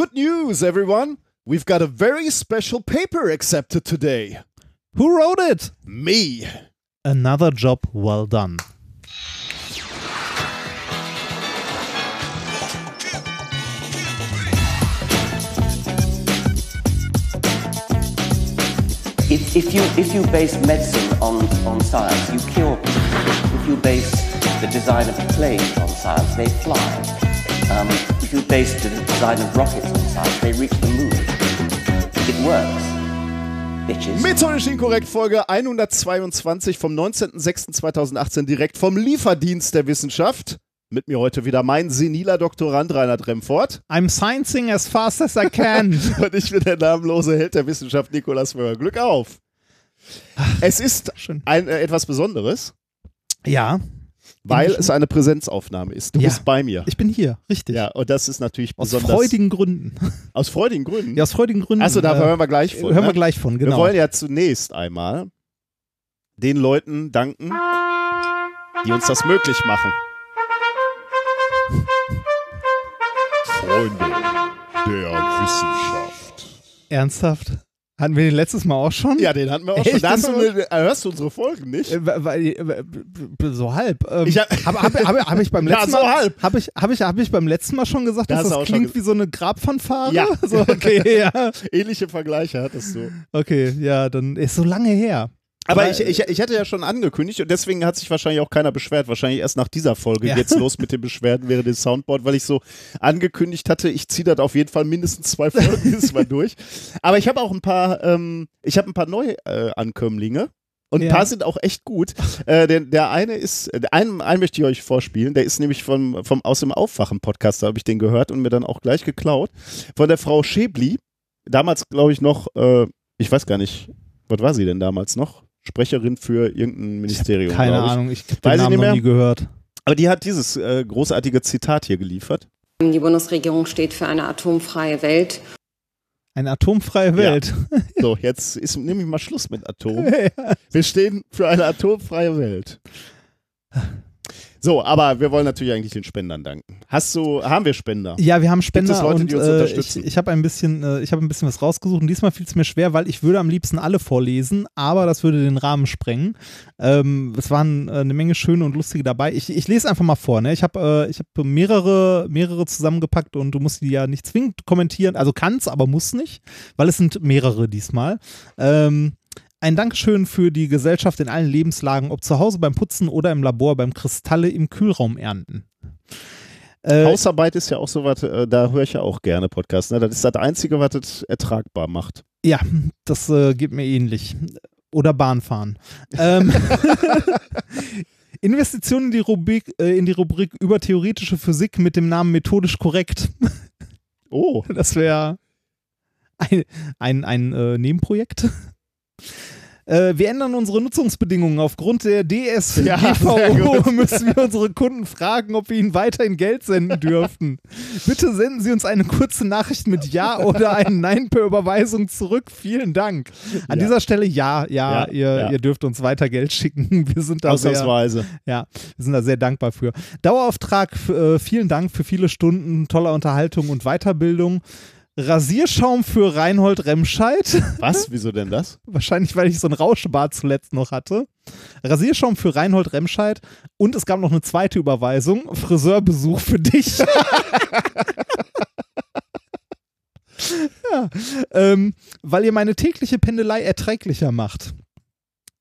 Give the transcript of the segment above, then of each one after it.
Good news, everyone! We've got a very special paper accepted today. Who wrote it? Me. Another job well done. If, if, you, if you base medicine on, on science, you cure people. If you base the design of planes on science, they fly. Um, if you base the design of rockets on science, they reach the moon. It works. Bitches. Methodisch inkorrekt Folge 122 vom 19.06.2018 direkt vom Lieferdienst der Wissenschaft. Mit mir heute wieder mein seniler Doktorand Reinhard Remfort. I'm sciencing as fast as I can. Und ich bin der namenlose Held der Wissenschaft Nikolaus Möller. Glück auf! Es ist ein, äh, etwas Besonderes, ja, weil es eine Präsenzaufnahme ist. Du Ja. bist bei mir. ich bin hier, richtig. Ja, und das ist natürlich Aus besonders. freudigen Gründen. aus freudigen Gründen. Ja, aus freudigen Gründen. Achso, da äh, hören wir gleich von. hören ne? wir gleich von, genau. Wir wollen ja zunächst einmal den Leuten danken, die uns das möglich machen. Freunde der Wissenschaft. Ernsthaft? Hatten wir den letztes Mal auch schon? Ja, den hatten wir auch Echt? schon. Da du, Das eine- äh, hörst du unsere Folgen nicht? Äh, äh, so halb. Ähm, Ich hab- hab, hab, hab, hab ich beim Ja, letzten so Mal halb. Habe ich, hab ich, hab ich beim letzten Mal schon gesagt, Da dass das schon klingt wie so eine Grabfanfare? Ja. So, okay, ja. Ähnliche Vergleiche hattest du. Okay, ja, dann ist so lange her. Aber ich, ich, ich hatte ja schon angekündigt und deswegen hat sich wahrscheinlich auch keiner beschwert. Wahrscheinlich erst nach dieser Folge Ja. geht's los mit den Beschwerden während des Soundboard, weil ich so angekündigt hatte, ich ziehe das auf jeden Fall mindestens zwei Folgen dieses Mal durch. Aber ich habe auch ein paar, ähm, ich habe ein paar neue äh. Und ein Ja. paar sind auch echt gut. Äh, der, der eine ist, einen, einen möchte ich euch vorspielen, der ist nämlich vom, vom aus dem Aufwachen-Podcast, da habe ich den gehört und mir dann auch gleich geklaut. Von der Frau Schäbli, damals glaube ich noch, äh, ich weiß gar nicht, was war sie denn damals noch? Sprecherin für irgendein Ministerium. Keine ich. Ahnung, ich habe Weiß den Namen nicht noch mehr. nie gehört. Aber die hat dieses äh, großartige Zitat hier geliefert. Die Bundesregierung steht für eine atomfreie Welt. Eine atomfreie Welt. So, jetzt ist nämlich mal Schluss mit Atom. Wir stehen für eine atomfreie Welt. So, aber wir wollen natürlich eigentlich den Spendern danken. Hast du, haben wir Spender? Ja, wir haben Spender Leute, und die uns äh, ich, ich habe ein bisschen, äh, ich habe ein bisschen was rausgesucht und diesmal fiel es mir schwer, weil ich würde am liebsten alle vorlesen, aber das würde den Rahmen sprengen. Ähm, es waren äh, eine Menge schöne und lustige dabei. Ich, ich lese einfach mal vor. Ne? Ich habe äh, ich habe mehrere mehrere zusammengepackt und du musst die ja nicht zwingend kommentieren, also kannst, aber muss nicht, weil es sind mehrere diesmal. Ähm, ein Dankeschön für die Gesellschaft in allen Lebenslagen, ob zu Hause beim Putzen oder im Labor beim Kristalle im Kühlraum ernten. Äh, Hausarbeit ist ja auch so was, äh, da höre ich ja auch gerne Podcasts. Ne? Das ist das Einzige, was es ertragbar macht. Ja, das äh, geht mir ähnlich. Oder Bahnfahren. ähm, Investitionen in die, Rubrik, äh, in die Rubrik über theoretische Physik mit dem Namen methodisch korrekt. Oh, Das wäre ein, ein, ein äh, Nebenprojekt. Äh, wir ändern unsere Nutzungsbedingungen. Aufgrund der Ja, sehr DSGVO gut. müssen wir unsere Kunden fragen, ob wir ihnen weiterhin Geld senden dürfen. Bitte senden Sie uns eine kurze Nachricht mit Ja oder ein Nein per Überweisung zurück. Vielen Dank. An Ja. dieser Stelle ja, ja, Ja, ihr, ja. ihr dürft uns weiter Geld schicken. Wir sind da sehr, ausnahmsweise. ja, wir sind da sehr dankbar für. Dauerauftrag, äh, vielen Dank für viele Stunden toller Unterhaltung und Weiterbildung. Rasierschaum für Reinhold Remscheid. Was? Wieso denn das? Wahrscheinlich, weil ich so ein Rauschebart zuletzt noch hatte. Rasierschaum für Reinhold Remscheid. Und es gab noch eine zweite Überweisung. Friseurbesuch für dich. ja, ähm, weil ihr meine tägliche Pendelei erträglicher macht.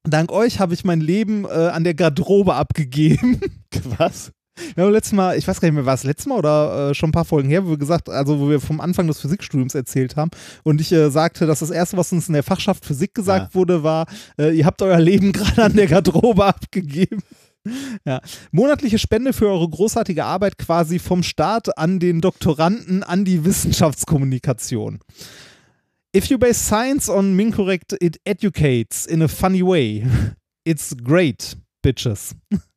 Dank euch habe ich mein Leben äh, an der Garderobe abgegeben. Was? Wir haben letztes Mal, ich weiß gar nicht mehr, war es letztes Mal oder äh, schon ein paar Folgen her, wo wir gesagt, also wo wir vom Anfang des Physikstudiums erzählt haben und ich äh, sagte, dass das erste, was uns in der Fachschaft Physik gesagt wurde, war, äh, ihr habt euer Leben gerade an der Garderobe abgegeben. Ja. Monatliche Spende für eure großartige Arbeit quasi vom Staat an den Doktoranden an die Wissenschaftskommunikation. If you base science on incorrect, it educates in a funny way. It's great, bitches.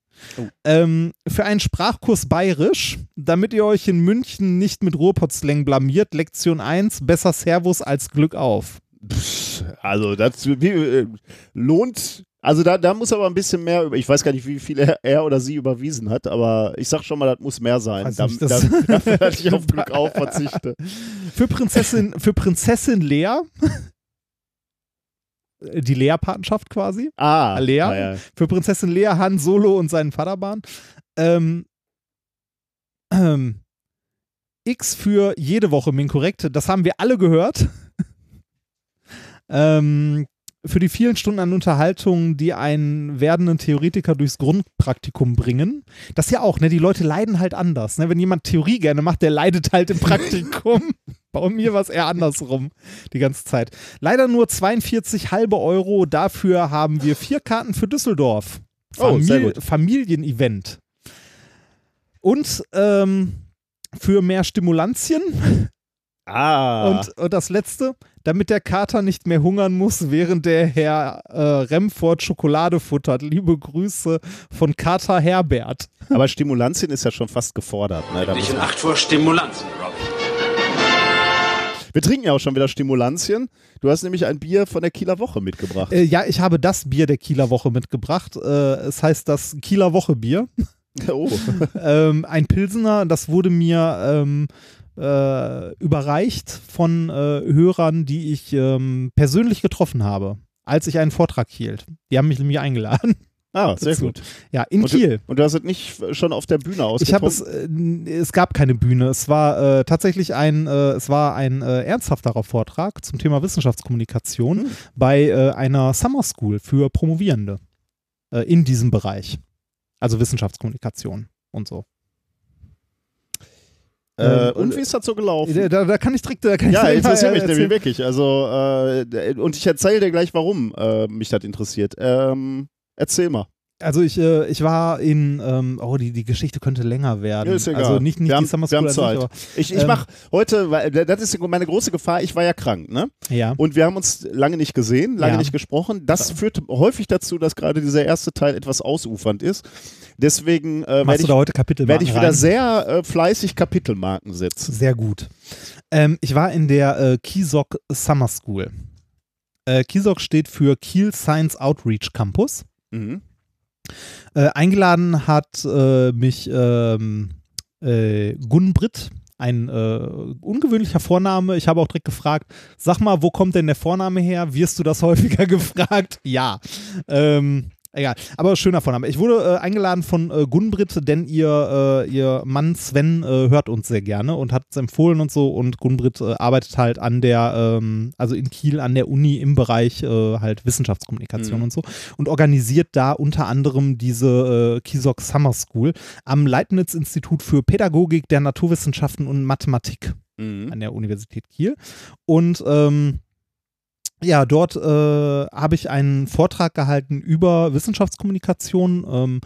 Ähm, für einen Sprachkurs Bayerisch, damit ihr euch in München nicht mit Ruhrpott-Slang blamiert, Lektion 1, besser Servus als Glück auf. Pff, Also, das wie, äh, lohnt Also da, da muss aber ein bisschen mehr über, ich weiß gar nicht, wie viel er, er oder sie überwiesen hat, aber ich sag schon mal, das muss mehr sein. Da, nicht, da, dafür hatte ich auf Glück auf verzichte. Für Prinzessin, für Prinzessin Lea, die Lea-Patenschaft quasi, Ah, Lea? ja, für Prinzessin Lea, Han Solo und seinen Vaterbahn. Ähm, ähm, X für jede Woche Minkorrekt, das haben wir alle gehört. ähm, für die vielen Stunden an Unterhaltung, die einen werdenden Theoretiker durchs Grundpraktikum bringen. Das ja auch, ne? Die Leute leiden halt anders. Ne? Wenn jemand Theorie gerne macht, der leidet halt im Praktikum. Bei mir war es eher andersrum die ganze Zeit. Leider nur 42 halbe Euro. Dafür haben wir vier Karten für Düsseldorf. Oh, Famili- gut. Familienevent. Und ähm, für mehr Stimulantien. Ah, Und, und das letzte, damit der Kater nicht mehr hungern muss, während der Herr äh, Remford Schokolade futtert. Liebe Grüße von Kater Herbert. aber Stimulantien ist ja schon fast gefordert. Ne? Da Nicht in Acht vor Stimulanzen, Rob. wir trinken ja auch schon wieder Stimulantien. Du hast nämlich ein Bier von der Kieler Woche mitgebracht. Äh, ja, ich habe das Bier der Kieler Woche mitgebracht. Äh, es heißt das Kieler Woche Bier. Oh, ähm, ein Pilsener, das wurde mir ähm, äh, überreicht von äh, Hörern, die ich ähm, persönlich getroffen habe, als ich einen Vortrag hielt. Die haben mich nämlich eingeladen. ah, sehr dazu. gut. Ja, in Und Kiel. du, und du hast es nicht schon auf der Bühne Ich habe ausgetrunken? es, äh, es gab keine Bühne. Es war äh, tatsächlich ein, äh, es war ein äh, ernsthafterer Vortrag zum Thema Wissenschaftskommunikation Hm. bei äh, einer Summer School für Promovierende in diesem Bereich. Also Wissenschaftskommunikation und so. Äh, ähm, und wie ist das so gelaufen? Da, da, kann ich direkt, da kann Ja, ich direkt interessiert mich nämlich wirklich. Also, äh, und ich erzähle dir gleich, warum äh, mich das interessiert. Ähm, erzähl mal. Also ich, äh, ich war in, ähm, oh, die, die Geschichte könnte länger werden. Ja, ist egal. Also nicht, nicht Wir die haben- Summer wir haben School an sich, Zeit. aber Ich, ich Ähm, mach heute, weil das ist meine große Gefahr, ich war ja krank, ne? ja. Und wir haben uns lange nicht gesehen, lange Ja. nicht gesprochen. Das führt häufig dazu, dass gerade dieser erste Teil etwas ausufernd ist. Deswegen äh, werde ich, da heute Kapitel werd ich wieder rein? sehr äh, fleißig Kapitelmarken setzen. Sehr gut. Ähm, ich war in der äh, Kiesok Summer School. Äh, Kiesok steht für Kiel Science Outreach Campus. Mhm. Äh, eingeladen hat äh, mich ähm, äh, Gunbritt, ein äh, ungewöhnlicher Vorname. Ich habe auch direkt gefragt, sag mal, wo kommt denn der Vorname her? Wirst du das häufiger gefragt? Ja. Ähm, egal. Aber schöner Vorname. Ich wurde äh, eingeladen von äh, Gunbritt, denn ihr, äh, ihr Mann Sven äh, hört uns sehr gerne und hat es empfohlen und so. Und Gunbritt äh, arbeitet halt an der, ähm, also in Kiel an der Uni im Bereich äh, halt Wissenschaftskommunikation Mhm. und so und organisiert da unter anderem diese äh, Kisok Summer School am Leibniz-Institut für Pädagogik der Naturwissenschaften und Mathematik Mhm. an der Universität Kiel. Und ähm, ja, dort äh, habe ich einen Vortrag gehalten über Wissenschaftskommunikation, ähm,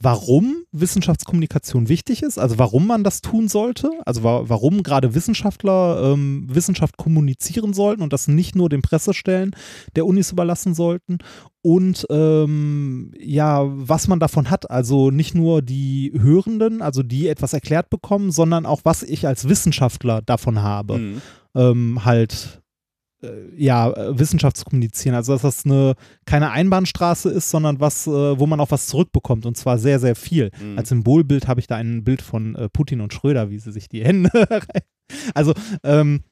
warum Wissenschaftskommunikation wichtig ist, also warum man das tun sollte, also wa warum gerade Wissenschaftler ähm, Wissenschaft kommunizieren sollten und das nicht nur den Pressestellen der Unis überlassen sollten und ähm, ja, was man davon hat, also nicht nur die Hörenden, also die etwas erklärt bekommen, sondern auch was ich als Wissenschaftler davon habe Mhm. ähm, halt ja, äh, Wissenschaft zu kommunizieren. Also dass das eine keine Einbahnstraße ist, sondern was, äh, wo man auch was zurückbekommt und zwar sehr, sehr viel. Mhm. Als Symbolbild habe ich da ein Bild von äh, Putin und Schröder, wie sie sich die Hände rein. Also, ähm,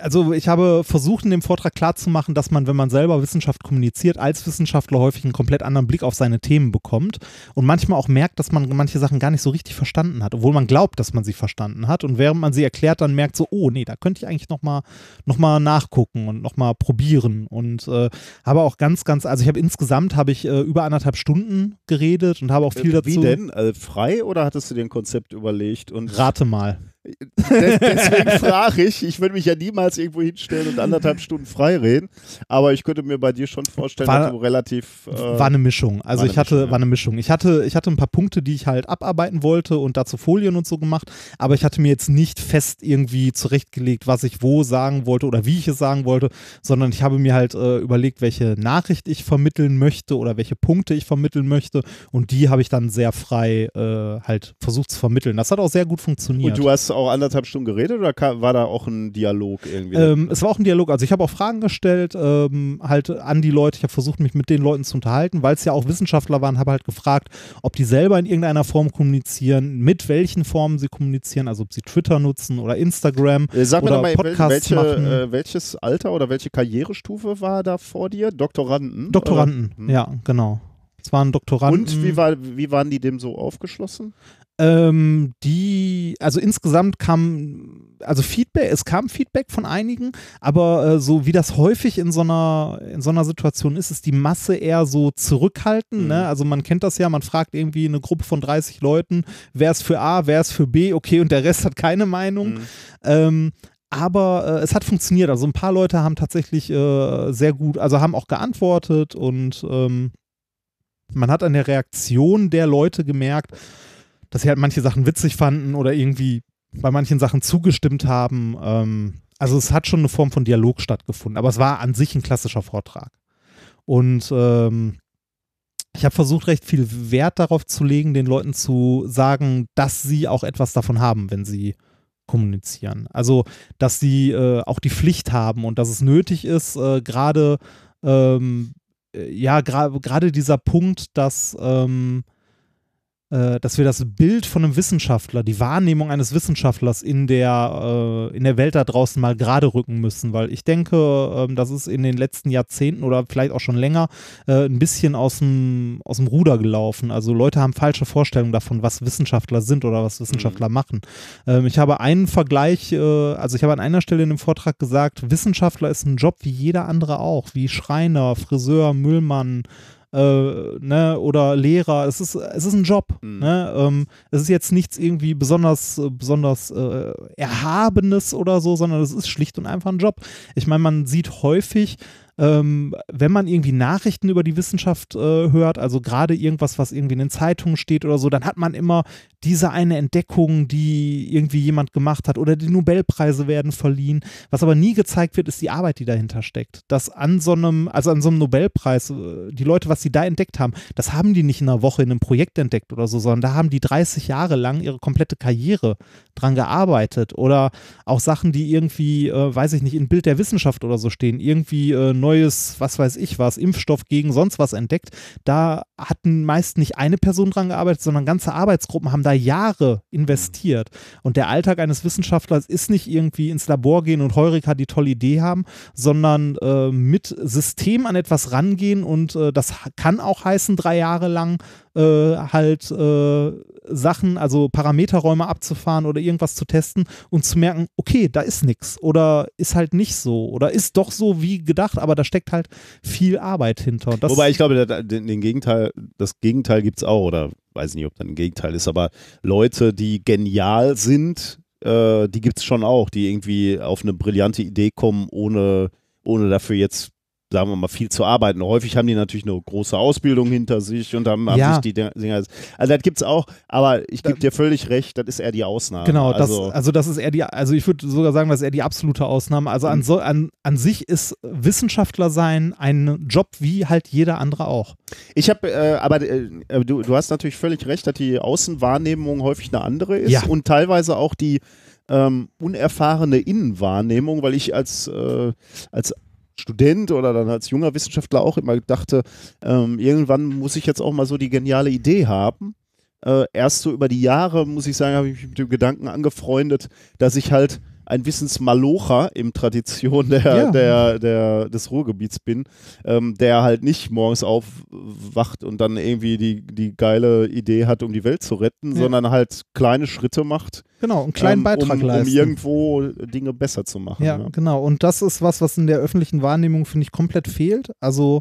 also ich habe versucht in dem Vortrag klarzumachen, dass man, wenn man selber Wissenschaft kommuniziert, als Wissenschaftler häufig einen komplett anderen Blick auf seine Themen bekommt und manchmal auch merkt, dass man manche Sachen gar nicht so richtig verstanden hat, obwohl man glaubt, dass man sie verstanden hat und während man sie erklärt, dann merkt so, oh nee, da könnte ich eigentlich nochmal noch mal nachgucken und nochmal probieren und äh, habe auch ganz, ganz, also ich habe insgesamt habe ich äh, über anderthalb Stunden geredet und habe auch viel dazu. Wie denn? Äh, frei oder hattest du dir ein Konzept überlegt? Und Rate mal. Des, deswegen frage ich, ich würde mich ja niemals irgendwo hinstellen und anderthalb Stunden frei reden, aber ich könnte mir bei dir schon vorstellen, War- dass du relativ. Äh, war eine Mischung. Also ich hatte, Mischung, ja. war eine Mischung. Ich hatte, ich hatte ein paar Punkte, die ich halt abarbeiten wollte und dazu Folien und so gemacht, aber ich hatte mir jetzt nicht fest irgendwie zurechtgelegt, was ich wo sagen wollte oder wie ich es sagen wollte, sondern ich habe mir halt äh, überlegt, welche Nachricht ich vermitteln möchte oder welche Punkte ich vermitteln möchte und die habe ich dann sehr frei äh, halt versucht zu vermitteln. Das hat auch sehr gut funktioniert. und du hast auch anderthalb Stunden geredet oder kam, war da auch ein Dialog irgendwie? Ähm, es war auch ein Dialog. Also ich habe auch Fragen gestellt, ähm, halt an die Leute. Ich habe versucht, mich mit den Leuten zu unterhalten, weil es ja auch Wissenschaftler waren, habe halt gefragt, ob die selber in irgendeiner Form kommunizieren, mit welchen Formen sie kommunizieren, also ob sie Twitter nutzen oder Instagram Äh, Sag mir oder doch mal, Podcasts welche, machen. äh, welches Alter oder welche Karrierestufe war da vor dir? Doktoranden? Doktoranden? Hm. ja, genau. Es waren Doktoranden. Und wie, war, wie waren die dem so aufgeschlossen? Ähm, die, also insgesamt kam, also Feedback, es kam Feedback von einigen, aber äh, so wie das häufig in so einer, in so einer Situation ist, ist die Masse eher so zurückhaltend. Mhm. Ne? Also man kennt das ja, man fragt irgendwie eine Gruppe von 30 Leuten, wer ist für A, wer ist für B, okay, und der Rest hat keine Meinung. Mhm. Ähm, aber äh, es hat funktioniert. Also ein paar Leute haben tatsächlich äh, sehr gut, also haben auch geantwortet und ähm, man hat an der Reaktion der Leute gemerkt, dass sie halt manche Sachen witzig fanden oder irgendwie bei manchen Sachen zugestimmt haben. Ähm, also es hat schon eine Form von Dialog stattgefunden, aber es war an sich ein klassischer Vortrag. Und ähm, ich habe versucht, recht viel Wert darauf zu legen, den Leuten zu sagen, dass sie auch etwas davon haben, wenn sie kommunizieren. Also, dass sie äh, auch die Pflicht haben und dass es nötig ist, äh, gerade ähm, äh, ja, gerade dieser Punkt, dass ähm, äh, dass wir das Bild von einem Wissenschaftler, die Wahrnehmung eines Wissenschaftlers in der, äh, in der Welt da draußen mal gerade rücken müssen, weil ich denke, ähm, das ist in den letzten Jahrzehnten oder vielleicht auch schon länger äh, ein bisschen aus dem, aus dem Ruder gelaufen. Also Leute haben falsche Vorstellungen davon, was Wissenschaftler sind oder was Wissenschaftler machen. Ähm, ich habe einen Vergleich, äh, also ich habe an einer Stelle in dem Vortrag gesagt, Wissenschaftler ist ein Job wie jeder andere auch, wie Schreiner, Friseur, Müllmann, äh, ne, oder Lehrer. Es ist, es ist ein Job. Mhm. Ne? Ähm, es ist jetzt nichts irgendwie besonders, äh, besonders äh, Erhabenes oder so, sondern es ist schlicht und einfach ein Job. Ich meine, man sieht häufig, ähm, wenn man irgendwie Nachrichten über die Wissenschaft äh, hört, also gerade irgendwas, was irgendwie in den Zeitungen steht oder so, dann hat man immer diese eine Entdeckung, die irgendwie jemand gemacht hat oder die Nobelpreise werden verliehen. Was aber nie gezeigt wird, ist die Arbeit, die dahinter steckt. Dass an so einem, also an so einem Nobelpreis, äh, die Leute, was sie da entdeckt haben, das haben die nicht in einer Woche in einem Projekt entdeckt oder so, sondern da haben die 30 Jahre lang ihre komplette Karriere dran gearbeitet oder auch Sachen, die irgendwie, äh, weiß ich nicht, in Bild der Wissenschaft oder so stehen, irgendwie äh, neues, was weiß ich was, Impfstoff gegen sonst was entdeckt. Da hatten meist nicht eine Person dran gearbeitet, sondern ganze Arbeitsgruppen haben da Jahre investiert. Und der Alltag eines Wissenschaftlers ist nicht irgendwie ins Labor gehen und Heureka die tolle Idee haben, sondern äh, mit System an etwas rangehen und äh, das kann auch heißen, drei Jahre lang äh, halt äh, Sachen, also Parameterräume abzufahren oder irgendwas zu testen und zu merken, okay, da ist nichts oder ist halt nicht so oder ist doch so wie gedacht, aber da steckt halt viel Arbeit hinter. Das, Wobei ich glaube, den, Gegenteil, das Gegenteil gibt es auch, oder weiß nicht, ob da ein Gegenteil ist, aber Leute, die genial sind, äh, die gibt es schon auch, die irgendwie auf eine brillante Idee kommen, ohne, ohne dafür jetzt, sagen wir mal, viel zu arbeiten. Häufig haben die natürlich eine große Ausbildung hinter sich und haben, haben Ja. sich die Dinger. Also das gibt es auch, aber ich gebe dir völlig recht, das ist eher die Ausnahme. Genau, das, also, also das ist eher die, also ich würde sogar sagen, das ist eher die absolute Ausnahme. Also Mhm. an, so, an, an sich ist Wissenschaftler sein ein Job wie halt jeder andere auch. Ich habe, äh, aber äh, du, du hast natürlich völlig recht, dass die Außenwahrnehmung häufig eine andere ist Ja. und teilweise auch die ähm, unerfahrene Innenwahrnehmung, weil ich als, äh, als Student oder dann als junger Wissenschaftler auch immer dachte, ähm, irgendwann muss ich jetzt auch mal so die geniale Idee haben. Äh, erst so über die Jahre, muss ich sagen, habe ich mich mit dem Gedanken angefreundet, dass ich halt ein Wissensmalocher im Tradition der, Ja. der, der, des Ruhrgebiets bin, ähm, der halt nicht morgens aufwacht und dann irgendwie die, die geile Idee hat, um die Welt zu retten, Ja. sondern halt kleine Schritte macht, Genau, einen kleinen ähm, Beitrag um, um leisten. irgendwo Dinge besser zu machen. Ja, ne? genau. Und das ist was, was in der öffentlichen Wahrnehmung, finde ich, komplett fehlt. Also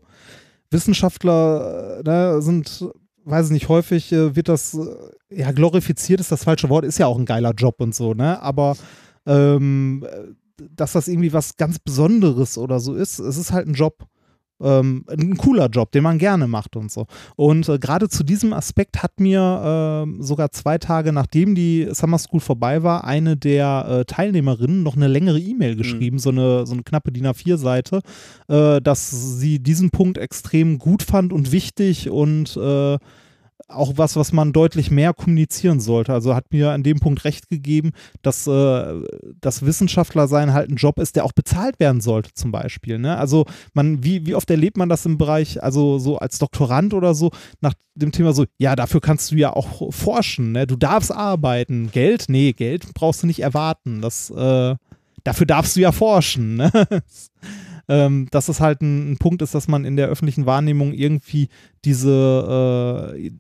Wissenschaftler äh, ne, sind, weiß ich nicht, häufig äh, wird das, äh, ja, glorifiziert ist das falsche Wort, ist ja auch ein geiler Job und so, ne? Aber ähm, äh, dass das irgendwie was ganz Besonderes oder so ist, es ist halt ein Job. Ähm, ein cooler Job, den man gerne macht und so. Und äh, gerade zu diesem Aspekt hat mir ähm, sogar zwei Tage nachdem die Summer School vorbei war, eine der äh, Teilnehmerinnen noch eine längere E-Mail geschrieben, so, eine, so eine knappe DIN A4-Seite, äh, dass sie diesen Punkt extrem gut fand und wichtig und äh, auch was, was man deutlich mehr kommunizieren sollte. Also hat mir an dem Punkt recht gegeben, dass äh, das Wissenschaftler sein halt ein Job ist, der auch bezahlt werden sollte, zum Beispiel. Ne? Also man, wie, wie oft erlebt man das im Bereich, also so als Doktorand oder so, nach dem Thema so, ja, dafür kannst du ja auch forschen, ne? Du darfst arbeiten. Geld? Nee, Geld brauchst du nicht erwarten. Das, äh, dafür darfst du ja forschen, ne? ähm, dass es halt ein, ein, Punkt ist, dass man in der öffentlichen Wahrnehmung irgendwie diese äh,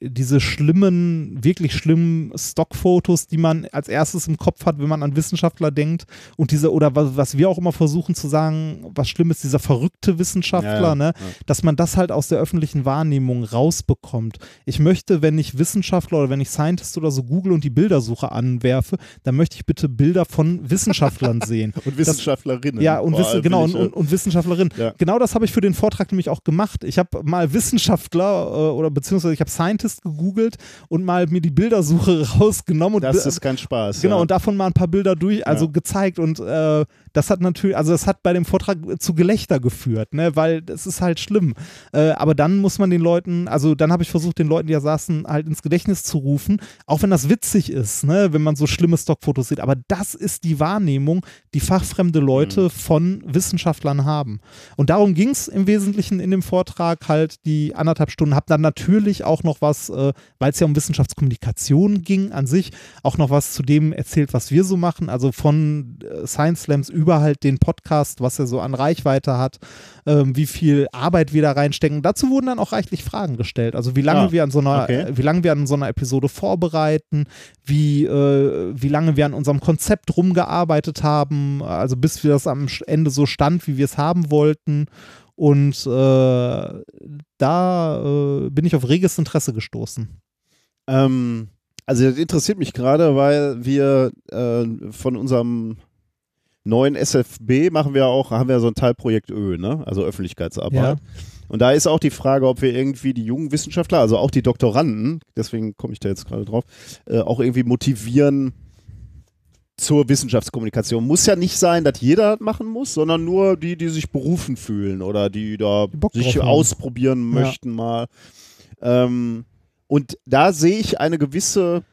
diese schlimmen, wirklich schlimmen Stockfotos, die man als erstes im Kopf hat, wenn man an Wissenschaftler denkt und diese, oder was, was wir auch immer versuchen zu sagen, was schlimm ist, dieser verrückte Wissenschaftler, ja, ja, ne? Ja. dass man das halt aus der öffentlichen Wahrnehmung rausbekommt. Ich möchte, wenn ich Wissenschaftler oder wenn ich Scientist oder so google und die Bildersuche anwerfe, dann möchte ich bitte Bilder von Wissenschaftlern sehen. und Wissenschaftlerinnen. Das, ja, und, Wiss, genau, und, und, und Wissenschaftlerinnen. Genau das habe ich für den Vortrag nämlich auch gemacht. Ich habe mal Wissenschaftler äh, oder beziehungsweise ich habe Scientist Pinterest gegoogelt und mal mir die Bildersuche rausgenommen. Und das ist kein Spaß. Genau, ja. und davon mal ein paar Bilder durch, also ja. gezeigt. Und äh, das hat natürlich, also das hat bei dem Vortrag zu Gelächter geführt, ne, weil das ist halt schlimm. Äh, aber dann muss man den Leuten, also dann habe ich versucht, den Leuten, die da saßen, halt ins Gedächtnis zu rufen, auch wenn das witzig ist, ne, wenn man so schlimme Stockfotos sieht. Aber das ist die Wahrnehmung, die fachfremde Leute mhm. von Wissenschaftlern haben. Und darum ging es im Wesentlichen in dem Vortrag halt die anderthalb Stunden. Habe dann natürlich auch noch was, äh, weil es ja um Wissenschaftskommunikation ging an sich, auch noch was zu dem erzählt, was wir so machen. Also von äh, Science Slams über über halt den Podcast, was er so an Reichweite hat, ähm, wie viel Arbeit wir da reinstecken. Dazu wurden dann auch reichlich Fragen gestellt. Also wie lange ah, wir an so einer, okay. wie lange wir an so einer Episode vorbereiten, wie, äh, wie lange wir an unserem Konzept rumgearbeitet haben, also bis wir das am Ende so stand, wie wir es haben wollten. Und äh, da äh, bin ich auf reges Interesse gestoßen. Ähm, also das interessiert mich gerade, weil wir äh, von unserem neuen SFB machen wir auch, haben wir so ein Teilprojekt Ö, ne? also Öffentlichkeitsarbeit. Ja. Und da ist auch die Frage, ob wir irgendwie die jungen Wissenschaftler, also auch die Doktoranden, deswegen komme ich da jetzt gerade drauf, äh, auch irgendwie motivieren zur Wissenschaftskommunikation. Muss ja nicht sein, dass jeder das machen muss, sondern nur die, die sich berufen fühlen oder die da die sich ausprobieren möchten ja. mal. Ähm, und da sehe ich eine gewisse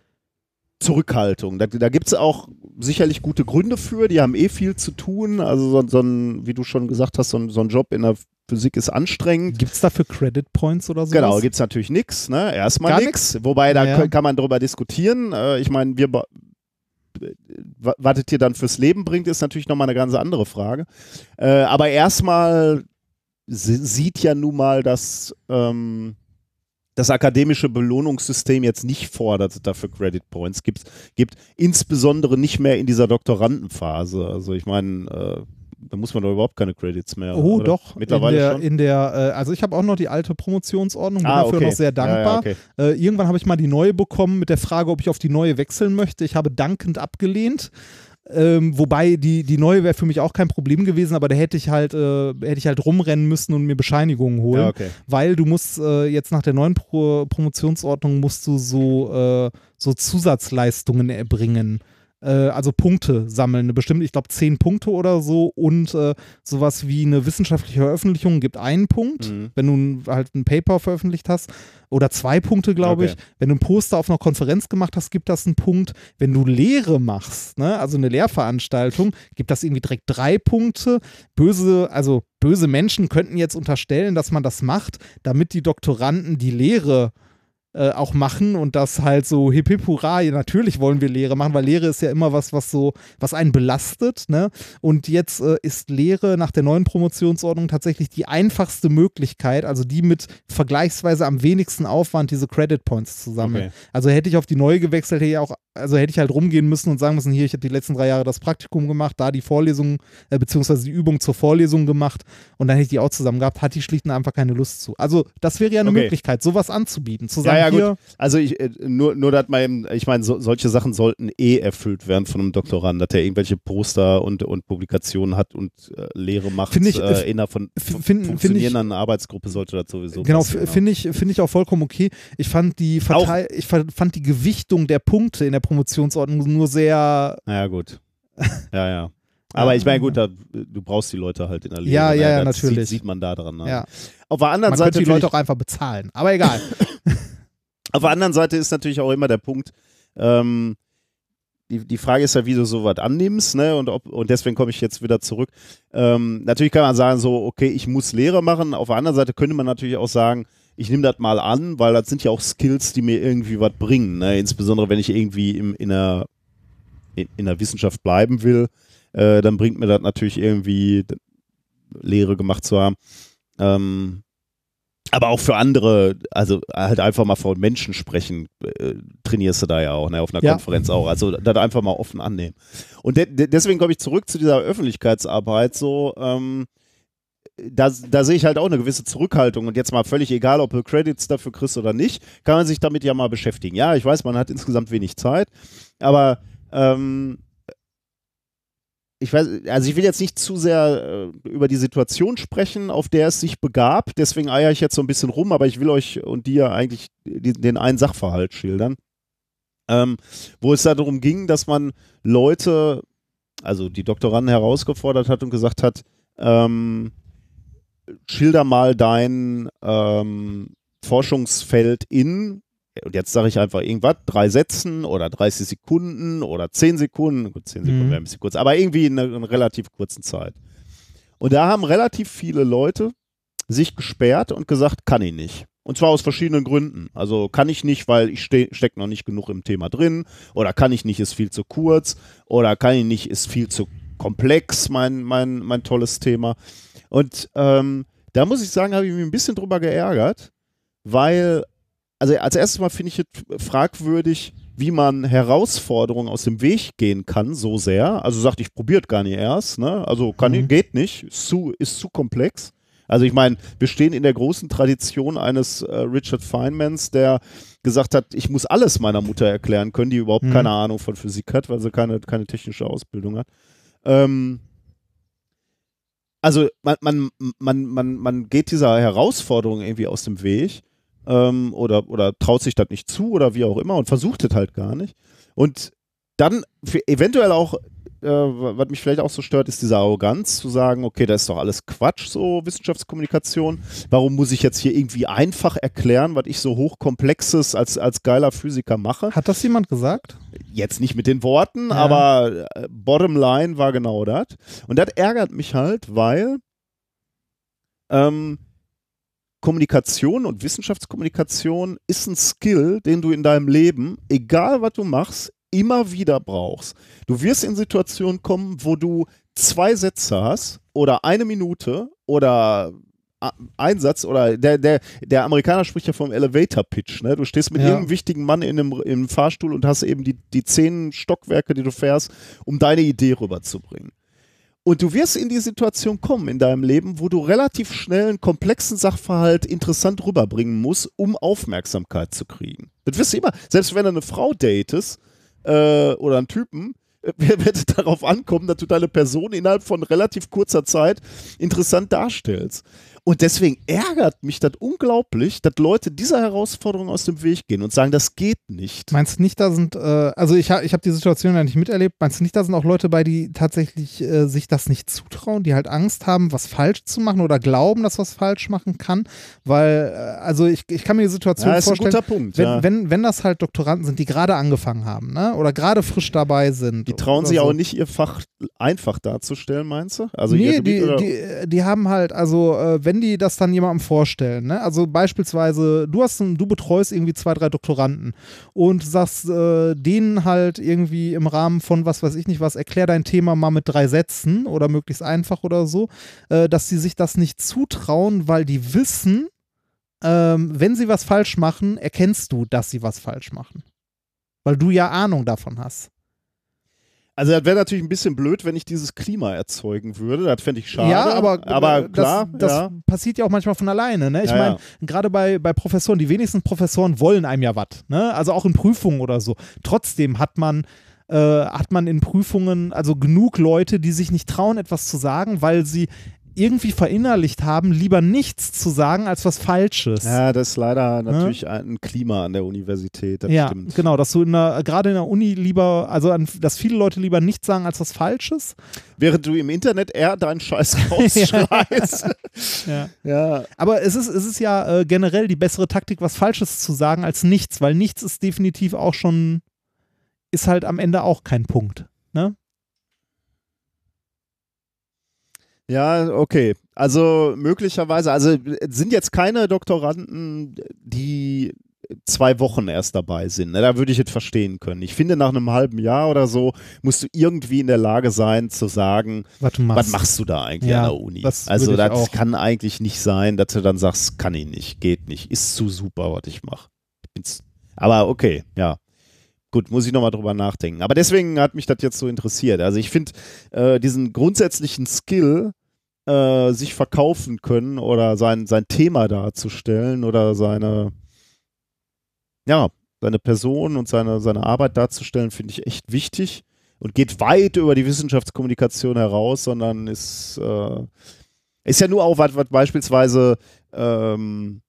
Zurückhaltung. Da, da gibt es auch sicherlich gute Gründe für, die haben eh viel zu tun. Also so, so ein, wie du schon gesagt hast, so ein, so ein Job in der Physik ist anstrengend. Gibt es dafür Credit Points oder so? Genau, gibt es natürlich nichts. Ne? Erstmal nichts. Wobei, da ja. kann man drüber diskutieren. Äh, ich meine, wir was es dir dann fürs Leben bringt, ist natürlich nochmal eine ganz andere Frage. Äh, aber erstmal sieht ja nun mal, dass ähm, das akademische Belohnungssystem jetzt nicht fordert, dafür Credit Points gibt, gibt insbesondere nicht mehr in dieser Doktorandenphase. Also ich meine, äh, da muss man doch überhaupt keine Credits mehr. Oh, oder? doch. Mittlerweile in der, schon. In der, äh, also ich habe auch noch die alte Promotionsordnung, bin ah, dafür okay. noch sehr dankbar. Ja, ja, okay. äh, irgendwann habe ich mal die neue bekommen mit der Frage, ob ich auf die neue wechseln möchte. Ich habe dankend abgelehnt. Ähm, wobei die, die neue wäre für mich auch kein Problem gewesen, aber da hätte ich halt, äh, hätte ich halt rumrennen müssen und mir Bescheinigungen holen. Ja, okay. Weil du musst äh, jetzt nach der neuen Pro Promotionsordnung musst du so, äh, so Zusatzleistungen erbringen also Punkte sammeln, eine bestimmte, ich glaube zehn Punkte oder so und äh, sowas wie eine wissenschaftliche Veröffentlichung gibt einen Punkt, mhm. wenn du halt ein Paper veröffentlicht hast oder zwei Punkte, glaube okay. ich. Wenn du ein Poster auf einer Konferenz gemacht hast, gibt das einen Punkt. Wenn du Lehre machst, ne, also eine Lehrveranstaltung, gibt das irgendwie direkt drei Punkte. Böse, also böse Menschen könnten jetzt unterstellen, dass man das macht, damit die Doktoranden die Lehre äh, auch machen und das halt so hip hip hurra, natürlich wollen wir Lehre machen, weil Lehre ist ja immer was, was so, was einen belastet, ne? Und jetzt äh, ist Lehre nach der neuen Promotionsordnung tatsächlich die einfachste Möglichkeit, also die mit vergleichsweise am wenigsten Aufwand, diese Credit Points zu sammeln. Okay. Also hätte ich auf die neue gewechselt, hätte ich auch, also hätte ich halt rumgehen müssen und sagen müssen, hier, ich habe die letzten drei Jahre das Praktikum gemacht, da die Vorlesung, äh, beziehungsweise die Übung zur Vorlesung gemacht und dann hätte ich die auch zusammen gehabt, hat die schlicht und einfach keine Lust zu. Also das wäre ja eine okay. Möglichkeit, sowas anzubieten, zu sagen, ja, ja, gut. Also ich, äh, nur, nur dass man, ich meine, so, solche Sachen sollten eh erfüllt werden von einem Doktorand, dass er irgendwelche Poster und, und Publikationen hat und äh, Lehre macht. Finde ich, äh, in einer von, von find, funktionierenden ich, Arbeitsgruppe sollte das sowieso Genau, finde ich, finde ich auch vollkommen okay. Ich fand die Verteil ich fand die Gewichtung der Punkte in der Promotionsordnung nur sehr. Ja, gut. Ja, ja. Aber ich meine, gut, da, du brauchst die Leute halt in der Lehre. Ja, ja, ja, natürlich. Sieht, sieht man da dran. Ne? Ja. Auf der anderen man Seite. die Leute auch einfach bezahlen. Aber egal. Auf der anderen Seite ist natürlich auch immer der Punkt, ähm, die, die Frage ist ja, wie du sowas annimmst, ne? Und, ob, und deswegen komme ich jetzt wieder zurück. Ähm, natürlich kann man sagen, so, okay, ich muss Lehre machen. Auf der anderen Seite könnte man natürlich auch sagen, ich nehme das mal an, weil das sind ja auch Skills, die mir irgendwie was bringen. Ne? Insbesondere wenn ich irgendwie im, in, der, in, in der Wissenschaft bleiben will, äh, dann bringt mir das natürlich irgendwie Lehre gemacht zu haben. Ähm, aber auch für andere, also halt einfach mal vor Menschen sprechen, äh, trainierst du da ja auch, ne, auf einer Ja. Konferenz auch. Also das einfach mal offen annehmen. Und de de deswegen komme ich zurück zu dieser Öffentlichkeitsarbeit so, ähm, da, da sehe ich halt auch eine gewisse Zurückhaltung und jetzt mal völlig egal, ob du Credits dafür kriegst oder nicht, kann man sich damit ja mal beschäftigen. Ja, ich weiß, man hat insgesamt wenig Zeit, aber ähm, ich weiß, also ich will jetzt nicht zu sehr äh, über die Situation sprechen, auf der es sich begab, deswegen eier ich jetzt so ein bisschen rum, aber ich will euch und dir eigentlich die, den einen Sachverhalt schildern, ähm, wo es darum ging, dass man Leute, also die Doktoranden herausgefordert hat und gesagt hat, ähm, schilder mal dein ähm, Forschungsfeld in, und jetzt sage ich einfach irgendwas, drei Sätzen oder 30 Sekunden oder 10 Sekunden, gut, 10 Sekunden Mhm. wäre ein bisschen kurz, aber irgendwie in einer, in einer relativ kurzen Zeit. Und da haben relativ viele Leute sich gesperrt und gesagt, kann ich nicht. Und zwar aus verschiedenen Gründen. Also kann ich nicht, weil ich ste stecke noch nicht genug im Thema drin, oder kann ich nicht, ist viel zu kurz, oder kann ich nicht, ist viel zu komplex, mein, mein, mein tolles Thema. Und ähm, da muss ich sagen, habe ich mich ein bisschen drüber geärgert, weil, also als erstes Mal finde ich es fragwürdig, wie man Herausforderungen aus dem Weg gehen kann, so sehr. Also sagt, ich probiert gar nicht erst, ne? Also kann, Mhm. geht nicht, ist zu, ist zu komplex. Also ich meine, wir stehen in der großen Tradition eines äh, Richard Feynmans, der gesagt hat, ich muss alles meiner Mutter erklären können, die überhaupt Mhm. keine Ahnung von Physik hat, weil sie keine, keine technische Ausbildung hat. Ähm, also man, man, man, man, man geht dieser Herausforderung irgendwie aus dem Weg ähm, oder, oder traut sich das nicht zu oder wie auch immer und versucht es halt gar nicht. Und dann eventuell auch, äh, was mich vielleicht auch so stört, ist diese Arroganz zu sagen, okay, das ist doch alles Quatsch, so Wissenschaftskommunikation. Warum muss ich jetzt hier irgendwie einfach erklären, was ich so hochkomplexes als, als geiler Physiker mache? Hat das jemand gesagt? Jetzt nicht mit den Worten, Ja. aber äh, bottom line war genau das. Und das ärgert mich halt, weil ähm, Kommunikation und Wissenschaftskommunikation ist ein Skill, den du in deinem Leben, egal was du machst, immer wieder brauchst. Du wirst in Situationen kommen, wo du zwei Sätze hast oder eine Minute oder ein Satz oder der, der, der Amerikaner spricht ja vom Elevator Pitch. Ne? Du stehst mit Ja. irgendeinem wichtigen Mann in einem, im Fahrstuhl und hast eben die, die zehn Stockwerke, die du fährst, um deine Idee rüberzubringen. Und du wirst in die Situation kommen in deinem Leben, wo du relativ schnell einen komplexen Sachverhalt interessant rüberbringen musst, um Aufmerksamkeit zu kriegen. Das wirst du immer, selbst wenn du eine Frau datest äh, oder einen Typen, äh, wird es darauf ankommen, dass du deine Person innerhalb von relativ kurzer Zeit interessant darstellst. Und deswegen ärgert mich das unglaublich, dass Leute dieser Herausforderung aus dem Weg gehen und sagen, das geht nicht. Meinst du nicht, da sind, äh, also ich, ha, ich habe die Situation ja nicht miterlebt, meinst du nicht, da sind auch Leute bei, die tatsächlich äh, sich das nicht zutrauen, die halt Angst haben, was falsch zu machen oder glauben, dass was falsch machen kann? Weil, äh, also ich, ich kann mir die Situation Ja, ist ein vorstellen, guter Punkt. wenn, ja. wenn, wenn das halt Doktoranden sind, die gerade angefangen haben, ne? Oder gerade frisch dabei sind. Die trauen sich so. auch nicht, ihr Fach einfach darzustellen, meinst du? Also nee, die, die, die haben halt, also äh, wenn die das dann jemandem vorstellen, ne? also beispielsweise, du hast du betreust irgendwie zwei, drei Doktoranden und sagst äh, denen halt irgendwie im Rahmen von was weiß ich nicht was, erklär dein Thema mal mit drei Sätzen oder möglichst einfach oder so, äh, dass sie sich das nicht zutrauen, weil die wissen, ähm, wenn sie was falsch machen, erkennst du, dass sie was falsch machen. Weil du ja Ahnung davon hast. Also das wäre natürlich ein bisschen blöd, wenn ich dieses Klima erzeugen würde. Das fände ich schade. Ja, aber, aber äh, klar, das, das ja. passiert ja auch manchmal von alleine. Ne? Ich Ja, meine, ja. gerade bei, bei Professoren, die wenigsten Professoren wollen einem ja was. Ne? Also auch in Prüfungen oder so. Trotzdem hat man, äh, hat man in Prüfungen also genug Leute, die sich nicht trauen, etwas zu sagen, weil sie irgendwie verinnerlicht haben, lieber nichts zu sagen als was Falsches. Ja, das ist leider natürlich ein Klima an der Universität, das ja, stimmt. genau, dass du in der, gerade in der Uni lieber, also an, dass viele Leute lieber nichts sagen als was Falsches. Während du im Internet eher deinen Scheiß rausschreist. Ja. ja. Aber es ist, es ist ja äh, generell die bessere Taktik, was Falsches zu sagen als nichts, weil nichts ist definitiv auch schon, ist halt am Ende auch kein Punkt. Ne? Ja, okay. Also möglicherweise, also es sind jetzt keine Doktoranden, die zwei Wochen erst dabei sind. Ne? Da würde ich es verstehen können. Ich finde, nach einem halben Jahr oder so musst du irgendwie in der Lage sein zu sagen, Was machst. was machst du da eigentlich Ja, an der Uni? das also das auch. kann eigentlich nicht sein, dass du dann sagst, kann ich nicht, geht nicht, ist zu super, was ich mache. Aber okay, ja. Gut, muss ich nochmal drüber nachdenken. Aber deswegen hat mich das jetzt so interessiert. Also ich finde äh, diesen grundsätzlichen Skill, äh, sich verkaufen können oder sein, sein Thema darzustellen oder seine, ja, seine Person und seine, seine Arbeit darzustellen, finde ich echt wichtig und geht weit über die Wissenschaftskommunikation heraus, sondern ist, äh, ist ja nur auch was, was beispielsweise ähm,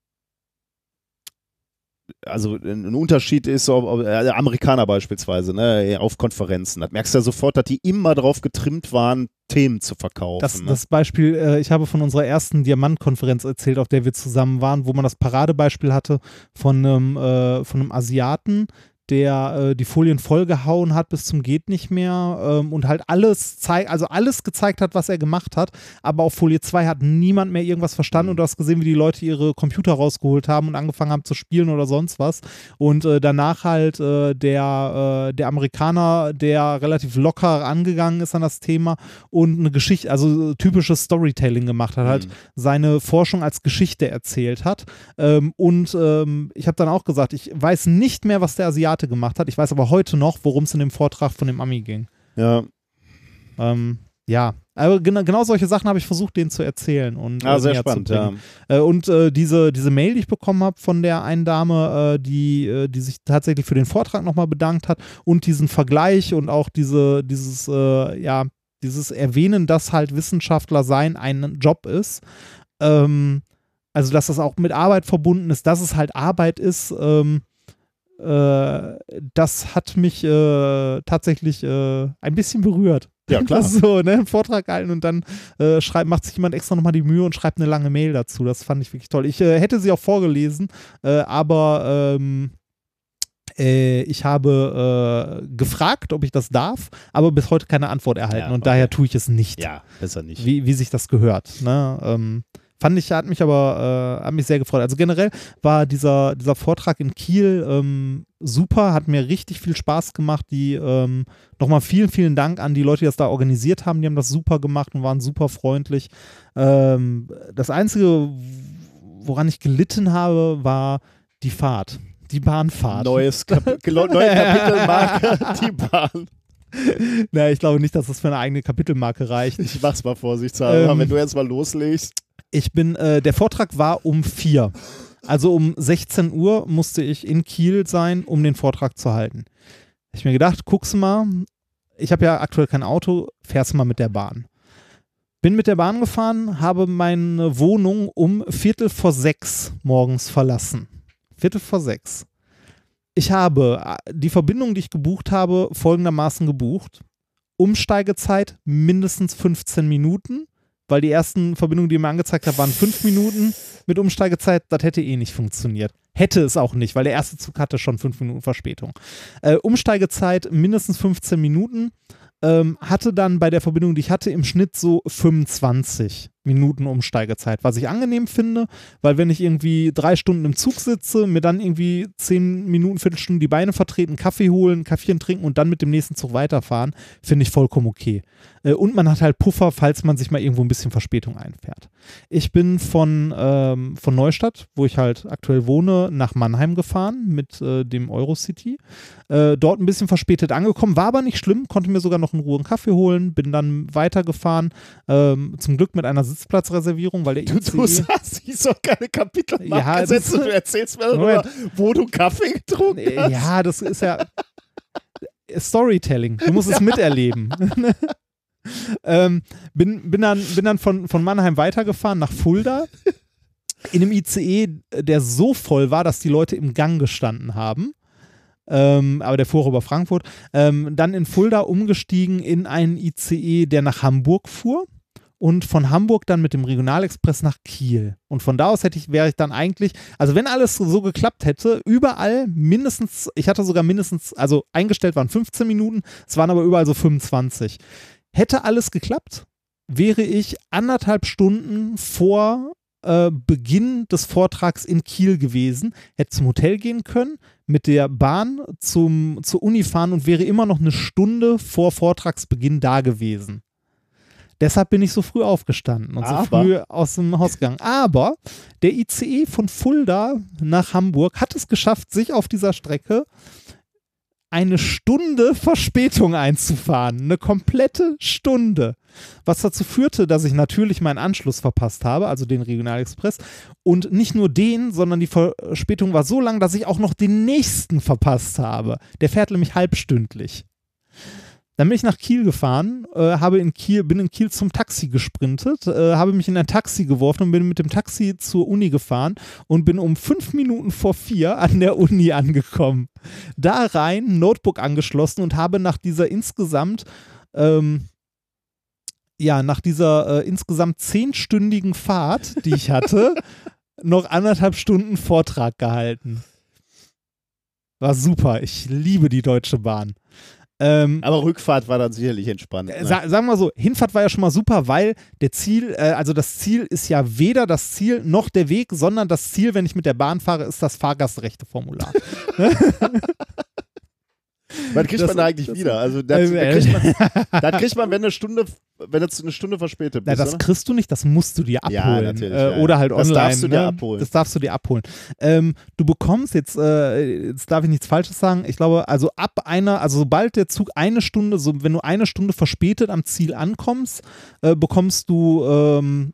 also ein Unterschied ist, ob, ob, äh, Amerikaner beispielsweise, ne, auf Konferenzen. Das merkst du ja sofort, dass die immer darauf getrimmt waren, Themen zu verkaufen. Das, ne? das Beispiel, äh, ich habe von unserer ersten Diamantkonferenz erzählt, auf der wir zusammen waren, wo man das Paradebeispiel hatte von einem, äh, von einem Asiaten, der äh, die Folien vollgehauen hat bis zum geht nicht mehr ähm, und halt alles zeigt, also alles gezeigt hat, was er gemacht hat, aber auf Folie 2 hat niemand mehr irgendwas verstanden und du hast gesehen, wie die Leute ihre Computer rausgeholt haben und angefangen haben zu spielen oder sonst was und äh, danach halt äh, der, äh, der Amerikaner, der relativ locker angegangen ist an das Thema und eine Geschichte, also typisches Storytelling gemacht hat, halt Mhm. seine Forschung als Geschichte erzählt hat. Ähm, und ähm, ich habe dann auch gesagt, ich weiß nicht mehr, was der Asiate gemacht hat. Ich weiß aber heute noch, worum es in dem Vortrag von dem Ami ging. ja, Ähm, ja, aber genau, genau solche Sachen habe ich versucht, denen zu erzählen und ah, äh, sehr spannend, ja. Äh, und äh, diese, diese Mail, die ich bekommen habe von der einen Dame, äh, die, äh, die sich tatsächlich für den Vortrag nochmal bedankt hat und diesen Vergleich und auch diese, dieses, äh, ja, dieses Erwähnen, dass halt Wissenschaftler sein ein Job ist. Ähm, also, dass das auch mit Arbeit verbunden ist, dass es halt Arbeit ist. Ähm, äh, das hat mich äh, tatsächlich äh, ein bisschen berührt. Ja, klar. so, ne, einen Vortrag halten und dann äh, schreibt, macht sich jemand extra nochmal die Mühe und schreibt eine lange Mail dazu. Das fand ich wirklich toll. Ich äh, hätte sie auch vorgelesen, äh, aber ähm, äh, ich habe äh, gefragt, ob ich das darf, aber bis heute keine Antwort erhalten Ja, und okay. daher tue ich es nicht, Ja, besser nicht. wie, wie sich das gehört. Ne? Ähm, fand ich, hat mich aber äh, hat mich sehr gefreut. Also generell war dieser, dieser Vortrag in Kiel ähm, super, hat mir richtig viel Spaß gemacht. Die ähm, nochmal vielen, vielen Dank an die Leute, die das da organisiert haben. Die haben das super gemacht und waren super freundlich. Ähm, das Einzige, woran ich gelitten habe, war die Fahrt. Die Bahnfahrt. Neues Kap neue Kapitelmarke, die Bahn. Na, ich glaube nicht, dass das für eine eigene Kapitelmarke reicht. Ich mach's mal vorsichtshalber, Ähm, wenn du jetzt mal loslegst. Ich bin, äh, der Vortrag war um vier. Also um 16 Uhr musste ich in Kiel sein, um den Vortrag zu halten. Ich mir gedacht, guck's mal, ich habe ja aktuell kein Auto, fährst mal mit der Bahn. Bin mit der Bahn gefahren, habe meine Wohnung um Viertel vor sechs morgens verlassen. Viertel vor sechs. Ich habe äh, die Verbindung, die ich gebucht habe, folgendermaßen gebucht. Umsteigezeit mindestens 15 Minuten, weil die ersten Verbindungen, die ihr mir angezeigt habt, waren 5 Minuten mit Umsteigezeit. Das hätte eh nicht funktioniert. Hätte es auch nicht, weil der erste Zug hatte schon 5 Minuten Verspätung. Äh, Umsteigezeit mindestens 15 Minuten. Ähm, hatte dann bei der Verbindung, die ich hatte, im Schnitt so 25 Minuten Umsteigezeit, was ich angenehm finde, weil wenn ich irgendwie drei Stunden im Zug sitze, mir dann irgendwie 10 Minuten, Viertelstunde die Beine vertreten, Kaffee holen, Kaffee trinken und dann mit dem nächsten Zug weiterfahren, finde ich vollkommen okay. Äh, und man hat halt Puffer, falls man sich mal irgendwo ein bisschen Verspätung einfährt. Ich bin von, ähm, von Neustadt, wo ich halt aktuell wohne, nach Mannheim gefahren mit äh, dem Eurocity. Äh, dort ein bisschen verspätet angekommen, war aber nicht schlimm, konnte mir sogar noch in Ruhe einen Kaffee holen, bin dann weitergefahren, ähm, zum Glück mit einer Sitzplatzreservierung, weil der Du, du ICE sagst, ich soll keine Kapitelmarke Ja, setzen. Du erzählst mir nur, wo du Kaffee getrunken hast. ja, das ist ja Storytelling. Du musst es miterleben. ähm, bin, bin dann, bin dann von, von Mannheim weitergefahren nach Fulda. In einem ICE, der so voll war, dass die Leute im Gang gestanden haben. Ähm, aber der fuhr über Frankfurt. Ähm, dann in Fulda umgestiegen in einen ICE, der nach Hamburg fuhr und von Hamburg dann mit dem Regionalexpress nach Kiel. Und von da aus hätte ich, wäre ich dann eigentlich, also wenn alles so, geklappt hätte, überall mindestens, ich hatte sogar mindestens, also eingestellt waren 15 Minuten, es waren aber überall so 25. Hätte alles geklappt, wäre ich anderthalb Stunden vor äh, Beginn des Vortrags in Kiel gewesen, hätte zum Hotel gehen können, mit der Bahn zum, zur Uni fahren und wäre immer noch eine Stunde vor Vortragsbeginn da gewesen. Deshalb bin ich so früh aufgestanden und Aber- so früh aus dem Haus gegangen. Aber der ICE von Fulda nach Hamburg hat es geschafft, sich auf dieser Strecke eine Stunde Verspätung einzufahren. Eine komplette Stunde. Was dazu führte, dass ich natürlich meinen Anschluss verpasst habe, also den Regionalexpress. Und nicht nur den, sondern die Verspätung war so lang, dass ich auch noch den nächsten verpasst habe. Der fährt nämlich halbstündlich. Dann bin ich nach Kiel gefahren, äh, habe in Kiel, bin in Kiel zum Taxi gesprintet, äh, habe mich in ein Taxi geworfen und bin mit dem Taxi zur Uni gefahren und bin um fünf Minuten vor vier an der Uni angekommen. Da rein, Notebook angeschlossen und habe nach dieser insgesamt, ähm, ja, nach dieser äh, insgesamt zehnstündigen Fahrt, die ich hatte, noch anderthalb Stunden Vortrag gehalten. War super. Ich liebe die Deutsche Bahn. Ähm, Aber Rückfahrt war dann sicherlich entspannt. äh, Ne? sa sagen wir so, Hinfahrt war ja schon mal super, weil der Ziel, äh, also das Ziel ist ja weder das Ziel noch der Weg, sondern das Ziel, wenn ich mit der Bahn fahre, ist das Fahrgastrechteformular. Wann kriegt das- man da eigentlich das- wieder? Also das, Äh, da kriegt man, da kriegt man, wenn eine Stunde, wenn du eine Stunde verspätet Na, bist. das oder? kriegst du nicht, das musst du dir abholen. Ja, äh, ja, ja. Oder halt Das online. darfst du dir ne? abholen. Das darfst du dir abholen. Ähm, du bekommst jetzt, äh, jetzt darf ich nichts Falsches sagen, ich glaube, also ab einer, also sobald der Zug eine Stunde, so wenn du eine Stunde verspätet am Ziel ankommst, äh, bekommst du, ähm,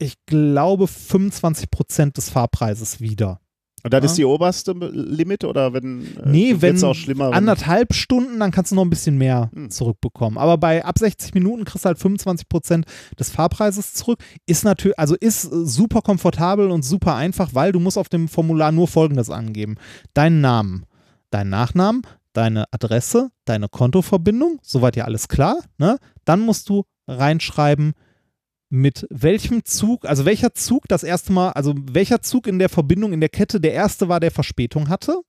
ich glaube, 25 Prozent des Fahrpreises wieder. Und das Ja. ist die oberste Limit oder wenn äh, Nee, wenn auch schlimmer, anderthalb Stunden, dann kannst du noch ein bisschen mehr Hm. zurückbekommen. Aber bei ab 60 Minuten kriegst du halt 25 Prozent des Fahrpreises zurück. Ist natürlich, also ist äh, super komfortabel und super einfach, weil du musst auf dem Formular nur Folgendes angeben: Deinen Namen, deinen Nachnamen, deine Adresse, deine Kontoverbindung, soweit ja alles klar. Ne? Dann musst du reinschreiben, mit welchem Zug, also welcher Zug das erste Mal, also welcher Zug in der Verbindung, in der Kette der erste war, der Verspätung hatte,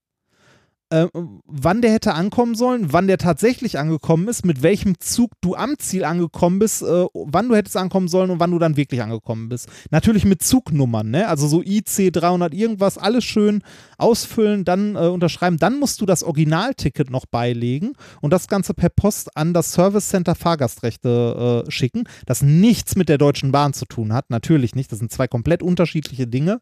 äh, wann der hätte ankommen sollen, wann der tatsächlich angekommen ist, mit welchem Zug du am Ziel angekommen bist, äh, wann du hättest ankommen sollen und wann du dann wirklich angekommen bist. Natürlich mit Zugnummern, ne? Also so IC 300 irgendwas, alles schön ausfüllen, dann äh, unterschreiben. Dann musst du das Originalticket noch beilegen und das Ganze per Post an das Service Center Fahrgastrechte äh, schicken, das nichts mit der Deutschen Bahn zu tun hat. Natürlich nicht. Das sind zwei komplett unterschiedliche Dinge.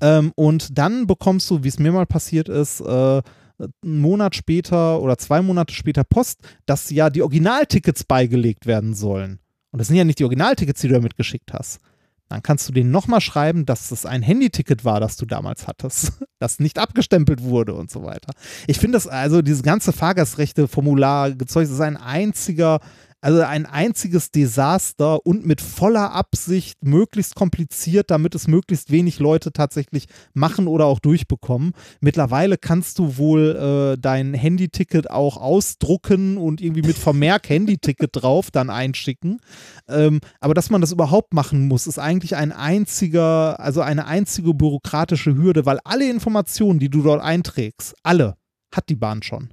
Ähm, und dann bekommst du, wie es mir mal passiert ist, äh, einen Monat später oder zwei Monate später Post, dass ja die Originaltickets beigelegt werden sollen. Und das sind ja nicht die Originaltickets, die du da mitgeschickt hast. Dann kannst du denen nochmal schreiben, dass es ein Handyticket war, das du damals hattest, das nicht abgestempelt wurde und so weiter. Ich finde das, also dieses ganze Fahrgastrechte-Formular gezeugt, ist ein einziger, also ein einziges Desaster und mit voller Absicht möglichst kompliziert, damit es möglichst wenig Leute tatsächlich machen oder auch durchbekommen. Mittlerweile kannst du wohl äh, dein Handyticket auch ausdrucken und irgendwie mit Vermerk Handyticket drauf dann einschicken. Ähm, aber dass man das überhaupt machen muss, ist eigentlich ein einziger, also eine einzige bürokratische Hürde, weil alle Informationen, die du dort einträgst, alle hat die Bahn schon.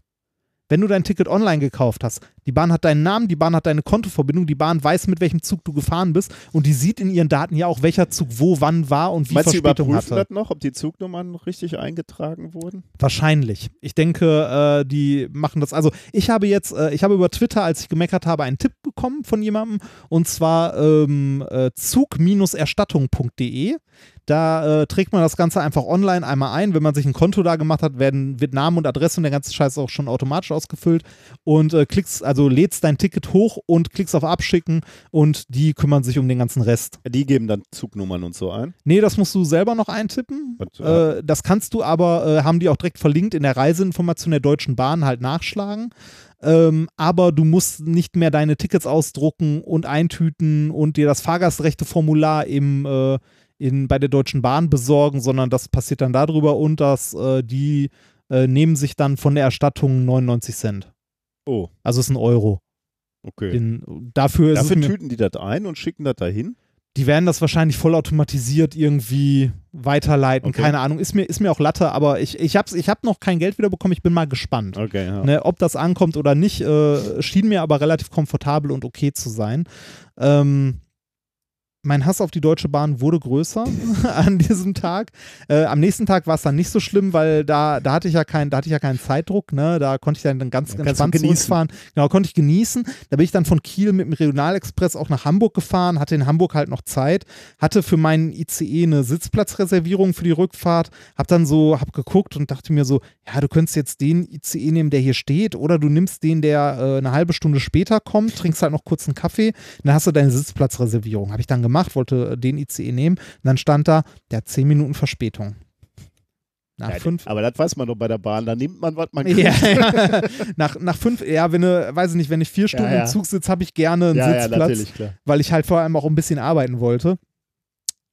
Wenn du dein Ticket online gekauft hast, die Bahn hat deinen Namen, die Bahn hat deine Kontoverbindung, die Bahn weiß, mit welchem Zug du gefahren bist und die sieht in ihren Daten ja auch, welcher Zug wo, wann war und wie Meinst Verspätung überprüfen hatte. das noch, ob die Zugnummern richtig eingetragen wurden? Wahrscheinlich. Ich denke, äh, die machen das. Also ich habe jetzt, äh, ich habe über Twitter, als ich gemeckert habe, einen Tipp bekommen von jemandem und zwar ähm, äh, zug-erstattung.de. Da äh, trägt man das Ganze einfach online einmal ein. Wenn man sich ein Konto da gemacht hat, werden, wird Name und Adresse und der ganze Scheiß auch schon automatisch ausgefüllt und äh, klickst, also lädst dein Ticket hoch und klickst auf Abschicken und die kümmern sich um den ganzen Rest. Die geben dann Zugnummern und so ein. Nee, das musst du selber noch eintippen. Äh, Äh, das kannst du aber, äh, haben die auch direkt verlinkt in der Reiseinformation der Deutschen Bahn halt nachschlagen. Ähm, aber du musst nicht mehr deine Tickets ausdrucken und eintüten und dir das Fahrgastrechteformular im, äh, in, bei der Deutschen Bahn besorgen, sondern das passiert dann darüber und dass äh, die äh, nehmen sich dann von der Erstattung 99 Cent. Oh, Also ist ein Euro. okay. Den, dafür Dafür mir, tüten die das ein und schicken das dahin. die werden das wahrscheinlich vollautomatisiert irgendwie weiterleiten. Okay. Keine Ahnung. Ist mir, ist mir auch Latte, aber ich, ich habe ich hab noch kein Geld wieder bekommen. Ich bin mal gespannt. Okay, ja. Ne, ob das ankommt oder nicht, äh, schien mir aber relativ komfortabel und okay zu sein. Ähm, mein Hass auf die Deutsche Bahn wurde größer an diesem Tag. Äh, am nächsten Tag war es dann nicht so schlimm, weil da, da hatte ich ja keinen, da hatte ich ja keinen Zeitdruck, ne? Da konnte ich dann ganz Ja, entspannt zurückfahren. Genau, konnte ich genießen. Da bin ich dann von Kiel mit dem Regionalexpress auch nach Hamburg gefahren, hatte in Hamburg halt noch Zeit, hatte für meinen ICE eine Sitzplatzreservierung für die Rückfahrt, hab dann so, hab geguckt und dachte mir so, ja, du könntest jetzt den ICE nehmen, der hier steht, oder du nimmst den, der äh, eine halbe Stunde später kommt, trinkst halt noch kurz einen Kaffee, dann hast du deine Sitzplatzreservierung. Habe ich dann gemacht, wollte äh, den ICE nehmen, und dann stand da, der hat 10 Minuten Verspätung. Nach Ja, fünf. Aber das weiß man doch bei der Bahn. Da nimmt man, was man Ja, kriegt. ja. nach, nach fünf, ja, wenn du, weiß ich nicht, wenn ich vier Stunden ja. im Zug sitze, habe ich gerne einen Ja, ja, Sitzplatz, weil ich halt vor allem auch ein bisschen arbeiten wollte.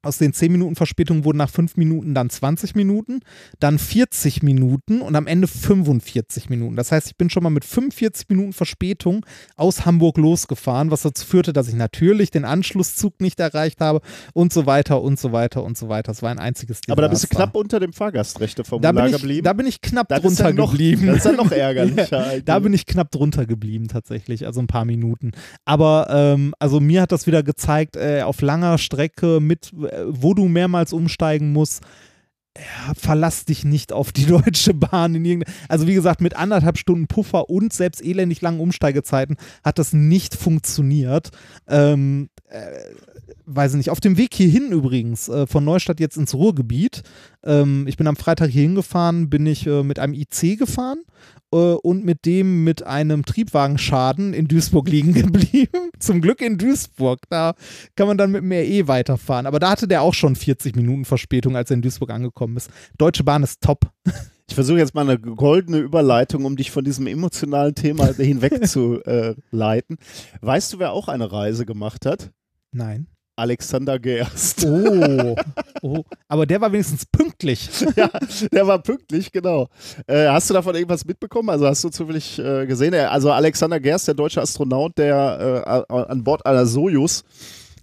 Aus den 10 Minuten Verspätung wurden nach 5 Minuten dann 20 Minuten, dann 40 Minuten und am Ende 45 Minuten. Das heißt, ich bin schon mal mit 45 Minuten Verspätung aus Hamburg losgefahren, was dazu führte, dass ich natürlich den Anschlusszug nicht erreicht habe und so weiter und so weiter und so weiter. Das war ein einziges Desaster. Aber da bist du knapp unter dem da Fahrgastrechteformular bin, ich, geblieben. da bin ich knapp Das drunter ja noch, geblieben. Das ist ja noch ärgerlicher. eigentlich. Da bin ich knapp drunter geblieben tatsächlich, also ein paar Minuten. Aber ähm, also mir hat das wieder gezeigt, äh, auf langer Strecke mit, wo du mehrmals umsteigen musst, ja, verlass dich nicht auf die Deutsche Bahn in. Also wie gesagt, mit anderthalb Stunden Puffer und selbst elendig langen Umsteigezeiten hat das nicht funktioniert. Ähm, äh, weiß ich nicht. Auf dem Weg hierhin übrigens, äh, von Neustadt jetzt ins Ruhrgebiet. Ähm, ich bin am Freitag hier hingefahren, bin ich äh, mit einem IC gefahren äh, und mit dem mit einem Triebwagenschaden in Duisburg liegen geblieben. Zum Glück in Duisburg. Da kann man dann mit dem RE weiterfahren. Aber da hatte der auch schon 40 Minuten Verspätung, als er in Duisburg angekommen ist. Deutsche Bahn ist top. Ich versuche jetzt mal eine goldene Überleitung, um dich von diesem emotionalen Thema hinwegzuleiten. Weißt du, wer auch eine Reise gemacht hat? Nein. Alexander Gerst. Oh. oh. Aber der war wenigstens pünktlich. ja, der war pünktlich, genau. Äh, hast du davon irgendwas mitbekommen? Also hast du zufällig äh, gesehen? Er- Also Alexander Gerst, der deutsche Astronaut, der äh, an Bord einer Sojus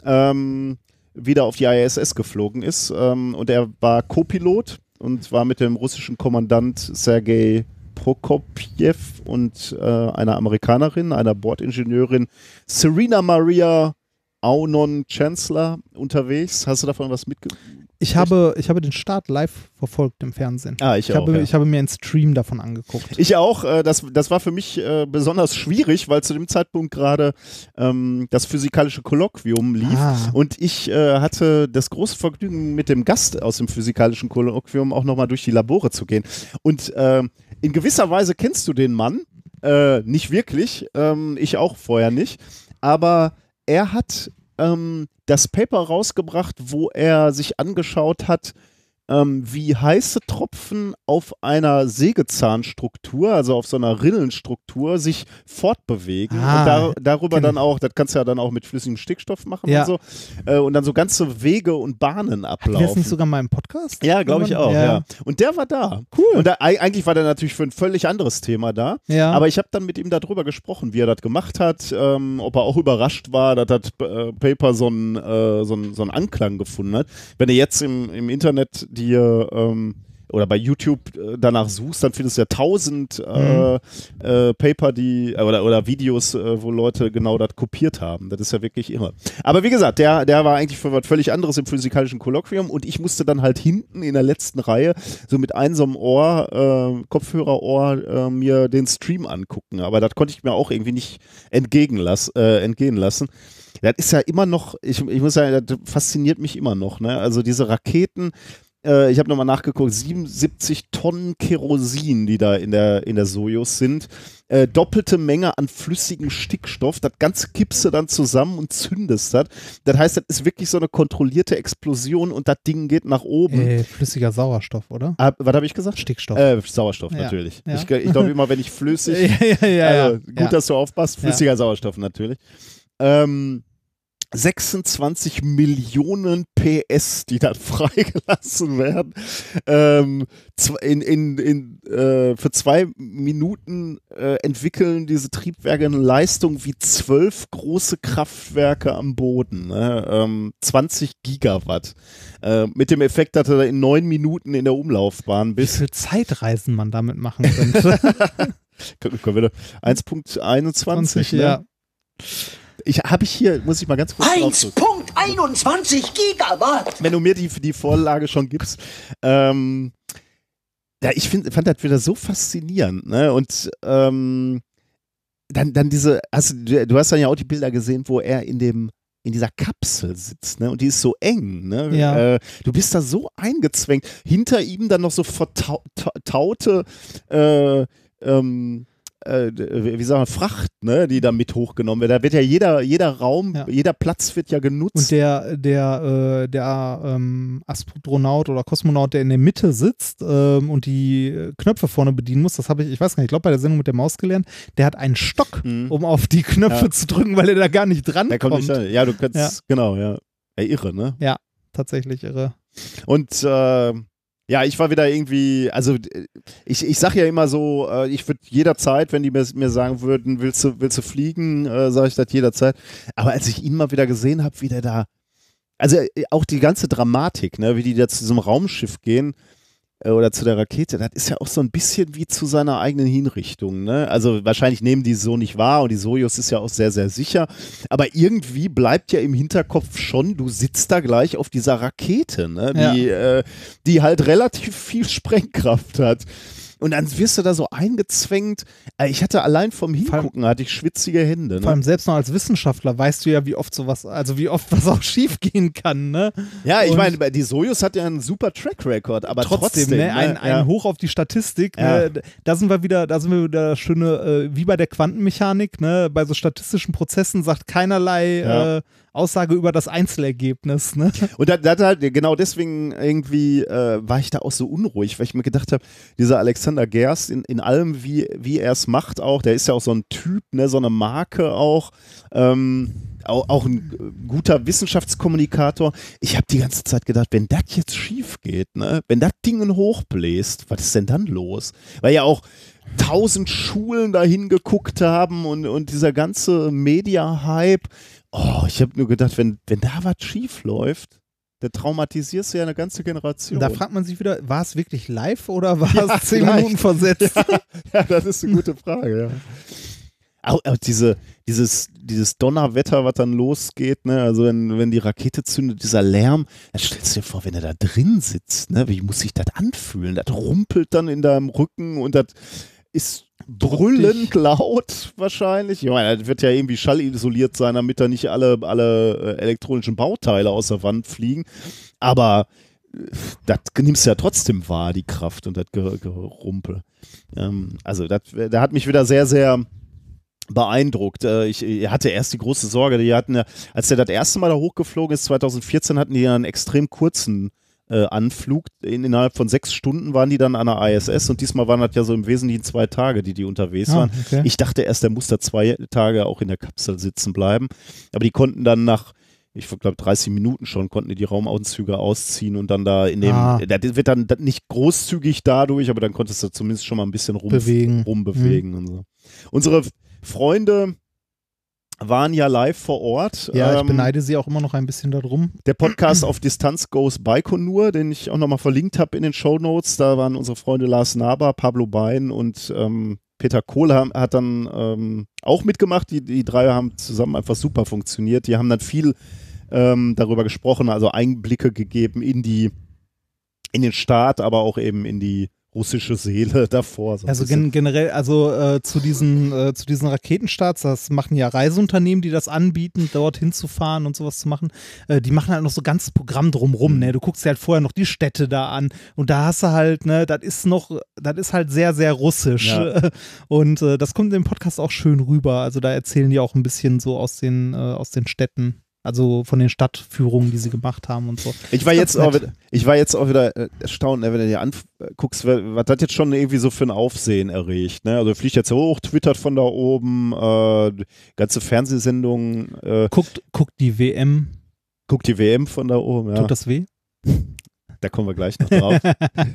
ähm, wieder auf die ISS geflogen ist. Ähm, und er war Co-Pilot und war mit dem russischen Kommandant Sergei Prokopjew und äh, einer Amerikanerin, einer Bordingenieurin Serena Maria Aunon Chancellor unterwegs. Hast du davon was mitgekommen? Ich habe, ich habe den Start live verfolgt im Fernsehen. Ah, ich, Ich auch. habe, ja. ich habe mir einen Stream davon angeguckt. Ich auch. Äh, das, das war für mich äh, besonders schwierig, weil zu dem Zeitpunkt gerade ähm, das physikalische Kolloquium lief. Ah. Und ich äh, hatte das große Vergnügen, mit dem Gast aus dem physikalischen Kolloquium auch nochmal durch die Labore zu gehen. Und äh, in gewisser Weise kennst du den Mann. Äh, nicht wirklich. Ähm, ich auch vorher nicht. Aber er hat ähm, das Paper rausgebracht, wo er sich angeschaut hat, ähm, wie heiße Tropfen auf einer Sägezahnstruktur, also auf so einer Rillenstruktur, sich fortbewegen Ah, und da, darüber kenn dann auch, das kannst du ja dann auch mit flüssigem Stickstoff machen Ja. und so, äh, und dann so ganze Wege und Bahnen ablaufen. der das nicht sogar mal im Podcast? ja, glaube ich auch, Ja. ja. Und der war da. Cool. Und da, eig- eigentlich war der natürlich für ein völlig anderes Thema da. Ja. Aber ich habe dann mit ihm darüber gesprochen, wie er das gemacht hat, ähm, ob er auch überrascht war, dass das äh, Paper so einen äh, so so Anklang gefunden hat. Wenn du jetzt im, im Internet dir ähm, oder bei YouTube äh, danach suchst, dann findest du ja tausend äh, äh, Paper, die äh, oder, oder Videos, äh, wo Leute genau das kopiert haben. Das ist ja wirklich irre. Aber wie gesagt, der, der war eigentlich für was völlig anderes im physikalischen Kolloquium und ich musste dann halt hinten in der letzten Reihe so mit einem so einem Ohr, äh, Kopfhörerohr, äh, mir den Stream angucken. Aber das konnte ich mir auch irgendwie nicht entgegenlass, äh, entgehen lassen. Das ist ja immer noch, ich, ich muss sagen, das fasziniert mich immer noch. Ne? Also diese Raketen, äh, ich habe nochmal nachgeguckt, 77 Tonnen Kerosin, die da in der, in der Sojus sind. Äh, doppelte Menge an flüssigem Stickstoff. Das Ganze kippst du dann zusammen und zündest das. Das heißt, das ist wirklich so eine kontrollierte Explosion und das Ding geht nach oben. Äh, flüssiger Sauerstoff, oder? Ah, was habe ich gesagt? Stickstoff. Äh, Sauerstoff Ja, natürlich. ja. Ich, ich glaube immer, wenn ich flüssig, ja, ja, ja. also, gut, dass du aufpasst, flüssiger Sauerstoff natürlich. Ähm, 26 Millionen PS, die dann freigelassen werden. Ähm, in, in, in, äh, für zwei Minuten äh, entwickeln diese Triebwerke eine Leistung wie zwölf große Kraftwerke am Boden. Ne? Ähm, 20 Gigawatt. Äh, mit dem Effekt, dass du in neun Minuten in der Umlaufbahn Wie bist. viel Zeitreisen man damit machen könnte. Können wir da- 1.21, ne? ja. Ich habe ich hier, muss ich mal ganz kurz draufdrücken. 1.21 Gigawatt. Wenn du mir die, die Vorlage schon gibst. Ähm, ja, ich find, fand das wieder so faszinierend, ne? Und ähm, dann, dann diese, hast du, du hast dann ja auch die Bilder gesehen, wo er in dem in dieser Kapsel sitzt, ne? Und die ist so eng, ne? Ja. Äh, du bist da so eingezwängt. Hinter ihm dann noch so vertaute äh, ähm, äh, wie sagen wir, Fracht, ne, die da mit hochgenommen wird. Da wird ja jeder, jeder Raum, Ja. jeder Platz wird ja genutzt. Und der, der, äh, der ähm, Astronaut oder Kosmonaut, der in der Mitte sitzt ähm, und die Knöpfe vorne bedienen muss, das habe ich, ich weiß gar nicht, ich glaube bei der Sendung mit der Maus gelernt, der hat einen Stock, Mhm. um auf die Knöpfe Ja. zu drücken, weil er da gar nicht dran Da kommt kommt. nicht rein. Ja, du kannst, Ja. genau, ja. ja. Irre, ne? Tatsächlich irre. Und äh, ja, ich war wieder irgendwie, also ich, ich sag ja immer so, äh, ich würde jederzeit, wenn die mir, mir sagen würden, willst du, willst du fliegen, äh, sage ich das jederzeit. Aber als ich ihn mal wieder gesehen habe, wie der da, also äh, auch die ganze Dramatik, ne, wie die da zu diesem Raumschiff gehen oder zu der Rakete, das ist ja auch so ein bisschen wie zu seiner eigenen Hinrichtung. Ne? Also wahrscheinlich nehmen die so nicht wahr und die Sojus ist ja auch sehr, sehr sicher. Aber irgendwie bleibt ja im Hinterkopf schon, du sitzt da gleich auf dieser Rakete, ne? die, äh, die halt relativ viel Sprengkraft hat. Und dann wirst du da so eingezwängt. Äh, Ich hatte allein vom Hingucken hatte ich schwitzige Hände. Vor Ne? allem selbst noch als Wissenschaftler weißt du ja, wie oft sowas, also wie oft was auch schief gehen kann, ne? Ja, ich meine, die Sojus hat ja einen super Track Record, aber trotzdem, trotzdem, ne, ein, ne? ein ja. Hoch auf die Statistik. Ja. Ne, da sind wir wieder, da sind wir wieder das schöne, äh, wie bei der Quantenmechanik, ne, bei so statistischen Prozessen sagt keinerlei Ja. äh, Aussage über das Einzelergebnis. Ne? Und da, da, da, genau deswegen irgendwie äh, war ich da auch so unruhig, weil ich mir gedacht habe, dieser Alexander Gerst in, in allem, wie, wie er es macht auch, der ist ja auch so ein Typ, ne, so eine Marke auch, ähm, auch, auch ein guter Wissenschaftskommunikator. Ich habe die ganze Zeit gedacht, wenn das jetzt schief geht, ne, wenn das Ding hochbläst, was ist denn dann los? Weil ja auch tausend Schulen dahin geguckt haben und, und dieser ganze Media-Hype. Oh, ich habe nur gedacht, wenn, wenn da was schief läuft, da traumatisierst du ja eine ganze Generation. Da fragt man sich wieder, war es wirklich live oder war Ja, es zehn vielleicht. Minuten versetzt? ja, das ist eine gute Frage, ja. Auch, auch diese, dieses, dieses Donnerwetter, was dann losgeht, ne? also wenn, wenn die Rakete zündet, dieser Lärm, dann stellst du dir vor, wenn er da drin sitzt, ne? wie muss sich das anfühlen? Das rumpelt dann in deinem Rücken und das ist brüllend laut wahrscheinlich. Ich meine, das wird ja irgendwie schallisoliert sein, damit da nicht alle, alle äh, elektronischen Bauteile aus der Wand fliegen. Aber äh, das nimmst du ja trotzdem wahr, die Kraft und das Ge- Gerumpel. Ähm, also, das, der hat mich wieder sehr, sehr beeindruckt. Äh, ich, hatte erst die große Sorge, die hatten ja, als der das erste Mal da hochgeflogen ist, 2014, hatten die ja einen extrem kurzen äh, Anflug. In, innerhalb von sechs Stunden waren die dann an der ISS und diesmal waren das ja so im Wesentlichen zwei Tage, die die unterwegs Ah, waren. okay. Ich dachte erst, der muss da zwei Tage auch in der Kapsel sitzen bleiben. Aber die konnten dann nach, ich glaube, 30 Minuten schon, konnten die die Raumanzüge ausziehen und dann da in dem, Ah. das wird dann nicht großzügig dadurch, aber dann konntest du zumindest schon mal ein bisschen rum, Bewegen. rumbewegen und so. Unsere Freunde waren ja live vor Ort. Ja, ich Ähm, beneide sie auch immer noch ein bisschen darum. der Podcast auf Distanz Goes Baikonur, den ich auch nochmal verlinkt habe in den Show Notes. Da waren unsere Freunde Lars Naber, Pablo Bein und ähm, Peter Kohl hat dann ähm, auch mitgemacht. Die, die drei haben zusammen einfach super funktioniert. Die haben dann viel ähm, darüber gesprochen, also Einblicke gegeben in die in den Start, aber auch eben in die russische Seele davor. So Also gen generell, also äh, zu diesen äh, zu diesen Raketenstarts, das machen ja Reiseunternehmen, die das anbieten, dort hinzufahren und sowas zu machen. Äh, die machen halt noch so ganzes Programm drumrum, ne? Du guckst dir halt vorher noch die Städte da an und da hast du halt, ne, das ist noch, das ist halt sehr, sehr russisch. Ja. Und äh, das kommt im Podcast auch schön rüber. Also da erzählen die auch ein bisschen so aus den, äh, aus den Städten. Also von den Stadtführungen, die sie gemacht haben und so. Ich war, jetzt auch wieder, ich war jetzt auch wieder äh, erstaunt, ne, wenn du dir anguckst, was das jetzt schon irgendwie so für ein Aufsehen erregt. Ne? Also fliegt jetzt hoch, twittert von da oben, äh, ganze Fernsehsendungen, äh, Guckt, guckt die WM, guckt die WM von da oben. Ja. tut das weh? Da kommen wir gleich noch drauf.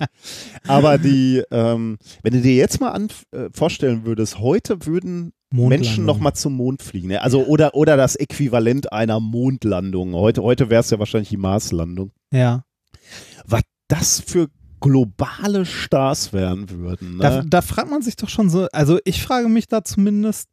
Aber die, ähm, wenn du dir jetzt mal an, äh, vorstellen würdest, heute würden Menschen noch mal zum Mond fliegen. Ne? Also oder, oder das Äquivalent einer Mondlandung. Heute, heute wäre es ja wahrscheinlich die Marslandung. Ja. Was das für globale Stars werden würden. Da, Ne? da fragt man sich doch schon so, also ich frage mich da zumindest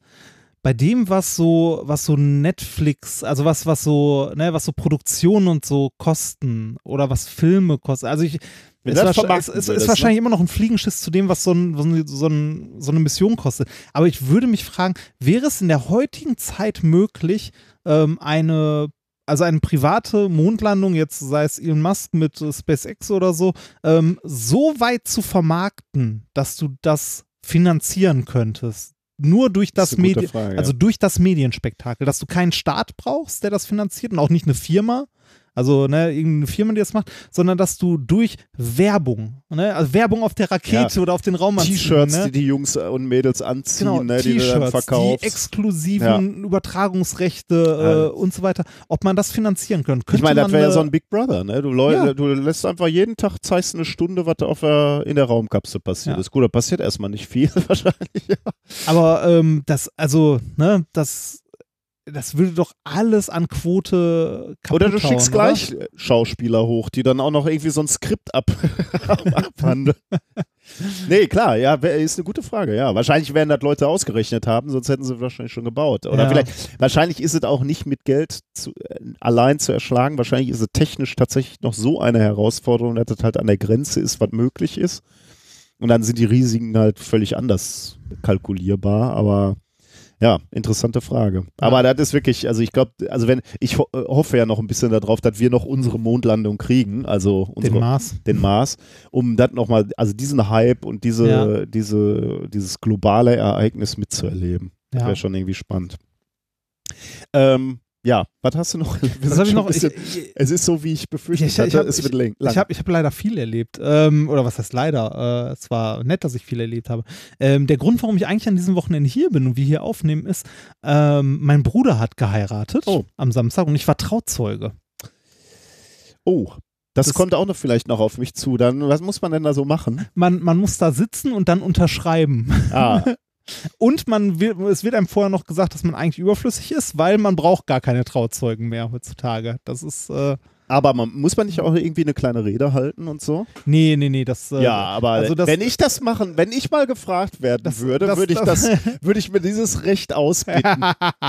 bei dem, was so, was so Netflix, also was, was so, ne, was so Produktionen und so kosten oder was Filme kosten. Also ich, Wenn es, es würdest, ist wahrscheinlich immer noch ein Fliegenschiss zu dem, was so, ein, so, ein, so, ein, so eine Mission kostet. Aber ich würde mich fragen, wäre es in der heutigen Zeit möglich, ähm, eine also eine private Mondlandung, jetzt sei es Elon Musk mit äh, SpaceX oder so, ähm, so weit zu vermarkten, dass du das finanzieren könntest. Nur durch Das das, ist Medien, Frage, ja. also durch das Medienspektakel, dass du keinen Staat brauchst, der das finanziert und auch nicht eine Firma, also ne, irgendeine Firma, die das macht, sondern dass du durch Werbung, ne, also Werbung auf der Rakete Ja. oder auf den Raumanzügen, T-Shirts, ne? die die Jungs und Mädels anziehen, Genau, ne, die du dann T-Shirts, die verkaufst. exklusiven Übertragungsrechte Ja. äh, und so weiter, ob man das finanzieren könnte. ich meine, das wäre ja so ein Big Brother, ne? Du, Leu Ja. du lässt einfach jeden Tag, zeigst eine Stunde, was da auf der, in der Raumkapsel passiert ist. Gut, da passiert erstmal nicht viel wahrscheinlich. Aber ähm, das, also, ne, das, das würde doch alles an Quote kaputt Oder du schickst hauen, gleich Schauspieler hoch, die dann auch noch irgendwie so ein Skript ab abhandeln. nee, klar, ja, ist eine gute Frage, ja. Wahrscheinlich werden das Leute ausgerechnet haben, sonst hätten sie wahrscheinlich schon gebaut. Oder Ja. vielleicht, wahrscheinlich ist es auch nicht mit Geld zu, äh, allein zu erschlagen. Wahrscheinlich ist es technisch tatsächlich noch so eine Herausforderung, dass das halt an der Grenze ist, was möglich ist. Und dann sind die Risiken halt völlig anders kalkulierbar, aber ja, interessante Frage. Aber das ist wirklich, also ich glaube, also wenn, ich ho hoffe ja noch ein bisschen darauf, dass wir noch unsere Mondlandung kriegen, also Den unsere, Mars. den Mars, um das nochmal, also diesen Hype und diese, Ja. diese, dieses globale Ereignis mitzuerleben. Das Ja. wäre schon irgendwie spannend. Ähm, ja, was hast du noch? Wir Was habe ich noch? bisschen- Ich, es ist so, wie ich befürchtet Ich- ich hatte. hab- es wird lang. lang. ich habe ich hab leider viel erlebt. Ähm, oder was heißt leider? Äh, es war nett, dass ich viel erlebt habe. Ähm, der Grund, warum ich eigentlich an diesem Wochenende hier bin und wir hier aufnehmen, ist, ähm, mein Bruder hat geheiratet Oh. am Samstag und ich war Trauzeuge. oh, das, Das- kommt auch noch vielleicht noch auf mich zu. Dann, was muss man denn da so machen? Man, man muss da sitzen und dann unterschreiben. Ah, Und man will, es wird einem vorher noch gesagt, dass man eigentlich überflüssig ist, weil man braucht gar keine Trauzeugen mehr heutzutage. Das ist, äh, aber man, muss man nicht auch irgendwie eine kleine Rede halten und so? nee, nee, nee, das, äh, Ja, aber also das, wenn ich das machen, wenn ich mal gefragt werden Das- würde, das- würde ich das- würde ich mir dieses Recht ausbitten.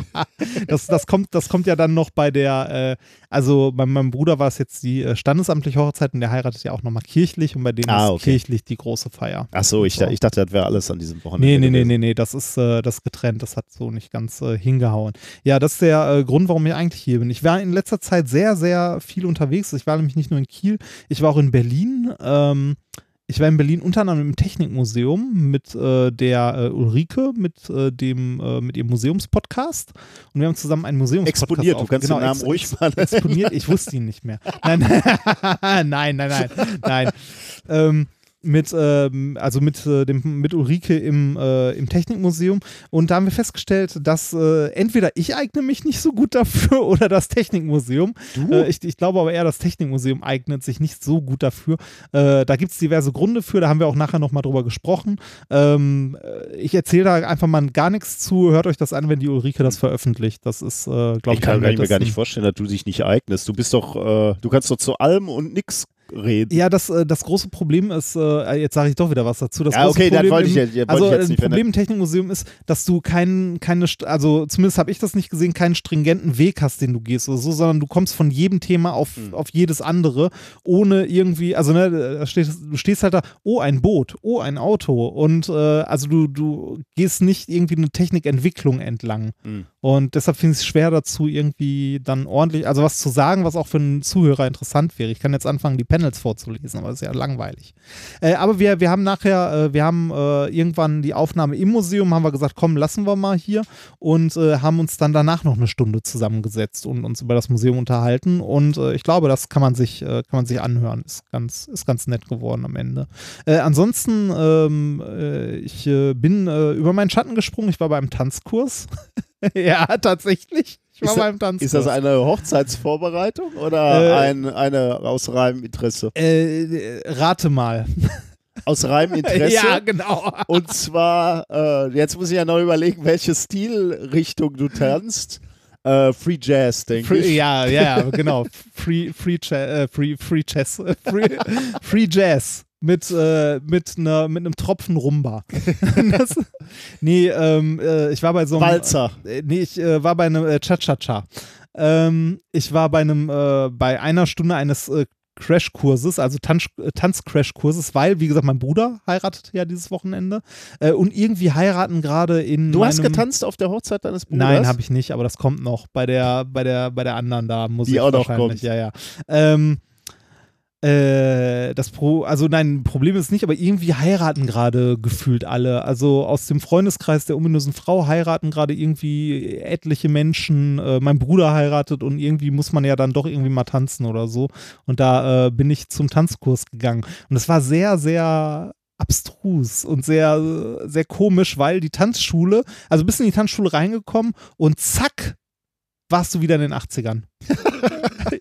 das, das, kommt, das kommt ja dann noch bei der, äh, also bei meinem Bruder war es jetzt die äh, standesamtliche Hochzeit und der heiratet ja auch nochmal kirchlich und bei denen Ah, ist okay. kirchlich die große Feier. Ach so, ich, So. ich dachte, das wäre alles an diesem Wochenende. Nee, nee, nee, nee, nee, das ist äh, das getrennt, das hat so nicht ganz äh, hingehauen. Ja, das ist der äh, Grund, warum ich eigentlich hier bin. Ich war in letzter Zeit sehr, sehr viel unterwegs. Ich war nämlich nicht nur in Kiel, ich war auch in Berlin. Ähm, ich war in Berlin unter anderem im Technikmuseum mit äh, der äh, Ulrike, mit äh, dem, äh, mit ihrem Museumspodcast. Und wir haben zusammen einen Museumspodcast Exponiert, du kannst genau, den Namen ruhig mal. exponiert. Ich wusste ihn nicht mehr. Nein, nein, nein, nein, nein. Ähm, mit, ähm, also mit, äh, dem, mit Ulrike im, äh, im Technikmuseum. Und da haben wir festgestellt, dass äh, entweder ich eigne mich nicht so gut dafür oder das Technikmuseum. Äh, ich, ich glaube aber eher, das Technikmuseum eignet sich nicht so gut dafür. Äh, da gibt es diverse Gründe für, da haben wir auch nachher nochmal drüber gesprochen. Ähm, äh, ich erzähle da einfach mal gar nichts zu. Hört euch das an, wenn die Ulrike das veröffentlicht. Das ist, äh, glaube ich, Ich kann mir gar nicht vorstellen, dass du dich nicht eignest. Du bist doch, äh, du kannst doch zu allem und nix reden. Ja, das, äh, das große Problem ist, äh, jetzt sage ich doch wieder was dazu. Das Ja, große okay, dann Problem wollte ich im- jetzt- wollte also ich jetzt ein nicht, wenn Problem im Technikmuseum ist, dass du keinen, keine, also zumindest habe ich das nicht gesehen, keinen stringenten Weg hast, den du gehst oder so, sondern du kommst von jedem Thema auf, Hm. auf jedes andere, ohne irgendwie, also ne, steht, du stehst halt da, oh, ein Boot, oh, ein Auto und äh, also du, du gehst nicht irgendwie eine Technikentwicklung entlang. Hm. Und deshalb finde ich es schwer dazu, irgendwie dann ordentlich, also was zu sagen, was auch für einen Zuhörer interessant wäre. Ich kann jetzt anfangen, die Panels vorzulesen, aber das ist ja langweilig. Äh, aber wir, wir haben nachher, äh, wir haben äh, irgendwann die Aufnahme im Museum, haben wir gesagt, komm, lassen wir mal hier und äh, haben uns dann danach noch eine Stunde zusammengesetzt und uns über das Museum unterhalten. Und äh, ich glaube, das kann man sich, äh, kann man sich anhören. Ist ganz, ist ganz nett geworden am Ende. Ansonsten, ähm, äh, ich bin über meinen Schatten gesprungen. Ich war beim Tanzkurs. ja, tatsächlich. Ich war beim Tanzkurs. ist das eine Hochzeitsvorbereitung oder Äh, ein, eine aus reinem Interesse? äh, rate mal. Aus reinem Interesse? Ja, genau. Und zwar, äh, jetzt muss ich ja noch überlegen, welche Stilrichtung du tanzt. Äh, Free Jazz, denke Free, ich. ja, ja, ja, genau. Free, free, äh, free, free äh, free, free Jazz mit äh, mit einer mit einem Tropfen Rumba. das, nee, ähm, äh, ich war bei so einem Walzer. Äh, nee, ich äh, war bei einem äh, Cha-Cha-Cha. Ähm, ich war bei einem äh, bei einer Stunde eines Crashkurses, also Tanz, Tanzcrashkurses, weil, wie gesagt, mein Bruder heiratet ja dieses Wochenende äh, und irgendwie heiraten gerade in Du hast getanzt auf der Hochzeit deines Bruders? Nein, habe ich nicht, aber das kommt noch bei der, bei der, bei der anderen da muss Die ich auch noch kommt. Ja, ja. Ähm, äh, das Pro, also nein, Problem ist nicht, aber irgendwie heiraten gerade gefühlt alle. Also aus dem Freundeskreis der ominösen Frau heiraten gerade irgendwie etliche Menschen. Äh, mein Bruder heiratet und irgendwie muss man ja dann doch irgendwie mal tanzen oder so. Und da äh, bin ich zum Tanzkurs gegangen. Und es war sehr, sehr abstrus und sehr, sehr komisch, weil die Tanzschule, also bist in die Tanzschule reingekommen und zack, warst du wieder in den 80ern.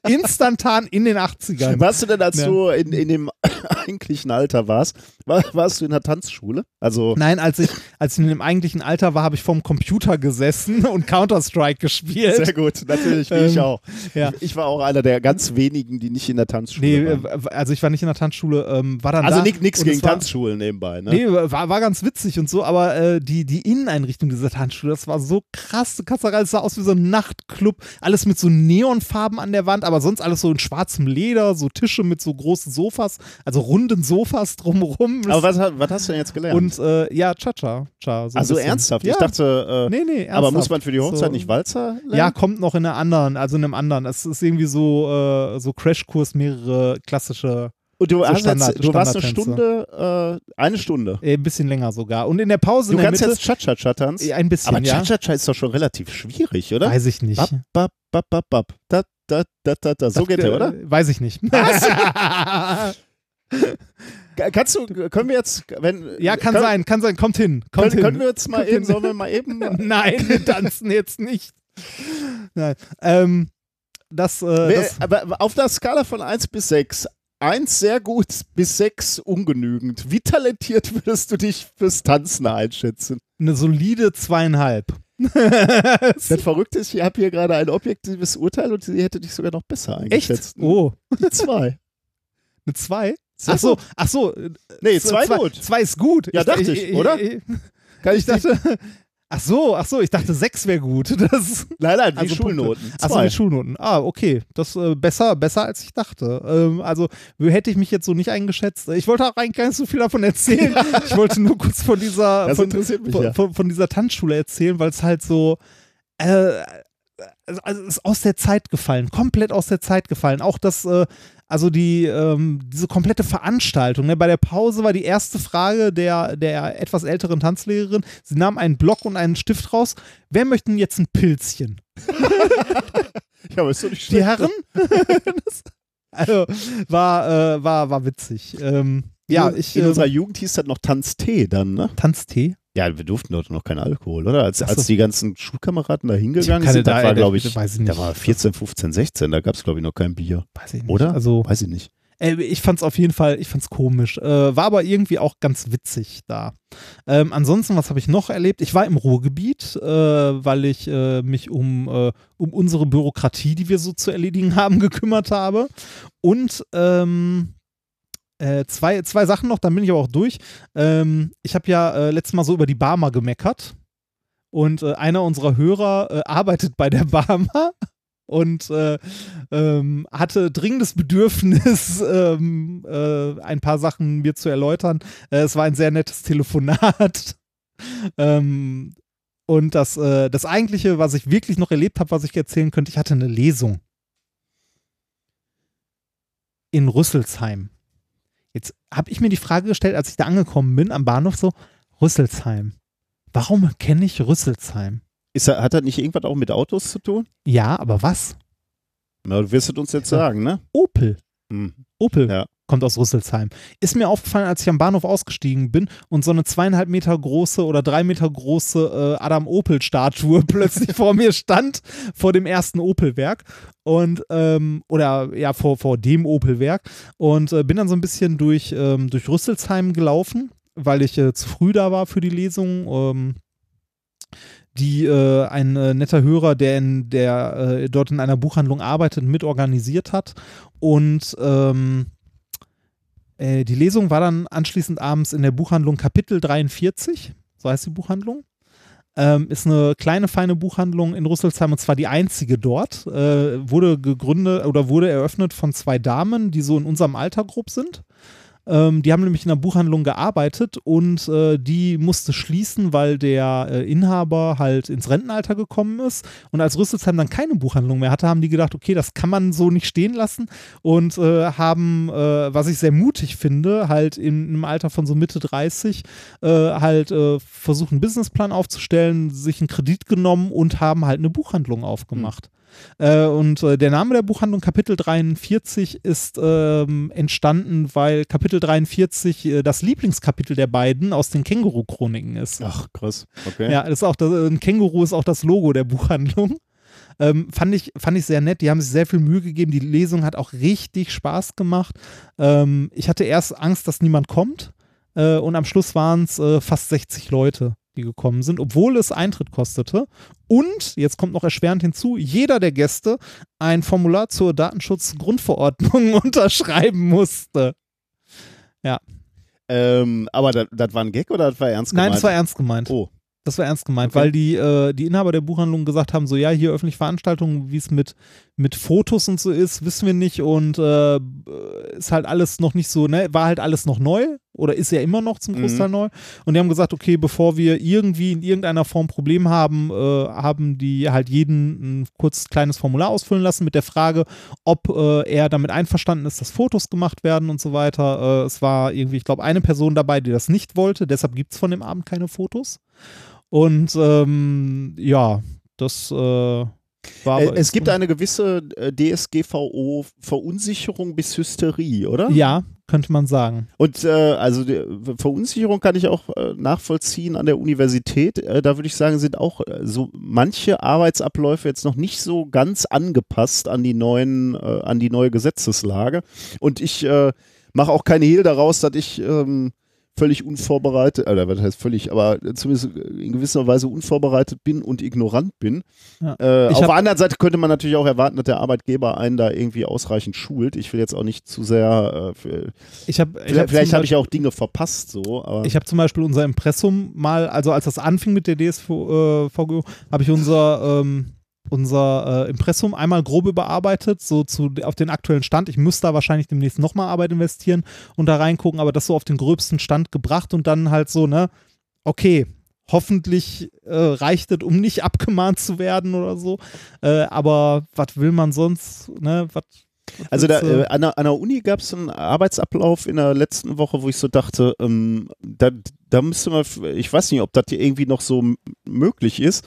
Instantan in den 80ern. Warst du denn, als Ja. du in, in dem eigentlichen Alter warst, war, warst du in der Tanzschule? Also, Nein, als ich, als ich in dem eigentlichen Alter war, habe ich vorm Computer gesessen und Counter-Strike gespielt. sehr gut, natürlich, wie ich Ähm, auch. ja. Ich war auch einer der ganz wenigen, die nicht in der Tanzschule Nee, waren. also ich war nicht in der Tanzschule, ähm, war dann Also da. nichts gegen war- Tanzschulen nebenbei, ne? Nee, war, war ganz witzig und so, aber äh, die, die Inneneinrichtung dieser Tanzschule, das war so krass. Du kannst es sah aus wie so ein Nachtclub. Alles mit so Neonfarben an der Wand, aber sonst alles so in schwarzem Leder, so Tische mit so großen Sofas, also runden Sofas drumherum. Aber was, was hast du denn jetzt gelernt? Und äh, ja, Cha-Cha. Cha, so also bisschen. ernsthaft? Ja. Ich dachte, äh, Nee, nee, ernsthaft. aber muss man für die Hochzeit So. nicht Walzer lernen? Ja, kommt noch in einer anderen, also in einem anderen. Es ist irgendwie so, äh, so Crashkurs, mehrere klassische, Und du, so hast Standard- jetzt, du warst eine. Stunde, äh, eine Stunde. äh, ein bisschen länger sogar. Und in der Pause Du in der kannst Mitte, jetzt Cha-Cha-Cha tanzen? äh, ein bisschen, aber ja. Cha-Cha-Cha ist doch schon relativ schwierig, oder? Weiß ich nicht. Bap, bap, bap, bap, bap. Da, da, da, da, da. So Das, geht der, äh, oder? Weiß ich nicht. Ka- Kannst du, können wir jetzt, wenn. ja, kann können, sein, kann sein. Kommt hin. Kommt Können, hin. können wir jetzt mal Kommt eben, hin. sollen wir mal eben. Nein, wir tanzen jetzt nicht. Nein. Ähm, das, äh, das, aber auf der Skala von 1 bis 6, 1 sehr gut bis 6 ungenügend. Wie talentiert würdest du dich fürs Tanzen einschätzen? eine solide zweieinhalb. Das Verrückte ist, ich habe hier gerade ein objektives Urteil und sie hätte dich sogar noch besser Echt? eingeschätzt. Oh, Die 2. eine zwei? Sehr Ach so, ach so. äh, Nee, zwei, 2 gut. Zwei ist gut. Ja, dachte ich, oder? Ich, Kann ich dachte, ach so, ach so, ich dachte sechs wäre gut. Das, nein, nein, die Also Schulnoten. Achso, Zwei. mit Schulnoten. Ah, okay. Das äh, besser, besser als ich dachte. Ähm, also hätte ich mich jetzt so nicht eingeschätzt. Ich wollte auch eigentlich gar nicht so viel davon erzählen. ich wollte nur kurz von dieser, Das von, interessiert mich von, ja. von, von dieser Tanzschule erzählen, weil es halt so. Äh, also, also es ist aus der Zeit gefallen, komplett aus der Zeit gefallen. Auch das, äh, also die, ähm, diese komplette Veranstaltung. Ne? Bei der Pause war die erste Frage der, der etwas älteren Tanzlehrerin. Sie nahm einen Block und einen Stift raus. Wer möchte denn jetzt ein Pilzchen? Ja, aber ist doch nicht Die schlecht. Herren? das, also, war, äh, war, war witzig. Ähm, ja, in, ich. in äh, unserer Jugend hieß das noch Tanztee dann, ne? Tanztee? Ja, wir durften dort noch keinen Alkohol, oder? Als, so. als die ganzen Schulkameraden da hingegangen sind, da- war, äh, glaube ich, weiß ich nicht. da war 14, 15, 16, da gab es, glaube ich, noch kein Bier. Weiß ich nicht. Oder? Also, Weiß ich nicht. äh, ich fand's auf jeden Fall, ich fand's komisch. Äh, war aber irgendwie auch ganz witzig da. Ähm, ansonsten, was habe ich noch erlebt? Ich war im Ruhrgebiet, äh, weil ich äh, mich um, äh, um unsere Bürokratie, die wir so zu erledigen haben, gekümmert habe. Und ähm, Äh, zwei, zwei Sachen noch, dann bin ich aber auch durch. Ähm, ich habe ja äh, letztes Mal so über die Barmer gemeckert. Und äh, einer unserer Hörer äh, arbeitet bei der Barmer und äh, ähm, hatte dringendes Bedürfnis, ähm, äh, ein paar Sachen mir zu erläutern. Es war ein sehr nettes Telefonat. ähm, und das, äh, das eigentliche, was ich wirklich noch erlebt habe, was ich erzählen könnte, ich hatte eine Lesung in Rüsselsheim. Habe ich mir die Frage gestellt, als ich da angekommen bin am Bahnhof, so, Rüsselsheim. Warum kenne ich Rüsselsheim? Ist, er- hat das nicht irgendwas auch mit Autos zu tun? Ja, aber was? Na, du wirst es uns jetzt sagen, ne? Opel. Hm. Opel Ja. Kommt aus Rüsselsheim. Ist mir aufgefallen, als ich am Bahnhof ausgestiegen bin und so eine zweieinhalb Meter große oder drei Meter große äh, Adam Opel-Statue plötzlich vor mir stand, vor dem ersten Opel-Werk. Und, ähm, oder ja, vor, vor dem Opel-Werk. Und äh, bin dann so ein bisschen durch, ähm, durch Rüsselsheim gelaufen, weil ich äh, zu früh da war für die Lesung. Ähm, die äh, ein äh, netter Hörer, der, in, der äh, dort in einer Buchhandlung arbeitet, mitorganisiert hat. Und ähm, äh, die Lesung war dann anschließend abends in der Buchhandlung Kapitel 43, so heißt die Buchhandlung. Ähm, ist eine kleine, feine Buchhandlung in Rüsselsheim und zwar die einzige dort. Äh, wurde gegründet oder wurde eröffnet von zwei Damen, die so in unserem Alter grob sind. Ähm, die haben nämlich in einer Buchhandlung gearbeitet und äh, die musste schließen, weil der äh, Inhaber halt ins Rentenalter gekommen ist. Und als Rüsselsheim dann keine Buchhandlung mehr hatte, haben die gedacht, okay, das kann man so nicht stehen lassen und äh, haben, äh, was ich sehr mutig finde, halt in einem Alter von so Mitte 30 äh, halt äh, versucht, einen Businessplan aufzustellen, sich einen Kredit genommen und haben halt eine Buchhandlung aufgemacht. Äh, und äh, der Name der Buchhandlung Kapitel 43 ist ähm, entstanden, weil Kapitel 43 äh, das Lieblingskapitel der beiden aus den Känguru-Chroniken ist. Ach, krass. Okay. Ja, das ist auch das, ein Känguru ist auch das Logo der Buchhandlung. Ähm, fand, ich, fand ich sehr nett. Die haben sich sehr viel Mühe gegeben. Die Lesung hat auch richtig Spaß gemacht. Ähm, ich hatte erst Angst, dass niemand kommt. Äh, und am Schluss waren es äh, fast 60 Leute, die gekommen sind, obwohl es Eintritt kostete. Und, jetzt kommt noch erschwerend hinzu, jeder der Gäste ein Formular zur Datenschutzgrundverordnung unterschreiben musste. Ähm, aber das, das war ein Gag oder das war ernst gemeint? Nein, das war ernst gemeint. Oh. Das war ernst gemeint, Okay. weil die, äh, die Inhaber der Buchhandlung gesagt haben, so ja, hier öffentliche Veranstaltungen, wie es mit, mit Fotos und so ist, wissen wir nicht und äh, ist halt alles noch nicht so, ne, war halt alles noch neu oder ist ja immer noch zum Großteil neu und die haben gesagt, okay, bevor wir irgendwie in irgendeiner Form Probleme haben, äh, haben die halt jeden ein kurz kleines Formular ausfüllen lassen mit der Frage, ob äh, er damit einverstanden ist, dass Fotos gemacht werden und so weiter. Äh, es war irgendwie, ich glaube, eine Person dabei, die das nicht wollte, deshalb gibt es von dem Abend keine Fotos. Und ähm, ja, das äh, es gibt eine gewisse äh, DSGVO-Verunsicherung bis Hysterie, oder? Ja, könnte man sagen. Und äh, also Verunsicherung kann ich auch äh, nachvollziehen an der Universität. Äh, da würde ich sagen, sind auch so manche Arbeitsabläufe jetzt noch nicht so ganz angepasst an die neuen, an die neue Gesetzeslage. Und ich mache auch keine Hehl daraus, dass ich ähm, völlig unvorbereitet, oder was heißt völlig, aber zumindest in gewisser Weise unvorbereitet bin und ignorant bin. Ja. Äh, Ich auf hab- der anderen Seite könnte man natürlich auch erwarten, dass der Arbeitgeber einen da irgendwie ausreichend schult. Ich will jetzt auch nicht zu sehr, äh, für, Ich habe vielleicht, habe ich ja auch Dinge verpasst, so, aber Ich habe zum Beispiel unser Impressum mal, also als das anfing mit der DSVGO, äh, habe ich unser, ähm, unser äh, Impressum einmal grob überarbeitet, so zu, auf den aktuellen Stand. Ich müsste da wahrscheinlich demnächst nochmal Arbeit investieren und da reingucken, aber das so auf den gröbsten Stand gebracht und dann halt so, ne, okay, hoffentlich äh, reicht es, um nicht abgemahnt zu werden oder so. Äh, aber was will man sonst, ne, was Also da, äh, an, der, an der Uni gab es einen Arbeitsablauf in der letzten Woche, wo ich so dachte, ähm, da, da müsste man, ich weiß nicht, ob das hier irgendwie noch so möglich ist.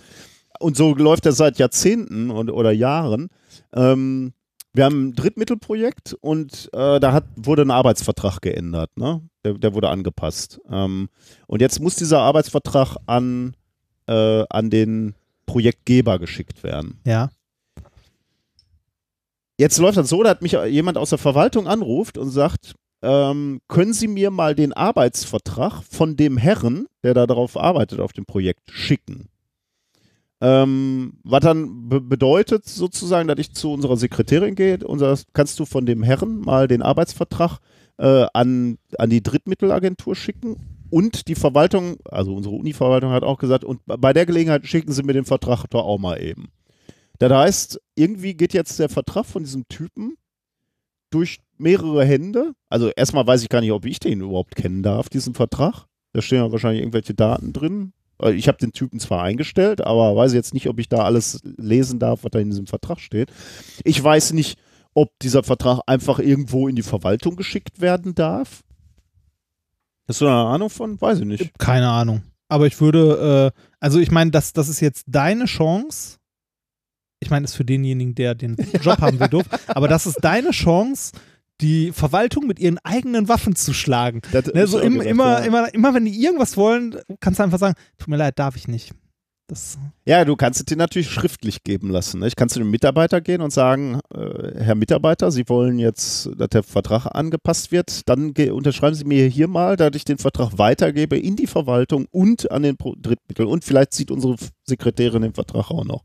Und so läuft das seit Jahrzehnten und, oder Jahren. Ähm, wir haben ein Drittmittelprojekt und äh, da hat, wurde ein Arbeitsvertrag geändert. Ne? Der, der wurde angepasst. Ähm, und jetzt muss dieser Arbeitsvertrag an, äh, an den Projektgeber geschickt werden. ja. Jetzt läuft das so, da hat mich jemand aus der Verwaltung anruft und sagt, ähm, können Sie mir mal den Arbeitsvertrag von dem Herren, der da drauf arbeitet auf dem Projekt, schicken? Ähm, was dann be bedeutet sozusagen, dass ich zu unserer Sekretärin gehe und sage, kannst du von dem Herren mal den Arbeitsvertrag äh, an, an die Drittmittelagentur schicken und die Verwaltung, also unsere Uni-Verwaltung hat auch gesagt, und bei der Gelegenheit schicken Sie mir den Vertrag doch auch mal eben. Das heißt, irgendwie geht jetzt der Vertrag von diesem Typen durch mehrere Hände. Also erstmal weiß ich gar nicht, ob ich den überhaupt kennen darf, diesen Vertrag. Da stehen ja wahrscheinlich irgendwelche Daten drin. Äh, Ich habe den Typen zwar eingestellt, aber weiß jetzt nicht, ob ich da alles lesen darf, was da in diesem Vertrag steht. Ich weiß nicht, ob dieser Vertrag einfach irgendwo in die Verwaltung geschickt werden darf. Hast du da eine Ahnung von? Weiß ich nicht. Keine Ahnung. Aber ich würde, äh, also ich meine, das, das ist jetzt deine Chance. Ich meine, ist für denjenigen, der den Job haben will, doof. Aber das ist deine Chance, die Verwaltung mit ihren eigenen Waffen zu schlagen. Ne, so im, gesagt, immer, ja. immer, immer, wenn die irgendwas wollen, kannst du einfach sagen, tut mir leid, darf ich nicht. Das, Ja, du kannst es dir natürlich schriftlich geben lassen. Ne? Ich kann zu dem Mitarbeiter gehen und sagen, äh, Herr Mitarbeiter, Sie wollen jetzt, dass der Vertrag angepasst wird, dann unterschreiben Sie mir hier mal, dass ich den Vertrag weitergebe in die Verwaltung und an den Pro Drittmittel. Und vielleicht sieht unsere Sekretärin den Vertrag auch noch.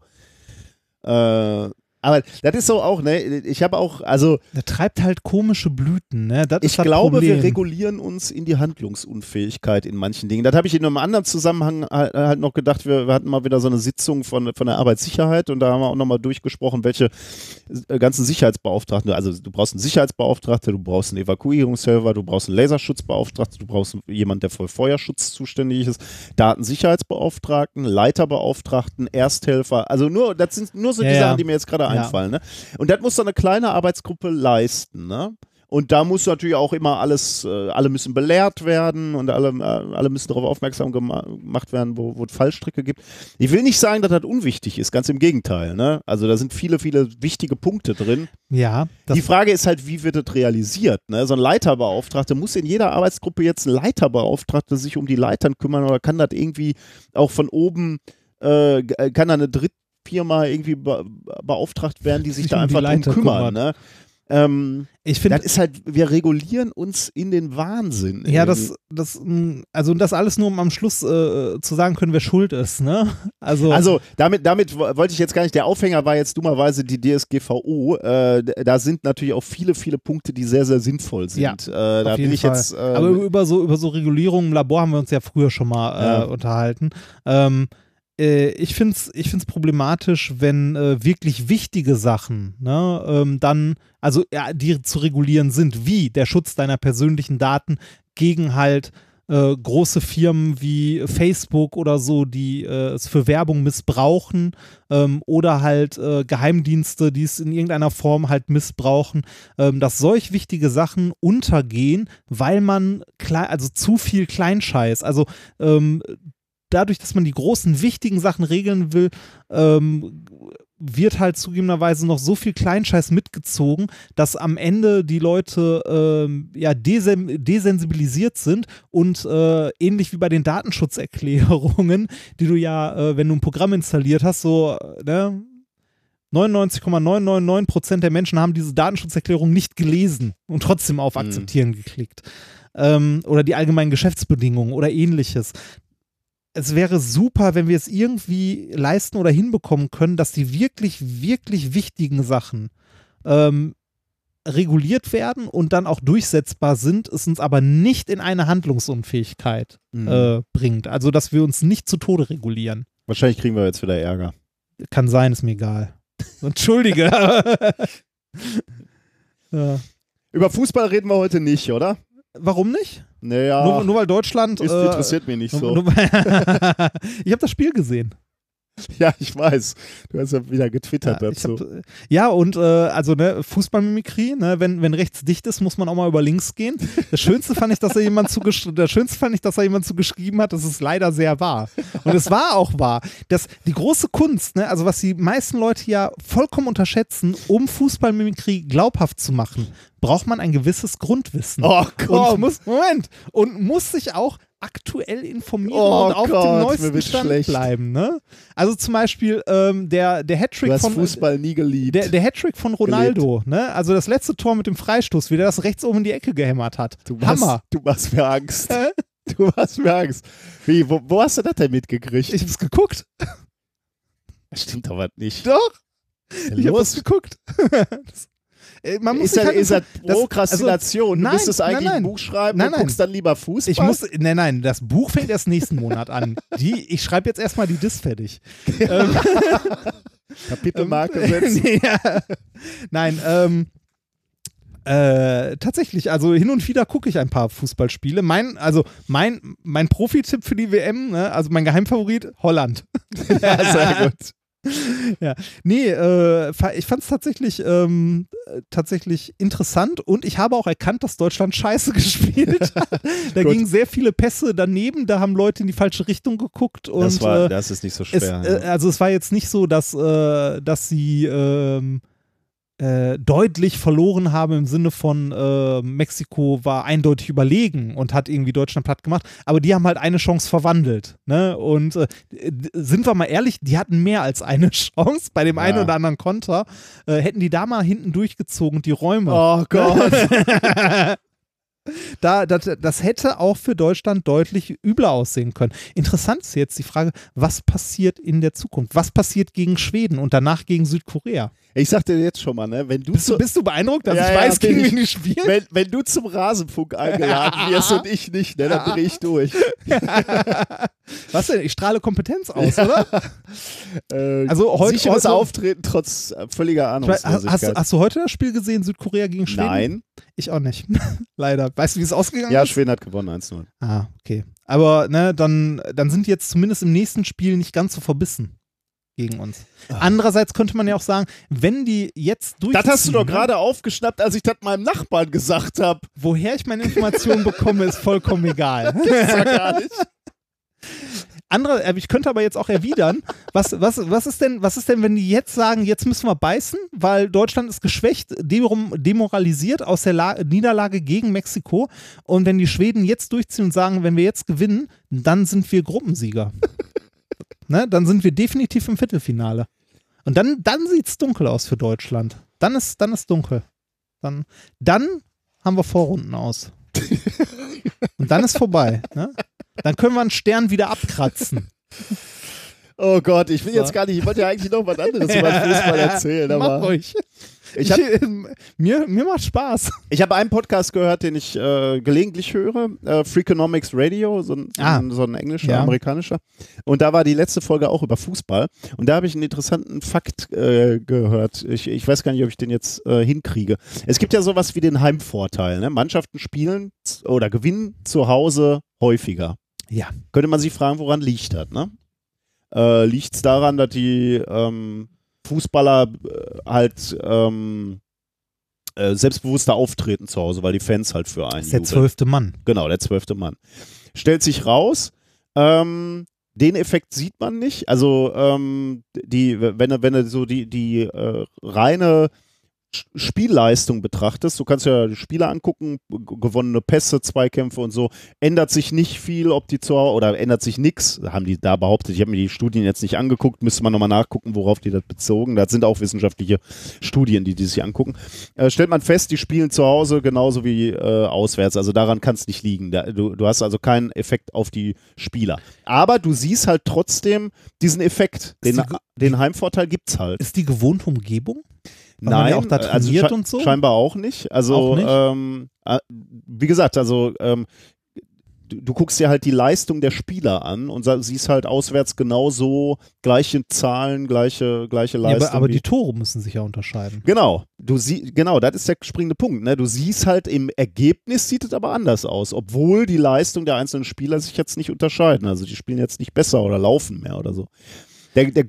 Äh, aber das ist so auch, ne? Ich habe auch, also der treibt halt komische Blüten, ne? Das ich glaube, Problem. wir regulieren uns in die Handlungsunfähigkeit in manchen Dingen. Das habe ich in einem anderen Zusammenhang halt halt noch gedacht. Wir, wir hatten mal wieder so eine Sitzung von, von der Arbeitssicherheit und da haben wir auch nochmal durchgesprochen, welche äh, ganzen Sicherheitsbeauftragten, also du brauchst einen Sicherheitsbeauftragten, du brauchst einen Evakuierungshelfer, du brauchst einen Laserschutzbeauftragten, du brauchst jemanden, der für Feuerschutz zuständig ist, Datensicherheitsbeauftragten, Leiterbeauftragten, Ersthelfer. Also nur, das sind nur so die Ja, ja. Sachen, die mir jetzt gerade Ja. einfallen. Ne? Und das muss so eine kleine Arbeitsgruppe leisten. Ne? Und da muss natürlich auch immer alles, äh, alle müssen belehrt werden und alle, äh, alle müssen darauf aufmerksam gema gemacht werden, wo, wo es Fallstricke gibt. Ich will nicht sagen, dass das unwichtig ist, ganz im Gegenteil. Ne? Also da sind viele, viele wichtige Punkte drin. Ja, Die Frage ist halt, wie wird das realisiert? Ne? So ein Leiterbeauftragter, muss in jeder Arbeitsgruppe jetzt ein Leiterbeauftragter sich um die Leitern kümmern oder kann das irgendwie auch von oben, äh, kann da eine Drittfirma irgendwie be beauftragt werden, die sich da einfach drum kümmern? Ne? Ähm, ich finde, das ist halt, wir regulieren uns in den Wahnsinn. ja, das, das, mh, also das alles nur, um am Schluss äh, zu sagen können, wer schuld ist, ne? Also, Also damit, damit wo- wollte ich jetzt gar nicht, der Aufhänger war jetzt dummerweise die DSGVO. Äh, da sind natürlich auch viele, viele Punkte, die sehr, sehr sinnvoll sind. Ja, äh, da jeden ich Fall. jetzt. Äh, Aber über so, über so Regulierungen im Labor haben wir uns ja früher schon mal äh, Ja. unterhalten. Ähm, äh, ich finde es ich find's problematisch, wenn äh, wirklich wichtige Sachen ne, ähm, dann, also ja, die zu regulieren sind, wie der Schutz deiner persönlichen Daten gegen halt äh, große Firmen wie Facebook oder so, die äh, es für Werbung missbrauchen ähm, oder halt äh, Geheimdienste, die es in irgendeiner Form halt missbrauchen, ähm, dass solch wichtige Sachen untergehen, weil man klei- also zu viel Kleinscheiß, also ähm, dadurch, dass man die großen wichtigen Sachen regeln will, ähm, wird halt zugegebenerweise noch so viel Kleinscheiß mitgezogen, dass am Ende die Leute ähm, ja desensibilisiert sind und äh, ähnlich wie bei den Datenschutzerklärungen, die du ja, äh, wenn du ein Programm installiert hast, so äh, ne, 99,999% der Menschen haben diese Datenschutzerklärung nicht gelesen und trotzdem auf Mhm. Akzeptieren geklickt. Ähm, oder die allgemeinen Geschäftsbedingungen oder ähnliches. Es wäre super, wenn wir es irgendwie leisten oder hinbekommen können, dass die wirklich, wirklich wichtigen Sachen ähm, reguliert werden und dann auch durchsetzbar sind, es uns aber nicht in eine Handlungsunfähigkeit Mhm. äh, bringt. Also, dass wir uns nicht zu Tode regulieren. Wahrscheinlich kriegen wir jetzt wieder Ärger. Kann sein, ist mir egal. Entschuldige. ja. Über Fußball reden wir heute nicht, oder? Warum nicht? Naja, Nur, nur weil Deutschland. ist, äh, interessiert mich nicht so. nur, ich habe das Spiel gesehen. ja, ich weiß. Du hast ja wieder getwittert Ja, dazu. hab, ja, und äh, also ne, Fußballmimikrie, ne, wenn, wenn rechts dicht ist, muss man auch mal über links gehen. Das Schönste fand ich, dass da jemand das Schönste fand ich, dass da jemand zugeschrieben hat, das ist leider sehr wahr. Und es war auch wahr. Das, die große Kunst, ne, also was die meisten Leute ja vollkommen unterschätzen, um Fußballmimikrie glaubhaft zu machen, braucht man ein gewisses Grundwissen. oh, Und komm. muss, Moment, und muss sich auch aktuell informieren Oh und auf Gott, dem neuesten Stand schlecht. bleiben. Ne? Also zum Beispiel ähm, der, der Hattrick von Fußball nie geliebt. der, der Hattrick von Ronaldo, ne? Also das letzte Tor mit dem Freistoß, wie der das rechts oben in die Ecke gehämmert hat. du machst, Hammer. Du machst mir Angst. Äh? Du machst mir Angst. Wie, wo, wo hast du das denn mitgekriegt? Ich hab's geguckt. das stimmt aber nicht. Doch, ich das los? geguckt. Äh, Man muss Ist das, halt ist das das- Prokrastination? also, du müsstest nein, eigentlich nein, ein nein. Buch schreiben Nein, und nein. guckst dann lieber Fußball. Ich muss, nein, nein, das Buch fängt erst nächsten Monat an. Die, ich schreibe jetzt erstmal die Dis fertig. Ähm, Kapitelmarke setzen. nee, ja. Nein, ähm, äh, tatsächlich, also hin und wieder gucke ich ein paar Fußballspiele. Mein, also mein, mein Profi-Tipp für die WM, ne, also mein Geheimfavorit, Holland. ja, sehr gut. ja. Nee, äh, ich fand es tatsächlich, ähm, äh, tatsächlich interessant und ich habe auch erkannt, dass Deutschland scheiße gespielt hat. da gingen sehr viele Pässe daneben, da haben Leute in die falsche Richtung geguckt und Das, war, äh, das ist nicht so es, schwer. äh, also es war jetzt nicht so, dass, äh, dass sie ähm, äh, deutlich verloren haben im Sinne von äh, Mexiko war eindeutig überlegen und hat irgendwie Deutschland platt gemacht, aber die haben halt eine Chance verwandelt. Ne? Und äh, sind wir mal ehrlich, die hatten mehr als eine Chance bei dem Ja. einen oder anderen Konter. Äh, hätten die da mal hinten durchgezogen und die Räume. oh Gott. Da, das, das hätte auch für Deutschland deutlich übler aussehen können. Interessant ist jetzt die Frage, was passiert in der Zukunft? Was passiert gegen Schweden und danach gegen Südkorea? Ich sag dir jetzt schon mal, ne, wenn du, Bist du, bist du beeindruckt, dass Ja, ich weiß, gegen ich. wen die spielen? wenn, wenn du zum Rasenfunk eingeladen wirst und ich nicht, ne, dann drehe ich durch. Was denn? Ich strahle Kompetenz aus, oder? Äh, Also heute- sicheres heute- Auftreten trotz äh, völliger Ich weiß, hast, hast du heute das Spiel gesehen, Südkorea gegen Schweden? Nein. Ich auch nicht. Leider. Weißt du, wie es ausgegangen Ja, ist? Schweden hat gewonnen 1-0. Ah, okay. Aber ne, dann, dann sind die jetzt zumindest im nächsten Spiel nicht ganz so verbissen gegen uns. Andererseits könnte man ja auch sagen, wenn die jetzt durchziehen, Das hast du doch gerade aufgeschnappt, als ich das meinem Nachbarn gesagt habe. woher ich meine Informationen bekomme, ist vollkommen egal. Das war gar nicht. Andere, äh, ich könnte aber jetzt auch erwidern, was, was, was, ist denn, was ist denn, wenn die jetzt sagen, jetzt müssen wir beißen, weil Deutschland ist geschwächt, dem- demoralisiert aus der La Niederlage gegen Mexiko und wenn die Schweden jetzt durchziehen und sagen, wenn wir jetzt gewinnen, dann sind wir Gruppensieger. ne? Dann sind wir definitiv im Viertelfinale. Und dann, dann sieht es dunkel aus für Deutschland. Dann ist, dann ist dunkel. Dann, dann haben wir Vorrunden aus. Und dann ist vorbei. Ne? Dann können wir einen Stern wieder abkratzen. Oh Gott, ich will jetzt gar nicht, ich wollte ja eigentlich noch was anderes über Fußball erzählen, Mach aber ruhig. ich habe Ich, mir, mir macht Spaß. ich hab einen Podcast gehört, den ich äh, gelegentlich höre, äh, Freakonomics Radio, so ein, Ah. so ein englischer, Ja. amerikanischer. Und da war die letzte Folge auch über Fußball. Und da habe ich einen interessanten Fakt äh, gehört. Ich, ich weiß gar nicht, ob ich den jetzt äh, hinkriege. Es gibt ja sowas wie den Heimvorteil. Ne? Mannschaften spielen oder gewinnen zu Hause häufiger. Ja. Könnte man sich fragen, woran liegt das? Ne? Äh, liegt es daran, dass die ähm, Fußballer äh, halt ähm, äh, selbstbewusster auftreten zu Hause, weil die Fans halt für einen Das ist der zwölfte Mann. Genau, der zwölfte Mann. Stellt sich raus, ähm, den Effekt sieht man nicht. Also ähm, die, wenn wenn du so die, die äh, reine Spielleistung betrachtest, du kannst ja die Spiele angucken, gewonnene Pässe, Zweikämpfe und so, ändert sich nicht viel, ob die zu oder ändert sich nichts, haben die da behauptet. Ich habe mir die Studien jetzt nicht angeguckt, müsste man nochmal nachgucken, worauf die das bezogen. Das sind auch wissenschaftliche Studien, die die sich angucken. Äh, stellt man fest, die spielen zu Hause genauso wie äh, auswärts. Also daran kann es nicht liegen. Da, du, du hast also keinen Effekt auf die Spieler. Aber du siehst halt trotzdem diesen Effekt. Den, die den Heimvorteil gibt's halt. Ist die gewohnte Umgebung? Man Nein, ja auch da also trainiert sche- und so? scheinbar auch nicht. Also Auch nicht? Ähm, äh, wie gesagt, also ähm, du, du guckst dir halt die Leistung der Spieler an und siehst halt auswärts genauso gleiche Zahlen, gleiche gleiche Ja, Leistung. aber, aber wie- die Tore müssen sich ja unterscheiden. Genau, du sie genau, das ist der springende Punkt. Ne? Du siehst halt im Ergebnis sieht es aber anders aus, obwohl die Leistung der einzelnen Spieler sich jetzt nicht unterscheiden. Also die spielen jetzt nicht besser oder laufen mehr oder so. Der, der,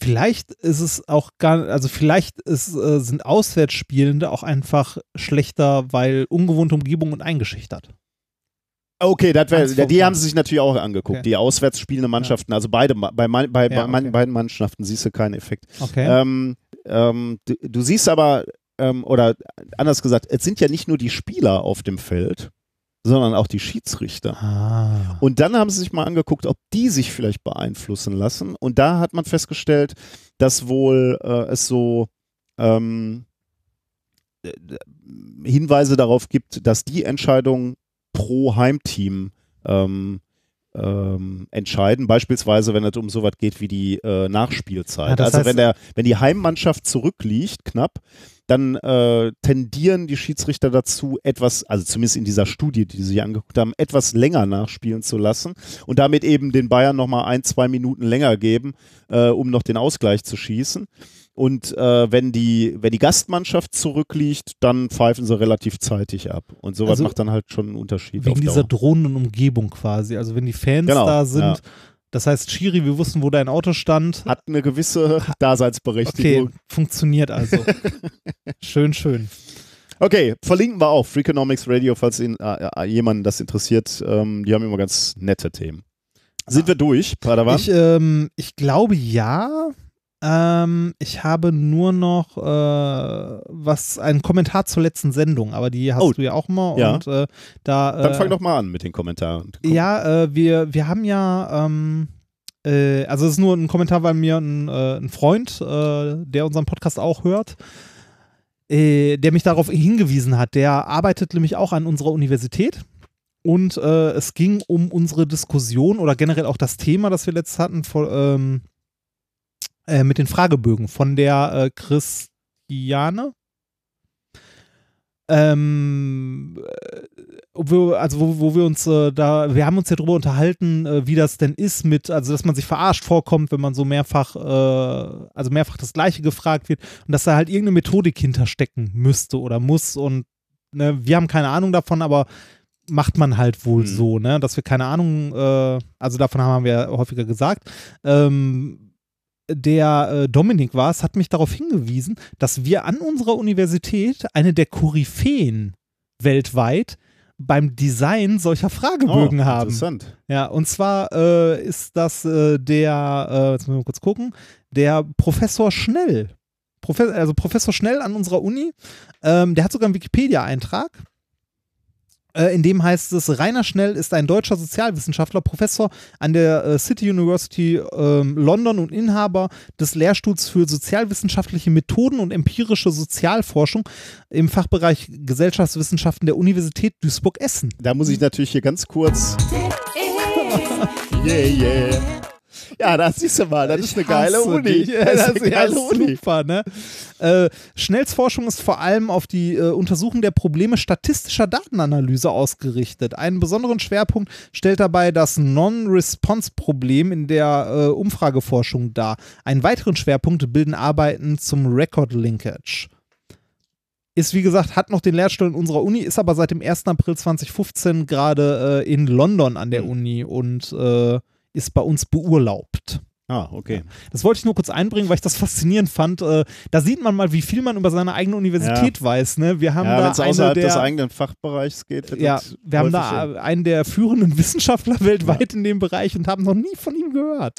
Vielleicht ist es auch gar, also vielleicht ist, äh, sind Auswärtsspielende auch einfach schlechter, weil ungewohnte Umgebung und eingeschüchtert. okay, das wär, die haben sie sich natürlich auch angeguckt. Okay. Die auswärts spielenden Mannschaften, also beide, bei, bei, Ja, bei man- okay. beiden Mannschaften siehst du keinen Effekt. Okay. Ähm, ähm, du, du siehst aber, ähm, oder anders gesagt, es sind ja nicht nur die Spieler auf dem Feld, sondern auch die Schiedsrichter. ah. Und dann haben sie sich mal angeguckt, ob die sich vielleicht beeinflussen lassen. Und da hat man festgestellt, dass wohl äh, es so ähm, äh, Hinweise darauf gibt, dass die Entscheidung pro Heimteam ähm, ähm, entscheiden. Beispielsweise, wenn es um sowas geht wie die äh, Nachspielzeit. Ja, also wenn der, wenn die Heimmannschaft zurückliegt, knapp, dann äh, tendieren die Schiedsrichter dazu, etwas, also zumindest in dieser Studie, die sie angeguckt haben, etwas länger nachspielen zu lassen und damit eben den Bayern nochmal ein, zwei Minuten länger geben, äh, um noch den Ausgleich zu schießen. Und äh, wenn, die, wenn die Gastmannschaft zurückliegt, dann pfeifen sie relativ zeitig ab. Und sowas Also macht dann halt schon einen Unterschied. Wegen dieser drohenden Umgebung quasi. Also wenn die Fans Genau, da sind, ja. das heißt, Schiri, wir wussten, wo dein Auto stand. Hat eine gewisse Okay, Daseinsberechtigung. funktioniert also. schön, schön. Okay, verlinken wir auch Freakonomics Radio, falls ihn, äh, äh, jemanden das interessiert. Ähm, die haben immer ganz nette Themen. Sind wir durch, Padawan? Ich, ähm, ich glaube ja. Ähm, ich habe nur noch äh, was, einen Kommentar zur letzten Sendung, aber die hast Oh, du ja auch mal. ja. Und äh, da. Dann äh, fang doch mal an mit den Kommentaren. Komm. Ja, äh, wir, wir haben ja, ähm, äh, also es ist nur ein Kommentar, weil mir ein, äh, ein Freund, äh, der unseren Podcast auch hört, äh, der mich darauf hingewiesen hat. Der arbeitet nämlich auch an unserer Universität. Und äh, es ging um unsere Diskussion oder generell auch das Thema, das wir letzt hatten, vor, ähm, äh, mit den Fragebögen von der äh, Christiane. Ähm, äh, wir, also wo, wo wir uns äh, da, wir haben uns ja drüber unterhalten, äh, wie das denn ist mit, also dass man sich verarscht vorkommt, wenn man so mehrfach, äh, also mehrfach das Gleiche gefragt wird und dass da halt irgendeine Methodik hinterstecken müsste oder muss und ne, wir haben keine Ahnung davon, aber macht man halt wohl Mhm. so, ne, dass wir keine Ahnung, äh, also davon haben wir häufiger gesagt. Ähm, der äh, Dominik war es, hat mich darauf hingewiesen, dass wir an unserer Universität eine der Koryphäen weltweit beim Design solcher Fragebögen Oh, haben. Interessant. Ja, und zwar äh, ist das äh, der, äh, jetzt müssen wir mal kurz gucken, der Professor Schnell. Profe also Professor Schnell an unserer Uni, ähm, der hat sogar einen Wikipedia-Eintrag. Äh, in dem heißt es, Rainer Schnell ist ein deutscher Sozialwissenschaftler, Professor an der äh, City University ähm, London und Inhaber des Lehrstuhls für sozialwissenschaftliche Methoden und empirische Sozialforschung im Fachbereich Gesellschaftswissenschaften der Universität Duisburg-Essen. Da muss ich natürlich hier ganz kurz. yeah, yeah. Ja, da siehst du mal, das ist eine geile Uni. dich. Das das ist eine geile Uni. super, ne? Äh, Schnells Forschung ist vor allem auf die äh, Untersuchung der Probleme statistischer Datenanalyse ausgerichtet. Einen besonderen Schwerpunkt stellt dabei das Non-Response-Problem in der äh, Umfrageforschung dar. Einen weiteren Schwerpunkt bilden Arbeiten zum Record-Linkage. Ist, wie gesagt, hat noch den Lehrstuhl in unserer Uni, ist aber seit dem 1. April 2015 gerade äh, in London an der Mhm. Uni und äh, ist bei uns beurlaubt. Ah, okay. Das wollte ich nur kurz einbringen, weil ich das faszinierend fand. Äh, da sieht man mal, wie viel man über seine eigene Universität weiß. Ne? Wir haben Ja, wenn da es eine außerhalb des der, eigenen Fachbereichs geht, ja, wir haben da einen der führenden Wissenschaftler weltweit in dem Bereich und haben noch nie von ihm gehört.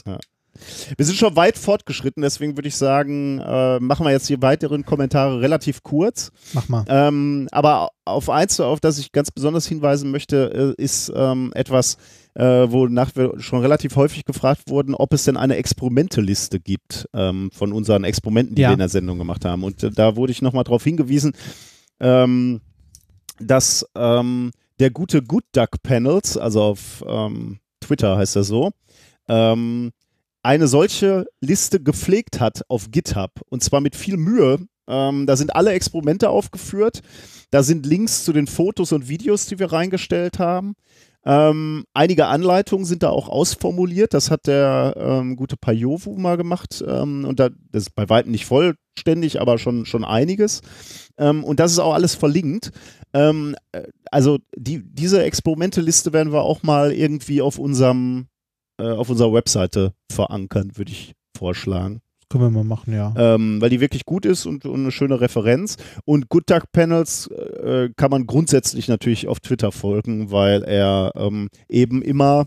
Wir sind schon weit fortgeschritten, deswegen würde ich sagen, äh, machen wir jetzt die weiteren Kommentare relativ kurz. Mach mal. Ähm, aber auf eins, auf das ich ganz besonders hinweisen möchte, äh, ist ähm, etwas, äh, wonach wir schon relativ häufig gefragt wurden, ob es denn eine Experimenteliste gibt ähm, von unseren Experimenten, die Ja. wir in der Sendung gemacht haben. Und äh, da wurde ich nochmal darauf hingewiesen, ähm, dass ähm, der gute Good Duck Panels, also auf ähm, Twitter heißt er so, ähm, eine solche Liste gepflegt hat auf GitHub und zwar mit viel Mühe. Ähm, da sind alle Experimente aufgeführt. Da sind Links zu den Fotos und Videos, die wir reingestellt haben. Ähm, einige Anleitungen sind da auch ausformuliert. Das hat der ähm, gute Pajovu mal gemacht. Ähm, und da, das ist bei weitem nicht vollständig, aber schon, schon einiges. Ähm, und das ist auch alles verlinkt. Ähm, äh, also die, diese Experimente-Liste werden wir auch mal irgendwie auf unserem äh, auf unserer Webseite verankern, würde ich vorschlagen. Können wir mal machen, ja. Ähm, weil die wirklich gut ist und, und eine schöne Referenz. Und Good Duck Panels äh, kann man grundsätzlich natürlich auf Twitter folgen, weil er ähm, eben immer,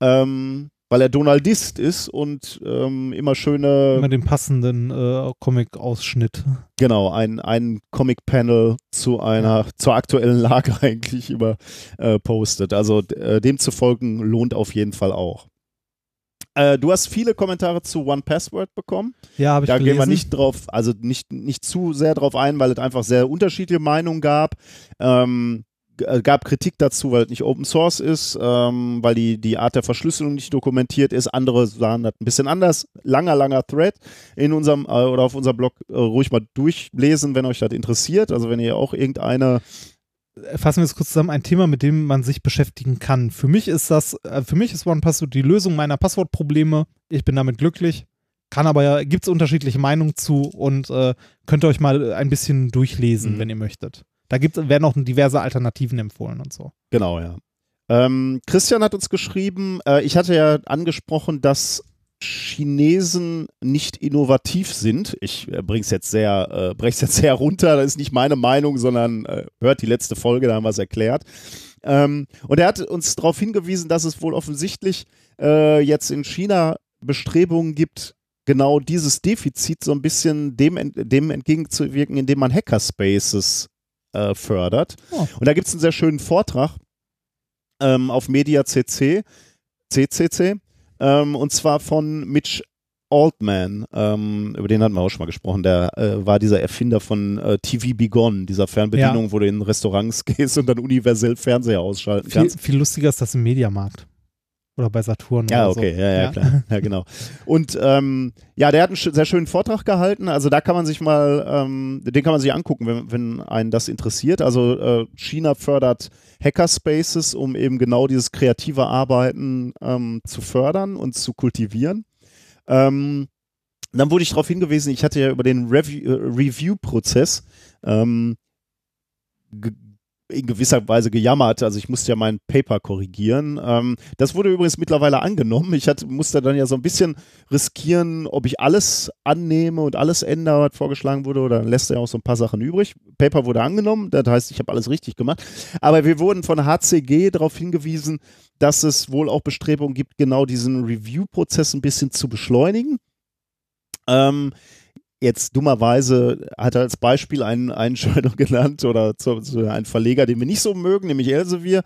ähm, weil er Donaldist ist und ähm, immer schöne, Immer den passenden äh, Comic-Ausschnitt. genau, ein, ein Comic-Panel zu einer, zur aktuellen Lage eigentlich über äh, postet. Also äh, dem zu folgen lohnt auf jeden Fall auch. Äh, du hast viele Kommentare zu One Password bekommen. Ja, habe ich Da gelesen. gehen wir nicht drauf, also nicht, nicht zu sehr drauf ein, weil es einfach sehr unterschiedliche Meinungen gab. Ähm, äh, gab Kritik dazu, weil es nicht Open Source ist, ähm, weil die, die Art der Verschlüsselung nicht dokumentiert ist. Andere sahen das ein bisschen anders. Langer, langer Thread in unserem äh, oder auf unserem Blog äh, ruhig mal durchlesen, wenn euch das interessiert. Also wenn ihr auch irgendeine fassen wir es kurz zusammen, ein Thema, mit dem man sich beschäftigen kann. Für mich ist das, äh, für mich ist OnePassword die Lösung meiner Passwortprobleme. Ich bin damit glücklich. Kann aber ja, gibt es unterschiedliche Meinungen zu und äh, könnt ihr euch mal ein bisschen durchlesen, Mhm. wenn ihr möchtet. Da gibt, werden auch diverse Alternativen empfohlen und so. Genau, ja. Ähm, Christian hat uns geschrieben, äh, ich hatte ja angesprochen, dass Chinesen nicht innovativ sind. Ich äh, bring's jetzt sehr, äh, brech's jetzt sehr runter, das ist nicht meine Meinung, sondern äh, hört die letzte Folge, da haben wir es erklärt. Ähm, und er hat uns darauf hingewiesen, dass es wohl offensichtlich äh, jetzt in China Bestrebungen gibt, genau dieses Defizit so ein bisschen dem, dem entgegenzuwirken, indem man Hackerspaces äh, fördert. Oh. Und da gibt es einen sehr schönen Vortrag ähm, auf Media CC, CCC, ähm, und zwar von Mitch Altman, ähm, über den hatten wir auch schon mal gesprochen, der äh, war dieser Erfinder von äh, TV Begone, dieser Fernbedienung, wo du in Restaurants gehst und dann universell Fernseher ausschalten Viel, kannst. viel lustiger ist das im Mediamarkt. Oder bei Saturn. Ja, oder okay, so. ja, ja, klar. Ja, genau. Und ähm, ja, der hat einen sehr schönen Vortrag gehalten. Also da kann man sich mal, ähm, den kann man sich angucken, wenn, wenn einen das interessiert. Also äh, China fördert Hackerspaces, um eben genau dieses kreative Arbeiten ähm, zu fördern und zu kultivieren. Ähm, dann wurde ich darauf hingewiesen, ich hatte ja über den Review- äh, Review-Prozess ähm, ge- in gewisser Weise gejammert. Also ich musste ja mein Paper korrigieren. Ähm, das wurde übrigens mittlerweile angenommen. Ich hatte, musste dann ja so ein bisschen riskieren, ob ich alles annehme und alles ändere, was vorgeschlagen wurde, oder dann lässt er ja auch so ein paar Sachen übrig. Paper wurde angenommen, das heißt, ich habe alles richtig gemacht. Aber wir wurden von HCG darauf hingewiesen, dass es wohl auch Bestrebungen gibt, genau diesen Review-Prozess ein bisschen zu beschleunigen. Ähm, jetzt dummerweise hat er als Beispiel einen, einen Journal genannt oder zu, zu einen Verleger, den wir nicht so mögen, nämlich Elsevier.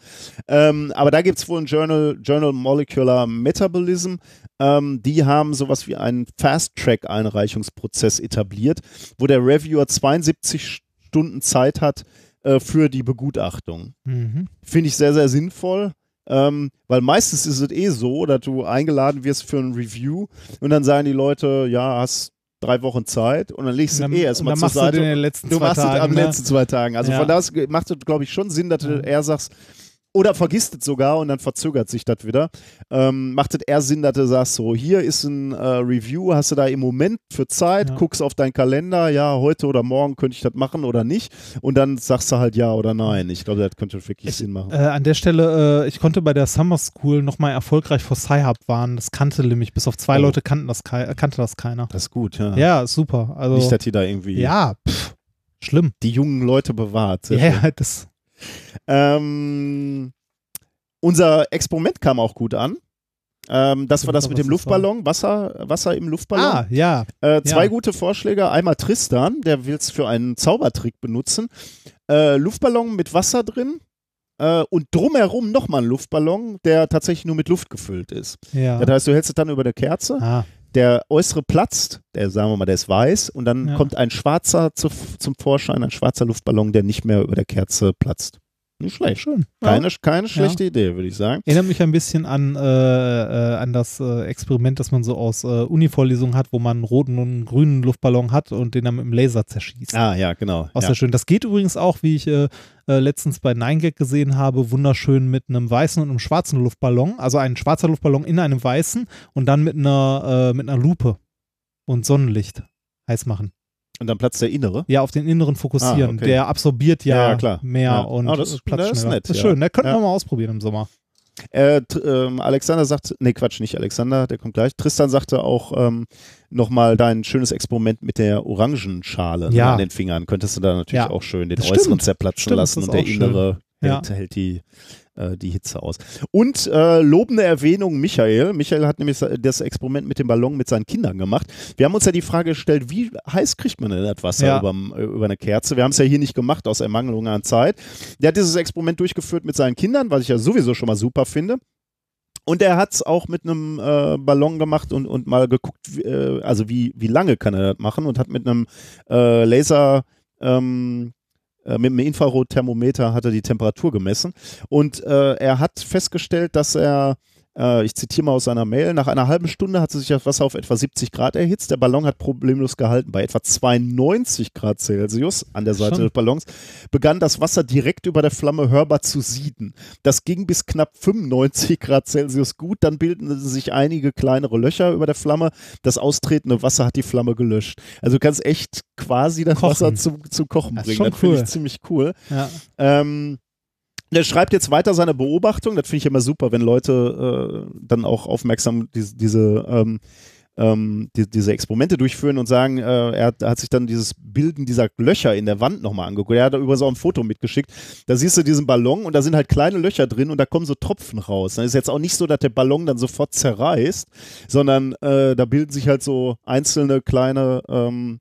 Ähm, aber da gibt es wohl ein Journal, Journal Molecular Metabolism. Ähm, die haben sowas wie einen Fast-Track-Einreichungsprozess etabliert, wo der Reviewer 72 Stunden Zeit hat äh, für die Begutachtung Mhm. finde ich sehr, sehr sinnvoll. Ähm, weil meistens ist es eh so, dass du eingeladen wirst für ein Review und dann sagen die Leute, ja, hast drei Wochen Zeit und dann legst du eh erstmal zur du Seite. den in den letzten du zwei machst es am ne? letzten zwei Tagen. Also Ja. von das macht es, glaube ich, schon Sinn, dass du eher sagst, oder vergisst es sogar und dann verzögert sich das wieder. Ähm, macht es eher Sinn, dass du sagst, so, hier ist ein äh, Review, hast du da im Moment für Zeit, Ja. guckst auf deinen Kalender, ja, heute oder morgen könnte ich das machen oder nicht. Und dann sagst du halt ja oder nein. Ich glaube, das könnte wirklich Sinn machen. Äh, an der Stelle, äh, ich konnte bei der Summer School nochmal erfolgreich vor Sci-Hub warnen. Das kannte nämlich, bis auf zwei Oh. Leute kannten das, kannte das keiner. das ist gut, ja. Ja, super. Also, Nicht, dass die da irgendwie ja, pff, schlimm. die jungen Leute bewahrt. Ja, ja, das, Ähm, unser Experiment kam auch gut an. Ähm, das war das mit dem Luftballon, Wasser, Wasser im Luftballon. ah, ja. Äh, zwei Ja. gute Vorschläge. Einmal Tristan, der will es für einen Zaubertrick benutzen. Äh, Luftballon mit Wasser drin äh, und drumherum nochmal ein Luftballon, der tatsächlich nur mit Luft gefüllt ist. Ja. Das heißt, du hältst es dann über der Kerze, Ah, der äußere platzt, der sagen wir mal, der ist weiß und dann Ja. kommt ein schwarzer zu, zum Vorschein, ein schwarzer Luftballon, der nicht mehr über der Kerze platzt. Nicht schlecht. schön. Keine, keine schlechte Idee, würde ich sagen. Erinnert mich ein bisschen an, äh, äh, an das äh, Experiment, das man so aus äh, Uni-Vorlesungen hat, wo man einen roten und einen grünen Luftballon hat und den dann mit dem Laser zerschießt. Ah, ja, genau. Auch ja. sehr schön. Das geht übrigens auch, wie ich letztens bei 9gag gesehen habe, wunderschön mit einem weißen und einem schwarzen Luftballon. Also ein schwarzer Luftballon in einem weißen und dann mit einer, mit einer Lupe und Sonnenlicht heiß machen. Und dann platzt der innere. Ja, auf den inneren fokussieren. Ah, okay. Der absorbiert ja, Ja, ja, klar. mehr Ja. und Ah, das ist- platzt das ist nett, Das ist ja. schön. Da könnten Ja. wir mal ausprobieren im Sommer. Äh, ähm, Alexander sagt, nee, Quatsch, nicht Alexander, der kommt gleich. Tristan sagte auch ähm, nochmal dein schönes Experiment mit der Orangenschale ne, Ja. an den Fingern. Könntest du da natürlich Ja. auch schön den Das äußeren stimmt. zerplatzen Stimmt, lassen und der innere Ja. hält, hält die, äh, die Hitze aus. Und äh, lobende Erwähnung Michael. Michael hat nämlich das Experiment mit dem Ballon mit seinen Kindern gemacht. Wir haben uns ja die Frage gestellt, wie heiß kriegt man denn das Wasser Ja. überm- äh, über eine Kerze? Wir haben es ja hier nicht gemacht aus Ermangelung an Zeit. Der hat dieses Experiment durchgeführt mit seinen Kindern, was ich ja sowieso schon mal super finde. Und er hat es auch mit einem äh, Ballon gemacht und, und mal geguckt, äh, also wie, wie lange kann er das machen und hat mit einem äh, Laser ähm, äh, mit dem Infrarotthermometer hat er die Temperatur gemessen. Und äh, er hat festgestellt, dass er äh, ich zitiere mal aus seiner Mail, nach einer halben Stunde hat sich das Wasser auf etwa 70 Grad erhitzt. Der Ballon hat problemlos gehalten. Bei etwa 92 Grad Celsius an der Seite Schon. des Ballons begann das Wasser direkt über der Flamme hörbar zu sieden. Das ging bis knapp 95 Grad Celsius gut. Dann bildeten sich einige kleinere Löcher über der Flamme. Das austretende Wasser hat die Flamme gelöscht. Also du kannst echt quasi das Kochen. Wasser zum, zum Kochen Das ist bringen. schon Das finde ich ziemlich cool. Ja. Ähm, der schreibt jetzt weiter seine Beobachtung. Das finde ich immer super, wenn Leute äh, dann auch aufmerksam diese, diese, ähm, ähm, die, diese Experimente durchführen und sagen, äh, er, hat, er hat sich dann dieses Bilden dieser Löcher in der Wand nochmal angeguckt. Er hat da übrigens auch ein Foto mitgeschickt. Da siehst du diesen Ballon und da sind halt kleine Löcher drin und da kommen so Tropfen raus. Das ist jetzt auch nicht so, dass der Ballon dann sofort zerreißt, sondern äh, da bilden sich halt so einzelne kleine ähm,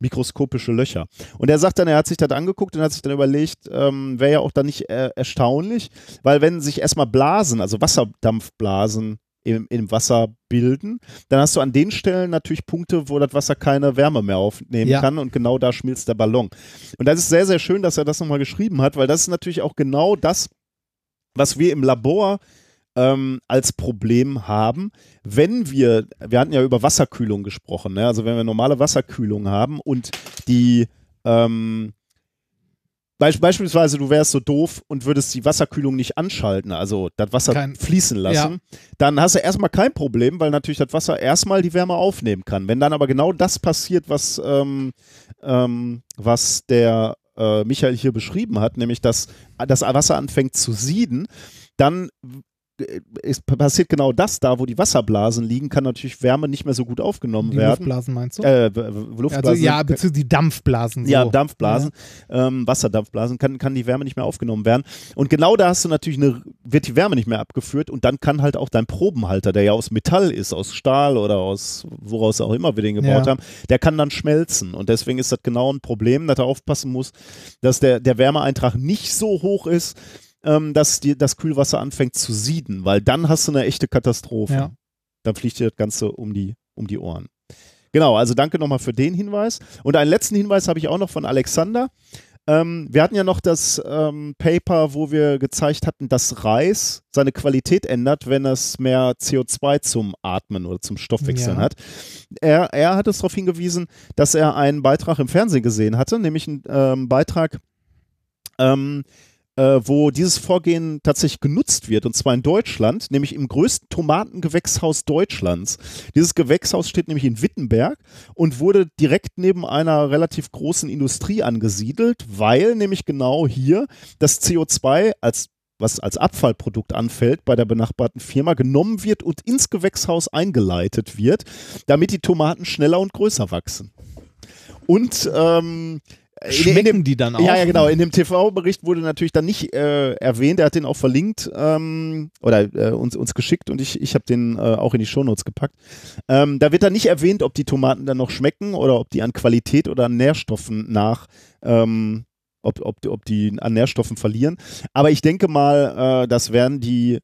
mikroskopische Löcher. Und er sagt dann, er hat sich das angeguckt und hat sich dann überlegt, ähm, wäre ja auch dann nicht äh, erstaunlich, weil wenn sich erstmal Blasen, also Wasserdampfblasen im, im Wasser bilden, dann hast du an den Stellen natürlich Punkte, wo das Wasser keine Wärme mehr aufnehmen Ja. kann und genau da schmilzt der Ballon. Und das ist sehr, sehr schön, dass er das nochmal geschrieben hat, weil das ist natürlich auch genau das, was wir im Labor ähm, als Problem haben, wenn wir, wir hatten ja über Wasserkühlung gesprochen, ne? also wenn wir normale Wasserkühlung haben und die ähm, Beisp beispielsweise, du wärst so doof und würdest die Wasserkühlung nicht anschalten, also das Wasser Kein- fließen lassen, dann hast du erstmal kein Problem, weil natürlich das Wasser erstmal die Wärme aufnehmen kann. Wenn dann aber genau das passiert, was, ähm, ähm, was der äh, Michael hier beschrieben hat, nämlich dass das Wasser anfängt zu sieden, dann äh, ist, passiert genau das da, wo die Wasserblasen liegen, kann natürlich Wärme nicht mehr so gut aufgenommen Die werden. Luftblasen meinst du? Äh, w- Luftblasen. also ja, beziehungsweise die Dampfblasen. So. Ja, Dampfblasen, ähm, Wasserdampfblasen, kann, kann die Wärme nicht mehr aufgenommen werden. Und genau da hast du natürlich eine, wird die Wärme nicht mehr abgeführt und dann kann halt auch dein Probenhalter, der ja aus Metall ist, aus Stahl oder aus woraus auch immer wir den gebaut Ja. haben, der kann dann schmelzen. Und deswegen ist das genau ein Problem, dass er aufpassen muss, dass der, der Wärmeeintrag nicht so hoch ist, ähm, dass die, das Kühlwasser anfängt zu sieden, weil dann hast du eine echte Katastrophe. Ja. Dann fliegt dir das Ganze um die, um die Ohren. Genau, also danke nochmal für den Hinweis. Und einen letzten Hinweis habe ich auch noch von Alexander. Ähm, wir hatten ja noch das ähm, Paper, wo wir gezeigt hatten, dass Reis seine Qualität ändert, wenn es mehr CO2 zum Atmen oder zum Stoffwechseln Ja. hat. Er, er hat es darauf hingewiesen, dass er einen Beitrag im Fernsehen gesehen hatte, nämlich einen ähm, Beitrag, ähm, äh, wo dieses Vorgehen tatsächlich genutzt wird, und zwar in Deutschland, nämlich im größten Tomatengewächshaus Deutschlands. Dieses Gewächshaus steht nämlich in Wittenberg und wurde direkt neben einer relativ großen Industrie angesiedelt, weil nämlich genau hier das CO2 als was als Abfallprodukt anfällt bei der benachbarten Firma, genommen wird und ins Gewächshaus eingeleitet wird, damit die Tomaten schneller und größer wachsen. Und ähm, in- in Schmecken dem- die dann auch? ja, ja, genau. In dem TV-Bericht wurde natürlich dann nicht äh, erwähnt. Er hat den auch verlinkt ähm, oder äh, uns, uns geschickt und ich, ich habe den äh, auch in die Shownotes gepackt. Ähm, da wird dann nicht erwähnt, ob die Tomaten dann noch schmecken oder ob die an Qualität oder an Nährstoffen nach, ähm, ob, ob, ob die an Nährstoffen verlieren. Aber ich denke mal, äh, das werden die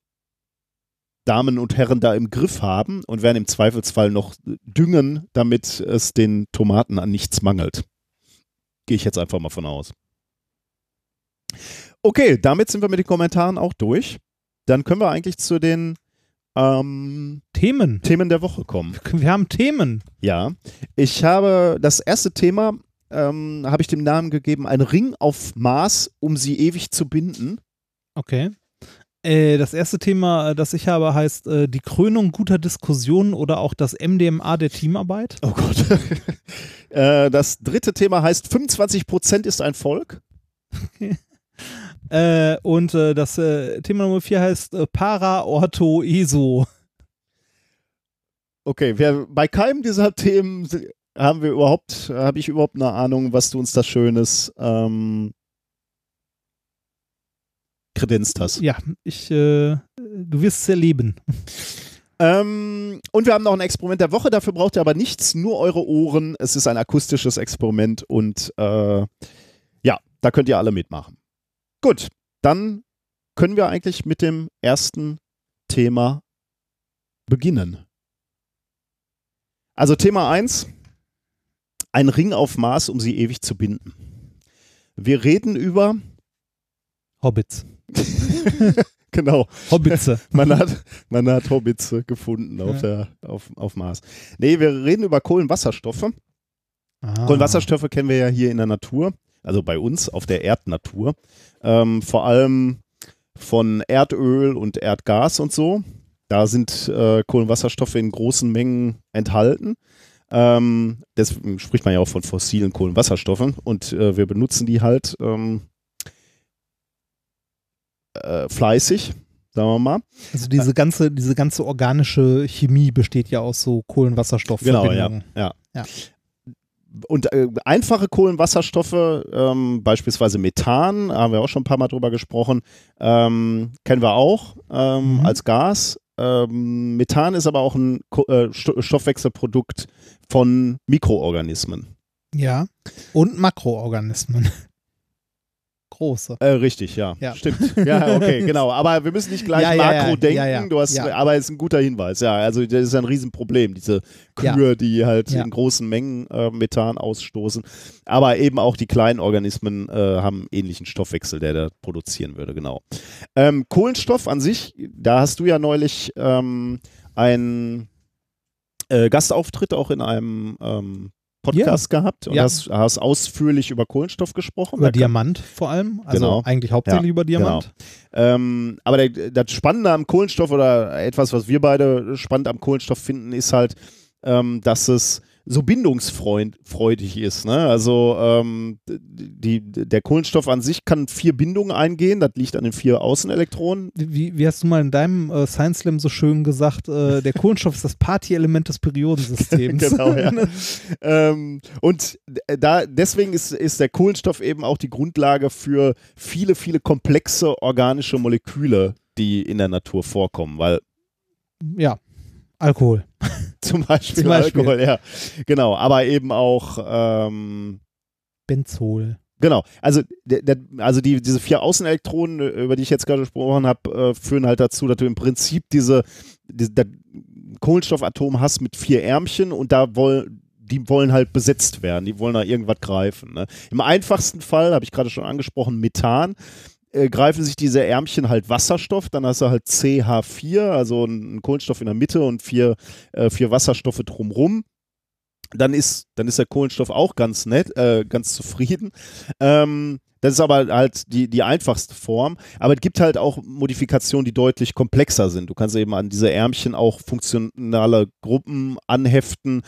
Damen und Herren da im Griff haben und werden im Zweifelsfall noch düngen, damit es den Tomaten an nichts mangelt. Gehe ich jetzt einfach mal von aus. Okay, damit sind wir mit den Kommentaren auch durch. Dann können wir eigentlich zu den ähm, Themen. Themen der Woche kommen. Wir haben Themen. Ja, ich habe das erste Thema, ähm, habe ich dem Namen gegeben, ein Ring auf Mars, um sie ewig zu binden. Okay. Äh, das erste Thema, äh, das ich habe, heißt äh, die Krönung guter Diskussionen oder auch das MDMA der Teamarbeit. Oh Gott. äh, das dritte Thema heißt 25% ist ein Volk. Äh, und äh, das Thema Nummer vier heißt äh, Para-Ortho-ESO. Okay, wir, bei keinem dieser Themen haben wir überhaupt, habe ich überhaupt eine Ahnung, was du uns da Schönes ähm, kredenzt hast. Ja, ich, äh, du wirst es erleben. Ähm, und wir haben noch ein Experiment der Woche, dafür braucht ihr aber nichts, nur eure Ohren. Es ist ein akustisches Experiment und äh, ja, da könnt ihr alle mitmachen. Gut, dann können wir eigentlich mit dem ersten Thema beginnen. Also Thema 1, ein Ring auf Mars, um sie ewig zu binden. Wir reden über, Hobbits. genau, Hobbitze. man hat, man hat Hobbits äh, gefunden auf, der, auf, auf Mars. Nee, wir reden über Kohlenwasserstoffe. Ah. Kohlenwasserstoffe kennen wir ja hier in der Natur, also bei uns auf der Erdnatur. Ähm, vor allem von Erdöl und Erdgas und so. Da sind äh, Kohlenwasserstoffe in großen Mengen enthalten. Ähm, deswegen spricht man ja auch von fossilen Kohlenwasserstoffen und äh, wir benutzen die halt ähm, äh, fleißig, sagen wir mal. Also diese ganze, diese ganze organische Chemie besteht ja aus so Kohlenwasserstoffverbindungen. Genau, ja. ja. Ja. Und äh, einfache Kohlenwasserstoffe, ähm, beispielsweise Methan, haben wir auch schon ein paar Mal drüber gesprochen, ähm, kennen wir auch ähm, Mhm. als Gas. Ähm, Methan ist aber auch ein Ko äh, Sto Stoffwechselprodukt von Mikroorganismen. Ja. Und Makroorganismen. Große. Äh, richtig, ja. Ja. Stimmt. Ja, okay, genau. Aber wir müssen nicht gleich Ja, Makro ja, denken. Du hast, aber es ist ein guter Hinweis. Ja, also das ist ein Riesenproblem, diese Kühe, die halt in großen Mengen äh, Methan ausstoßen. Aber eben auch die kleinen Organismen äh, haben einen ähnlichen Stoffwechsel, der da produzieren würde, genau. Ähm, Kohlenstoff an sich, da hast du ja neulich ähm, einen äh, Gastauftritt auch in einem ähm, Podcast gehabt und Ja. hast, hast ausführlich über Kohlenstoff gesprochen. Über Da kann- Diamant vor allem. Also Genau. eigentlich hauptsächlich Ja, über Diamant. Ähm, aber der, das Spannende am Kohlenstoff oder etwas, was wir beide spannend am Kohlenstoff finden, ist halt, ähm, dass es so bindungsfreudig ist. Ne? Also ähm, die, der Kohlenstoff an sich kann vier Bindungen eingehen, das liegt an den vier Außenelektronen. Wie, wie hast du mal in deinem äh, Science Slam so schön gesagt, äh, der Kohlenstoff ist das Partyelement des Periodensystems. genau, ja. ähm, und da, deswegen ist, ist der Kohlenstoff eben auch die Grundlage für viele, viele komplexe organische Moleküle, die in der Natur vorkommen, weil ja. Alkohol. Zum Beispiel, Zum Beispiel. Alkohol, ja. Genau, aber eben auch, ähm, Benzol. genau, also, der, der, also die, diese vier Außenelektronen, über die ich jetzt gerade gesprochen habe, äh, führen halt dazu, dass du im Prinzip diese, diese Kohlenstoffatom hast mit vier Ärmchen und da wollen die wollen halt besetzt werden, die wollen da irgendwas greifen. Ne? Im einfachsten Fall, habe ich gerade schon angesprochen, Methan, äh, greifen sich diese Ärmchen halt Wasserstoff, dann hast du halt CH4, also einen Kohlenstoff in der Mitte und vier, äh, vier Wasserstoffe drumrum. Dann ist, dann ist der Kohlenstoff auch ganz nett, äh, ganz zufrieden. Ähm, das ist aber halt die, die einfachste Form. Aber es gibt halt auch Modifikationen, die deutlich komplexer sind. Du kannst eben an diese Ärmchen auch funktionale Gruppen anheften,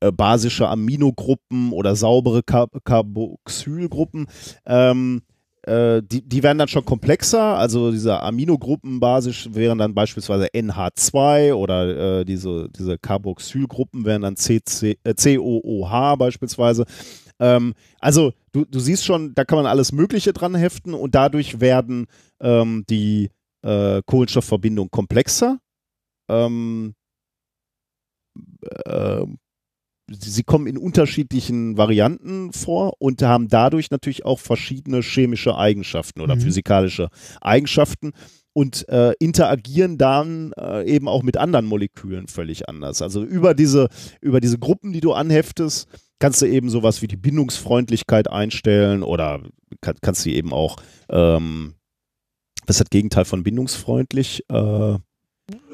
äh, basische Aminogruppen oder saubere Car Carboxylgruppen. Ähm, äh, die, die werden dann schon komplexer. Also diese Aminogruppen basisch wären dann beispielsweise NH2 oder äh, diese, diese Carboxylgruppen wären dann CC, äh, COOH beispielsweise. Ähm, also du, du siehst schon, da kann man alles Mögliche dran heften und dadurch werden ähm, die äh, Kohlenstoffverbindungen komplexer. Ähm, äh, sie kommen in unterschiedlichen Varianten vor und haben dadurch natürlich auch verschiedene chemische Eigenschaften oder Mhm. physikalische Eigenschaften und äh, interagieren dann äh, eben auch mit anderen Molekülen völlig anders. Also über diese, über diese Gruppen, die du anheftest, kannst du eben sowas wie die Bindungsfreundlichkeit einstellen oder kann, kannst du eben auch, ähm, was ist das Gegenteil von bindungsfreundlich? Äh,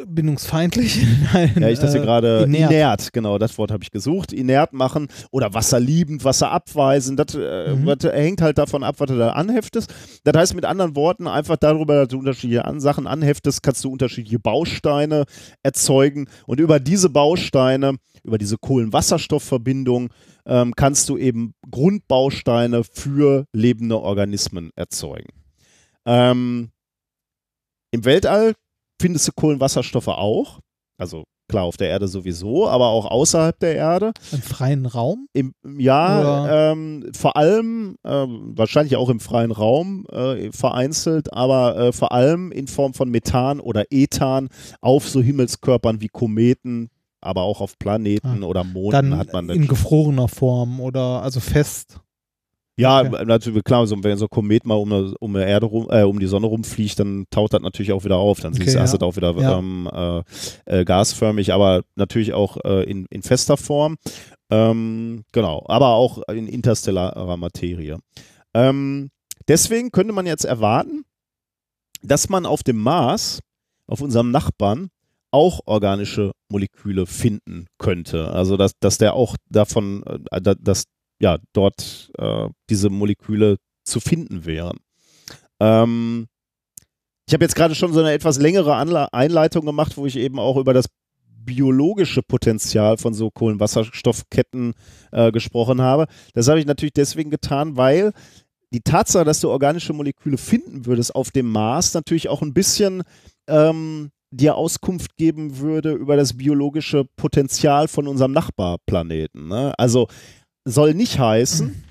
Bindungsfeindlich? Nein. ja, ich dachte äh, gerade inert. inert. genau, das Wort habe ich gesucht. Inert machen oder wasserliebend, wasserabweisend. Das, äh, Mhm. das hängt halt davon ab, was du da anheftest. Das heißt mit anderen Worten, einfach darüber, dass du unterschiedliche Sachen anheftest, kannst du unterschiedliche Bausteine erzeugen. Und über diese Bausteine, über diese Kohlenwasserstoffverbindung, ähm, kannst du eben Grundbausteine für lebende Organismen erzeugen. Ähm, Im Weltall findest du Kohlenwasserstoffe auch. Also klar auf der Erde sowieso, aber auch außerhalb der Erde. Im freien Raum? Im, ja, ähm, vor allem, ähm, wahrscheinlich auch im freien Raum äh, vereinzelt, aber äh, vor allem in Form von Methan oder Ethan auf so Himmelskörpern wie Kometen, aber auch auf Planeten oder Monden Dann hat man das. in gefrorener Form oder also fest. Ja, Okay. natürlich, klar, so, wenn so ein Komet mal um, um, eine Erde rum, äh, um die Sonne rumfliegt, dann taut das natürlich auch wieder auf. Dann siehst Okay, hast ja. du das auch wieder Ja. ähm, äh, äh, gasförmig, aber natürlich auch äh, in, in fester Form. Ähm, genau, aber auch in interstellarer Materie. Ähm, deswegen könnte man jetzt erwarten, dass man auf dem Mars, auf unserem Nachbarn, auch organische Moleküle finden könnte. Also dass, dass der auch davon, äh, dass ja dort äh, diese Moleküle zu finden wären. Ähm, ich habe jetzt gerade schon so eine etwas längere Anle Einleitung gemacht, wo ich eben auch über das biologische Potenzial von so Kohlenwasserstoffketten äh, gesprochen habe. Das habe ich natürlich deswegen getan, weil die Tatsache, dass du organische Moleküle finden würdest auf dem Mars, natürlich auch ein bisschen ähm, dir Auskunft geben würde über das biologische Potenzial von unserem Nachbarplaneten. Ne? Also soll nicht heißen,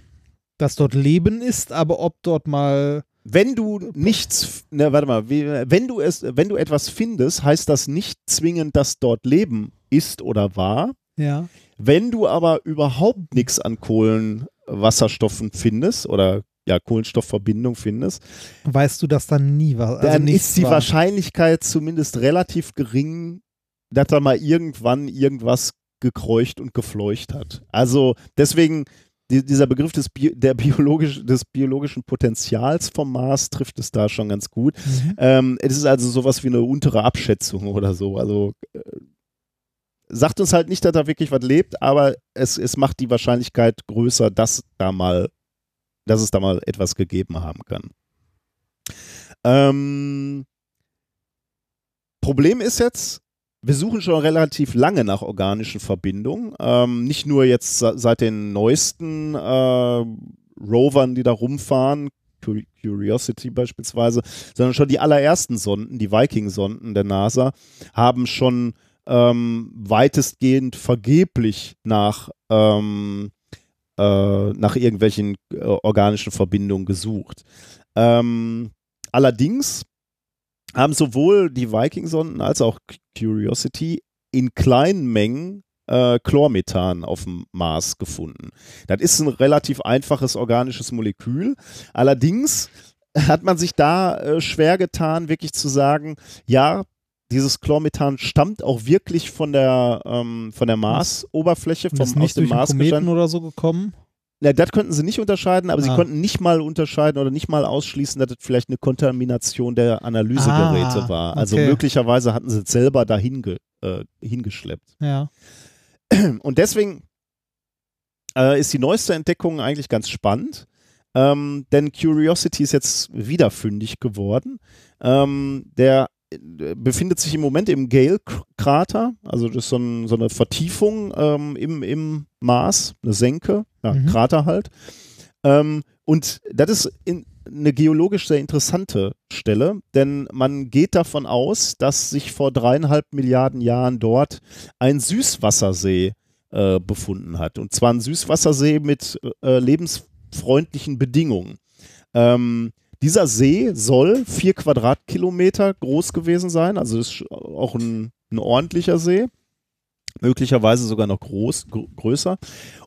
dass dort Leben ist, aber ob dort mal wenn du nichts, ne, warte mal, wenn du es, wenn du etwas findest, heißt das nicht zwingend, dass dort Leben ist oder war. Ja. Wenn du aber überhaupt nichts an Kohlenwasserstoffen findest oder ja, Kohlenstoffverbindung findest, weißt du, dass dann nie was. Also dann ist die war. Wahrscheinlichkeit zumindest relativ gering, dass da mal irgendwann irgendwas gekreucht und gefleucht hat. Also deswegen die, dieser Begriff des, Bi der biologisch, des biologischen Potenzials vom Mars trifft es da schon ganz gut. Mhm. Ähm, es ist also sowas wie eine untere Abschätzung oder so. Also äh, sagt uns halt nicht, dass da wirklich was lebt, aber es, es macht die Wahrscheinlichkeit größer, dass da mal, dass es da mal etwas gegeben haben kann. Ähm, Problem ist jetzt, wir suchen schon relativ lange nach organischen Verbindungen. Ähm, nicht nur jetzt seit den neuesten äh, Rovern, die da rumfahren, Curiosity beispielsweise, sondern schon die allerersten Sonden, die Viking-Sonden der NASA, haben schon ähm, weitestgehend vergeblich nach, ähm, äh, nach irgendwelchen äh, organischen Verbindungen gesucht. Ähm, allerdings haben sowohl die Viking-Sonden als auch Curiosity in kleinen Mengen äh, Chlormethan auf dem Mars gefunden. Das ist ein relativ einfaches organisches Molekül. Allerdings hat man sich da äh, schwer getan, wirklich zu sagen, ja, dieses Chlormethan stammt auch wirklich von der, ähm, von der Marsoberfläche, vom aus dem Mars oder so gekommen? Na, das könnten sie nicht unterscheiden, aber ah. sie konnten nicht mal unterscheiden oder nicht mal ausschließen, dass das vielleicht eine Kontamination der Analysegeräte ah, war. Also okay. möglicherweise hatten sie es selber dahin ge, äh, hingeschleppt. Ja. Und deswegen äh, ist die neueste Entdeckung eigentlich ganz spannend. Ähm, denn Curiosity ist jetzt wieder fündig geworden. Ähm, der befindet sich im Moment im Gale-Krater, also das ist so, ein, so eine Vertiefung ähm, im, im Mars, eine Senke, ja, mhm. Krater halt. Ähm, und das ist in, eine geologisch sehr interessante Stelle, denn man geht davon aus, dass sich vor dreieinhalb Milliarden Jahren dort ein Süßwassersee äh, befunden hat. Und zwar ein Süßwassersee mit äh, lebensfreundlichen Bedingungen. Ähm, dieser See soll vier Quadratkilometer groß gewesen sein, also ist auch ein, ein ordentlicher See möglicherweise sogar noch groß, größer.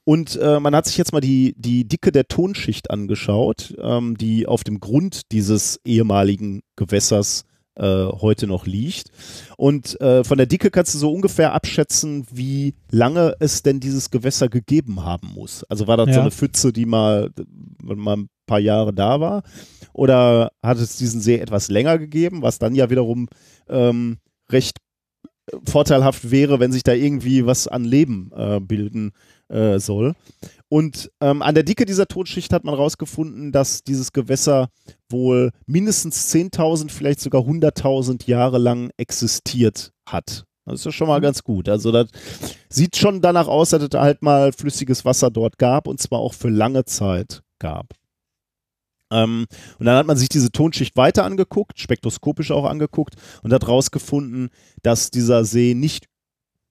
Und äh, man hat sich jetzt mal die, die Dicke der Tonschicht angeschaut, ähm, die auf dem Grund dieses ehemaligen Gewässers äh, heute noch liegt. Und äh, von der Dicke kannst du so ungefähr abschätzen, wie lange es denn dieses Gewässer gegeben haben muss. Also war das ja. so eine Pfütze, die mal, mal ein paar Jahre da war? Oder hat es diesen See etwas länger gegeben, was dann ja wiederum ähm, recht vorteilhaft wäre, wenn sich da irgendwie was an Leben äh, bilden äh, soll. Und ähm, an der Dicke dieser Totschicht hat man herausgefunden, dass dieses Gewässer wohl mindestens 10.000, vielleicht sogar 100.000 Jahre lang existiert hat. Das ist ja schon mal mhm. ganz gut. Also das sieht schon danach aus, dass es halt mal flüssiges Wasser dort gab und zwar auch für lange Zeit gab. Ähm, und dann hat man sich diese Tonschicht weiter angeguckt, spektroskopisch auch angeguckt und hat herausgefunden, dass dieser See nicht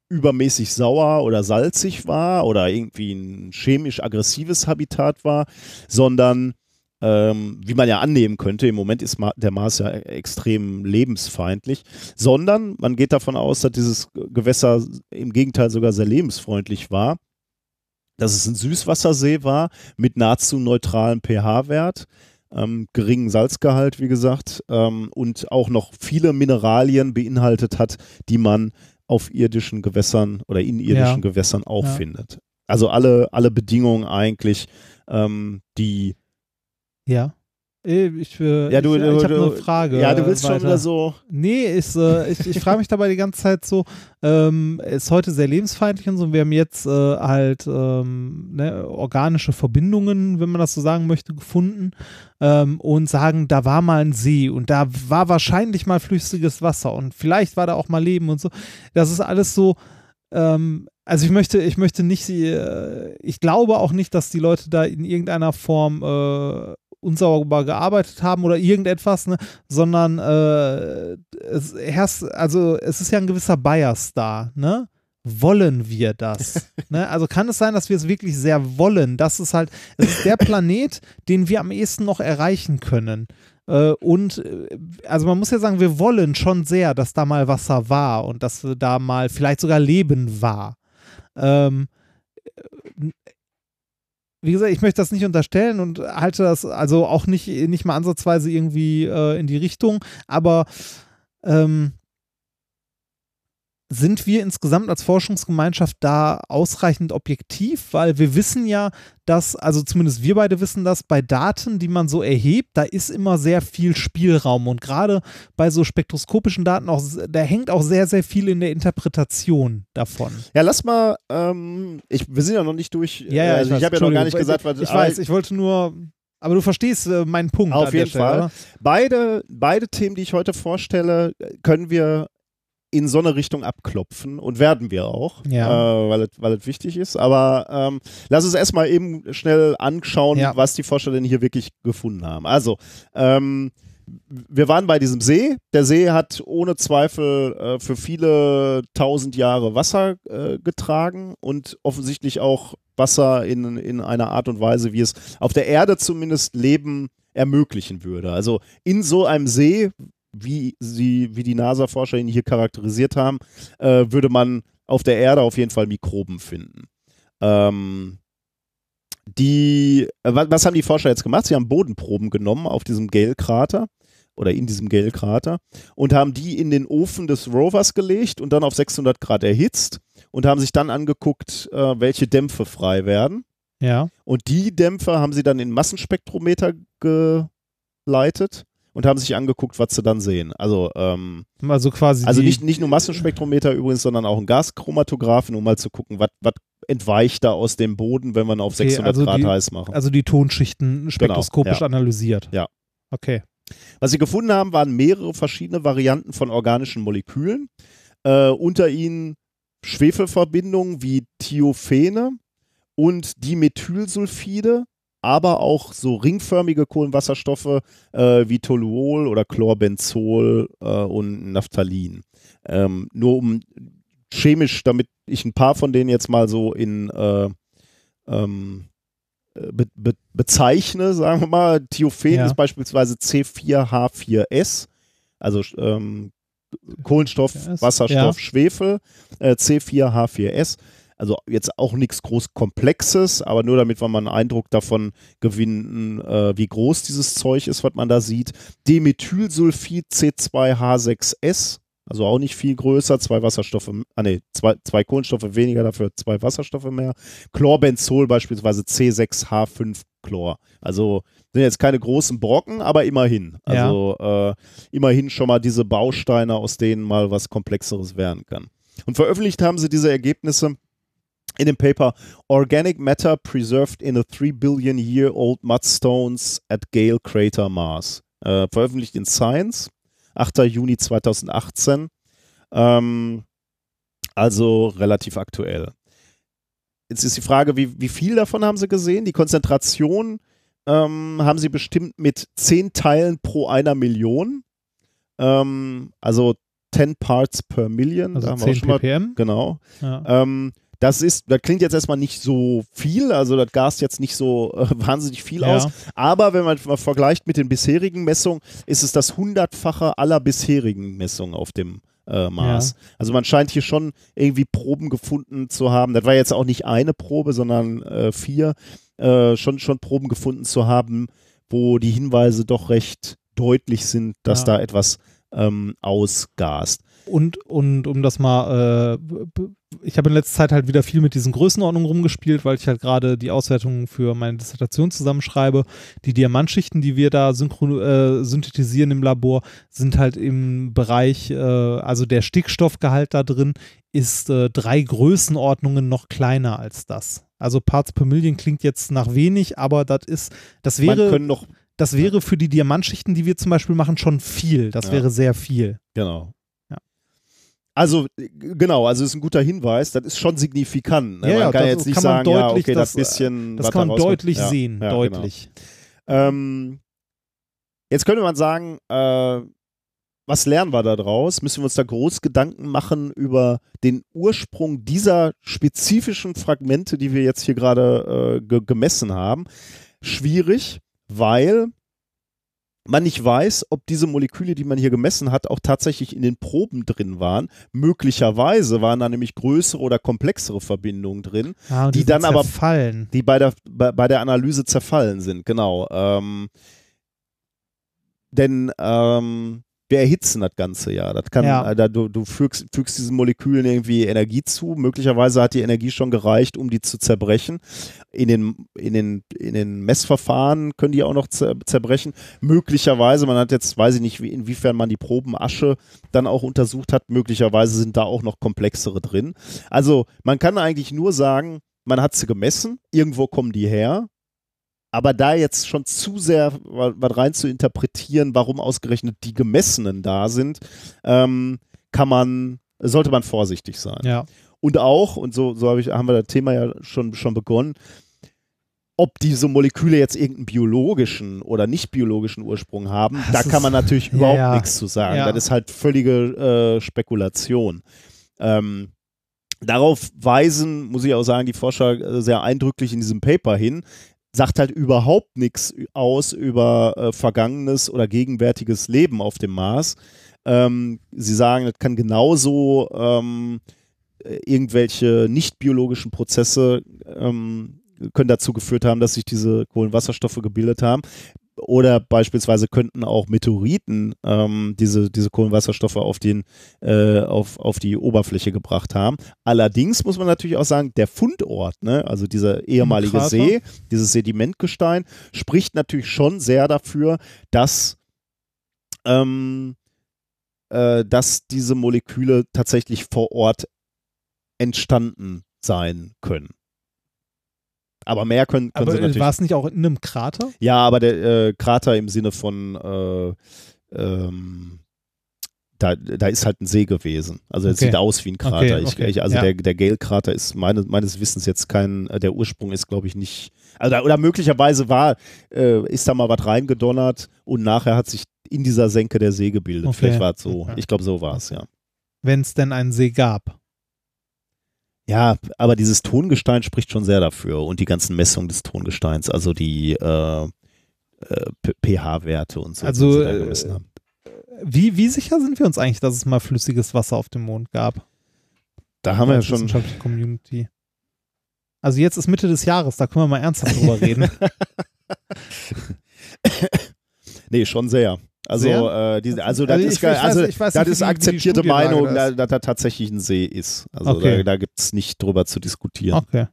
übermäßig sauer oder salzig war oder irgendwie ein chemisch aggressives Habitat war, sondern ähm, wie man ja annehmen könnte, im Moment ist der Mars ja extrem lebensfeindlich, sondern man geht davon aus, dass dieses Gewässer im Gegenteil sogar sehr lebensfreundlich war, dass es ein Süßwassersee war mit nahezu neutralem pH-Wert, ähm, geringen Salzgehalt, wie gesagt, ähm, und auch noch viele Mineralien beinhaltet hat, die man auf irdischen Gewässern oder in irdischen ja. Gewässern auch ja. findet. Also alle, alle Bedingungen eigentlich, ähm, die Ja. Äh, Ich, Ja, du, ich, ich habe eine Frage. Ja, du willst schon weiter. wieder so. Nee, ist, äh, ich, ich frage mich dabei die ganze Zeit so, ähm, ist heute sehr lebensfeindlich und so. Wir haben jetzt äh, halt ähm, ne, organische Verbindungen, wenn man das so sagen möchte, gefunden ähm, und sagen, da war mal ein See und da war wahrscheinlich mal flüssiges Wasser und vielleicht war da auch mal Leben und so. Das ist alles so, ähm, also ich möchte, ich möchte nicht, äh, ich glaube auch nicht, dass die Leute da in irgendeiner Form äh, unsauber gearbeitet haben oder irgendetwas, ne, sondern äh, es herrscht, also es ist ja ein gewisser Bias da, ne? Wollen wir das? ne? Also kann es sein, dass wir es wirklich sehr wollen? Das ist halt, es ist der Planet, den wir am ehesten noch erreichen können. Äh, und äh, also man muss ja sagen, wir wollen schon sehr, dass da mal Wasser war und dass da mal vielleicht sogar Leben war. Ähm, wie gesagt, ich möchte das nicht unterstellen und halte das also auch nicht, nicht mal ansatzweise irgendwie äh, in die Richtung, aber ähm, sind wir insgesamt als Forschungsgemeinschaft da ausreichend objektiv? Weil wir wissen ja, dass, also zumindest wir beide wissen das, bei Daten, die man so erhebt, da ist immer sehr viel Spielraum. Und gerade bei so spektroskopischen Daten, auch, da hängt auch sehr, sehr viel in der Interpretation davon. Ja, lass mal. Ähm, ich, wir sind ja noch nicht durch. Ja, ja, also ich, habe ja noch gar nicht gesagt, was. Ich weiß, ich wollte nur. Aber du verstehst äh, meinen Punkt. Auf jeden Stelle, Fall. oder? Beide, beide Themen, die ich heute vorstelle, können wir in so eine Richtung abklopfen und werden wir auch, Ja. äh, weil, es, weil es wichtig ist. Aber ähm, lass uns erstmal eben schnell anschauen, Ja. was die Forscher denn hier wirklich gefunden haben. Also, ähm, wir waren bei diesem See. Der See hat ohne Zweifel äh, für viele tausend Jahre Wasser äh, getragen und offensichtlich auch Wasser in, in einer Art und Weise, wie es auf der Erde zumindest Leben ermöglichen würde. Also in so einem See, wie sie, wie die NASA-Forscher ihn hier charakterisiert haben, äh, würde man auf der Erde auf jeden Fall Mikroben finden. Ähm, die, äh, wa- was haben die Forscher jetzt gemacht? Sie haben Bodenproben genommen auf diesem Gale-Krater oder in diesem Gale-Krater und haben die in den Ofen des Rovers gelegt und dann auf 600 Grad erhitzt und haben sich dann angeguckt, äh, welche Dämpfe frei werden. Ja. Und die Dämpfe haben sie dann in Massenspektrometer geleitet und haben sich angeguckt, was sie dann sehen. Also, ähm, Also quasi. also nicht, nicht nur Massenspektrometer übrigens, sondern auch ein Gaschromatographen, um mal zu gucken, was entweicht da aus dem Boden, wenn wir ihn auf Okay, 600 also Grad die- heiß machen. Also die Tonschichten spektroskopisch ja. analysiert. Ja. Okay. Was sie gefunden haben, waren mehrere verschiedene Varianten von organischen Molekülen. Äh, unter ihnen Schwefelverbindungen wie Thiophene und Dimethylsulfide, aber auch so ringförmige Kohlenwasserstoffe äh, wie Toluol oder Chlorbenzol äh, und Naphthalin. Ähm, nur um chemisch, damit ich ein paar von denen jetzt mal so in äh, ähm, äh, be be bezeichne, sagen wir mal. Thiophen Ja. ist beispielsweise C4H4S, also ähm, Kohlenstoff. Wasserstoff, Ja. Schwefel, äh, C4H4S. Also jetzt auch nichts groß Komplexes, aber nur damit wir mal einen Eindruck davon gewinnen, äh, wie groß dieses Zeug ist, was man da sieht. Dimethylsulfid C2H6S, also auch nicht viel größer, zwei Wasserstoffe, ah nee, zwei, zwei Kohlenstoffe weniger, dafür zwei Wasserstoffe mehr. Chlorbenzol beispielsweise C6H5 Chlor. Also sind jetzt keine großen Brocken, aber immerhin. Also äh, immerhin schon mal diese Bausteine, aus denen mal was Komplexeres werden kann. Und veröffentlicht haben sie diese Ergebnisse in dem Paper Organic Matter Preserved in a 3 Billion Year Old Mudstones at Gale Crater Mars. Äh, veröffentlicht in Science, 8. Juni 2018. Ähm, also relativ aktuell. Jetzt ist die Frage, wie, wie viel davon haben Sie gesehen? Die Konzentration ähm, haben Sie bestimmt mit 10 Teilen pro einer Million. Ähm, also 10 Parts per Million. Also da haben wir auch 10 schon mal, ppm. Genau. Ja. Ähm, das ist, das klingt jetzt erstmal nicht so viel, also das gast jetzt nicht so äh, wahnsinnig viel Ja. aus. Aber wenn man mal vergleicht mit den bisherigen Messungen, ist es das hundertfache aller bisherigen Messungen auf dem äh, Mars. Also man scheint hier schon irgendwie Proben gefunden zu haben. Das war jetzt auch nicht eine Probe, sondern äh, vier. Äh, schon, schon Proben gefunden zu haben, wo die Hinweise doch recht deutlich sind, dass Ja. da etwas ähm, ausgast. Und, und um das mal, äh, ich habe in letzter Zeit halt wieder viel mit diesen Größenordnungen rumgespielt, weil ich halt gerade die Auswertungen für meine Dissertation zusammenschreibe. Die Diamantschichten, die wir da äh, synthetisieren im Labor, sind halt im Bereich, äh, also der Stickstoffgehalt da drin ist äh, drei Größenordnungen noch kleiner als das. Also Parts per Million klingt jetzt nach wenig, aber das ist, das Man wäre, können noch, das wäre für die Diamantschichten, die wir zum Beispiel machen, schon viel. Das Ja. wäre sehr viel. genau. Ja. Also, äh, genau, also ist ein guter Hinweis, das ist schon signifikant. Ne? Ja, man ja, kann jetzt nicht kann sagen, ja, deutlich, okay, das, das, äh, bisschen. Das kann man deutlich ja, sehen, ja, deutlich. Genau. Ähm, jetzt könnte man sagen, äh, was lernen wir da draus? Müssen wir uns da groß Gedanken machen über den Ursprung dieser spezifischen Fragmente, die wir jetzt hier gerade äh, ge gemessen haben? Schwierig, weil man nicht weiß, ob diese Moleküle, die man hier gemessen hat, auch tatsächlich in den Proben drin waren. Möglicherweise waren da nämlich größere oder komplexere Verbindungen drin, und Die sind dann aber- zerfallen. die bei der, bei, bei der Analyse zerfallen sind, genau. Ähm, denn ähm, wir erhitzen das Ganze ja. Das kann, Ja. äh, da, du, du fügst, fügst diesen Molekülen irgendwie Energie zu. Möglicherweise hat die Energie schon gereicht, um die zu zerbrechen. In den, in den, in den Messverfahren können die auch noch zer zerbrechen. Möglicherweise, man hat jetzt, weiß ich nicht, wie, inwiefern man die Probenasche dann auch untersucht hat, möglicherweise sind da auch noch komplexere drin. Also man kann eigentlich nur sagen, man hat sie gemessen, irgendwo kommen die her. Aber da jetzt schon zu sehr wa- was rein zu interpretieren, warum ausgerechnet die Gemessenen da sind, ähm, kann man, sollte man vorsichtig sein. Ja. Und auch, und so, so hab ich, haben wir das Thema ja schon, schon begonnen, ob diese Moleküle jetzt irgendeinen biologischen oder nicht biologischen Ursprung haben, Das da kann ist- man natürlich ja, überhaupt ja. nichts zu sagen. Ja. Das ist halt völlige äh, Spekulation. Ähm, darauf weisen, muss ich auch sagen, die Forscher äh, sehr eindrücklich in diesem Paper hin, sagt halt überhaupt nichts aus über äh, vergangenes oder gegenwärtiges Leben auf dem Mars. Ähm, sie sagen, das kann genauso ähm, äh, irgendwelche nicht biologischen Prozesse ähm, können dazu geführt haben, dass sich diese Kohlenwasserstoffe gebildet haben. Oder beispielsweise könnten auch Meteoriten ähm, diese, diese Kohlenwasserstoffe auf, den, äh, auf, auf die Oberfläche gebracht haben. Allerdings muss man natürlich auch sagen, der Fundort, ne, also dieser ehemalige Krater. See, dieses Sedimentgestein, spricht natürlich schon sehr dafür, dass, ähm, äh, dass diese Moleküle tatsächlich vor Ort entstanden sein können. Aber mehr können, können Aber sie äh, natürlich war es nicht auch in einem Krater? ja, aber der äh, Krater im Sinne von äh, ähm, da, da ist halt ein See gewesen. Also es Okay. sieht aus wie ein Krater. Okay, Ich, okay, ich, also ja. der, der Gale-Krater ist meine, meines Wissens jetzt kein, der Ursprung ist, glaube ich, nicht. Also, oder möglicherweise war, äh, ist da mal was reingedonnert und nachher hat sich in dieser Senke der See gebildet. Vielleicht war es so. Ich glaube, so war es, ja. Wenn es denn einen See gab. Ja, aber dieses Tongestein spricht schon sehr dafür und die ganzen Messungen des Tongesteins, also die äh, äh, pH-Werte und so, Also, die sie da äh, gemessen haben. Wie, wie sicher sind wir uns eigentlich, dass es mal flüssiges Wasser auf dem Mond gab? Da haben wir ja schon. Community. Also jetzt ist Mitte des Jahres, da können wir mal ernsthaft drüber reden. Nee, schon sehr. Also, äh, die, also das Also ist, ge- ich weiß- also ich weiß das nicht, ist akzeptierte Meinung, da da- ist. dass da tatsächlich ein See ist. Also Okay. da, da gibt es nicht drüber zu diskutieren. Okay.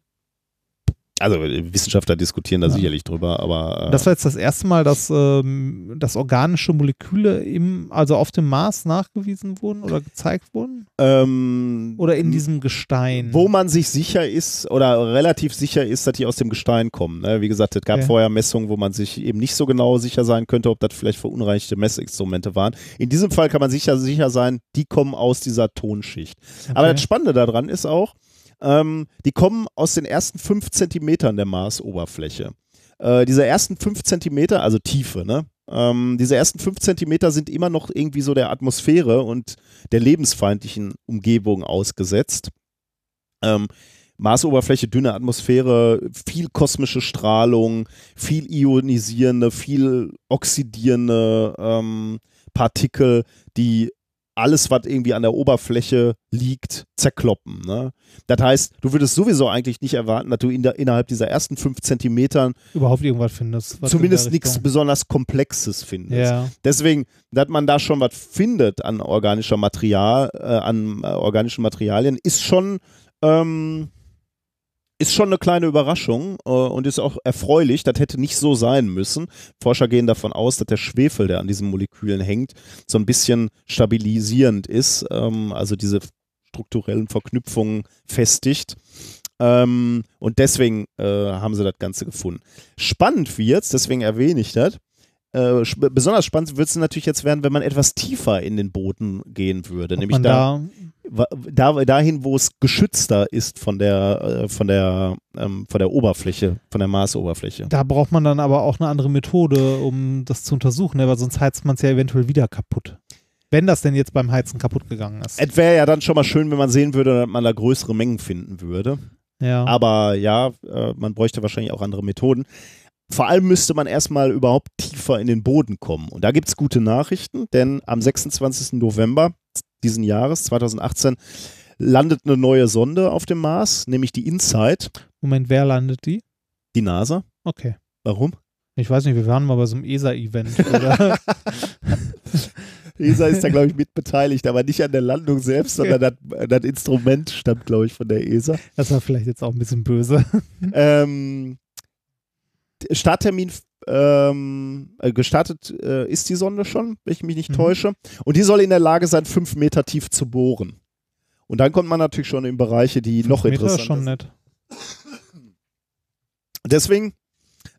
Also Wissenschaftler diskutieren da Ja. sicherlich drüber, aber äh, Das war jetzt das erste Mal, dass, ähm, dass organische Moleküle im, also auf dem Mars nachgewiesen wurden oder gezeigt wurden? ähm, Oder in diesem Gestein? Wo man sich sicher ist oder relativ sicher ist, dass die aus dem Gestein kommen. Ne? Wie gesagt, es gab Okay. vorher Messungen, wo man sich eben nicht so genau sicher sein könnte, ob das vielleicht verunreinigte Messinstrumente waren. In diesem Fall kann man sicher sicher sein, die kommen aus dieser Tonschicht. Aber Okay. das Spannende daran ist auch, ähm, die kommen aus den ersten fünf Zentimetern der Marsoberfläche. Äh, diese ersten fünf Zentimeter, also Tiefe, ne? Ähm, diese ersten fünf Zentimeter sind immer noch irgendwie so der Atmosphäre und der lebensfeindlichen Umgebung ausgesetzt. Ähm, Marsoberfläche, dünne Atmosphäre, viel kosmische Strahlung, viel ionisierende, viel oxidierende ähm, Partikel, die alles, was irgendwie an der Oberfläche liegt, zerkloppen. Ne? Das heißt, du würdest sowieso eigentlich nicht erwarten, dass du in der, innerhalb dieser ersten fünf Zentimetern Überhaupt irgendwas findest. zumindest nichts besonders Komplexes findest. Ja. Deswegen, dass man da schon was findet an organischer Material, äh, an äh, organischen Materialien, ist schon ähm, ist schon eine kleine Überraschung äh, und ist auch erfreulich. Das hätte nicht so sein müssen. Forscher gehen davon aus, dass der Schwefel, der an diesen Molekülen hängt, so ein bisschen stabilisierend ist, ähm, also diese strukturellen Verknüpfungen festigt. Ähm, und deswegen äh, haben sie das Ganze gefunden. Spannend wird's, deswegen erwähne ich das. Äh, besonders spannend wird es natürlich jetzt werden, wenn man etwas tiefer in den Boden gehen würde, Ob nämlich da, da dahin, wo es geschützter ist von der äh, von der ähm, von der Oberfläche, von der Marsoberfläche. da braucht man dann aber auch eine andere Methode, um das zu untersuchen, ne? weil sonst heizt man es ja eventuell wieder kaputt. Wenn das denn jetzt beim Heizen kaputt gegangen ist. Es wäre ja dann schon mal schön, wenn man sehen würde, dass man da größere Mengen finden würde. ja. Aber ja, äh, man bräuchte wahrscheinlich auch andere Methoden. Vor allem müsste man erstmal überhaupt tiefer in den Boden kommen. Und da gibt es gute Nachrichten, denn am 26. November diesen Jahres, 2018, landet eine neue Sonde auf dem Mars, nämlich die InSight, Moment, wer landet die? die NASA. Okay. Warum? Ich weiß nicht, wir waren mal bei so einem ESA-Event. oder? ESA ist da, glaube ich, mitbeteiligt, aber nicht an der Landung selbst, sondern das, das Instrument stammt, glaube ich, von der ESA. das war vielleicht jetzt auch ein bisschen böse. Ähm, Starttermin ähm, äh, gestartet äh, ist die Sonde schon, wenn ich mich nicht Mhm. täusche. Und die soll in der Lage sein, fünf Meter tief zu bohren. Und dann kommt man natürlich schon in Bereiche, die noch Meter ist interessanter schon sind. nett. Deswegen,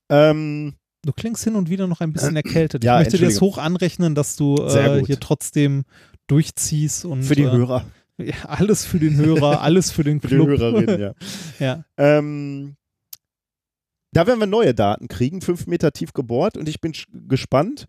ähm, Du klingst hin und wieder noch ein bisschen erkältet. Ja, ich möchte dir das hoch anrechnen, dass du äh, hier trotzdem durchziehst und für die äh, Hörer, Ja, alles für den Hörer, alles für den für die Club. Hörerinnen, ja. ja. Ähm, da werden wir neue Daten kriegen, fünf Meter tief gebohrt und ich bin gespannt.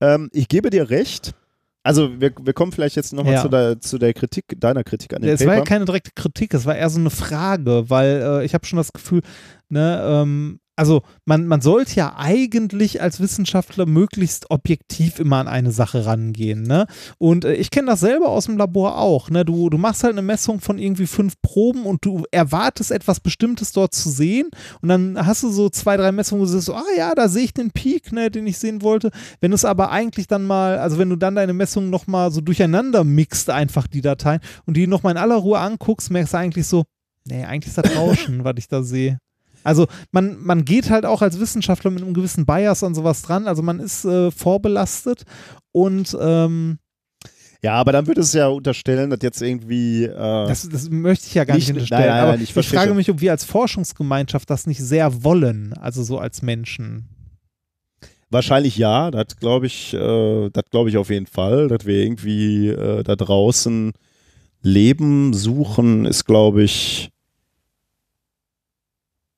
Ähm, ich gebe dir recht. Also wir, wir kommen vielleicht jetzt nochmal Ja. zu, der, zu der Kritik, deiner Kritik an dem Es Paper. war ja keine direkte Kritik, es war eher so eine Frage, weil äh, ich habe schon das Gefühl, ne, ähm, also man, man sollte ja eigentlich als Wissenschaftler möglichst objektiv immer an eine Sache rangehen, ne? Und äh, ich kenne das selber aus dem Labor auch, ne? Du, du machst halt eine Messung von irgendwie fünf Proben und du erwartest etwas Bestimmtes dort zu sehen und dann hast du so zwei, drei Messungen, wo du sagst, ah ja, da sehe ich den Peak, ne, den ich sehen wollte. Wenn du es aber eigentlich dann mal, also wenn du dann deine Messungen nochmal so durcheinander mixt, einfach die Dateien und die nochmal in aller Ruhe anguckst, merkst du eigentlich so, nee, eigentlich ist das Rauschen, was ich da sehe. Also man, man geht halt auch als Wissenschaftler mit einem gewissen Bias an sowas dran, also man ist äh, vorbelastet und ähm, Ja, aber dann würde es ja unterstellen, dass jetzt irgendwie. Äh, das, das möchte ich ja gar nicht, Nicht- unterstellen. nein, nein, aber nein, ich ich, frage mich, ob wir als Forschungsgemeinschaft das nicht sehr wollen, also so als Menschen. wahrscheinlich ja, das glaube ich, äh, das glaube ich auf jeden Fall, dass wir irgendwie äh, da draußen Leben suchen, ist glaube ich.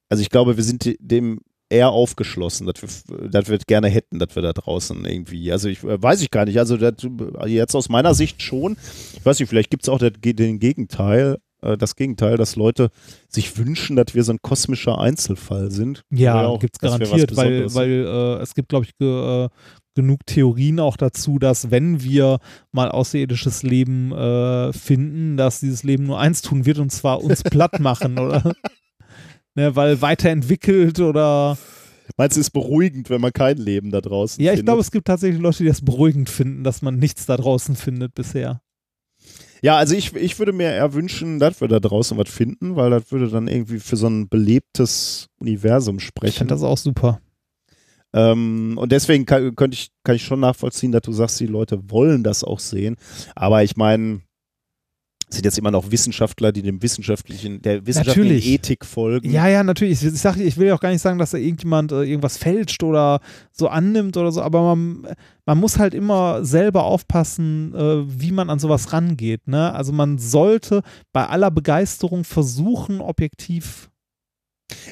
Also ich glaube, wir sind dem eher aufgeschlossen, dass wir, dass wir gerne hätten, dass wir da draußen irgendwie, also ich äh, weiß ich gar nicht, also das, jetzt aus meiner Sicht schon, ich weiß nicht, vielleicht gibt es auch das, den Gegenteil, äh, das Gegenteil, dass Leute sich wünschen, dass wir so ein kosmischer Einzelfall sind. Ja, gibt es garantiert, weil, weil äh, es gibt, glaube ich, ge, äh, genug Theorien auch dazu, dass wenn wir mal außerirdisches Leben äh, finden, dass dieses Leben nur eins tun wird und zwar uns platt machen, oder? Ne, weil weiterentwickelt oder. Meinst du, es ist beruhigend, wenn man kein Leben da draußen Ja, ich findet? glaube, es gibt tatsächlich Leute, die das beruhigend finden, dass man nichts da draußen findet bisher. Ja, also ich, ich würde mir eher wünschen, dass wir da draußen was finden, weil das würde dann irgendwie für so ein belebtes Universum Ich sprechen. finde das auch super. Ähm, und deswegen kann, könnte ich, kann ich schon nachvollziehen, dass du sagst, die Leute wollen das auch sehen. Aber ich meine, sind jetzt immer noch Wissenschaftler, die dem wissenschaftlichen, der wissenschaftlichen Natürlich. Ethik folgen. Ja, ja, natürlich. Ich, ich, sag, ich will ja auch gar nicht sagen, dass da irgendjemand äh, irgendwas fälscht oder so annimmt oder so, aber man, man muss halt immer selber aufpassen, äh, wie man an sowas rangeht. Ne? Also man sollte bei aller Begeisterung versuchen, objektiv.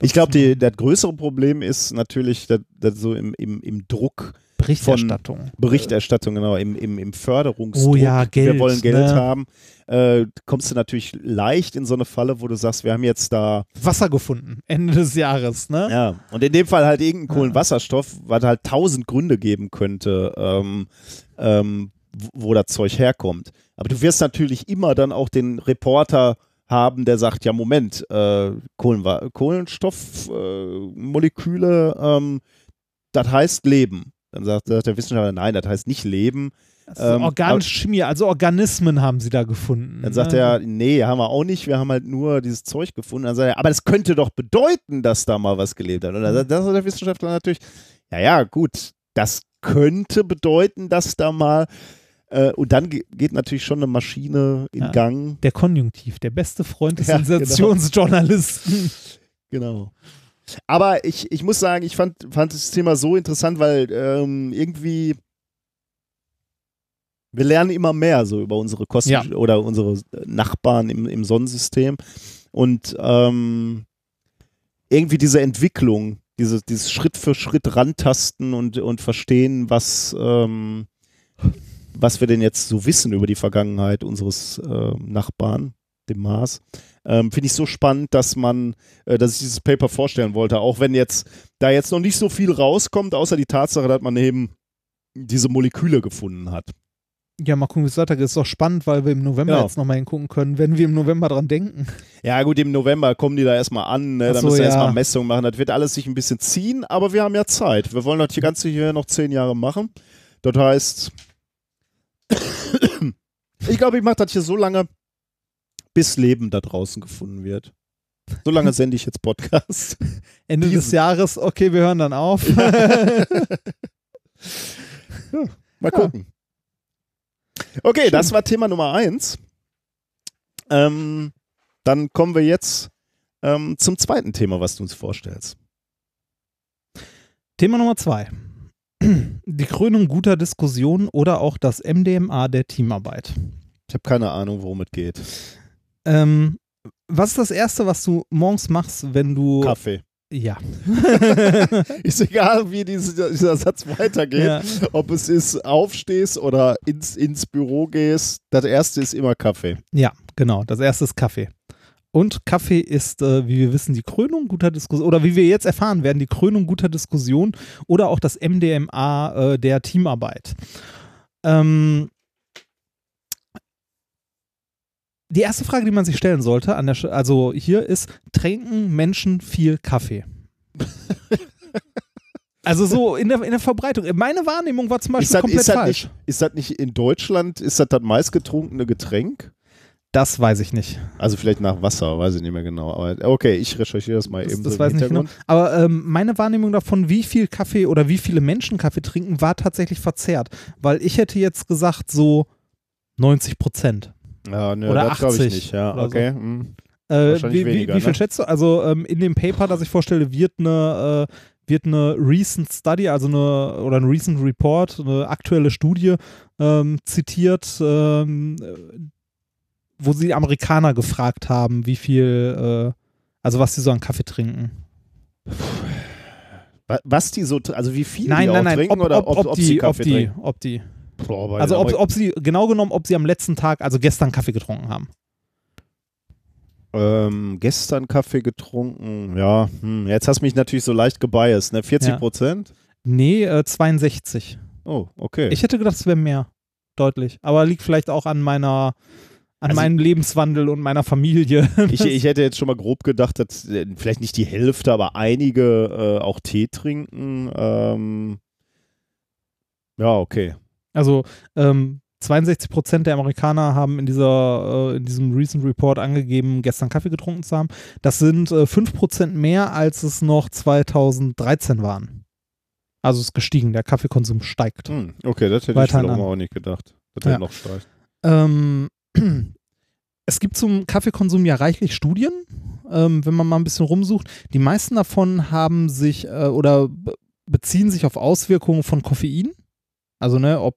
Ich glaube, das größere Problem ist natürlich, dass, dass so im, im, im Druck Berichterstattung. Berichterstattung, genau, im, im, im Förderungsdruck. Oh ja, Geld, Wir wollen Geld ne? haben. Äh, kommst du natürlich leicht in so eine Falle, wo du sagst, wir haben jetzt da, Wasser gefunden, Ende des Jahres. Ne? ja, und in dem Fall halt irgendeinen Kohlenwasserstoff, was halt tausend Gründe geben könnte, ähm, ähm, wo- das Zeug herkommt. Aber du wirst natürlich immer dann auch den Reporter haben, der sagt, ja Moment, äh, Kohlenstoffmoleküle, äh, ähm, das heißt Leben. Dann sagt, sagt der Wissenschaftler, nein, das heißt nicht Leben. Ist Ähm, organische Chemie, also Organismen haben sie da gefunden. Dann sagt ne? er, nee, haben wir auch nicht, wir haben halt nur dieses Zeug gefunden. Dann sagt er, aber das könnte doch bedeuten, dass da mal was gelebt hat. Und dann sagt der Wissenschaftler natürlich, ja, ja, gut, das könnte bedeuten, dass da mal, äh, und dann ge geht natürlich schon eine Maschine in Ja. Gang. Der Konjunktiv, der beste Freund des Ja, genau. Sensationsjournalisten. Genau. Aber ich, ich muss sagen, ich fand, fand das Thema so interessant, weil ähm, irgendwie wir lernen immer mehr so über unsere Kosten Ja. oder unsere Nachbarn im, im Sonnensystem. Und ähm, irgendwie diese Entwicklung, diese, dieses Schritt für Schritt rantasten und, und verstehen, was, ähm, was wir denn jetzt so wissen über die Vergangenheit unseres ähm, Nachbarn, dem Mars, ähm, finde ich so spannend, dass man, äh, dass ich dieses Paper vorstellen wollte, auch wenn jetzt da jetzt noch nicht so viel rauskommt, außer die Tatsache, dass man eben diese Moleküle gefunden hat. Ja, mal gucken, wie es weitergeht. Ist doch spannend, weil wir im November Ja. jetzt nochmal hingucken können, wenn wir im November dran denken. Ja, gut, im November kommen die da erstmal an, ne? Da so, müssen wir ja. erstmal Messungen machen. Das wird alles sich ein bisschen ziehen, aber wir haben ja Zeit. Wir wollen das hier Ganze hier noch zehn Jahre machen. Das heißt, ich glaube, ich mache das hier so lange, bis Leben da draußen gefunden wird. So lange sende ich jetzt Podcast. Ende des Diesen. Jahres, okay, wir hören dann auf. Mal gucken. Okay, das war Thema Nummer eins. Ähm, dann kommen wir jetzt ähm, zum zweiten Thema, was du uns vorstellst. Thema Nummer zwei. Die Krönung guter Diskussion oder auch das MDMA der Teamarbeit. Ich habe keine Ahnung, worum es geht. Ähm, was ist das Erste, was du morgens machst, wenn du. Kaffee. Ja. Ist egal, wie diese, dieser Satz weitergeht. ja. Ob es ist, aufstehst oder ins, ins Büro gehst. Das erste ist immer Kaffee. Ja, genau. Das erste ist Kaffee. Und Kaffee ist, äh, wie wir wissen, die Krönung guter Diskussion, oder wie wir jetzt erfahren werden, die Krönung guter Diskussion oder auch das MDMA äh, der Teamarbeit. Ähm, die erste Frage, die man sich stellen sollte, an der, Sch- also hier ist, trinken Menschen viel Kaffee? also so in der, in der Verbreitung. Meine Wahrnehmung war zum Ist Beispiel das, komplett ist, das falsch. nicht, ist das nicht in Deutschland, ist das das meistgetrunkene Getränk? Das weiß ich nicht. Also vielleicht nach Wasser, weiß ich nicht mehr genau. Aber okay, ich recherchiere das mal Das, eben das so weiß ich nicht genau. Aber ähm, meine Wahrnehmung davon, wie viel Kaffee oder wie viele Menschen Kaffee trinken, war tatsächlich verzerrt. Weil ich hätte jetzt gesagt, so 90 Prozent. Ja, ne, Oder das glaube ich 80 nicht. Ja, oder so. okay. hm. Äh, wie, weniger, wie, viel ne? schätzt du? Also ähm, in dem Paper, das ich vorstelle, wird eine, äh, wird eine Recent Study, also eine oder ein Recent Report, eine aktuelle Studie ähm, zitiert, ähm, äh, wo sie die Amerikaner gefragt haben, wie viel, äh, also was sie so an Kaffee trinken. Wa- Was die so, also wie viel Nein, die nein, nein, trinken ob, oder ob, ob, ob, die, sie ob Kaffee die, trinken? ob die. Boah, Also ob, ob sie, genau genommen, ob sie am letzten Tag, also gestern Kaffee getrunken haben. ähm, gestern Kaffee getrunken. Ja, hm, jetzt hast du mich natürlich so leicht gebiased, ne? 40 Ja. Prozent? Nee, äh, 62. Oh, okay. Ich hätte gedacht, es wäre mehr. Deutlich. Aber liegt vielleicht auch an meiner, an Also- meinem Lebenswandel und meiner Familie. Ich, ich hätte jetzt schon mal grob gedacht, dass äh, vielleicht nicht die Hälfte, aber einige äh, auch Tee trinken. Ähm, ja, okay. Also ähm, 62 Prozent der Amerikaner haben in, dieser, äh, in diesem Recent Report angegeben, gestern Kaffee getrunken zu haben. Das sind äh, 5 Prozent mehr, als es noch 2013 waren. Also es ist gestiegen, der Kaffeekonsum steigt. Hm, okay, das hätte ich Weiter wiederum an. auch nicht gedacht. Das Ja. hätte noch steigt. Ähm, es gibt zum Kaffeekonsum ja reichlich Studien, ähm, wenn man mal ein bisschen rumsucht. Die meisten davon haben sich äh, oder be- beziehen sich auf Auswirkungen von Koffein. Also, ne, ob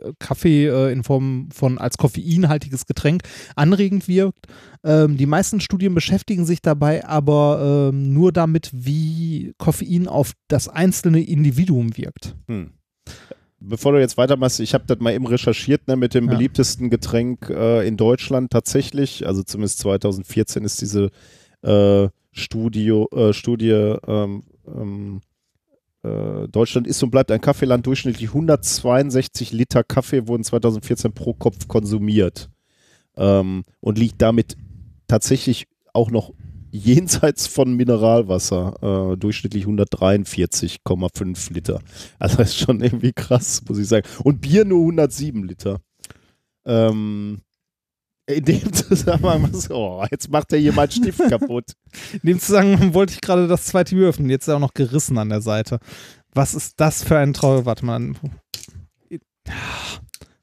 äh, Kaffee äh, in Form von als koffeinhaltiges Getränk anregend wirkt. Ähm, die meisten Studien beschäftigen sich dabei aber ähm, nur damit, wie Koffein auf das einzelne Individuum wirkt. Hm. Bevor du jetzt weitermachst, ich habe das mal eben recherchiert, ne, mit dem Ja. beliebtesten Getränk äh, in Deutschland tatsächlich. Also zumindest 2014 ist diese äh, Studio, äh, Studie ähm, ähm, äh, Deutschland ist und bleibt ein Kaffeeland. Durchschnittlich 162 Liter Kaffee wurden 2014 pro Kopf konsumiert ähm, und liegt damit tatsächlich auch noch jenseits von Mineralwasser, äh, durchschnittlich 143,5 Liter. Also das ist schon irgendwie krass, muss ich sagen. Und Bier nur 107 Liter. Ähm, in dem Zusammenhang, oh, jetzt macht er hier meinen Stift kaputt. In dem Zusammenhang wollte ich gerade das zweite Bier öffnen. Jetzt ist er auch noch gerissen an der Seite. Was ist das für ein Trauer? Warte mal.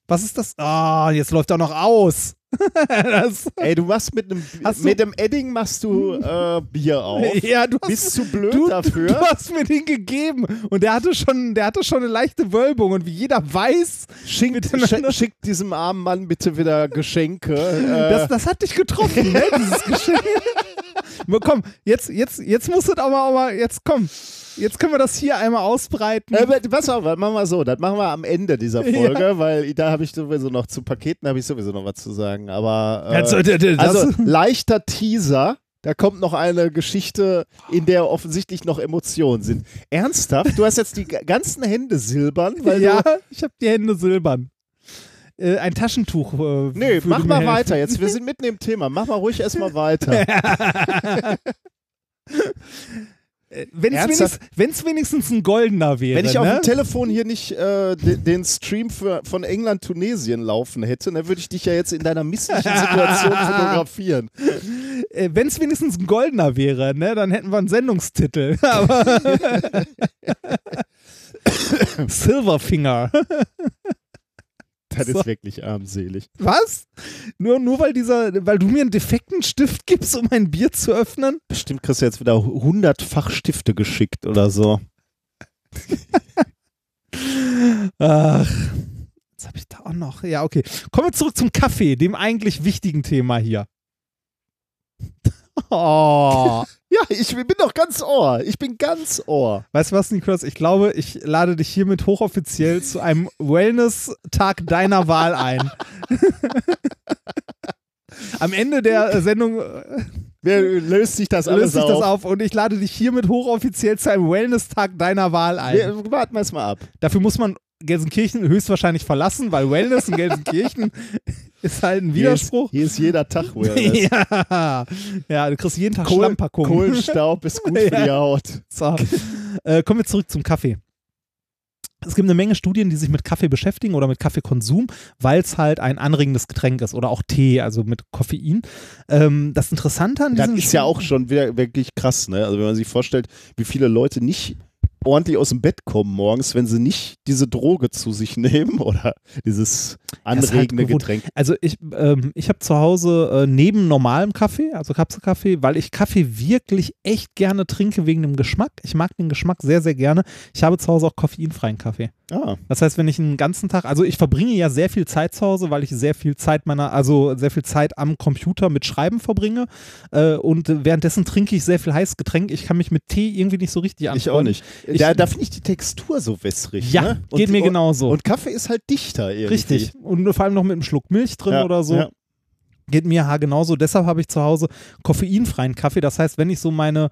Was ist das? Ah, jetzt läuft er noch aus. Ey, du machst mit einem Hast mit dem Edding machst du äh, Bier auf. ja, du hast, Bist zu blöd du, dafür? Du hast mir den gegeben und der hatte schon, der hatte schon eine leichte Wölbung und wie jeder weiß, Schickt, miteinander- sch schickt diesem armen Mann bitte wieder Geschenke. Äh, das, das hat dich getroffen, ne, dieses Geschenk. Komm, jetzt, jetzt, jetzt musst du aber, aber jetzt komm, jetzt können wir das hier einmal ausbreiten. äh, pass auf, das machen wir so. Das machen wir am Ende dieser Folge, weil da habe ich sowieso noch zu Paketen habe ich sowieso noch was zu sagen. Aber äh, Also, also leichter Teaser. Da kommt noch eine Geschichte, in der offensichtlich noch Emotionen sind. Ernsthaft? Du hast jetzt die ganzen Hände silbern, weil ja, ich habe die Hände silbern. Äh, ein Taschentuch. Äh, Nee, mach mal helfen. weiter. Jetzt, wir sind mitten im Thema. Mach mal ruhig erstmal weiter. Wenn es wenigstens, wenigstens ein goldener wäre. Wenn ich auf ne? dem Telefon hier nicht äh, den, den Stream für, von England-Tunesien laufen hätte, dann würde ich dich ja jetzt in deiner misslichen Situation fotografieren. äh, wenn es wenigstens ein goldener wäre, ne, dann hätten wir einen Sendungstitel. Silverfinger. Das So. ist wirklich armselig. Was? Nur, nur weil dieser, weil du mir einen defekten Stift gibst, um ein Bier zu öffnen? Bestimmt kriegst du jetzt wieder hundertfach Stifte geschickt oder so. Ach. Jetzt habe ich da auch noch. Ja, okay. Kommen wir zurück zum Kaffee, dem eigentlich wichtigen Thema hier. Oh. Ja, ich bin doch ganz Ohr. Ich bin ganz Ohr. Weißt du was, Niklas? Ich glaube, ich lade dich hiermit hochoffiziell zu einem Wellness-Tag deiner Wahl ein. Am Ende der äh, Sendung äh, Wer löst sich das alles löst sich auf? das auf und ich lade dich hiermit hochoffiziell zu einem Wellness-Tag deiner Wahl ein. Wir, warten wir es mal ab. Dafür muss man Gelsenkirchen höchstwahrscheinlich verlassen, weil Wellness in Gelsenkirchen ist halt ein Widerspruch. Hier ist, hier ist jeder Tag Wellness. ja. ja, du kriegst jeden Tag Kohl, Schlammpackung. Kohlenstaub ist gut für Ja. die Haut. So. Äh, kommen wir zurück zum Kaffee. Es gibt eine Menge Studien, die sich mit Kaffee beschäftigen oder mit Kaffeekonsum, weil es halt ein anregendes Getränk ist oder auch Tee, also mit Koffein. Ähm, das Interessante an Das diesem ist ja auch schon wieder wirklich krass, ne? Also wenn man sich vorstellt, wie viele Leute nicht ordentlich aus dem Bett kommen morgens, wenn sie nicht diese Droge zu sich nehmen oder dieses halt anregende gewohnt. Getränk. Also ich, ähm, ich habe zu Hause äh, neben normalem Kaffee, also Kapselkaffee, weil ich Kaffee wirklich echt gerne trinke wegen dem Geschmack. Ich mag den Geschmack sehr, sehr gerne. Ich habe zu Hause auch koffeinfreien Kaffee. Ah, Das heißt, wenn ich einen ganzen Tag, also ich verbringe ja sehr viel Zeit zu Hause, weil ich sehr viel Zeit meiner, also sehr viel Zeit am Computer mit Schreiben verbringe äh, und währenddessen trinke ich sehr viel heißes Getränk. Ich kann mich mit Tee irgendwie nicht so richtig ich anfreunden. auch nicht. Ich- da da finde ich die Textur so wässrig. Ja, ne? geht mir und, genauso. Und Kaffee ist halt dichter irgendwie. Richtig. Und vor allem noch mit einem Schluck Milch drin Ja, oder so. ja. Geht mir ha genauso. Deshalb habe ich zu Hause koffeinfreien Kaffee. Das heißt, wenn ich so meine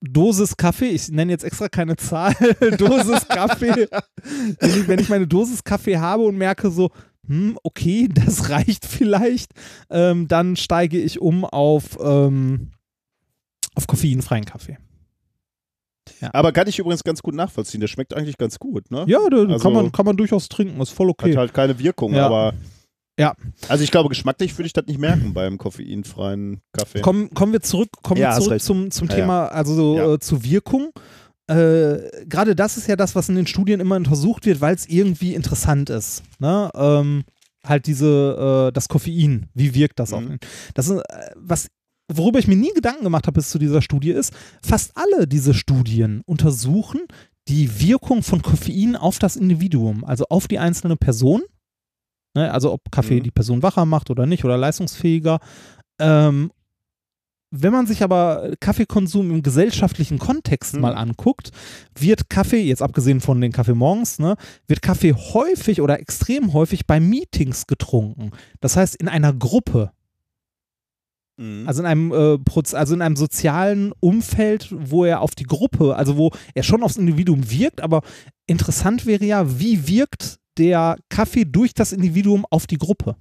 Dosis Kaffee, ich nenne jetzt extra keine Zahl, Dosis Kaffee, wenn ich, wenn ich meine Dosis Kaffee habe und merke so, hm, okay, das reicht vielleicht, ähm, dann steige ich um auf, ähm, auf koffeinfreien Kaffee. Aber kann ich übrigens ganz gut nachvollziehen. Der schmeckt eigentlich ganz gut, ne? Ja, da Also- kann, man, kann man durchaus trinken, ist voll okay. Hat halt keine Wirkung, Ja. aber. Ja. Also ich glaube, geschmacklich würde ich das nicht merken beim koffeinfreien Kaffee. Kommen, kommen wir zurück, kommen Ja, wir zurück zum, zum Ja, Thema, also so, Ja. äh, zur Wirkung. Äh, Gerade das ist ja das, was in den Studien immer untersucht wird, weil es irgendwie interessant ist. Ne? Ähm, halt diese, äh, das Koffein, wie wirkt das auf Mhm. ihn? Das ist, äh, was, worüber ich mir nie Gedanken gemacht habe bis zu dieser Studie ist, fast alle diese Studien untersuchen die Wirkung von Koffein auf das Individuum, also auf die einzelne Person. Ne? Also ob Kaffee Mhm. die Person wacher macht oder nicht oder leistungsfähiger. Ähm, wenn man sich aber Kaffeekonsum im gesellschaftlichen Kontext Mhm. mal anguckt, wird Kaffee, jetzt abgesehen von den Kaffeemorgens, ne, wird Kaffee häufig oder extrem häufig bei Meetings getrunken. Das heißt in einer Gruppe. Also in einem äh, Proz also in einem sozialen Umfeld, wo er auf die Gruppe, also wo er schon aufs Individuum wirkt, aber interessant wäre ja, wie wirkt der Kaffee durch das Individuum auf die Gruppe?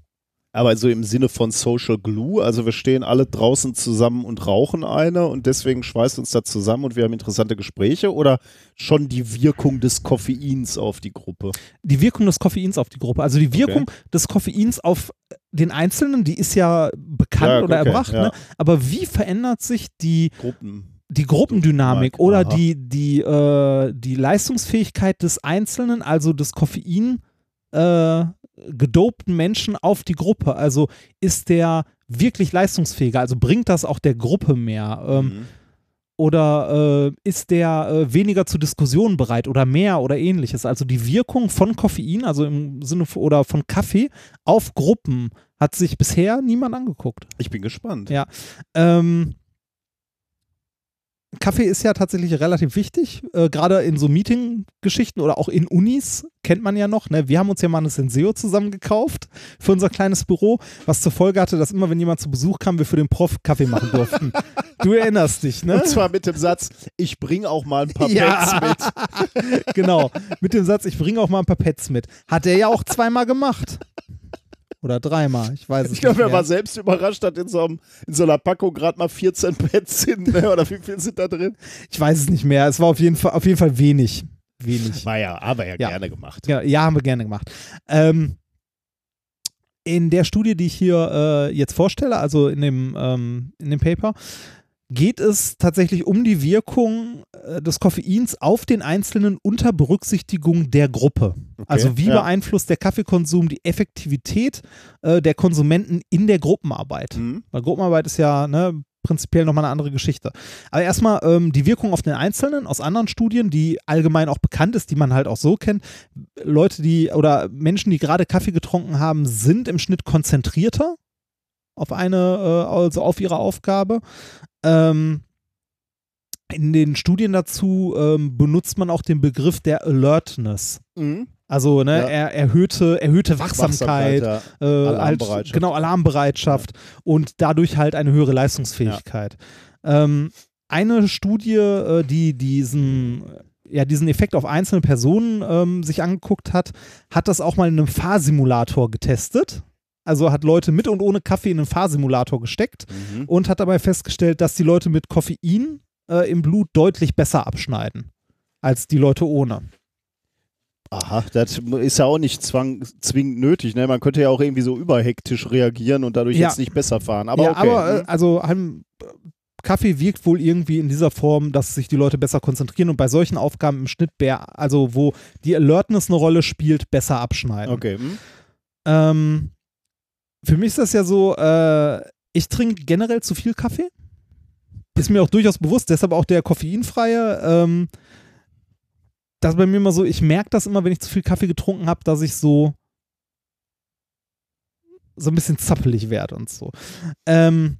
Aber so im Sinne von Social Glue, also wir stehen alle draußen zusammen und rauchen eine und deswegen schweißt uns da zusammen und wir haben interessante Gespräche oder schon die Wirkung des Koffeins auf die Gruppe? Die Wirkung des Koffeins auf die Gruppe. Also die Wirkung des Koffeins auf den Einzelnen, die ist ja bekannt Ja, oder okay, erbracht, ja. ne? aber wie verändert sich die Gruppen. die Gruppendynamik Aha. oder die, die, äh, die Leistungsfähigkeit des Einzelnen, also des Koffein äh, gedopten Menschen auf die Gruppe. Also ist der wirklich leistungsfähiger? Also bringt das auch der Gruppe mehr? Ähm, Mhm. Oder äh, ist der äh, weniger zur Diskussion bereit oder mehr oder ähnliches? Also die Wirkung von Koffein, also im Sinne von, oder von Kaffee auf Gruppen hat sich bisher niemand angeguckt. Ich bin gespannt. Ja. Ähm, Kaffee ist ja tatsächlich relativ wichtig, äh, gerade in so Meeting-Geschichten oder auch in Unis, kennt man ja noch. Ne? Wir haben uns ja mal eine Senseo zusammen gekauft für unser kleines Büro, was zur Folge hatte, dass immer, wenn jemand zu Besuch kam, wir für den Prof Kaffee machen durften. du erinnerst dich, ne? Und zwar mit dem Satz, ich bringe auch mal ein paar Ja. Pets mit. genau, mit dem Satz, ich bringe auch mal ein paar Pets mit. Hat er ja auch zweimal gemacht. Oder dreimal, ich weiß es Ich glaube, nicht er mehr. war selbst überrascht, dass in so, einem, in so einer Packung gerade mal 14 Pets sind. Ne? Oder wie viel sind da drin? Ich weiß es nicht mehr. Es war auf jeden Fall, auf jeden Fall wenig. Wenig. Naja, aber ja, Ja. gerne gemacht. Ja, ja, haben wir gerne gemacht. Ähm, in der Studie, die ich hier äh, jetzt vorstelle, also in dem, ähm, in dem Paper, geht es tatsächlich um die Wirkung äh, des Koffeins auf den Einzelnen unter Berücksichtigung der Gruppe. also wie ja. beeinflusst der Kaffeekonsum die Effektivität äh, der Konsumenten in der Gruppenarbeit? Mhm. Weil Gruppenarbeit ist ja ne, prinzipiell nochmal eine andere Geschichte. Aber erstmal ähm, die Wirkung auf den Einzelnen aus anderen Studien, die allgemein auch bekannt ist, die man halt auch so kennt. Leute, die oder Menschen, die gerade Kaffee getrunken haben, sind im Schnitt konzentrierter auf eine, äh, also auf ihre Aufgabe. Ähm, in den Studien dazu ähm, benutzt man auch den Begriff der Alertness. Mhm. Also ne, Ja. er, erhöhte, erhöhte Wachsamkeit, ja. äh, Alarmbereitschaft. Halt, genau, Alarmbereitschaft und dadurch halt eine höhere Leistungsfähigkeit. Ähm, eine Studie, äh, die diesen, ja, diesen Effekt auf einzelne Personen ähm, sich angeguckt hat, hat das auch mal in einem Fahrsimulator getestet. Also hat Leute mit und ohne Kaffee in einen Fahrsimulator gesteckt Mhm. und hat dabei festgestellt, dass die Leute mit Koffein äh, im Blut deutlich besser abschneiden als die Leute ohne. Aha, das ist ja auch nicht zwang, zwingend nötig. Ne? Man könnte ja auch irgendwie so überhektisch reagieren und dadurch Ja. jetzt nicht besser fahren. Aber ja, okay. aber äh, mhm. also Kaffee wirkt wohl irgendwie in dieser Form, dass sich die Leute besser konzentrieren und bei solchen Aufgaben im Schnitt, also wo die Alertness eine Rolle spielt, besser abschneiden. okay. mhm. Ähm, für mich ist das ja so, äh, ich trinke generell zu viel Kaffee. Ist mir auch durchaus bewusst, deshalb auch der koffeinfreie. Ähm, das ist bei mir immer so, ich merke das immer, wenn ich zu viel Kaffee getrunken habe, dass ich so so ein bisschen zappelig werde und so. Ähm,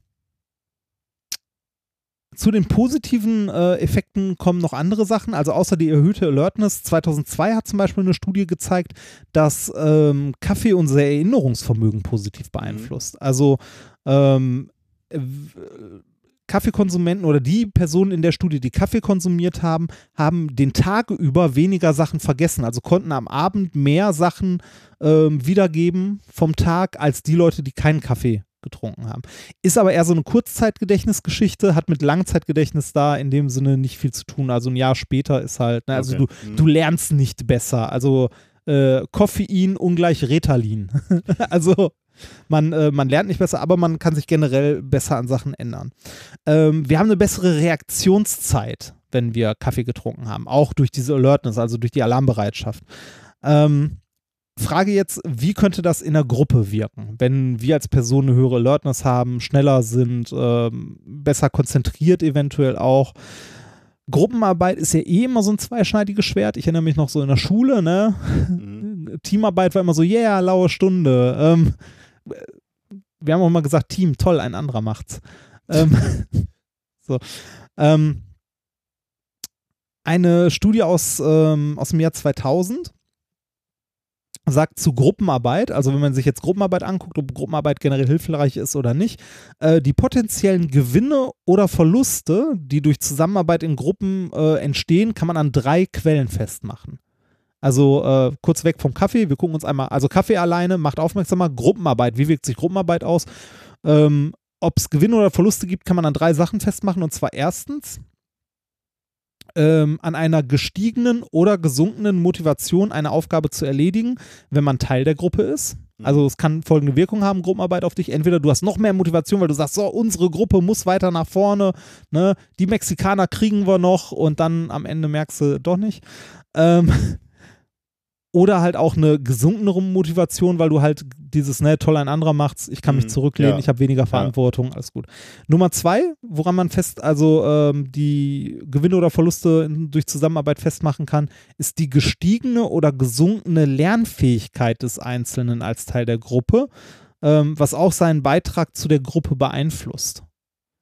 zu den positiven äh, Effekten kommen noch andere Sachen. Also außer die erhöhte Alertness. 2002 hat zum Beispiel eine Studie gezeigt, dass ähm, Kaffee unser Erinnerungsvermögen positiv beeinflusst. Also ähm, äh, Kaffeekonsumenten oder die Personen in der Studie, die Kaffee konsumiert haben, haben den Tag über weniger Sachen vergessen. Also konnten am Abend mehr Sachen ähm, wiedergeben vom Tag als die Leute, die keinen Kaffee getrunken haben. Ist aber eher so eine Kurzzeitgedächtnisgeschichte, hat mit Langzeitgedächtnis da in dem Sinne nicht viel zu tun. Also ein Jahr später ist halt, ne, also Okay. du, Mhm. du lernst nicht besser. Also äh, Koffein ungleich Retalin. also man, äh, man lernt nicht besser, aber man kann sich generell besser an Sachen ändern. Ähm, wir haben eine bessere Reaktionszeit, wenn wir Kaffee getrunken haben, auch durch diese Alertness, also durch die Alarmbereitschaft. Ähm, Frage jetzt, wie könnte das in der Gruppe wirken, wenn wir als Person eine höhere Alertness haben, schneller sind, ähm, besser konzentriert eventuell auch. Gruppenarbeit ist ja eh immer so ein zweischneidiges Schwert. Ich erinnere mich noch so in der Schule, ne? Mhm. Teamarbeit war immer so, yeah, laue Stunde. Ähm, wir haben auch mal gesagt, Team, toll, ein anderer macht's. Ähm, so. Ähm, eine Studie aus, ähm, aus dem Jahr 2000 sagt zu Gruppenarbeit, also wenn man sich jetzt Gruppenarbeit anguckt, ob Gruppenarbeit generell hilfreich ist oder nicht, äh, die potenziellen Gewinne oder Verluste, die durch Zusammenarbeit in Gruppen äh, entstehen, kann man an drei Quellen festmachen. Also äh, kurz weg vom Kaffee, wir gucken uns einmal, also Kaffee alleine macht aufmerksamer, Gruppenarbeit, wie wirkt sich Gruppenarbeit aus? Ähm, Ob es Gewinne oder Verluste gibt, kann man an drei Sachen festmachen. Und zwar erstens, ähm, an einer gestiegenen oder gesunkenen Motivation, eine Aufgabe zu erledigen, wenn man Teil der Gruppe ist. Also es kann folgende Wirkung haben, Gruppenarbeit auf dich. Entweder du hast noch mehr Motivation, weil du sagst, so, unsere Gruppe muss weiter nach vorne, ne? die Mexikaner kriegen wir noch und dann am Ende merkst du doch nicht. Ähm, oder halt auch eine gesunkenere Motivation, weil du halt dieses, ne, toll, ein anderer macht's, ich kann mich Mhm, zurücklehnen, ja. ich habe weniger Verantwortung, alles gut. Nummer zwei, woran man fest, also ähm, die Gewinne oder Verluste in, durch Zusammenarbeit festmachen kann, ist die gestiegene oder gesunkene Lernfähigkeit des Einzelnen als Teil der Gruppe, ähm, was auch seinen Beitrag zu der Gruppe beeinflusst.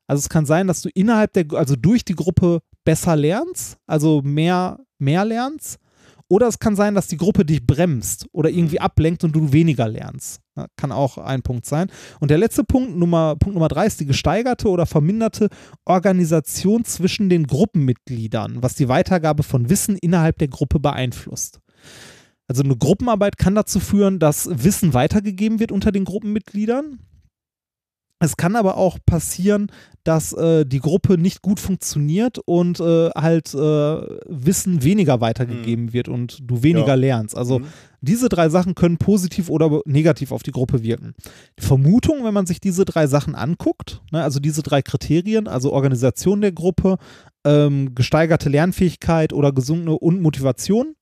Also es kann sein, dass du innerhalb der, also durch die Gruppe besser lernst, also mehr, mehr lernst. Oder es kann sein, dass die Gruppe dich bremst oder irgendwie ablenkt und du weniger lernst. Ja, kann auch ein Punkt sein. Und der letzte Punkt, Nummer, Punkt Nummer drei, ist die gesteigerte oder verminderte Organisation zwischen den Gruppenmitgliedern, was die Weitergabe von Wissen innerhalb der Gruppe beeinflusst. Also eine Gruppenarbeit kann dazu führen, dass Wissen weitergegeben wird unter den Gruppenmitgliedern. Es kann aber auch passieren, dass äh, die Gruppe nicht gut funktioniert und äh, halt äh, Wissen weniger weitergegeben wird und du weniger Ja. lernst. Also Mhm. diese drei Sachen können positiv oder negativ auf die Gruppe wirken. Die Vermutung, wenn man sich diese drei Sachen anguckt, ne, also diese drei Kriterien, also Organisation der Gruppe, ähm, gesteigerte Lernfähigkeit oder gesunkene und Motivation,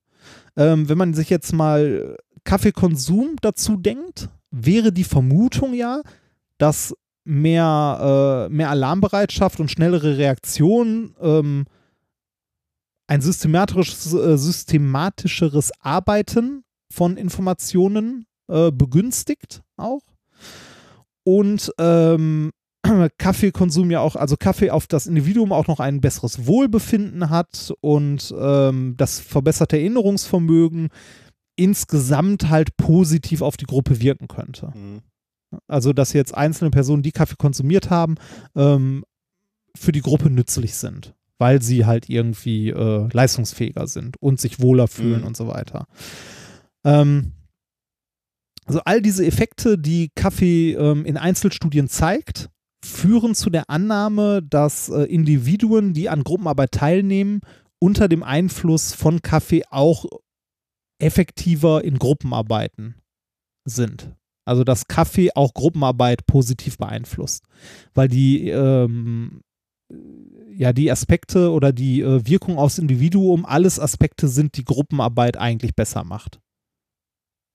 ähm, wenn man sich jetzt mal Kaffeekonsum dazu denkt, wäre die Vermutung ja, dass mehr, äh, mehr Alarmbereitschaft und schnellere Reaktion ähm, ein systematisches, äh, systematischeres Arbeiten von Informationen äh, begünstigt auch. Und ähm, Kaffeekonsum ja auch, also Kaffee auf das Individuum auch noch ein besseres Wohlbefinden hat und ähm, das verbesserte Erinnerungsvermögen insgesamt halt positiv auf die Gruppe wirken könnte. Mhm. Also, dass jetzt einzelne Personen, die Kaffee konsumiert haben, ähm, für die Gruppe nützlich sind, weil sie halt irgendwie äh, leistungsfähiger sind und sich wohler fühlen Mhm. und so weiter. Ähm, also all diese Effekte, die Kaffee ähm, in Einzelstudien zeigt, führen zu der Annahme, dass äh, Individuen, die an Gruppenarbeit teilnehmen, unter dem Einfluss von Kaffee auch effektiver in Gruppenarbeiten sind. Also dass Kaffee auch Gruppenarbeit positiv beeinflusst, weil die ähm, ja die Aspekte oder die äh, Wirkung aufs Individuum alles Aspekte sind, die Gruppenarbeit eigentlich besser macht.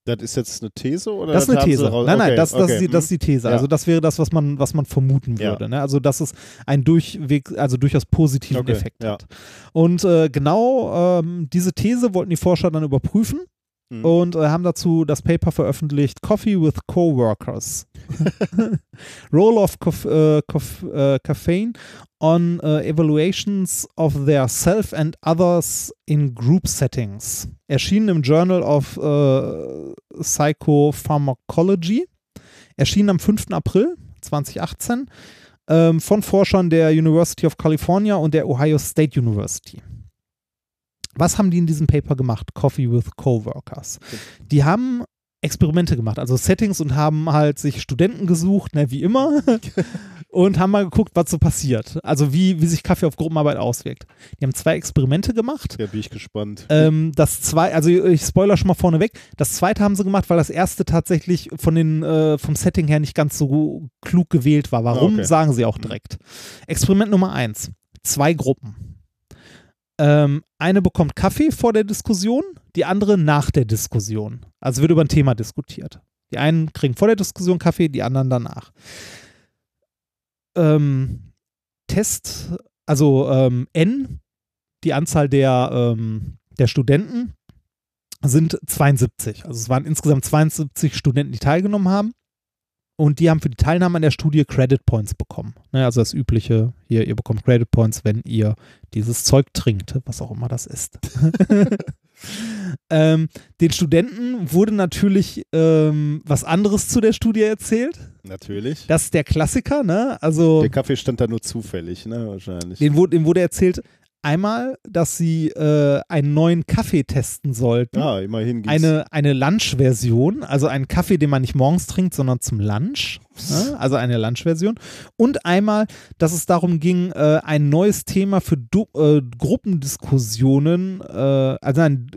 Das ist jetzt eine These oder Das ist eine These. Nein, nein, okay, das, das, okay, ist die, das ist mhm. die These. Ja. Also das wäre das, was man, was man vermuten Ja. würde. Ne? Also dass es einen Durchweg, also durchaus positiven Okay, Effekt ja. hat. Und äh, genau ähm, diese These wollten die Forscher dann überprüfen Mhm. und äh, haben dazu das Paper veröffentlicht, Coffee with Coworkers. Role of Cof äh, Cof äh, Caffeine on äh, Evaluations of their self and others in Group Settings. Erschienen im Journal of äh, Psychopharmacology. Erschienen am 5. April 2018 ähm, von Forschern der University of California und der Ohio State University. Was haben die in diesem Paper gemacht? Coffee with Coworkers. Die haben Experimente gemacht, also Settings und haben halt sich Studenten gesucht, ne, wie immer, und haben mal geguckt, was so passiert. Also wie, wie sich Kaffee auf Gruppenarbeit auswirkt. Die haben zwei Experimente gemacht. Ja, bin ich gespannt. Ähm, das zwei, also ich spoiler schon mal vorneweg. Das zweite haben sie gemacht, weil das erste tatsächlich von den, äh, vom Setting her nicht ganz so klug gewählt war. Warum, Okay. sagen sie auch direkt. Experiment Nummer eins. Zwei Gruppen. Ähm, eine bekommt Kaffee vor der Diskussion, die andere nach der Diskussion. Also wird über ein Thema diskutiert. Die einen kriegen vor der Diskussion Kaffee, die anderen danach. Ähm, Test, also ähm, N, die Anzahl der, ähm, der Studenten, sind 72. Also es waren insgesamt 72 Studenten, die teilgenommen haben. Und die haben für die Teilnahme an der Studie Credit Points bekommen. Ne, also das übliche, hier, ihr bekommt Credit Points, wenn ihr dieses Zeug trinkt, was auch immer das ist. ähm, den Studenten wurde natürlich ähm, was anderes zu der Studie erzählt. Natürlich. Das ist der Klassiker, ne? Also Der Kaffee stand da nur zufällig, ne? Wahrscheinlich. den wurde, dem wurde erzählt, einmal, dass sie äh, einen neuen Kaffee testen sollten. ah, immerhin ging's. eine, eine Lunch-Version, also einen Kaffee, den man nicht morgens trinkt, sondern zum Lunch. Ne? Also eine Lunch-Version. Und einmal, dass es darum ging, äh, ein neues Thema für du äh, Gruppendiskussionen, äh, also ein,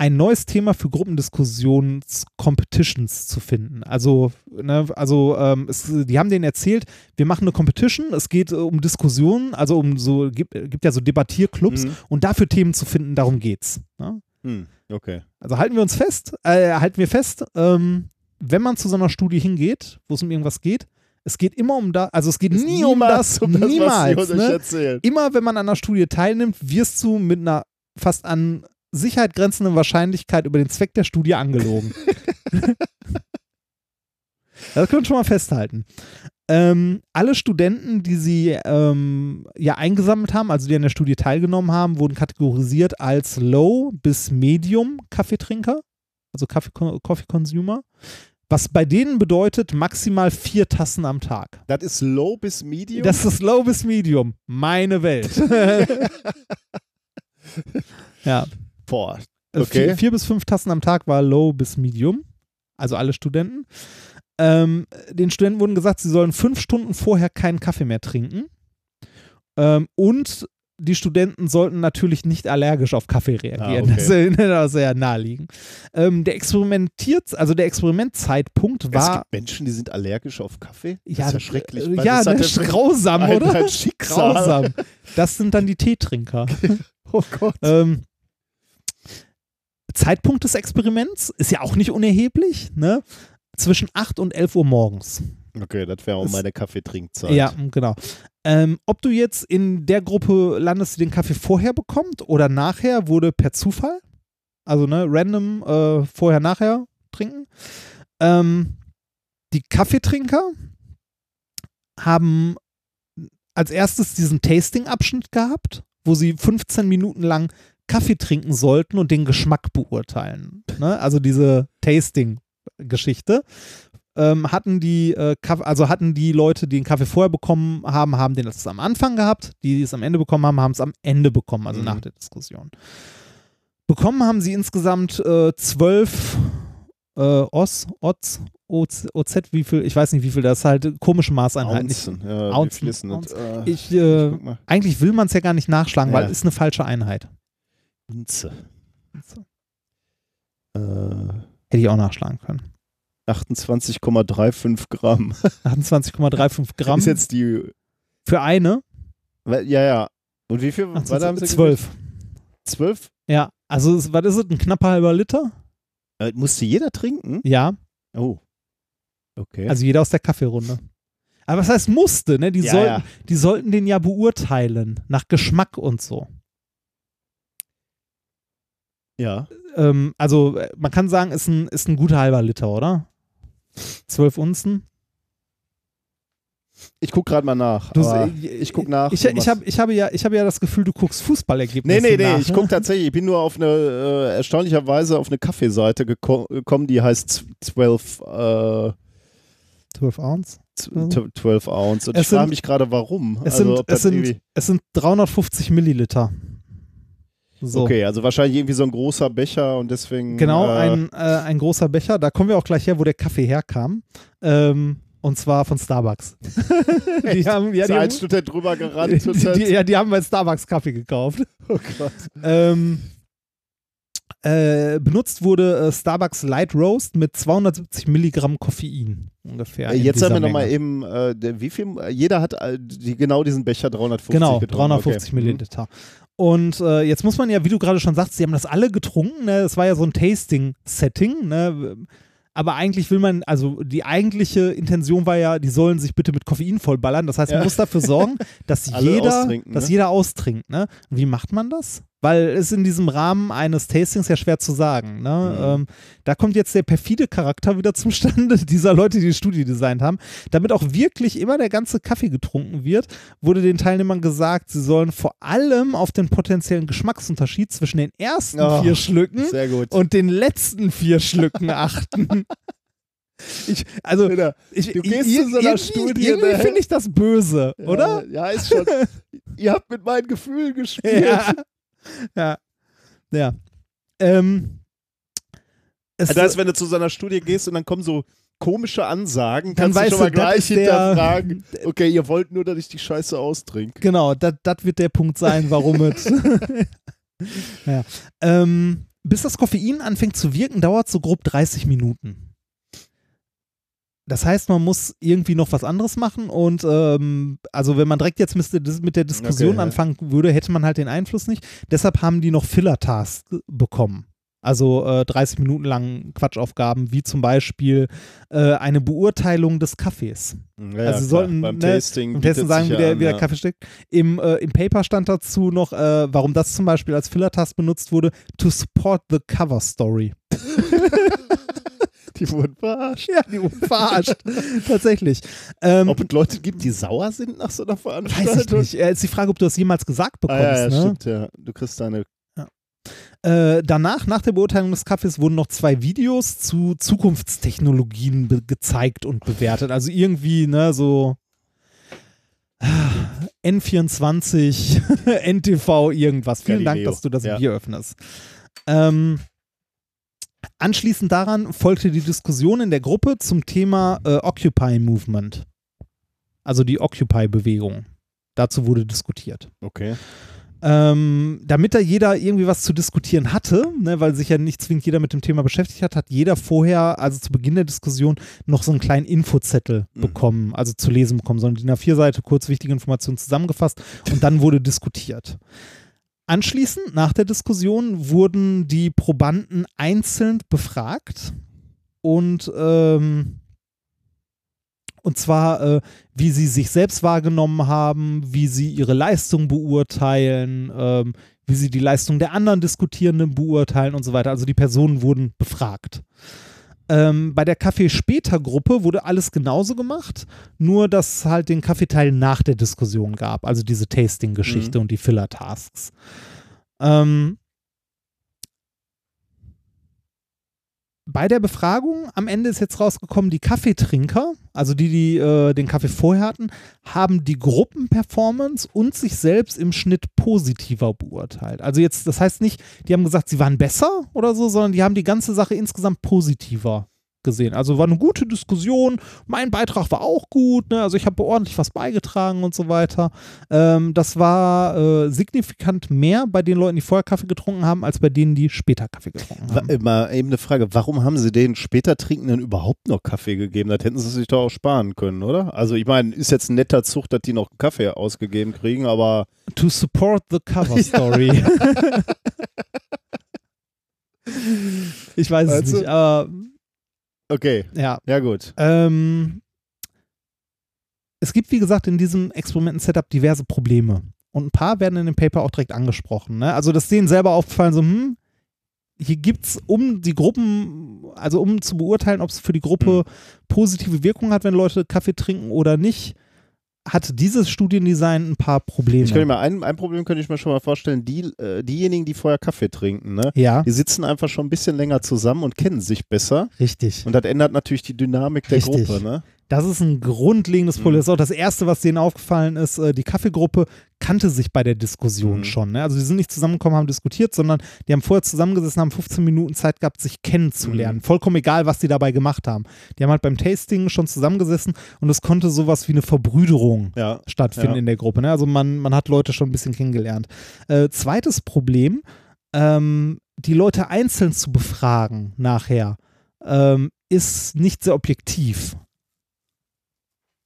ein neues Thema für Gruppendiskussions-Competitions zu finden. Also, ne, also ähm, es, die haben denen erzählt, wir machen eine Competition, es geht äh, um Diskussionen, also um so, gibt, gibt ja so Debattierclubs Mhm. und dafür Themen zu finden, darum geht's. Ne? Hm, okay. Also halten wir uns fest, äh, halten wir fest, ähm, wenn man zu so einer Studie hingeht, wo es um irgendwas geht, es geht immer um da, also es geht nie um das, um das, niemals. Ne? Immer wenn man an einer Studie teilnimmt, wirst du mit einer fast an Sicherheit grenzenden Wahrscheinlichkeit über den Zweck der Studie angelogen. das können wir schon mal festhalten. Ähm, alle Studenten, die sie ähm, ja eingesammelt haben, also die an der Studie teilgenommen haben, wurden kategorisiert als Low bis Medium Kaffeetrinker, also Kaffee Coffee Consumer, was bei denen bedeutet maximal vier Tassen am Tag. Das ist low bis medium? Das ist Low bis Medium, meine Welt. ja, Boah. äh, Okay. vier, vier bis fünf Tassen am Tag war Low bis Medium, also alle Studenten. Ähm, den Studenten wurden gesagt, sie sollen fünf Stunden vorher keinen Kaffee mehr trinken. Ähm, und die Studenten sollten natürlich nicht allergisch auf Kaffee reagieren. Ah, okay. Das ist ja naheliegend. Ähm, der experimentiert, also der Experimentzeitpunkt es war gibt Menschen, die sind allergisch auf Kaffee? Das ja, ist ja schrecklich. äh, Ja, ist das ein- grausam, oder? ein Schicksal. Grausam. Das sind dann die Teetrinker. Oh Gott. Ähm, Zeitpunkt des Experiments ist ja auch nicht unerheblich, ne? Zwischen 8 und 11 Uhr morgens. Okay, das wäre auch Das- meine Kaffeetrinkzeit. Ja, genau. Ähm, ob du jetzt in der Gruppe landest, die den Kaffee vorher bekommt oder nachher, wurde per Zufall, also ne, random äh, vorher, nachher trinken. Ähm, die Kaffeetrinker haben als erstes diesen Tasting-Abschnitt gehabt, wo sie 15 Minuten lang Kaffee trinken sollten und den Geschmack beurteilen. Ne? Also diese Tasting-Geschichte. Ähm, hatten die äh, also hatten die Leute, die den Kaffee vorher bekommen haben, haben den das am Anfang gehabt, die, die es am Ende bekommen haben, haben es am Ende bekommen, also Mhm. nach der Diskussion. Bekommen haben sie insgesamt äh, zwölf äh, Os, Oz, OZ, OZ, wie viel, ich weiß nicht, wie viel, das ist halt komische Maßeinheit. Nicht, Ounzen. Ja, Ounzen? Ounzen. Äh, ich, äh, mal. eigentlich will man es ja gar nicht nachschlagen, weil Ja. es ist eine falsche Einheit. Unze. So. Äh, Hätte ich auch nachschlagen können. 28,35 Gramm. 28,35 Gramm Ist jetzt die. für eine. Ja, ja. Und wie viel? Warte, haben Sie? 12. Zwölf? Ja, also was ist es? Ein knapper halber Liter? Äh, musste jeder trinken? Ja, Oh. Okay. also jeder aus der Kaffeerunde. Aber was heißt musste, ne? Die, Ja, sollten, ja. die sollten den ja beurteilen, nach Geschmack und so. Ja. Ähm, also äh, man kann sagen, ist ein, ist ein guter halber Liter, oder? 12 Unzen. Ich guck gerade mal nach. Du, äh, ich guck nach. Ich, ich, hab, ich, habe ja, ich habe ja das Gefühl, du guckst Fußballergebnisse Nee, nee, nee, nach, ich ne? gucke tatsächlich, ich bin nur auf eine, äh, erstaunlicherweise auf eine Kaffeeseite geko gekommen, die heißt 12, äh, 12 Ounce. z- 12 Ounce. Und Es ich frage mich gerade, warum. Es, also, sind, es, sind, es sind 350 Milliliter. So. Okay, also wahrscheinlich irgendwie so ein großer Becher und deswegen. Genau, äh, ein, äh, ein großer Becher. Da kommen wir auch gleich her, wo der Kaffee herkam. Ähm, und zwar von Starbucks. die haben, ja, die, haben, drüber gerannt. die, die, ja, die haben bei Starbucks Kaffee gekauft. oh Gott. Ähm, äh, benutzt wurde äh, Starbucks Light Roast mit 270 Milligramm Koffein ungefähr. Äh, Jetzt haben wir nochmal eben, äh, der, wie viel, jeder hat äh, die, genau diesen Becher 350 Genau, getrunken. 350 okay. Milliliter. Und jetzt muss man ja, wie du gerade schon sagst, sie haben das alle getrunken. Ne? Es war ja so ein Tasting-Setting. Ne? Aber eigentlich will man, also die eigentliche Intention war ja, die sollen sich bitte mit Koffein vollballern. Das heißt, man Ja. muss dafür sorgen, dass jeder, dass ne? jeder austrinkt. Ne? Wie macht man das? Weil es in diesem Rahmen eines Tastings ja schwer zu sagen. Ne? Mhm. Ähm, da kommt jetzt der perfide Charakter wieder zustande, dieser Leute, die die Studie designt haben. Damit auch wirklich immer der ganze Kaffee getrunken wird, wurde den Teilnehmern gesagt, sie sollen vor allem auf den potenziellen Geschmacksunterschied zwischen den ersten Oh, vier Schlücken Sehr gut. und den letzten vier Schlücken achten. Ich, also, ich, du gehst ich, zu so einer irgendwie, Studie, Irgendwie ne? finde ich das böse, oder? Ja, ist schon. Ihr habt mit meinen Gefühlen gespielt. Ja. Ja. Ja. Ähm, es, Das heißt, wenn du zu so einer Studie gehst und dann kommen so komische Ansagen, Dann kannst du schon mal du, gleich ist der- hinterfragen. Okay, ihr wollt nur, dass ich die Scheiße austrinke. Genau, das wird der Punkt sein, warum es. ja. ähm, bis das Koffein anfängt zu wirken, dauert so grob 30 Minuten. Das heißt, man muss irgendwie noch was anderes machen und ähm, also wenn man direkt jetzt mit, der- Diskussion Okay, anfangen würde, hätte man halt den Einfluss nicht. Deshalb haben die noch Filler-Tasks bekommen. Also äh, 30 Minuten lang Quatschaufgaben, wie zum Beispiel äh, eine Beurteilung des Kaffees. Ja, Also sie sollten, beim ne, Tasting Im bietet Testen sagen, wie der, an, wie der ja. Kaffee steckt. Im, äh, Im Paper stand dazu noch, äh, warum das zum Beispiel als Filler-Task benutzt wurde, to support the cover story. Die wurden verarscht. Ja, die wurden verarscht. Tatsächlich. Ähm, Ob es Leute gibt, die sauer sind nach so einer Veranstaltung? weiß ich nicht. Äh, ist die Frage, ob du das jemals gesagt Ah, bekommst. ja, ja, ne? stimmt, ja. Du kriegst deine. Äh, danach, nach der Beurteilung des Kaffees, wurden noch zwei Videos zu Zukunftstechnologien gezeigt und bewertet. Also irgendwie, ne, so ah, N24, NTV, irgendwas. Vielen Dank, Galileo, dass du das ja. Bier öffnest. Ähm, anschließend daran folgte die Diskussion in der Gruppe zum Thema äh, Occupy Movement. Also die Occupy-Bewegung. Dazu wurde diskutiert. Okay. Ähm, damit da jeder irgendwie was zu diskutieren hatte, ne, weil sich ja nicht zwingend jeder mit dem Thema beschäftigt hat, hat jeder vorher, also zu Beginn der Diskussion, noch so einen kleinen Infozettel Mhm. bekommen, also zu lesen bekommen, so eine DIN A4-Seite, kurz wichtige Informationen zusammengefasst und dann wurde diskutiert. Anschließend, nach der Diskussion, wurden die Probanden einzeln befragt und ähm, und zwar, äh, wie sie sich selbst wahrgenommen haben, wie sie ihre Leistung beurteilen, ähm, wie sie die Leistung der anderen Diskutierenden beurteilen und so weiter. Also die Personen wurden befragt. Ähm, bei der Kaffee-Später-Gruppe wurde alles genauso gemacht, nur dass es halt den Kaffeeteil nach der Diskussion gab, also diese Tasting-Geschichte und die Filler-Tasks. Ähm, bei der Befragung am Ende ist jetzt rausgekommen, die Kaffeetrinker, also die, die äh, den Kaffee vorher hatten, haben die Gruppenperformance und sich selbst im Schnitt positiver beurteilt. Also jetzt, das heißt nicht, die haben gesagt, sie waren besser oder so, sondern die haben die ganze Sache insgesamt positiver gesehen. Also war eine gute Diskussion. Mein Beitrag war auch gut. Ne? Also ich habe ordentlich was beigetragen und so weiter. Ähm, das war äh, signifikant mehr bei den Leuten, die vorher Kaffee getrunken haben, als bei denen, die später Kaffee getrunken haben. äh, Mal eben eine Frage, warum haben sie den später Trinkenden überhaupt noch Kaffee gegeben? Das hätten sie sich doch auch sparen können, oder? Also ich meine, ist jetzt ein netter Zug, dass die noch Kaffee ausgegeben kriegen, aber To support the cover story. ich weiß es nicht, aber okay, ja. ja gut. Ähm, es gibt, wie gesagt, in diesem Experimenten-Setup diverse Probleme. Und ein paar werden in dem Paper auch direkt angesprochen. Ne? Also, das ist denen selber aufgefallen, so, hm, hier gibt es, um die Gruppen, also um zu beurteilen, ob es für die Gruppe positive Wirkung hat, wenn Leute Kaffee trinken oder nicht, hat dieses Studiendesign ein paar Probleme. Ich könnte mir ein, ein Problem könnte ich mir schon mal vorstellen, die, äh, diejenigen, die vorher Kaffee trinken, ne? ja, Die sitzen einfach schon ein bisschen länger zusammen und kennen sich besser. richtig. Und das ändert natürlich die Dynamik der Richtig. Gruppe, ne? Das ist ein grundlegendes Problem. Mhm. Das ist auch das Erste, was denen aufgefallen ist. Äh, Die Kaffeegruppe kannte sich bei der Diskussion Mhm. schon. Ne? Also die sind nicht zusammengekommen, haben diskutiert, sondern die haben vorher zusammengesessen, haben 15 Minuten Zeit gehabt, sich kennenzulernen. Mhm. Vollkommen egal, was die dabei gemacht haben. Die haben halt beim Tasting schon zusammengesessen und es konnte sowas wie eine Verbrüderung Ja. stattfinden Ja. in der Gruppe. Ne? Also man, man hat Leute schon ein bisschen kennengelernt. Äh, zweites Problem, ähm, die Leute einzeln zu befragen nachher, ähm, ist nicht sehr objektiv.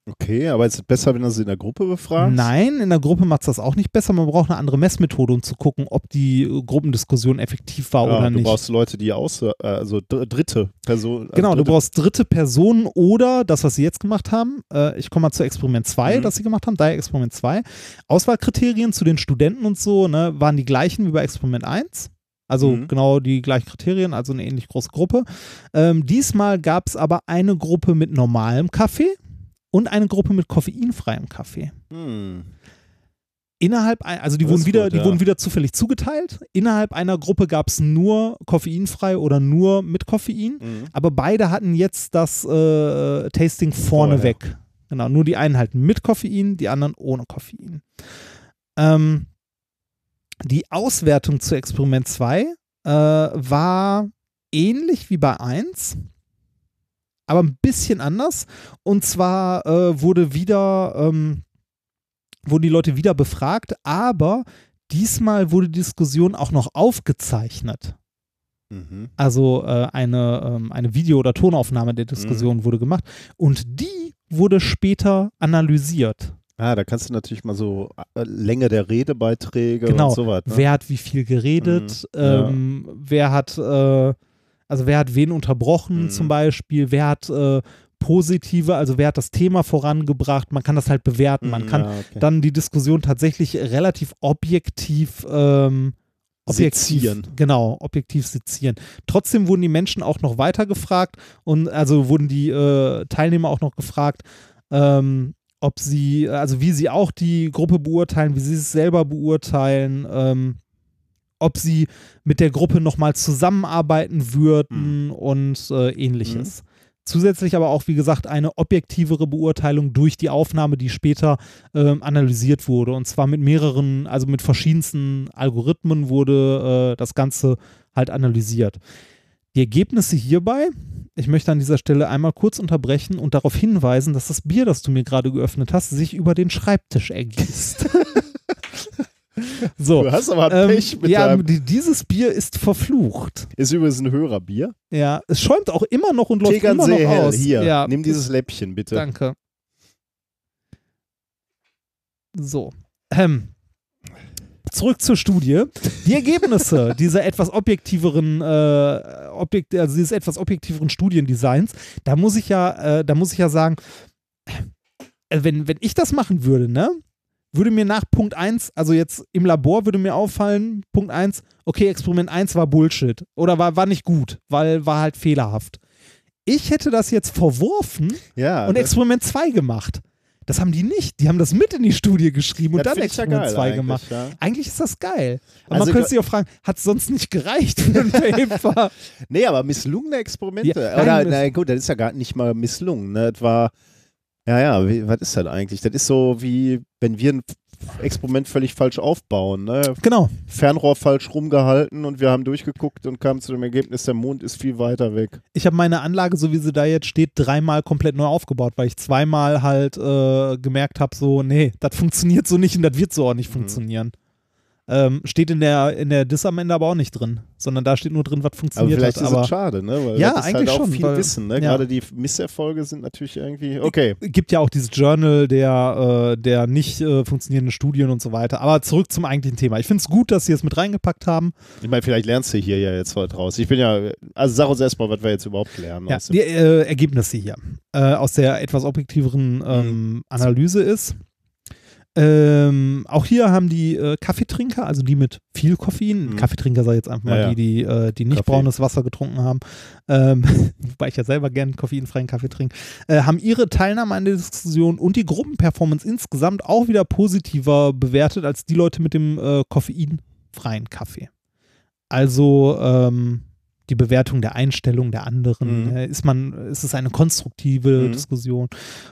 Okay, aber ist es besser, wenn du sie in der Gruppe befragst? Nein, in der Gruppe macht es das auch nicht besser. Man braucht eine andere Messmethode, um zu gucken, ob die Gruppendiskussion effektiv war Ja, oder du nicht. brauchst Leute, die aus, äh, also dr- dritte Person. also Genau, du dritte, brauchst dritte Personen oder das, was sie jetzt gemacht haben. Äh, ich komme mal zu Experiment 2, Mhm. das sie gemacht haben, daher Experiment 2. Auswahlkriterien zu den Studenten und so ne, waren die gleichen wie bei Experiment 1. Also Mhm. genau die gleichen Kriterien, also eine ähnlich große Gruppe. Ähm, diesmal gab es aber eine Gruppe mit normalem Kaffee und eine Gruppe mit koffeinfreiem Kaffee. Hm. Innerhalb, ein, also die, Das wurden wieder, gut, die ja. wurden wieder zufällig zugeteilt. Innerhalb einer Gruppe gab es nur koffeinfrei oder nur mit Koffein. Mhm. Aber beide hatten jetzt das äh, Tasting vorne Vorher. weg. Genau, nur die einen halt mit Koffein, die anderen ohne Koffein. Ähm, die Auswertung zu Experiment 2 äh, war ähnlich wie bei 1, aber ein bisschen anders. Und zwar äh, wurde wieder, ähm, wurden die Leute wieder befragt, aber diesmal wurde die Diskussion auch noch aufgezeichnet. Mhm. Also äh, eine, ähm, eine Video- oder Tonaufnahme der Diskussion Mhm. wurde gemacht und die wurde später analysiert. Ah, da kannst du natürlich mal so äh, Länge der Redebeiträge Genau. und so was. Ne? Wer hat wie viel geredet? Mhm, ja. ähm, wer hat, äh, also wer hat wen unterbrochen Mhm. zum Beispiel? Wer hat äh, positive, also wer hat das Thema vorangebracht? Man kann das halt bewerten. Man Mhm, kann ja, okay. dann die Diskussion tatsächlich relativ objektiv ähm, objektiv, Sezieren. Genau, objektiv sezieren. Trotzdem wurden die Menschen auch noch weiter gefragt und also wurden die äh, Teilnehmer auch noch gefragt, ähm, ob sie, also wie sie auch die Gruppe beurteilen, wie sie es selber beurteilen, ähm, ob sie mit der Gruppe nochmal zusammenarbeiten würden und äh, ähnliches. Zusätzlich aber auch, wie gesagt, eine objektivere Beurteilung durch die Aufnahme, die später ähm, analysiert wurde. Und zwar mit mehreren, also mit verschiedensten Algorithmen wurde äh, das Ganze halt analysiert. Die Ergebnisse hierbei, ich möchte an dieser Stelle einmal kurz unterbrechen und darauf hinweisen, dass das Bier, das du mir gerade geöffnet hast, sich über den Schreibtisch ergießt. so. Du hast aber Ähm, Pech mit ja, dieses Bier ist verflucht. ist übrigens ein Hörerbier. Ja, es schäumt auch immer noch und läuft immer noch Tegernsee hell, aus. hier, ja, nimm dieses Läppchen bitte. Danke. So. Ähm. Zurück zur Studie. Die Ergebnisse dieser etwas objektiveren, äh, objekt, also dieses etwas objektiveren Studiendesigns, da muss ich ja, äh, da muss ich ja sagen, äh, wenn, wenn ich das machen würde, ne, würde mir nach Punkt 1, also jetzt im Labor würde mir auffallen, Punkt 1, okay, Experiment 1 war Bullshit oder war, war nicht gut, weil war halt fehlerhaft. Ich hätte das jetzt verworfen Ja, und Experiment 2 gemacht. Das haben die nicht. Die haben das mit in die Studie geschrieben und dann ja Experiment geil 2 eigentlich, gemacht. ja. Eigentlich ist das geil. Aber Also man könnte sich auch fragen, hat es sonst nicht gereicht für ein Paper? Nee, aber misslungene Experimente. Ja, Oder, na gut, das ist ja gar nicht mal misslungen. Ne? Das war, ja, ja, wie, was ist das eigentlich? Das ist so wie, wenn wir ein Experiment völlig falsch aufbauen. Ne? genau. Fernrohr falsch rumgehalten und wir haben durchgeguckt und kamen zu dem Ergebnis, der Mond ist viel weiter weg. Ich habe meine Anlage, so wie sie da jetzt steht, dreimal komplett neu aufgebaut, weil ich zweimal halt äh, gemerkt habe, so, nee, das funktioniert so nicht und das wird so auch nicht Mhm. funktionieren. Ähm, steht in der, in der Diss am Ende aber auch nicht drin, sondern da steht nur drin, was Aber funktioniert vielleicht hat. ist aber es schade, ne? Weil Ja, das ist eigentlich halt auch schon, viel weil- Wissen, ne? ja. Gerade die Misserfolge sind natürlich irgendwie, okay. gibt ja auch dieses Journal der, äh, der nicht äh, funktionierenden Studien und so weiter. Aber zurück zum eigentlichen Thema. Ich finde es gut, dass sie es mit reingepackt haben. Ich meine, vielleicht lernst du hier ja jetzt heute raus. Ich bin ja, also sag uns erstmal, was wir jetzt überhaupt lernen. Ja, die äh, Ergebnisse hier äh, aus der etwas objektiveren ähm, Analyse ist. Ähm, auch hier haben die äh, Kaffeetrinker, also die mit viel Koffein, Mhm. Kaffeetrinker sei jetzt einfach mal Ja, ja. die, die, äh, die nicht Kaffee. braunes Wasser getrunken haben, ähm, wobei ich ja selber gern koffeinfreien Kaffee trinke, äh, haben ihre Teilnahme an der Diskussion und die Gruppenperformance insgesamt auch wieder positiver bewertet als die Leute mit dem äh, koffeinfreien Kaffee. Also ähm, die Bewertung der Einstellung der anderen. Mhm. Äh, Ist man, ist es eine konstruktive Mhm. Diskussion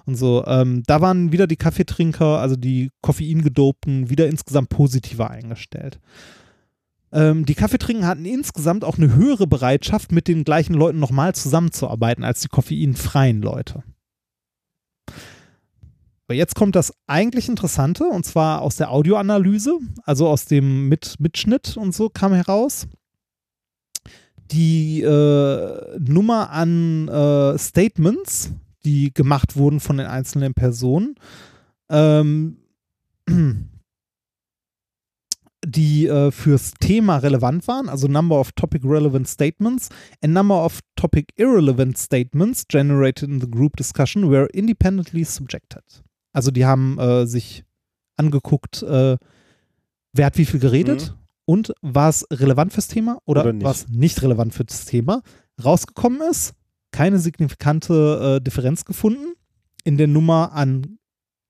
und so. Ähm, da waren wieder die Kaffeetrinker, also die Koffeingedopten, wieder insgesamt positiver eingestellt. Ähm, die Kaffeetrinker hatten insgesamt auch eine höhere Bereitschaft, mit den gleichen Leuten nochmal zusammenzuarbeiten als die koffeinfreien Leute. Aber jetzt kommt das eigentlich Interessante, und zwar aus der Audioanalyse, also aus dem Mit Mitschnitt und so kam heraus. Die äh, Nummer an äh, Statements, die gemacht wurden von den einzelnen Personen. Ähm, die äh, fürs Thema relevant waren, also Number of Topic Relevant Statements and Number of Topic Irrelevant Statements generated in the group discussion were independently subjected. Also die haben äh, sich angeguckt, äh, wer hat wie viel geredet und war es relevant fürs Thema oder, Oder es nicht relevant fürs Thema. Rausgekommen ist, keine signifikante äh, Differenz gefunden in der Nummer an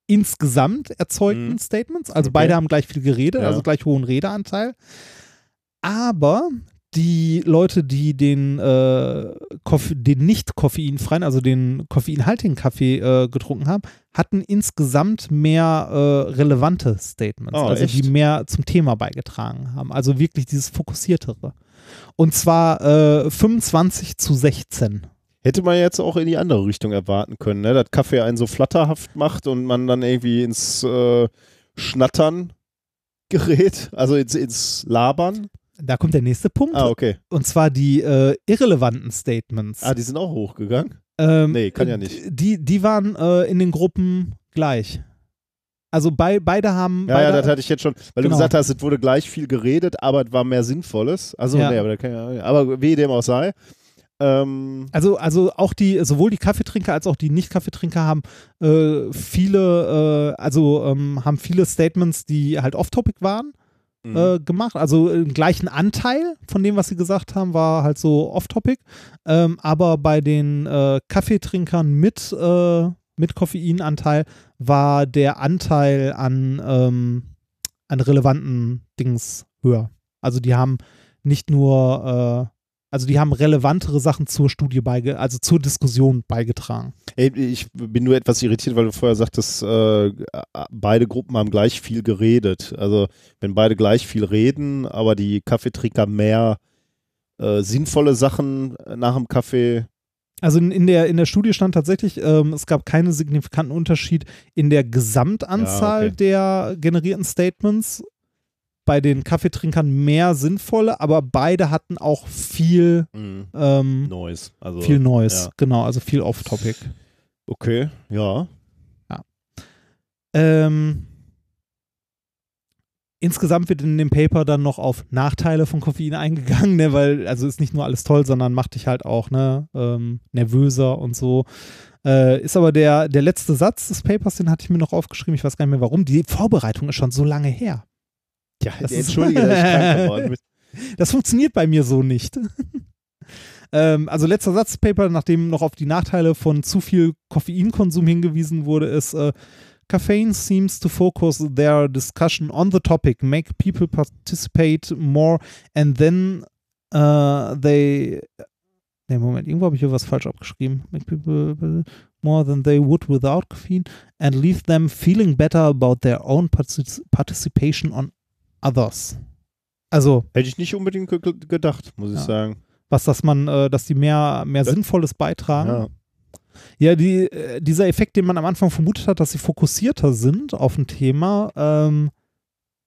insgesamt erzeugten Mhm. Statements. Also Okay. beide haben gleich viel geredet, Ja. also gleich hohen Redeanteil. Aber die Leute, die den, äh, den nicht koffeinfreien, also den koffeinhaltigen Kaffee äh, getrunken haben, hatten insgesamt mehr äh, relevante Statements, Oh, also echt? die mehr zum Thema beigetragen haben. Also wirklich dieses Fokussiertere. Und zwar äh, 25 zu 16. Hätte man jetzt auch in die andere Richtung erwarten können, ne? dass Kaffee einen so flatterhaft macht und man dann irgendwie ins äh, Schnattern gerät, also ins, ins Labern. Da kommt der nächste Punkt. Ah, okay. Und zwar die äh, irrelevanten Statements. Ah, die sind auch hochgegangen. Ähm, Nee, kann ja nicht. Die, die waren äh, in den Gruppen gleich. Also bei, beide haben. Ja, beide, ja, das hatte ich jetzt schon, weil Genau. du gesagt hast, es wurde gleich viel geredet, aber es war mehr Sinnvolles. Also, Ja. nee, aber, kann ja, aber wie dem auch sei. Ähm, also, also auch die, sowohl die Kaffeetrinker als auch die Nicht-Kaffeetrinker haben äh, viele, äh, also ähm, haben viele Statements, die halt off-topic waren, Mhm. äh, gemacht. Also im gleichen Anteil von dem, was sie gesagt haben, war halt so off-topic. Ähm, aber bei den äh, Kaffeetrinkern mit, äh, mit Koffeinanteil war der Anteil an, ähm, an relevanten Dings höher. Also die haben nicht nur, äh, also die haben relevantere Sachen zur Studie beige, also zur Diskussion beigetragen. Ey, ich bin nur etwas irritiert, weil du vorher sagtest, äh, beide Gruppen haben gleich viel geredet. Also wenn beide gleich viel reden, aber die Kaffeetrinker mehr äh, sinnvolle Sachen nach dem Kaffee. Also in, in, der, in der Studie stand tatsächlich, ähm, es gab keinen signifikanten Unterschied in der Gesamtanzahl Ja, okay. der generierten Statements. Bei den Kaffeetrinkern mehr sinnvolle, aber beide hatten auch viel, ähm, Noise. Also, viel Noise. ja. Genau, also viel Off-Topic. Okay, ja. Ähm, insgesamt wird in dem Paper dann noch auf Nachteile von Koffein eingegangen, ne, weil, also ist nicht nur alles toll, sondern macht dich halt auch ne, ähm, nervöser und so. Äh, ist aber der, der letzte Satz des Papers, den hatte ich mir noch aufgeschrieben, ich weiß gar nicht mehr warum. Die Vorbereitung ist schon so lange her. Ja, Das entschuldige, dass ich krank geworden bin. Das funktioniert bei mir so nicht. ähm, also letzter Satz Paper, nachdem noch auf die Nachteile von zu viel Koffeinkonsum hingewiesen wurde, ist uh, Caffeine seems to focus their discussion on the topic, make people participate more and then uh, they Ne, Moment, irgendwo habe ich hier was falsch abgeschrieben. Make people more than they would without caffeine and leave them feeling better about their own partic participation on others. Also, Hätte ich nicht unbedingt ge ge- gedacht, muss ich Ja. sagen. was, dass man, äh, dass die mehr, mehr Ja. Sinnvolles beitragen. Ja. Ja, die, äh, dieser Effekt, den man am Anfang vermutet hat, dass sie fokussierter sind auf ein Thema, ähm,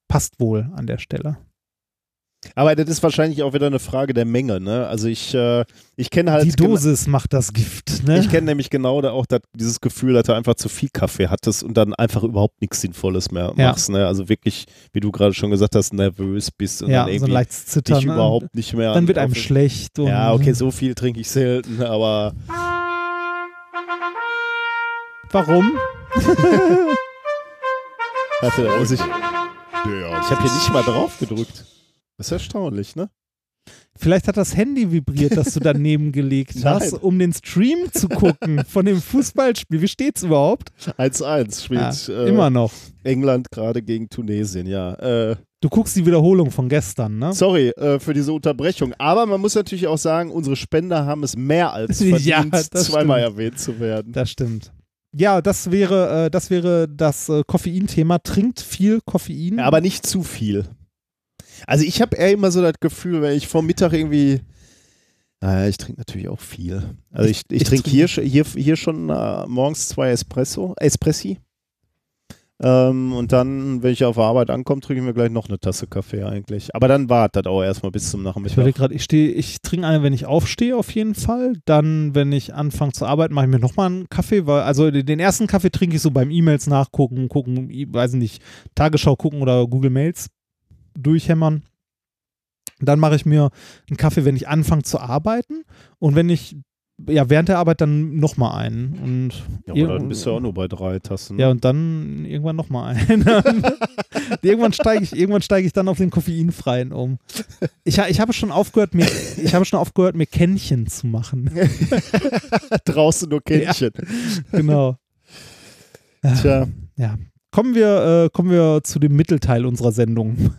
passt wohl an der Stelle. Aber das ist wahrscheinlich auch wieder eine Frage der Menge, ne? Also ich, äh, ich kenne halt die Dosis macht das Gift, ne? Ich kenne nämlich genau da auch dieses Gefühl, dass du einfach zu viel Kaffee hattest und dann einfach überhaupt nichts Sinnvolles mehr Ja. machst. Ne? Also wirklich, wie du gerade schon gesagt hast, nervös bist und ja, dann so ein irgendwie leichtes Zittern. dich ne? überhaupt nicht mehr. Dann an- wird einem auf- schlecht. Und Ja, okay, so viel trinke ich selten, aber Warum? warte, da muss ich, ich habe hier nicht mal drauf gedrückt. Das ist erstaunlich, ne? Vielleicht hat das Handy vibriert, das du daneben gelegt hast, um den Stream zu gucken von dem Fußballspiel. Wie steht's überhaupt? 1-1 spielt Ja, äh, immer noch. England gerade gegen Tunesien, ja. Äh, Du guckst die Wiederholung von gestern, ne? sorry äh, für diese Unterbrechung. Aber man muss natürlich auch sagen, unsere Spender haben es mehr als Ja, verdient, das zweimal stimmt. erwähnt zu werden. Das stimmt. Ja, das wäre, äh, das wäre das äh, Koffein-Thema. Trinkt viel Koffein. Ja, aber nicht zu viel. Also ich habe eher immer so das Gefühl, wenn ich vor Mittag irgendwie naja, ich trinke natürlich auch viel. Also ich, ich, ich trinke trinke- hier, hier, hier schon äh, morgens zwei Espresso, Espressi. Ähm, und dann, wenn ich auf Arbeit ankomme, trinke ich mir gleich noch eine Tasse Kaffee eigentlich. Aber dann wartet das auch erstmal bis zum Ich Nachmittag. überlege gerade, ich stehe, ich trinke eine, wenn ich aufstehe, auf jeden Fall. Dann, wenn ich anfange zu arbeiten, mache ich mir nochmal einen Kaffee, weil, also den ersten Kaffee trinke ich so beim E-Mails nachgucken, gucken, weiß ich nicht, Tagesschau gucken oder Google Mails durchhämmern. Dann mache ich mir einen Kaffee, wenn ich anfange zu arbeiten. Und wenn ich, ja, während der Arbeit dann nochmal einen. Und Ja, aber dann bist du ja auch nur bei drei Tassen. ja, und dann irgendwann nochmal einen. irgendwann steige ich, irgendwann steige ich dann auf den koffeinfreien um. Ich, ich habe schon aufgehört, mir, ich habe schon aufgehört, mir Kännchen zu machen. Draußen nur Kännchen. genau. Tja. Ja. Kommen wir, äh, kommen wir zu dem Mittelteil unserer Sendung.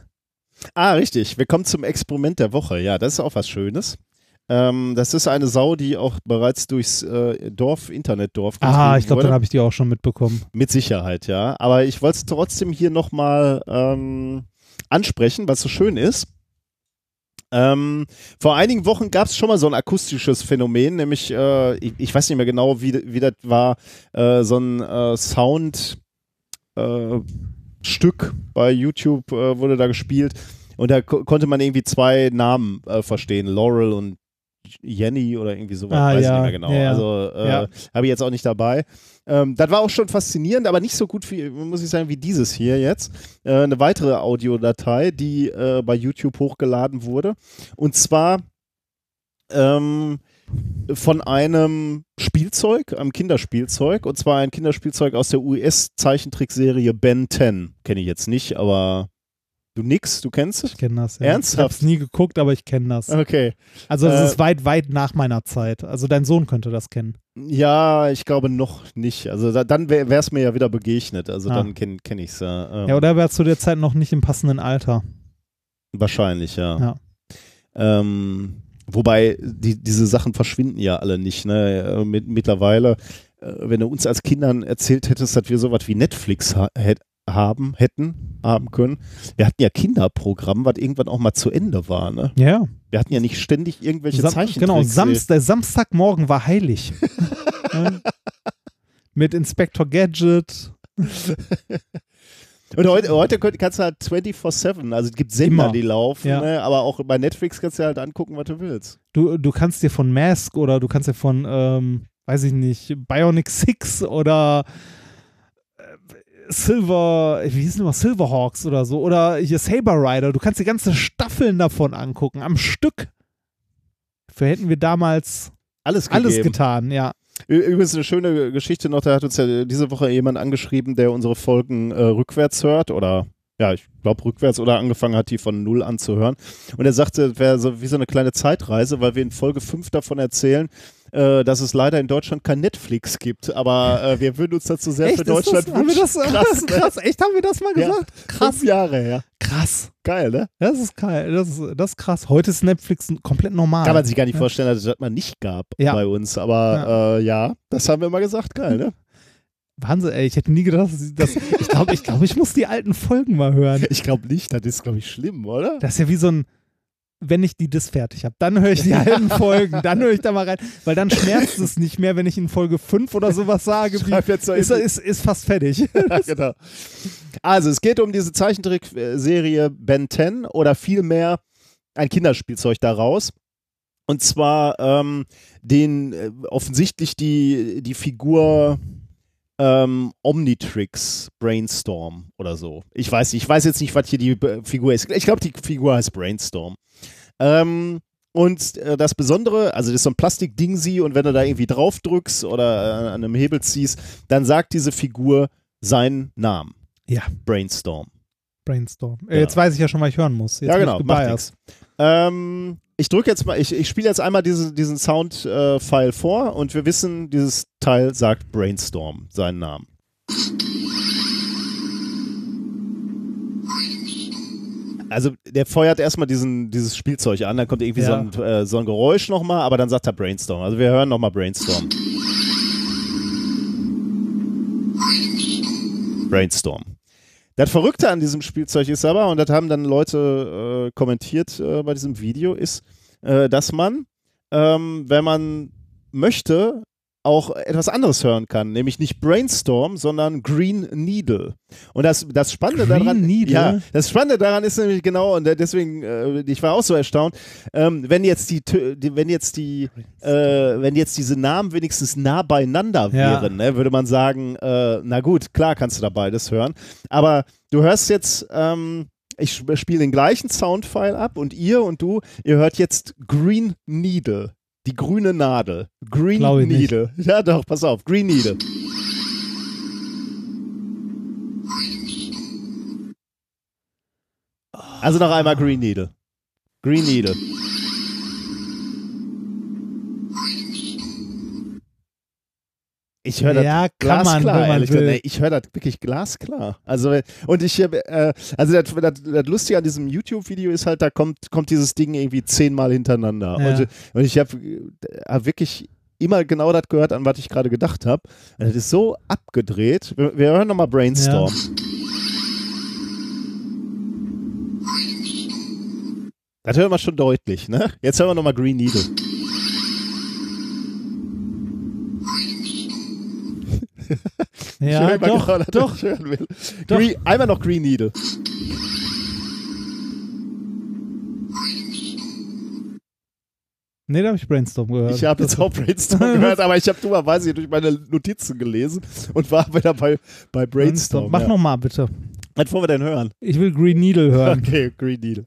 Ah, richtig. Wir kommen zum Experiment der Woche. Ja, das ist auch was Schönes. Ähm, das ist eine Sau, die auch bereits durchs äh, Dorf, Internetdorf Ah, ich glaube, dann habe ich die auch schon mitbekommen. Mit Sicherheit, ja. Aber ich wollte es trotzdem hier nochmal ähm, ansprechen, was so schön ist. Ähm, vor einigen Wochen gab es schon mal so ein akustisches Phänomen, nämlich, äh, ich, ich weiß nicht mehr genau, wie, wie das war, äh, so ein äh, Sound äh, Stück bei YouTube äh, wurde da gespielt und da ko konnte man irgendwie zwei Namen äh, verstehen, Laurel und Jenny oder irgendwie sowas, Ah, weiß ich ja, nicht mehr genau. ja, ja. Also äh, Ja. habe ich jetzt auch nicht dabei. Ähm, das war auch schon faszinierend, aber nicht so gut, wie, muss ich sagen, wie dieses hier jetzt. Äh, eine weitere Audiodatei, die äh, bei YouTube hochgeladen wurde. Und zwar ähm, von einem Spielzeug, einem Kinderspielzeug. Und zwar ein Kinderspielzeug aus der US-Zeichentrickserie Ben 10. Kenne ich jetzt nicht, aber du nix, du kennst es? Ich kenne das. Ja. Ernsthaft? Ich habe es nie geguckt, aber ich kenne das. Okay. Also das Äh, ist weit, weit nach meiner Zeit. Also dein Sohn könnte das kennen. Ja, ich glaube noch nicht. Also da, dann wäre es mir ja wieder begegnet. Also Ah. dann kenne kenn ich es ja. Ähm, Ja, oder er war zu der Zeit noch nicht im passenden Alter. Wahrscheinlich, ja. Ja. Ähm, wobei die, diese Sachen verschwinden ja alle nicht. Ne? Äh, Mit, mittlerweile, äh, wenn du uns als Kindern erzählt hättest, dass wir sowas wie Netflix ha haben, hätten, haben können. Wir hatten ja Kinderprogramm, was irgendwann auch mal zu Ende war. Ne? Ja, Wir hatten ja nicht ständig irgendwelche Sam Zeichentricks. genau. Samst der Samstagmorgen war heilig. Ja. Mit Inspector Gadget. Und heute, heute könnt- kannst du halt 24-7, also es gibt Sender, Immer. die laufen, Ja. ne? aber auch bei Netflix kannst du halt angucken, was du willst. Du, du kannst dir von Mask oder du kannst dir von, ähm, weiß ich nicht, Bionic Six oder äh, Silver, wie hieß denn immer, Silverhawks oder so oder hier Saber Rider, du kannst die ganze Staffeln davon angucken, am Stück. Für hätten wir damals Alles, alles getan, ja. Übrigens eine schöne Geschichte noch, da hat uns ja diese Woche jemand angeschrieben, der unsere Folgen äh, rückwärts hört oder ja, ich glaube rückwärts oder angefangen hat, die von null anzuhören. Und er sagte, es wäre so wie so eine kleine Zeitreise, weil wir in Folge 5 davon erzählen, äh, dass es leider in Deutschland kein Netflix gibt. Aber äh, wir würden uns dazu sehr für ist Deutschland das, haben wir das, wünschen. krass, ne? krass, echt, haben wir das mal Ja. gesagt? Krass, Fünf Jahre her. krass. Geil, ne? Das ist geil, das ist, das ist krass. Heute ist Netflix komplett normal. Kann man sich gar nicht Ja. vorstellen, dass es das mal nicht gab Ja. bei uns. Aber ja. Äh, ja, das haben wir mal gesagt. Geil, ne? Wahnsinn, ey, ich hätte nie gedacht, dass ich das, ich glaube, ich, glaub, ich muss die alten Folgen mal hören. Ich glaube nicht, das ist, glaube ich, schlimm, oder? Das ist ja wie so ein, wenn ich die Dis fertig habe, dann höre ich die alten Folgen, dann höre ich da mal rein, weil dann schmerzt es nicht mehr, wenn ich in Folge 5 oder sowas sage, wie, Schreib jetzt so ist, ist, ist fast fertig. Ja, genau. Also, es geht um diese Zeichentrickserie Ben 10 oder vielmehr ein Kinderspielzeug daraus. Und zwar ähm, den äh, offensichtlich die, die Figur ähm, Omnitrix Brainstorm oder so. Ich weiß nicht, ich weiß jetzt nicht, was hier die äh, Figur ist. Ich glaube, die Figur heißt Brainstorm. Ähm, und äh, das Besondere, also das ist so ein Plastikding sie und wenn du da irgendwie drauf drückst oder äh, an einem Hebel ziehst, dann sagt diese Figur seinen Namen. Ja. Brainstorm. Brainstorm. Äh, Ja. Jetzt weiß ich ja schon, was ich hören muss. Jetzt ja, genau, ich macht. Ähm, ich drücke jetzt mal, ich, ich spiele jetzt einmal diese, diesen Sound-File vor und wir wissen, dieses Teil sagt Brainstorm, seinen Namen. Also der feuert erstmal diesen, dieses Spielzeug an, dann kommt irgendwie Ja. so, ein, äh, so ein Geräusch nochmal, aber dann sagt er Brainstorm. Also wir hören nochmal Brainstorm. Brainstorm. Das Verrückte an diesem Spielzeug ist aber, und das haben dann Leute äh, kommentiert äh, bei diesem Video, ist, äh, dass man, ähm, wenn man möchte, auch etwas anderes hören kann, nämlich nicht Brainstorm, sondern Green Needle. Und das, das Spannende Green daran, Needle? ja, das Spannende daran ist nämlich genau, und deswegen, äh, ich war auch so erstaunt, ähm, wenn jetzt die, die wenn jetzt die, äh, wenn jetzt diese Namen wenigstens nah beieinander Ja. wären, ne, würde man sagen, äh, na gut, klar kannst du da beides hören. Aber du hörst jetzt, ähm, ich sp- spiele den gleichen Soundfile ab und ihr und du, ihr hört jetzt Green Needle. Die grüne Nadel. Green nicht. Needle. Ja, doch, pass auf. Green Needle. Also noch einmal Green Needle. Green Needle. Ich höre das Ja, man, glasklar, man gesagt. Nee, Ich höre das wirklich glasklar. Also und ich äh, also das, das, das Lustige an diesem YouTube-Video ist halt, da kommt kommt dieses Ding irgendwie zehnmal hintereinander. Ja. Und, und ich habe hab wirklich immer genau das gehört, an was ich gerade gedacht habe. Das ist so abgedreht. Wir, wir hören nochmal Brainstorm. Das hören wir schon deutlich, ne? Jetzt hören wir nochmal Green Needle. Ja, doch, doch. Doch. Green, einmal noch Green Needle. Nee, da habe ich Brainstorm gehört. Ich habe jetzt auch Brainstorm gehört, aber ich habe dummerweise durch meine Notizen gelesen und war wieder bei, bei Brainstorm. Mach ja. noch mal bitte. Was wollen wir denn hören? Ich will Green Needle hören. Okay, Green Needle.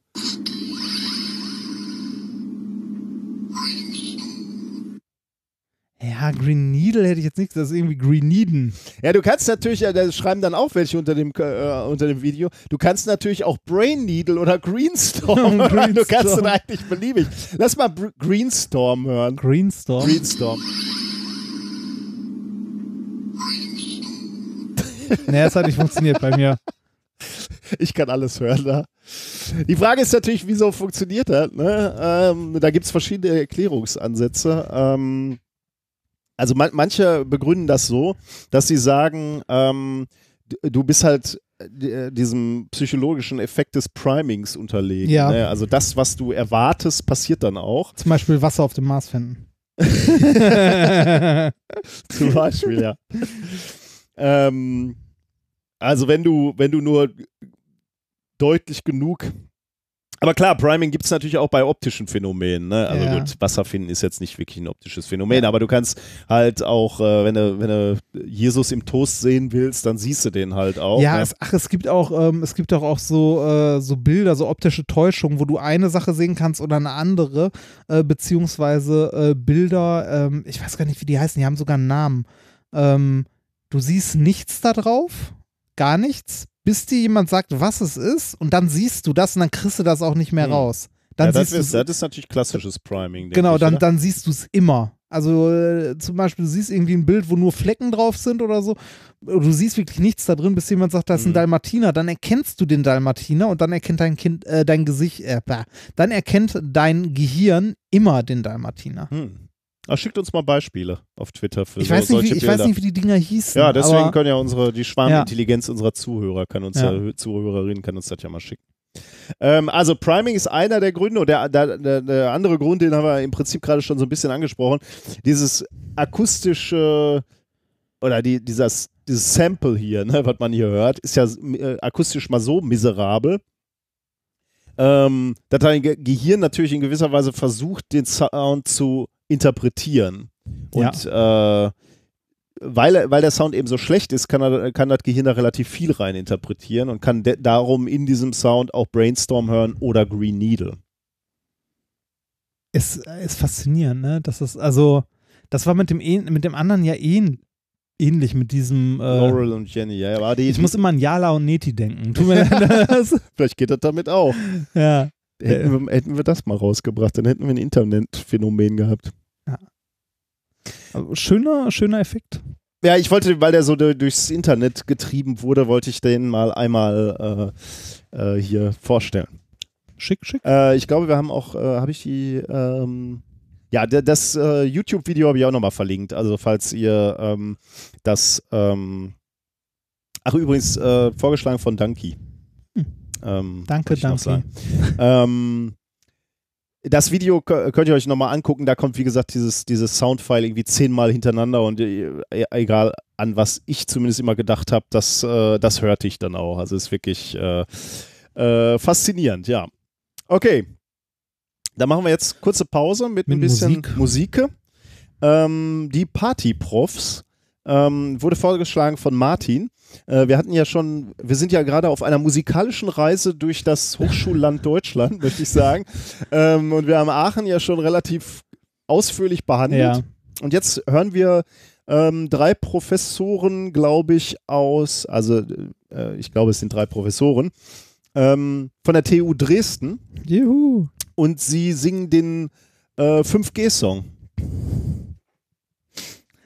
Ja, Green Needle hätte ich jetzt nichts. Das ist irgendwie Green Needen. Ja, du kannst natürlich, ja, da schreiben dann auch welche unter dem, äh, unter dem Video, du kannst natürlich auch Brain Needle oder Greenstorm hören. Du kannst Greenstorm. dann eigentlich beliebig. Lass mal Br Greenstorm hören. Greenstorm. Greenstorm. Nee, das hat nicht funktioniert bei mir. Ich kann alles hören da. Die Frage ist natürlich, wieso funktioniert das? Ne? Ähm, da gibt es verschiedene Erklärungsansätze. Ähm, also man, manche begründen das so, dass sie sagen, ähm, du bist halt äh, diesem psychologischen Effekt des Primings unterlegen. Ja. Ne? Also das, was du erwartest, passiert dann auch. Zum Beispiel Wasser auf dem Mars finden. Zum Beispiel, ja. ähm, also wenn du, wenn du nur deutlich genug. Aber klar, Priming gibt es natürlich auch bei optischen Phänomenen. Ne? Also Ja. gut, Wasser finden ist jetzt nicht wirklich ein optisches Phänomen, aber du kannst halt auch, äh, wenn, du, wenn du Jesus im Toast sehen willst, dann siehst du den halt auch. ja, ne? es, ach, es gibt auch, ähm, es gibt auch, auch so, äh, so Bilder, so optische Täuschungen, wo du eine Sache sehen kannst oder eine andere, äh, beziehungsweise äh, Bilder, ähm, ich weiß gar nicht, wie die heißen, die haben sogar einen Namen. Ähm, du siehst nichts da drauf, gar nichts, bis dir jemand sagt, was es ist, und dann siehst du das und dann kriegst du das auch nicht mehr Hm. raus. Dann ja, das, ist, das ist natürlich klassisches Priming. Genau, ich, dann, oder? dann siehst du es immer. Also äh, zum Beispiel, du siehst irgendwie ein Bild, wo nur Flecken drauf sind oder so. Du siehst wirklich nichts da drin, bis jemand sagt, da ist ein Mhm. Dalmatiner. Dann erkennst du den Dalmatiner und dann erkennt dein Kind, äh, dein Gesicht, äh, dann erkennt dein Gehirn immer den Dalmatiner. Hm. Ach, schickt uns mal Beispiele auf Twitter für Ich, so, weiß nicht, solche wie, ich Bilder. weiß nicht, wie die Dinger hießen. Ja, deswegen können ja unsere, die Schwarmintelligenz unserer Zuhörer, kann uns Ja. ja. Zuhörerinnen, kann uns das ja mal schicken. Ähm, also Priming ist einer der Gründe und der, der, der, der andere Grund, den haben wir im Prinzip gerade schon so ein bisschen angesprochen, dieses akustische oder die, dieses, dieses Sample hier, ne, was man hier hört, ist ja äh, akustisch mal so miserabel, ähm, dass dein Ge Gehirn natürlich in gewisser Weise versucht, den Sound zu interpretieren. Und äh, weil, weil der Sound eben so schlecht ist, kann, er, kann das Gehirn da relativ viel rein interpretieren und kann darum in diesem Sound auch Brainstorm hören oder Green Needle. ist, ist faszinierend, ne? Das ist, also, das war mit dem, mit dem anderen ja ähn, ähnlich, mit diesem. Äh, Laurel und Jenny, ja, aber die, ich muss immer an Yala und Neti denken. Tut mir das- vielleicht geht das damit auch. ja. Hätten, wir, hätten wir das mal rausgebracht, dann hätten wir ein Internetphänomen gehabt. Aber Schöner, schöner Effekt. Ja, ich wollte, weil der so du- durchs Internet getrieben wurde, wollte ich den mal einmal äh, äh, hier vorstellen. Schick, schick. Äh, ich glaube, wir haben auch, äh, habe ich die, ähm, ja, das äh, YouTube-Video habe ich auch nochmal verlinkt. Also falls ihr ähm, das, ähm, ach übrigens, äh, vorgeschlagen von. Danki. Ähm, Danke, danke. ähm, das Video kö- könnt ihr euch nochmal angucken. Da kommt, wie gesagt, dieses, dieses Soundfile irgendwie zehnmal hintereinander und äh, egal an was ich zumindest immer gedacht habe, das, äh, das hörte ich dann auch. Also ist wirklich äh, äh, faszinierend, ja. Okay. Dann machen wir jetzt kurze Pause mit, ein Mit bisschen Musik. Musik. Ähm, die Partyprofs ähm, wurde vorgeschlagen von Martin. Äh, wir hatten ja schon, wir sind ja gerade auf einer musikalischen Reise durch das Hochschulland Deutschland, möchte ich sagen. Ähm, und wir haben Aachen ja schon relativ ausführlich behandelt. Ja. Und jetzt hören wir ähm, drei Professoren, glaube ich, aus, also äh, ich glaube, es sind drei Professoren, ähm, von der TU Dresden Juhu. und sie singen den äh, 5G-Song.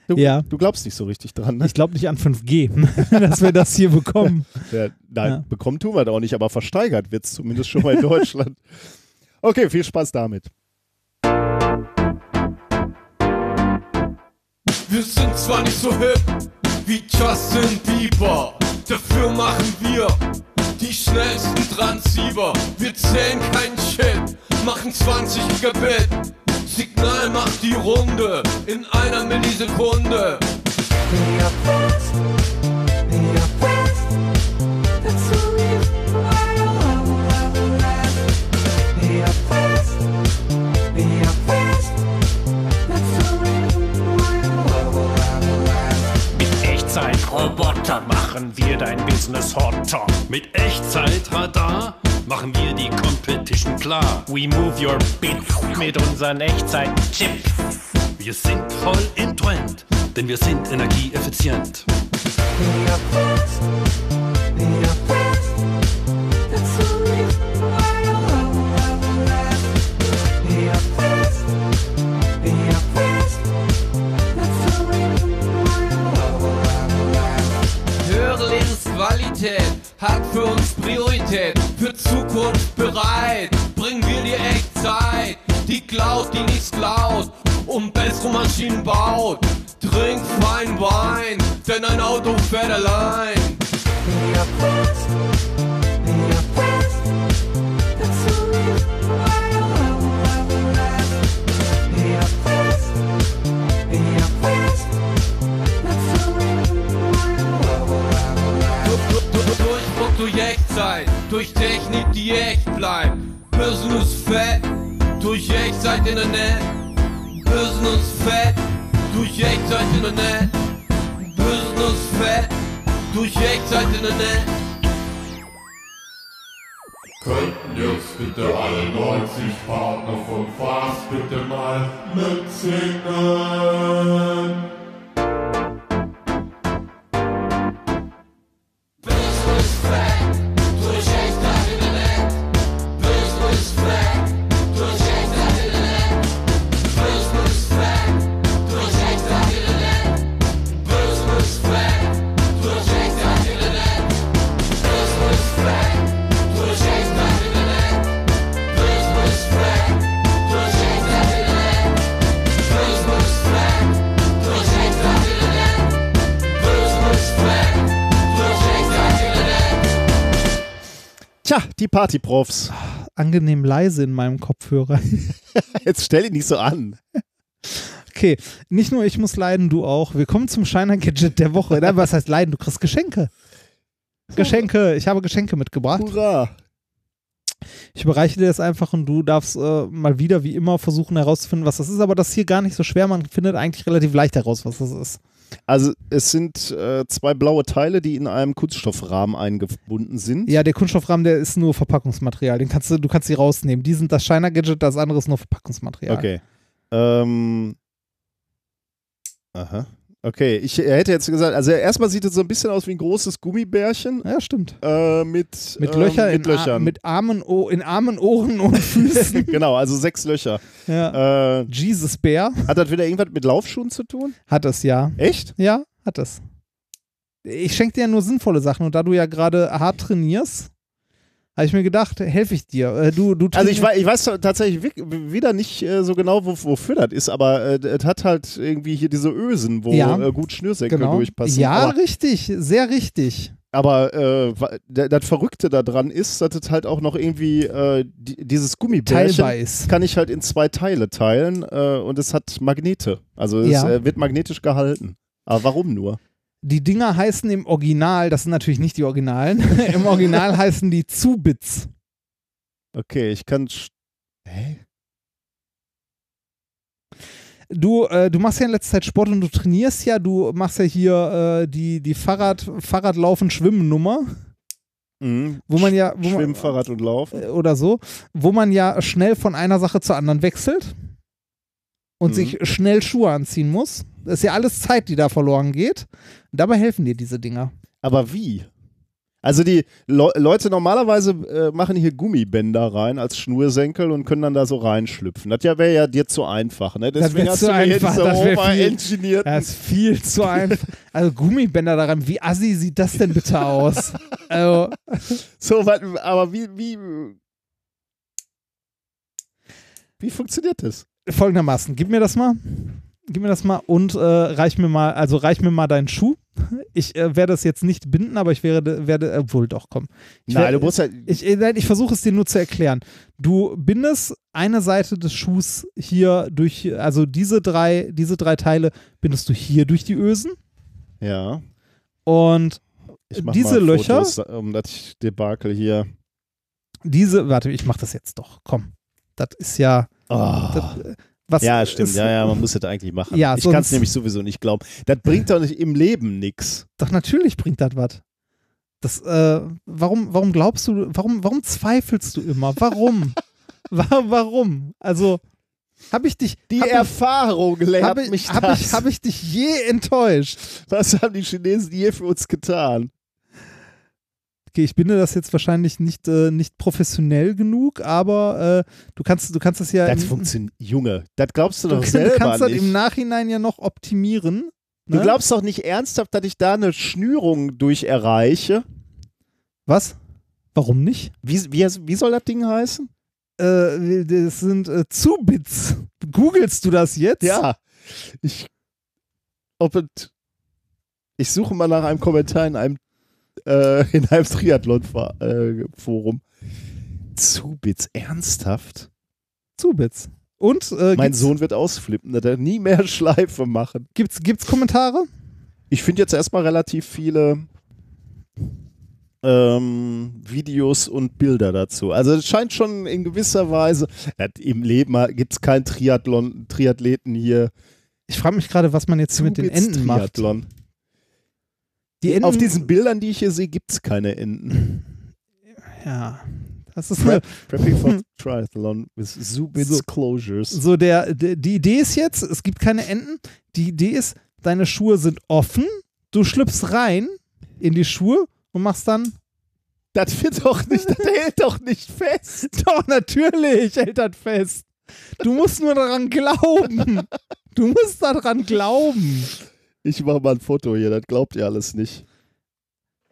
Du, Ja. du glaubst nicht so richtig dran, ne? Ich glaube nicht an 5G, dass wir das hier bekommen. Ja, nein, Ja. bekommen tun wir da auch nicht, aber versteigert wird es zumindest schon mal in Deutschland. Okay, viel Spaß damit. Wir sind zwar nicht so hip wie Justin Bieber, dafür machen wir die schnellsten Transceiver. Wir zählen keinen Shit, machen 20 Gigabit. Signal macht die Runde in einer Millisekunde. We are friends, we are friends, that's who we are. We are friends, we are friends, that's who we are. Mit Echtzeitroboter machen wir dein Business Hotter top. Mit Echtzeitradar machen wir die Competition klar. We move your beat mit unseren Echtzeit-Chips. Wir sind voll im Trend, denn wir sind energieeffizient. We are hat für uns Priorität. Für Zukunft bereit, bringen wir dir Echtzeit. Die Cloud, die nichts klaut und bessere Maschinen baut. Trink fein Wein, denn ein Auto fährt allein. Du- Durch Echtzeit, durch Technik, die echt bleibt. Business fett, durch Echtzeit Internet. Business fett, durch Echtzeit Internet. Business fett, durch Echtzeit Internet. Könnten jetzt bitte alle 90 Partner von Fast bitte mal mitsingen? Partyprofs. Angenehm leise in meinem Kopfhörer. Jetzt stell ihn nicht so an. Okay, nicht nur ich muss leiden, du auch. Willkommen zum Shiner Gadget der Woche. Na, Was heißt leiden? Du kriegst Geschenke. Geschenke. Ich habe Geschenke mitgebracht. Hurra. Ich überreiche dir das einfach und du darfst äh, mal wieder wie immer versuchen herauszufinden, was das ist. Aber das ist hier gar nicht so schwer. Man findet eigentlich relativ leicht heraus, was das ist. Also es sind äh, zwei blaue Teile, die in einem Kunststoffrahmen eingebunden sind. Ja, der Kunststoffrahmen, der ist nur Verpackungsmaterial. Den kannst du, du kannst die rausnehmen. Die sind das Shiner Gadget, das andere ist nur Verpackungsmaterial. Okay. Ähm. Aha. Okay, ich hätte jetzt gesagt, also erstmal sieht es so ein bisschen aus wie ein großes Gummibärchen Ja, stimmt. äh, mit, Mit, ähm, Löcher mit in, A- Löchern. mit Armen, o in Armen, Ohren und Füßen. genau, also sechs Löcher. ja. Äh, Jesus Bär hat das wieder irgendwas mit Laufschuhen zu tun? hat es ja. Echt? Ja, hat es. Ich schenke dir ja nur sinnvolle Sachen und da du ja gerade hart trainierst, habe ich mir gedacht, helfe ich dir. Äh, du, du Also ich, wei- ich weiß tatsächlich wi- wieder nicht äh, so genau, wo, wofür das ist, aber äh, es hat halt irgendwie hier diese Ösen, wo Ja. äh, gut Schnürsenkel genau. durchpassen. Ja, aber, richtig, sehr richtig. Aber äh, das Verrückte daran ist, dass es halt auch noch irgendwie äh, die, dieses Gummibärchen kann ich halt in zwei Teile teilen und es hat Magnete. Also es Ja. wird magnetisch gehalten. Aber warum nur? Die Dinger heißen im Original, das sind natürlich nicht die Originalen, im Original heißen die Zubits. Okay, ich kann. Hä? Du, äh, du machst ja in letzter Zeit Sport und du trainierst ja, du machst ja hier äh, die, die Fahrrad, Fahrradlaufen, Schwimmen Nummer, Mhm. wo man ja, wo Schwimmen, man, Fahrrad und Laufen. oder so, wo man ja schnell von einer Sache zur anderen wechselt und Mhm. sich schnell Schuhe anziehen muss. Das ist ja alles Zeit, die da verloren geht. Dabei helfen dir diese Dinger. Aber wie? Also die Le Leute normalerweise äh, machen hier Gummibänder rein als Schnursenkel und können dann da so reinschlüpfen. Das ja wäre ja dir zu einfach, ne? Das Deswegen wär hast zu du mir hier einfach, das wär viel- Das ist viel zu einfach. Also Gummibänder daran, wie assi sieht das denn bitte aus? Also, So, aber wie, wie, wie funktioniert das? Folgendermaßen, gib mir das mal. Gib mir das mal und äh, reich mir mal, also reich mir mal deinen Schuh. Ich äh, werde es jetzt nicht binden, aber ich werde, werde, obwohl doch, komm. Ich Nein, du musst halt, Ich, äh, nein, ich versuche es dir nur zu erklären. Du bindest eine Seite des Schuhs hier durch, also diese drei, diese drei Teile bindest du hier durch die Ösen ja. und Ich Diese Löcher? Fotos, um das Debakel hier. diese, warte, ich mach das jetzt doch, komm. Das ist ja, Oh. das, was Ja, stimmt. ist- ja, ja, man muss das eigentlich machen. Ja, ich kann es nämlich sowieso nicht glauben. Das bringt doch nicht im Leben nichts. Doch natürlich bringt das was. Das, äh, warum, warum glaubst du, warum, warum zweifelst du immer? Warum? Wa- warum? Also, habe ich dich, Die hab ich, Erfahrung lehrt hab ich, mich hab das. ich, hab ich dich je enttäuscht? Was haben die Chinesen je für uns getan? Okay, ich binde das jetzt wahrscheinlich nicht, äh, nicht professionell genug, aber äh, du kannst, du kannst es ja, Das funktioniert, Junge. Das glaubst du du, doch du selber kannst das im Nachhinein ja noch optimieren. Du ne? glaubst doch nicht ernsthaft, dass ich da eine Schnürung durch erreiche? Was? Warum nicht? Wie, wie, wie soll das Ding heißen? Äh, das sind äh, Zubits. Googelst du das jetzt? Ja. Ich, ob es, ich suche mal nach einem Kommentar in einem, äh, in einem Triathlon-Forum. Zubits, ernsthaft? Zubits. Und äh, Mein Sohn wird ausflippen, dass er nie mehr Schleife machen. gibt's, gibt's Kommentare? Ich finde jetzt erstmal relativ viele ähm, Videos und Bilder dazu. Also es scheint schon in gewisser Weise, ja, im Leben gibt es keinen Triathlon, Triathleten hier. Ich frage mich gerade, was man jetzt hier mit den Zubits Enden macht. Die Enden, Auf diesen Bildern, die ich hier sehe, gibt es keine Enten. Ja. Das ist Prep, prepping for Triathlon with Zubits So. Closures. so der, der, die Idee ist jetzt, es gibt keine Enden. Die Idee ist, deine Schuhe sind offen, du schlüpfst rein in die Schuhe und machst dann. Das wird doch nicht, das hält doch nicht fest. Doch, natürlich hält das fest. Du musst nur daran glauben. Du musst daran glauben. Ich mache mal ein Foto hier, das glaubt ihr alles nicht.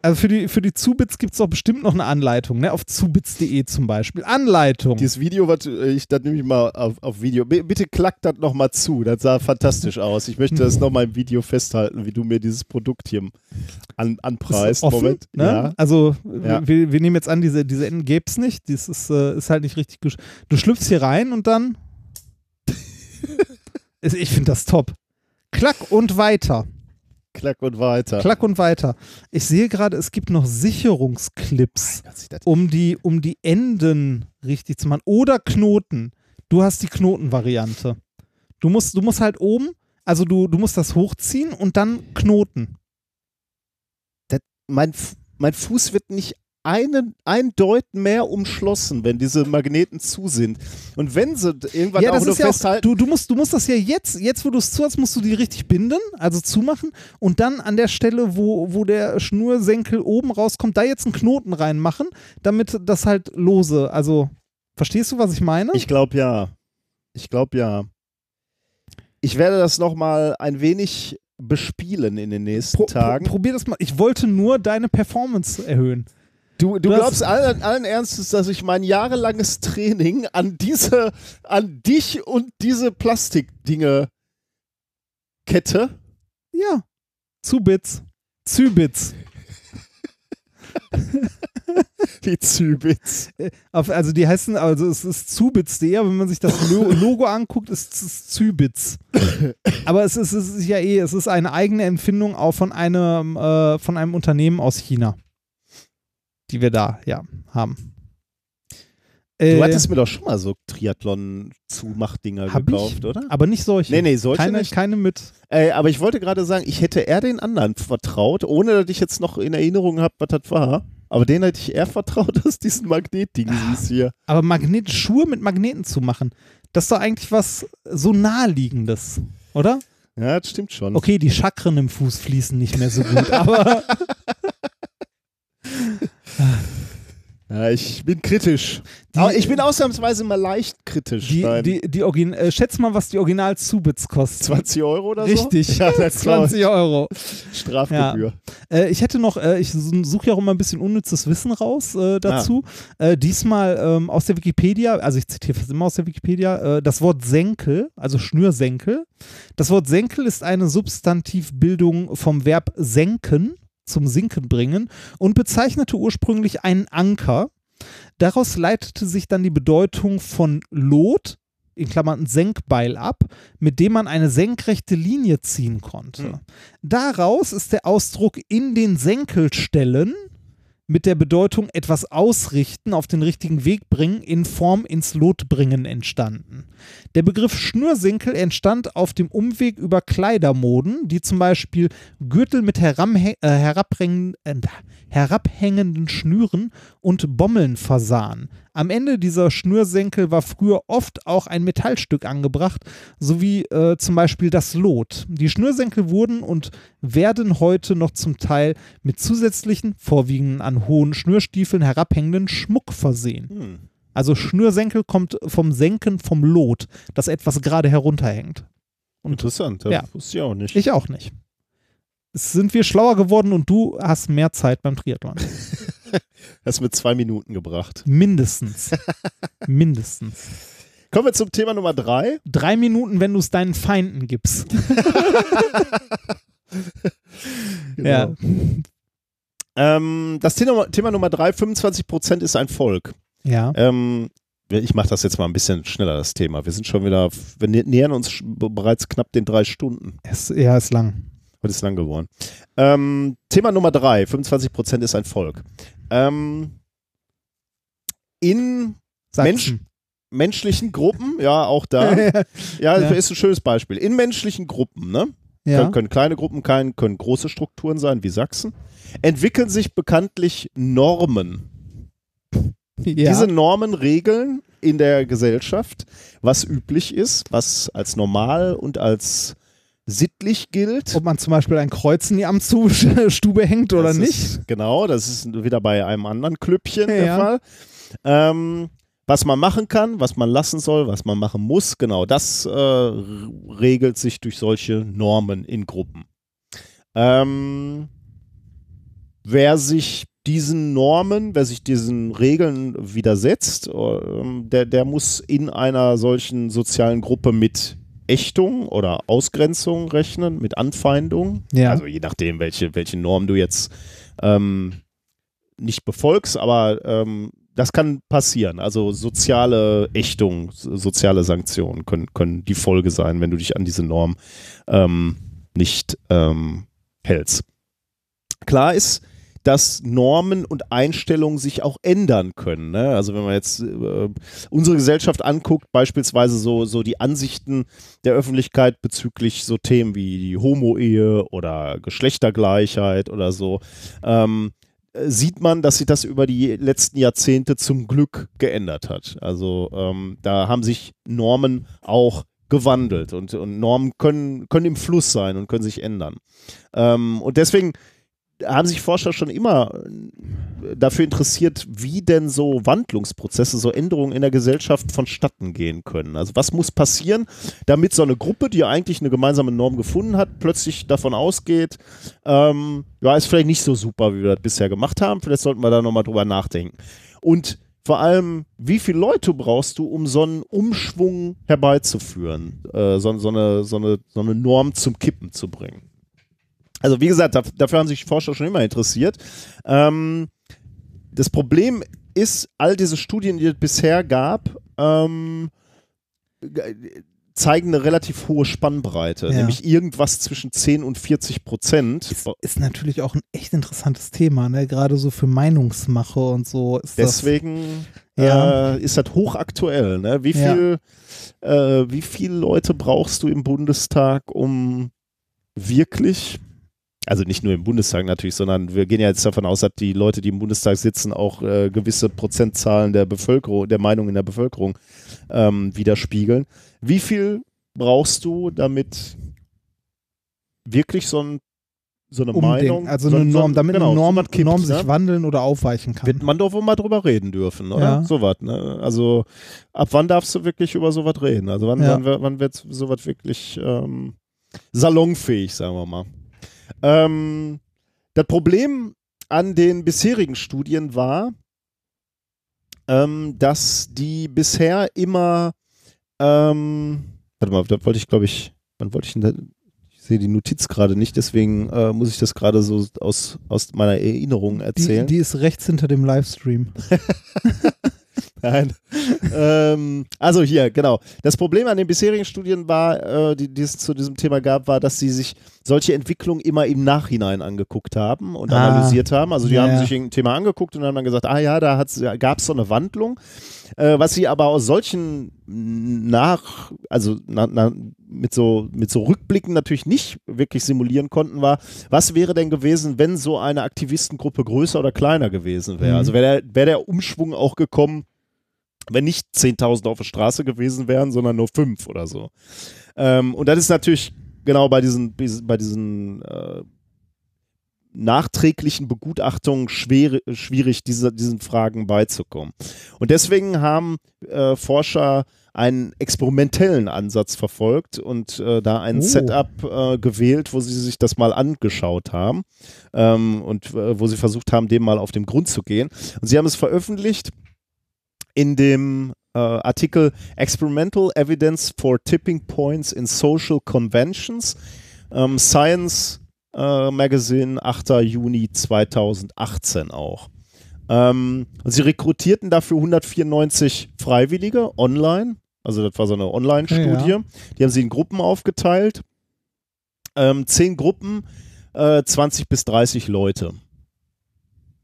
Also für die, für die Zubits gibt es doch bestimmt noch eine Anleitung, ne? Auf zubits.de zum Beispiel. Anleitung. Dieses Video, was äh, ich, das nehme ich mal auf, auf Video. B bitte klackt das nochmal zu. Das sah fantastisch aus. Ich möchte das nochmal im Video festhalten, wie du mir dieses Produkt hier an, Ist anpreist. offen, Moment. Ne? Ja. Also Ja. wir, wir nehmen jetzt an, diese, diese Enden gäbe es nicht. Das ist, äh, ist halt nicht richtig. gesch- Du schlüpfst hier rein und dann. Ich finde das top. Klack und weiter. Klack und weiter. Klack und weiter. Ich sehe gerade, es gibt noch Sicherungsclips, das- um die, um die Enden richtig zu machen. Oder Knoten. Du hast die Knotenvariante. Du musst, du musst halt oben, also du, du musst das hochziehen und dann knoten. Mein, F- mein Fuß wird nicht einen, ein Deut mehr umschlossen, wenn diese Magneten zu sind. Und wenn sie irgendwann ja, auch das nur ist ja auch, festhalten. du, du, musst, du musst das ja jetzt, jetzt wo du es zu hast, musst du die richtig binden, also zumachen und dann an der Stelle, wo, wo der Schnursenkel oben rauskommt, da jetzt einen Knoten reinmachen, damit das halt lose, also verstehst du, was ich meine? Ich glaube ja. Ich glaube ja. Ich werde das nochmal ein wenig bespielen in den nächsten Pro, Tagen. Pro, probier das mal. Ich wollte nur deine Performance erhöhen. Du, du glaubst allen, allen Ernstes, dass ich mein jahrelanges Training an diese, an dich und diese Plastikdinge kette? Ja. Zubits. Zübits. Wie Zübitz. Also die heißen, also es ist Zubitz.de, aber wenn man sich das Lo- Logo anguckt, ist es Zübitz. aber es ist, es ist ja eh, es ist eine eigene Empfindung auch von einem, äh, von einem Unternehmen aus China, die wir da, ja, haben. Du Äh, hattest mir doch schon mal so Triathlon-Zumachdinger gekauft, ich? oder? aber nicht solche. Nee, nee, solche keine, nicht. keine mit. Äh, aber ich wollte gerade sagen, ich hätte eher den anderen vertraut, ohne dass ich jetzt noch in Erinnerung habe, was das war. Aber den hätte ich eher vertraut als diesen Magnetding, siehst hier. Aber Magnet Schuhe mit Magneten zu machen, das ist doch eigentlich was so naheliegendes, oder? Ja, das stimmt schon. Okay, die Chakren im Fuß fließen nicht mehr so gut, aber Ja, ich bin kritisch. Die- aber ich bin ausnahmsweise mal leicht kritisch. die, die, die Origin äh, schätz mal, was die Original Zubits kostet. 20 Euro oder so? Richtig, Ja, das 20 Euro. Strafgebühr. Äh, ich hätte noch, äh, ich suche ja auch immer ein bisschen unnützes Wissen raus äh, dazu. Äh, diesmal ähm, aus der Wikipedia, also ich zitiere fast immer aus der Wikipedia, äh, das Wort Senkel, also Schnürsenkel. Das Wort Senkel ist eine Substantivbildung vom Verb senken, zum Sinken bringen und bezeichnete ursprünglich einen Anker. Daraus leitete sich dann die Bedeutung von Lot, in Klammern Senkbeil ab, mit dem man eine senkrechte Linie ziehen konnte. Hm. Daraus ist der Ausdruck in den Senkel stellen mit der Bedeutung etwas ausrichten, auf den richtigen Weg bringen, in Form ins Lot bringen entstanden. Der Begriff Schnürsenkel entstand auf dem Umweg über Kleidermoden, die zum Beispiel Gürtel mit äh, äh, herabhängenden Schnüren und Bommeln versahen. Am Ende dieser Schnürsenkel war früher oft auch ein Metallstück angebracht, sowie äh, zum Beispiel das Lot. Die Schnürsenkel wurden und werden heute noch zum Teil mit zusätzlichen, vorwiegend an hohen Schnürstiefeln herabhängenden Schmuck versehen. Hm. Also Schnürsenkel kommt vom Senken vom Lot, das etwas gerade herunterhängt. Und Interessant, das Ja. wusste ich auch nicht. ich auch nicht. Sind wir schlauer geworden und du hast mehr Zeit beim Triathlon. Hast mit zwei Minuten gebracht. Mindestens. Mindestens. Kommen wir zum Thema Nummer drei. Drei Minuten, wenn du es deinen Feinden gibst. Ja. Genau. Ähm, das Thema, Thema Nummer drei, 25% ist ein Volk. Ja. Ähm, ich mache das jetzt mal ein bisschen schneller, das Thema. Wir sind schon wieder, wir nä- nähern uns bereits knapp den drei Stunden. Es, ja, ist lang. Heute ist lang geworden. Ähm, Thema Nummer drei, 25% ist ein Volk. Ähm, in Sachsen. menschlichen Gruppen, ja, auch da. Ja, Ja. ist ein schönes Beispiel. In menschlichen Gruppen, ne? ja. Können, können kleine Gruppen, können, können große Strukturen sein, wie Sachsen. Entwickeln sich bekanntlich Normen. ja. Diese Normen regeln in der Gesellschaft, was üblich ist, was als normal und als sittlich gilt. Ob man zum Beispiel ein Kreuz in die Amtsstube hängt oder Das nicht. Ist, genau, das ist wieder bei einem anderen Klüppchen der Ja. Fall. Ähm, was man machen kann, was man lassen soll, was man machen muss, genau, das äh, regelt sich durch solche Normen in Gruppen. Ähm, wer sich diesen Normen, wer sich diesen Regeln widersetzt, ähm, der, der muss in einer solchen sozialen Gruppe mit Ächtung oder Ausgrenzung rechnen, mit Anfeindung. Ja. Also je nachdem, welche, welche Norm du jetzt ähm, nicht befolgst, aber ähm, das kann passieren. Also soziale Ächtung, so- soziale Sanktionen können, können die Folge sein, wenn du dich an diese Norm ähm, nicht ähm, hältst. Klar ist, dass Normen und Einstellungen sich auch ändern können. Ne? Also wenn man jetzt äh, unsere Gesellschaft anguckt, beispielsweise so, so die Ansichten der Öffentlichkeit bezüglich so Themen wie die Homo-Ehe oder Geschlechtergleichheit oder so, ähm, äh, sieht man, dass sich das über die letzten Jahrzehnte zum Glück geändert hat. Also ähm, da haben sich Normen auch gewandelt und, und Normen können, können im Fluss sein und können sich ändern. Ähm, und deswegen haben sich Forscher schon immer äh, dafür interessiert, wie denn so Wandlungsprozesse, so Änderungen in der Gesellschaft vonstatten gehen können. Also was muss passieren, damit so eine Gruppe, die ja eigentlich eine gemeinsame Norm gefunden hat, plötzlich davon ausgeht, ähm, ja, ist vielleicht nicht so super, wie wir das bisher gemacht haben. Vielleicht sollten wir da nochmal drüber nachdenken. Und vor allem, wie viele Leute brauchst du, um so einen Umschwung herbeizuführen, äh, so, so, eine, so, eine, so eine Norm zum Kippen zu bringen? Also wie gesagt, da, dafür haben sich Forscher schon immer interessiert. Ähm, das Problem ist, all diese Studien, die es bisher gab, ähm, g- zeigen eine relativ hohe Spannbreite, Ja. nämlich irgendwas zwischen 10 und 40 Prozent. Ist, ist natürlich auch ein echt interessantes Thema, ne? Gerade so für Meinungsmache und so. Ist das, Deswegen Ja. äh, ist das hochaktuell. Ne? Wie Ja. viel, äh, wie viele Leute brauchst du im Bundestag, um wirklich, also nicht nur im Bundestag natürlich, sondern wir gehen ja jetzt davon aus, dass die Leute, die im Bundestag sitzen, auch äh, gewisse Prozentzahlen der Bevölkerung, der Meinung in der Bevölkerung ähm, widerspiegeln. Wie viel brauchst du, damit wirklich so, ein, so eine Umdenken, Meinung, also so, eine so- Norm, damit genau, eine Norm, so was kippt, Norm ne? sich wandeln oder aufweichen kann. wird man doch wohl mal drüber reden dürfen, oder? Ja. Sowas, ne? Also ab wann darfst du wirklich über sowas reden? Also wann, Ja. wann, wird- wann wird sowas wirklich ähm, salonfähig, sagen wir mal. Ähm, das Problem an den bisherigen Studien war, ähm, dass die bisher immer, ähm, warte mal, da wollte ich, glaube ich, wann wollte ich denn da, ich sehe die Notiz gerade nicht, deswegen äh, muss ich das gerade so aus, aus meiner Erinnerung Die, erzählen. die ist rechts hinter dem Livestream. Nein. ähm, also hier, genau. Das Problem an den bisherigen Studien war, äh, die, die es zu diesem Thema gab, war, dass sie sich solche Entwicklungen immer im Nachhinein angegucht haben und Ah. analysiert haben. Also die Ja, haben sich irgendein Thema angeguckt und haben dann gesagt, ah ja, da gab es so eine Wandlung. Äh, was sie aber aus solchen nach, also na, na, mit, so, mit so Rückblicken natürlich nicht wirklich simulieren konnten, war, was wäre denn gewesen, wenn so eine Aktivistengruppe größer oder kleiner gewesen wäre? Mhm. Also wäre der, wär der Umschwung auch gekommen, wenn nicht 10.000 auf der Straße gewesen wären, sondern nur fünf oder so. Ähm, und das ist natürlich genau bei diesen, bei diesen äh, nachträglichen Begutachtungen schwer, schwierig, diese, diesen Fragen beizukommen. Und deswegen haben äh, Forscher einen experimentellen Ansatz verfolgt und äh, da ein Oh. Setup äh, gewählt, wo sie sich das mal angeschaut haben ähm, und äh, wo sie versucht haben, dem mal auf den Grund zu gehen. Und sie haben es veröffentlicht in dem äh, Artikel Experimental Evidence for Tipping Points in Social Conventions, ähm, Science äh, Magazine, 8. Juni 2018 auch. Ähm, sie rekrutierten dafür 194 Freiwillige online. Also das war so eine Online-Studie. Ja. Die haben sie in Gruppen aufgeteilt. Ähm, zehn Gruppen, äh, 20 bis 30 Leute.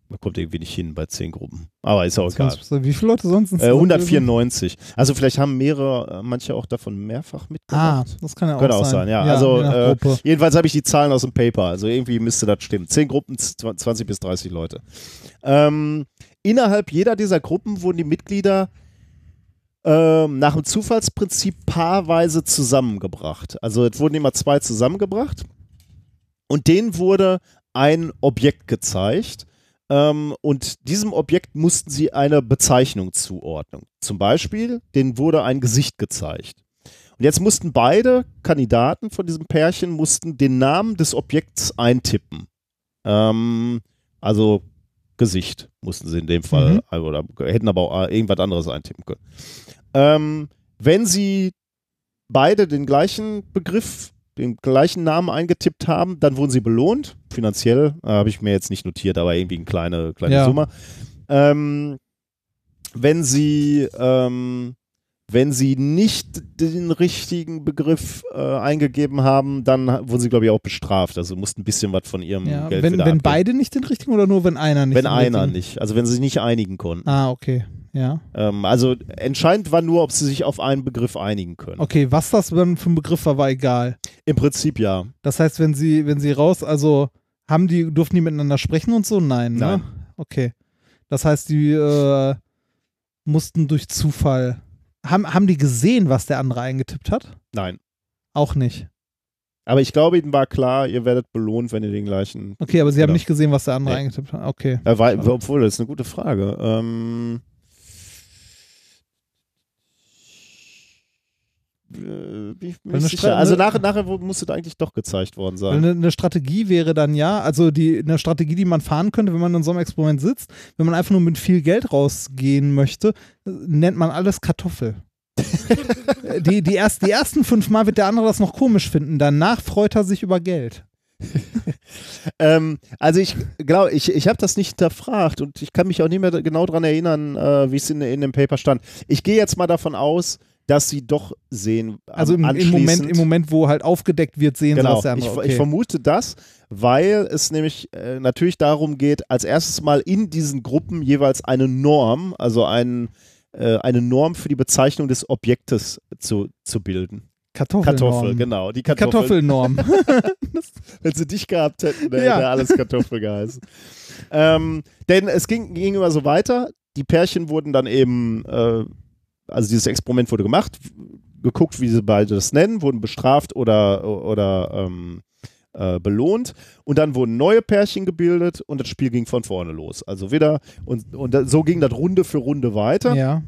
Man kommt irgendwie nicht hin bei zehn Gruppen. Aber ist auch egal. 20%. Wie viele Leute sonst? Äh, 194. Also vielleicht haben mehrere, äh, manche auch davon mehrfach Ah, mitgemacht. das kann ja auch Könnte auch sein. sein, ja. also äh, jedenfalls habe ich die Zahlen aus dem Paper. Also irgendwie müsste das stimmen. Zehn Gruppen, zw- 20 bis 30 Leute. Ähm, innerhalb jeder dieser Gruppen wurden die Mitglieder ähm, nach dem Zufallsprinzip paarweise zusammengebracht. Also es wurden immer zwei zusammengebracht und denen wurde ein Objekt gezeigt ähm, und diesem Objekt mussten sie eine Bezeichnung zuordnen. Zum Beispiel, denen wurde ein Gesicht gezeigt. Und jetzt mussten beide Kandidaten von diesem Pärchen mussten den Namen des Objekts eintippen. Ähm, also Gesicht mussten sie in dem Fall, Mhm. oder hätten aber auch äh, irgendwas anderes eintippen können. Ähm, wenn sie beide den gleichen Begriff, den gleichen Namen eingetippt haben, dann wurden sie belohnt. Finanziell äh, habe ich mir jetzt nicht notiert, aber irgendwie eine kleine, kleine Ja. Summe. Ähm, wenn sie ähm, wenn sie nicht den richtigen Begriff äh, eingegeben haben, dann wurden sie, glaube ich, auch bestraft. Also mussten ein bisschen was von ihrem Ja, Geld wenn, wieder wenn abgeben. beide nicht den richtigen oder nur wenn einer nicht Wenn einer richtigen? nicht. Also wenn sie sich nicht einigen konnten. Ah, okay. Ja. Ähm, also entscheidend war nur, ob sie sich auf einen Begriff einigen können. Okay, was das dann für ein Begriff war, war egal. Im Prinzip ja. Das heißt, wenn sie, wenn sie raus, also haben die, durften die miteinander sprechen und so? Nein, ne? Nein. Okay. Das heißt, die äh, mussten durch Zufall. Haben, haben die gesehen, was der andere eingetippt hat? Nein. Auch nicht. Aber ich glaube, ihnen war klar, ihr werdet belohnt, wenn ihr den gleichen. Okay, aber sie haben Genau. nicht gesehen, was der andere Nee. eingetippt hat. Okay. Äh, war, obwohl, das ist eine gute Frage. Ähm, bin ich mir sicher. Stra- Also eine- nachher, musste da eigentlich doch gezeigt worden sein. Eine, eine Strategie wäre dann ja, also die, eine Strategie, die man fahren könnte, wenn man in so einem Experiment sitzt, wenn man einfach nur mit viel Geld rausgehen möchte, nennt man alles Kartoffel. die, die, erst, die ersten fünf Mal wird der andere das noch komisch finden, danach freut er sich über Geld. ähm, also ich glaube, ich, ich habe das nicht hinterfragt und ich kann mich auch nicht mehr genau daran erinnern, äh, wie es in, in dem Paper stand. Ich gehe jetzt mal davon aus, dass sie doch sehen. Also im, im, Moment, im Moment, wo halt aufgedeckt wird, sehen genau. sie das ja andere. Ich, Okay. ich vermute das, weil es nämlich äh, natürlich darum geht, als erstes mal in diesen Gruppen jeweils eine Norm, also ein, äh, eine Norm für die Bezeichnung des Objektes zu, zu bilden. Kartoffelnorm. Kartoffel, genau. Die Die Kartoffel. Kartoffelnorm. Wenn sie dich gehabt hätten, dann Ja. hätte alles Kartoffel geheißen. ähm, denn es ging, ging immer so weiter. Die Pärchen wurden dann eben, äh, also dieses Experiment wurde gemacht, geguckt, wie sie beide das nennen, wurden bestraft oder, oder ähm, äh, belohnt. Und dann wurden neue Pärchen gebildet und das Spiel ging von vorne los. Also wieder, und, und so ging das Runde für Runde weiter. ja.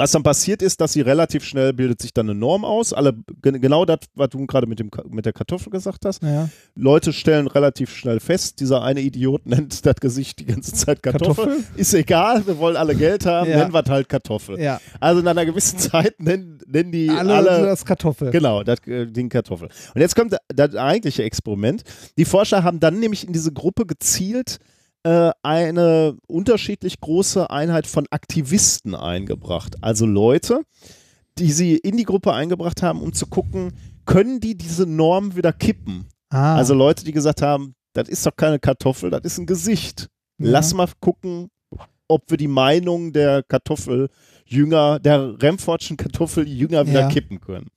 Was dann passiert ist, dass sie relativ schnell bildet sich dann eine Norm aus. Alle, gen- genau das, was du gerade mit, dem mit der Kartoffel gesagt hast. ja. Leute stellen relativ schnell fest, dieser eine Idiot nennt das Gesicht die ganze Zeit Kartoffel. Kartoffel? Ist egal, wir wollen alle Geld haben, Ja. nennen wir halt Kartoffel. Ja. Also in einer gewissen Zeit nennen, nennen die Alle, alle, das Kartoffel. Genau, das äh, Ding Kartoffel. Und jetzt kommt das eigentliche Experiment. Die Forscher haben dann nämlich in diese Gruppe gezielt äh, eine unterschiedlich große Einheit von Aktivisten eingebracht. Also Leute, die sie in die Gruppe eingebracht haben, um zu gucken, können die diese Norm wieder kippen? Ah, Also Leute, die gesagt haben, das ist doch keine Kartoffel, das ist ein Gesicht. Ja. Lass mal gucken, ob wir die Meinung der Kartoffeljünger, der Remfordschen Kartoffeljünger wieder Ja. kippen können.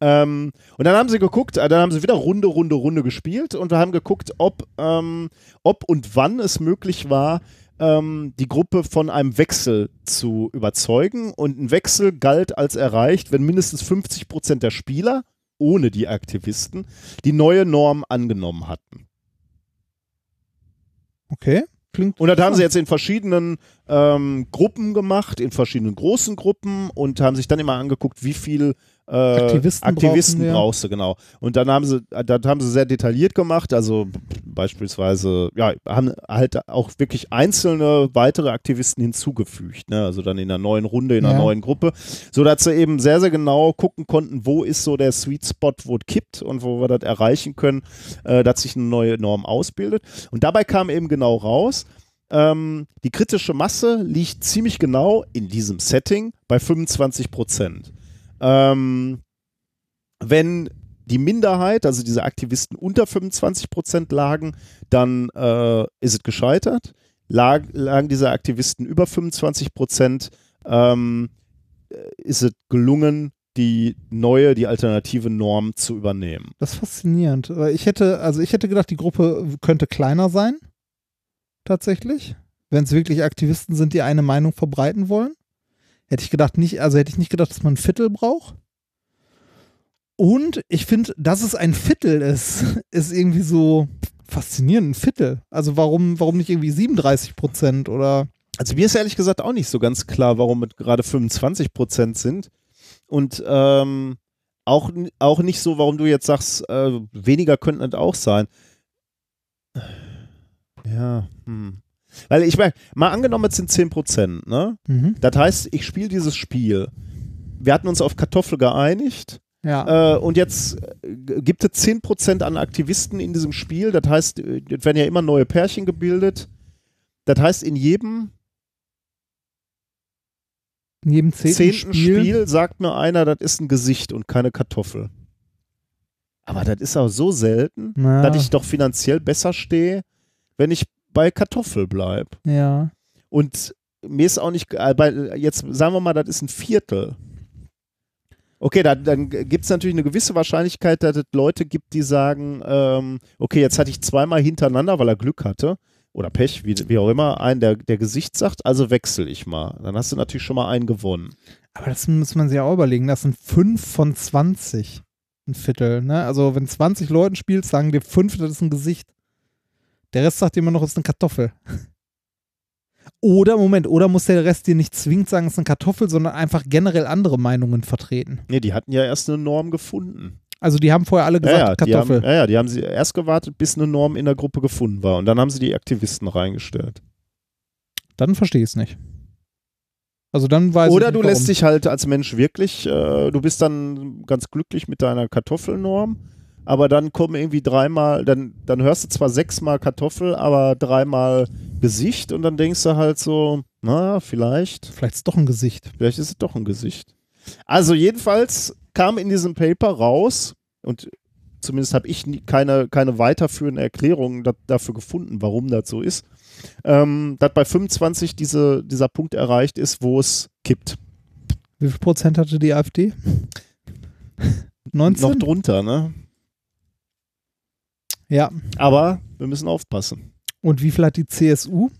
Ähm, und dann haben sie geguckt, äh, dann haben sie wieder Runde, Runde, Runde gespielt und wir haben geguckt, ob, ähm, ob und wann es möglich war, ähm, die Gruppe von einem Wechsel zu überzeugen. Und ein Wechsel galt als erreicht, wenn mindestens 50 Prozent der Spieler, ohne die Aktivisten, die neue Norm angenommen hatten. okay. Klingt Und das haben sie jetzt in verschiedenen ähm, Gruppen gemacht, in verschiedenen großen Gruppen und haben sich dann immer angeguckt, wie viel äh, Aktivisten Aktivisten brauchst du, genau. Und dann haben sie, das haben sie sehr detailliert gemacht, also beispielsweise, ja, haben halt auch wirklich einzelne weitere Aktivisten hinzugefügt, ne? also dann in einer neuen Runde, in einer Ja. neuen Gruppe, sodass sie eben sehr, sehr genau gucken konnten, wo ist so der Sweet Spot, wo es kippt und wo wir das erreichen können, äh, dass sich eine neue Norm ausbildet. Und dabei kam eben genau raus, ähm, die kritische Masse liegt ziemlich genau in diesem Setting bei 25 Prozent. Ähm, wenn die Minderheit, also diese Aktivisten unter 25 Prozent lagen, dann äh, ist es gescheitert. Lag, lagen diese Aktivisten über 25 Prozent, ähm, äh, ist es gelungen, die neue, die alternative Norm zu übernehmen. Das ist faszinierend. Ich hätte, also ich hätte gedacht, die Gruppe könnte kleiner sein. Tatsächlich. Wenn es wirklich Aktivisten sind, die eine Meinung verbreiten wollen. Hätte ich gedacht, nicht, also hätte ich nicht gedacht, dass man ein Viertel braucht. Und ich finde, dass es ein Viertel ist, ist irgendwie so faszinierend. Ein Viertel. Also warum, warum nicht irgendwie 37 Prozent oder Also mir ist ehrlich gesagt auch nicht so ganz klar, warum es gerade 25 Prozent sind. Und ähm, auch, auch nicht so, warum du jetzt sagst, äh, weniger könnten es auch sein. Ja, hm. Weil ich meine, mal angenommen, es sind 10 Prozent, ne? mhm. Das heißt, ich spiele dieses Spiel. Wir hatten uns auf Kartoffel geeinigt. ja. Äh, und jetzt äh, gibt es 10% an Aktivisten in diesem Spiel. Das heißt, äh, es werden ja immer neue Pärchen gebildet. Das heißt, in jedem in jedem zehnten, zehnten Spiel, Spiel. sagt mir einer, das ist ein Gesicht und keine Kartoffel. Aber das ist auch so selten, Na. dass ich doch finanziell besser stehe, wenn ich bei Kartoffel bleibe. Ja. Und mir ist auch nicht, äh, bei, jetzt sagen wir mal, das ist ein Viertel. Okay, da, dann gibt es natürlich eine gewisse Wahrscheinlichkeit, dass es Leute gibt, die sagen, ähm, okay, jetzt hatte ich zweimal hintereinander, weil er Glück hatte oder Pech, wie, wie auch immer, einen, der, der Gesicht sagt, also wechsle ich mal. Dann hast du natürlich schon mal einen gewonnen. Aber das muss man sich ja auch überlegen. Das sind 5 von 20. Ein Viertel. Ne? Also, wenn 20 Leuten spielst, sagen dir 5, das ist ein Gesicht. Der Rest sagt immer noch, es ist eine Kartoffel. Oder, Moment, oder muss der Rest dir nicht zwingend sagen, es ist eine Kartoffel, sondern einfach generell andere Meinungen vertreten. Nee, die hatten ja erst eine Norm gefunden. Also, die haben vorher alle gesagt, ja, ja, Kartoffel. haben, ja, ja, die haben sie erst gewartet, bis eine Norm in der Gruppe gefunden war. Und dann haben sie die Aktivisten reingestellt. Dann verstehe ich es nicht. Also, dann weiß Oder ich du nicht, lässt warum. dich halt als Mensch wirklich, äh, du bist dann ganz glücklich mit deiner Kartoffelnorm, aber dann kommen irgendwie dreimal, dann, dann hörst du zwar sechsmal Kartoffel, aber dreimal Gesicht und dann denkst du halt so, na, vielleicht, Vielleicht ist es doch ein Gesicht. vielleicht ist es doch ein Gesicht. Also jedenfalls kam in diesem Paper raus und zumindest habe ich nie, keine, keine weiterführende Erklärung da, dafür gefunden, warum das so ist, ähm, dass bei 25 diese, dieser Punkt erreicht ist, wo es kippt. Wie viel Prozent hatte die AfD? 19? Noch drunter, ne? Ja. Aber wir müssen aufpassen. Und wie viel hat die CSU?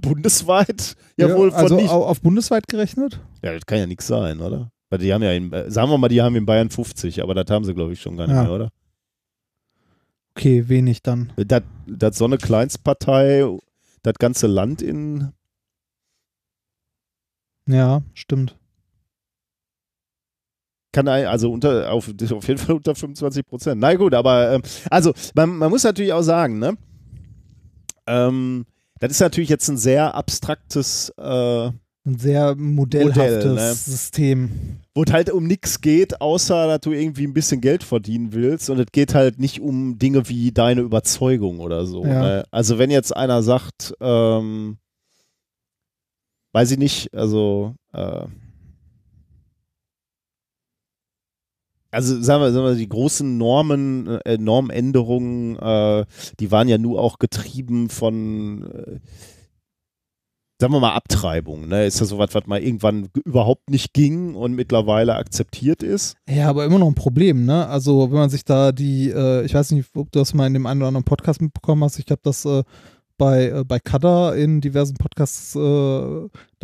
Bundesweit ja, wohl von also nicht. au- auf bundesweit gerechnet? Ja, das kann ja nichts sein, oder? Weil die haben ja, in, sagen wir mal, die haben in Bayern 50, aber das haben sie, glaube ich, schon gar nicht Ja. mehr, oder? Okay, wenig dann. Das, das so eine Kleinstpartei, das ganze Land in, Ja, stimmt. Kann also unter, auf, auf jeden Fall unter 25 Prozent. Na gut, aber ähm, also man, man muss natürlich auch sagen, ne? Ähm, das ist natürlich jetzt ein sehr abstraktes, äh, Ein sehr modellhaftes Modell, ne? System. wo es halt um nichts geht, außer dass du irgendwie ein bisschen Geld verdienen willst und es geht halt nicht um Dinge wie deine Überzeugung oder so. Ja. Ne? Also wenn jetzt einer sagt, ähm, weiß ich nicht, also äh, also sagen wir, sagen wir die großen Normen, äh, Normänderungen, äh, die waren ja nur auch getrieben von äh, sagen wir mal Abtreibung, ne? Ist ja sowas, was mal irgendwann überhaupt nicht ging und mittlerweile akzeptiert ist. Ja, aber immer noch ein Problem, ne? Also, wenn man sich da die, äh, ich weiß nicht, ob du das mal in dem einen oder anderen Podcast mitbekommen hast, ich habe das äh, bei, äh, bei Kada in diversen Podcasts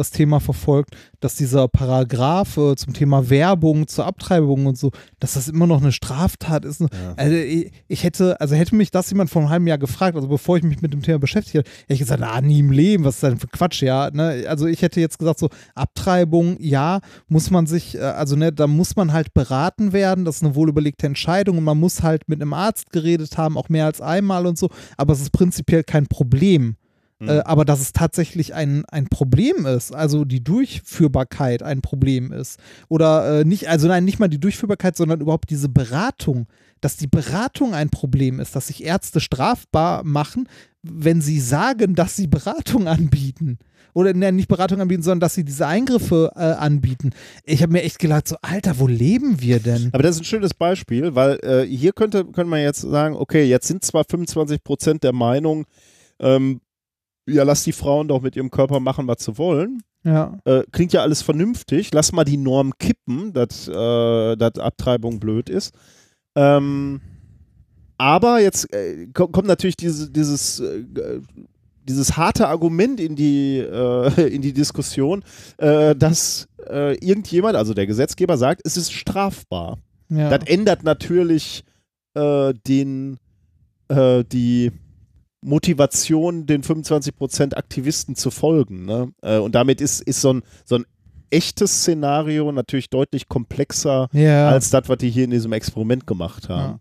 das Thema verfolgt, dass dieser Paragraph äh, zum Thema Werbung zur Abtreibung und so, dass das immer noch eine Straftat ist. Also ich, ich hätte, also hätte mich das jemand vor einem halben Jahr gefragt, also bevor ich mich mit dem Thema beschäftigt hätte, hätte ich gesagt, ah, nie im Leben, was ist denn für Quatsch, ja. Ne? Also ich hätte jetzt gesagt, so Abtreibung, ja, muss man sich, äh, also ne, da muss man halt beraten werden, das ist eine wohlüberlegte Entscheidung und man muss halt mit einem Arzt geredet haben, auch mehr als einmal und so, aber es ist prinzipiell kein Problem. Äh, aber dass es tatsächlich ein, ein Problem ist, also die Durchführbarkeit ein Problem ist. Oder äh, nicht, also nein, nicht mal die Durchführbarkeit, sondern überhaupt diese Beratung, dass die Beratung ein Problem ist, dass sich Ärzte strafbar machen, wenn sie sagen, dass sie Beratung anbieten. Oder ne, nicht Beratung anbieten, sondern dass sie diese Eingriffe äh, anbieten. Ich habe mir echt gedacht, so, Alter, wo leben wir denn? Aber das ist ein schönes Beispiel, weil äh, hier könnte, könnte man jetzt sagen, okay, jetzt sind zwar 25 Prozent der Meinung, ähm, ja, lass die Frauen doch mit ihrem Körper machen, was sie wollen. Ja. Äh, klingt ja alles vernünftig. Lass mal die Norm kippen, dass äh, dass Abtreibung blöd ist. Ähm, aber jetzt äh, ko- kommt natürlich diese, dieses, äh, dieses harte Argument in die, äh, in die Diskussion, äh, dass irgendjemand, also der Gesetzgeber, sagt, es ist strafbar. ja. Das ändert natürlich den, die Motivation, den 25% Aktivisten zu folgen. Ne? Äh, und damit ist, ist so, ein, so ein echtes Szenario natürlich deutlich komplexer ja. als das, was die hier in diesem Experiment gemacht haben.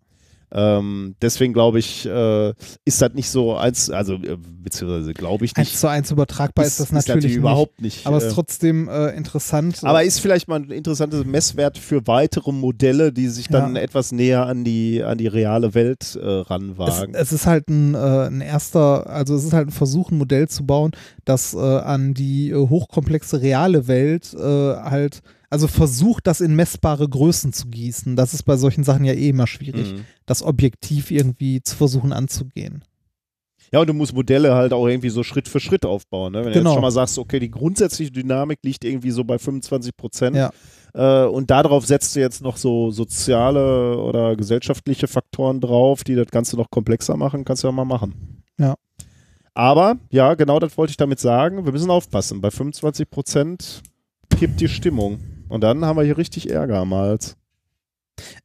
Ähm, deswegen glaube ich, äh, ist das nicht so eins, also äh, beziehungsweise glaube ich nicht. eins zu eins übertragbar ist, das natürlich, nicht. überhaupt nicht. Aber es ist äh, trotzdem äh, interessant. aber ist vielleicht mal ein interessantes Messwert für weitere Modelle, die sich dann Ja. etwas näher an die, an die reale Welt äh, es, ranwagen. es ist halt ein, ein erster, also es ist halt ein Versuch, ein Modell zu bauen, das an die hochkomplexe reale Welt halt, also versucht, das in messbare Größen zu gießen. Das ist bei solchen Sachen ja eh immer schwierig, Mhm. das objektiv irgendwie zu versuchen anzugehen. Ja, und du musst Modelle halt auch irgendwie so Schritt für Schritt aufbauen. Ne? Wenn du Genau. jetzt schon mal sagst, okay, die grundsätzliche Dynamik liegt irgendwie so bei 25 Prozent Ja. äh, und darauf setzt du jetzt noch so soziale oder gesellschaftliche Faktoren drauf, die das Ganze noch komplexer machen, kannst du ja mal machen. Ja. Aber, ja, genau das wollte ich damit sagen, wir müssen aufpassen. Bei 25 Prozent kippt die Stimmung. Und dann haben wir hier richtig Ärger am Hals.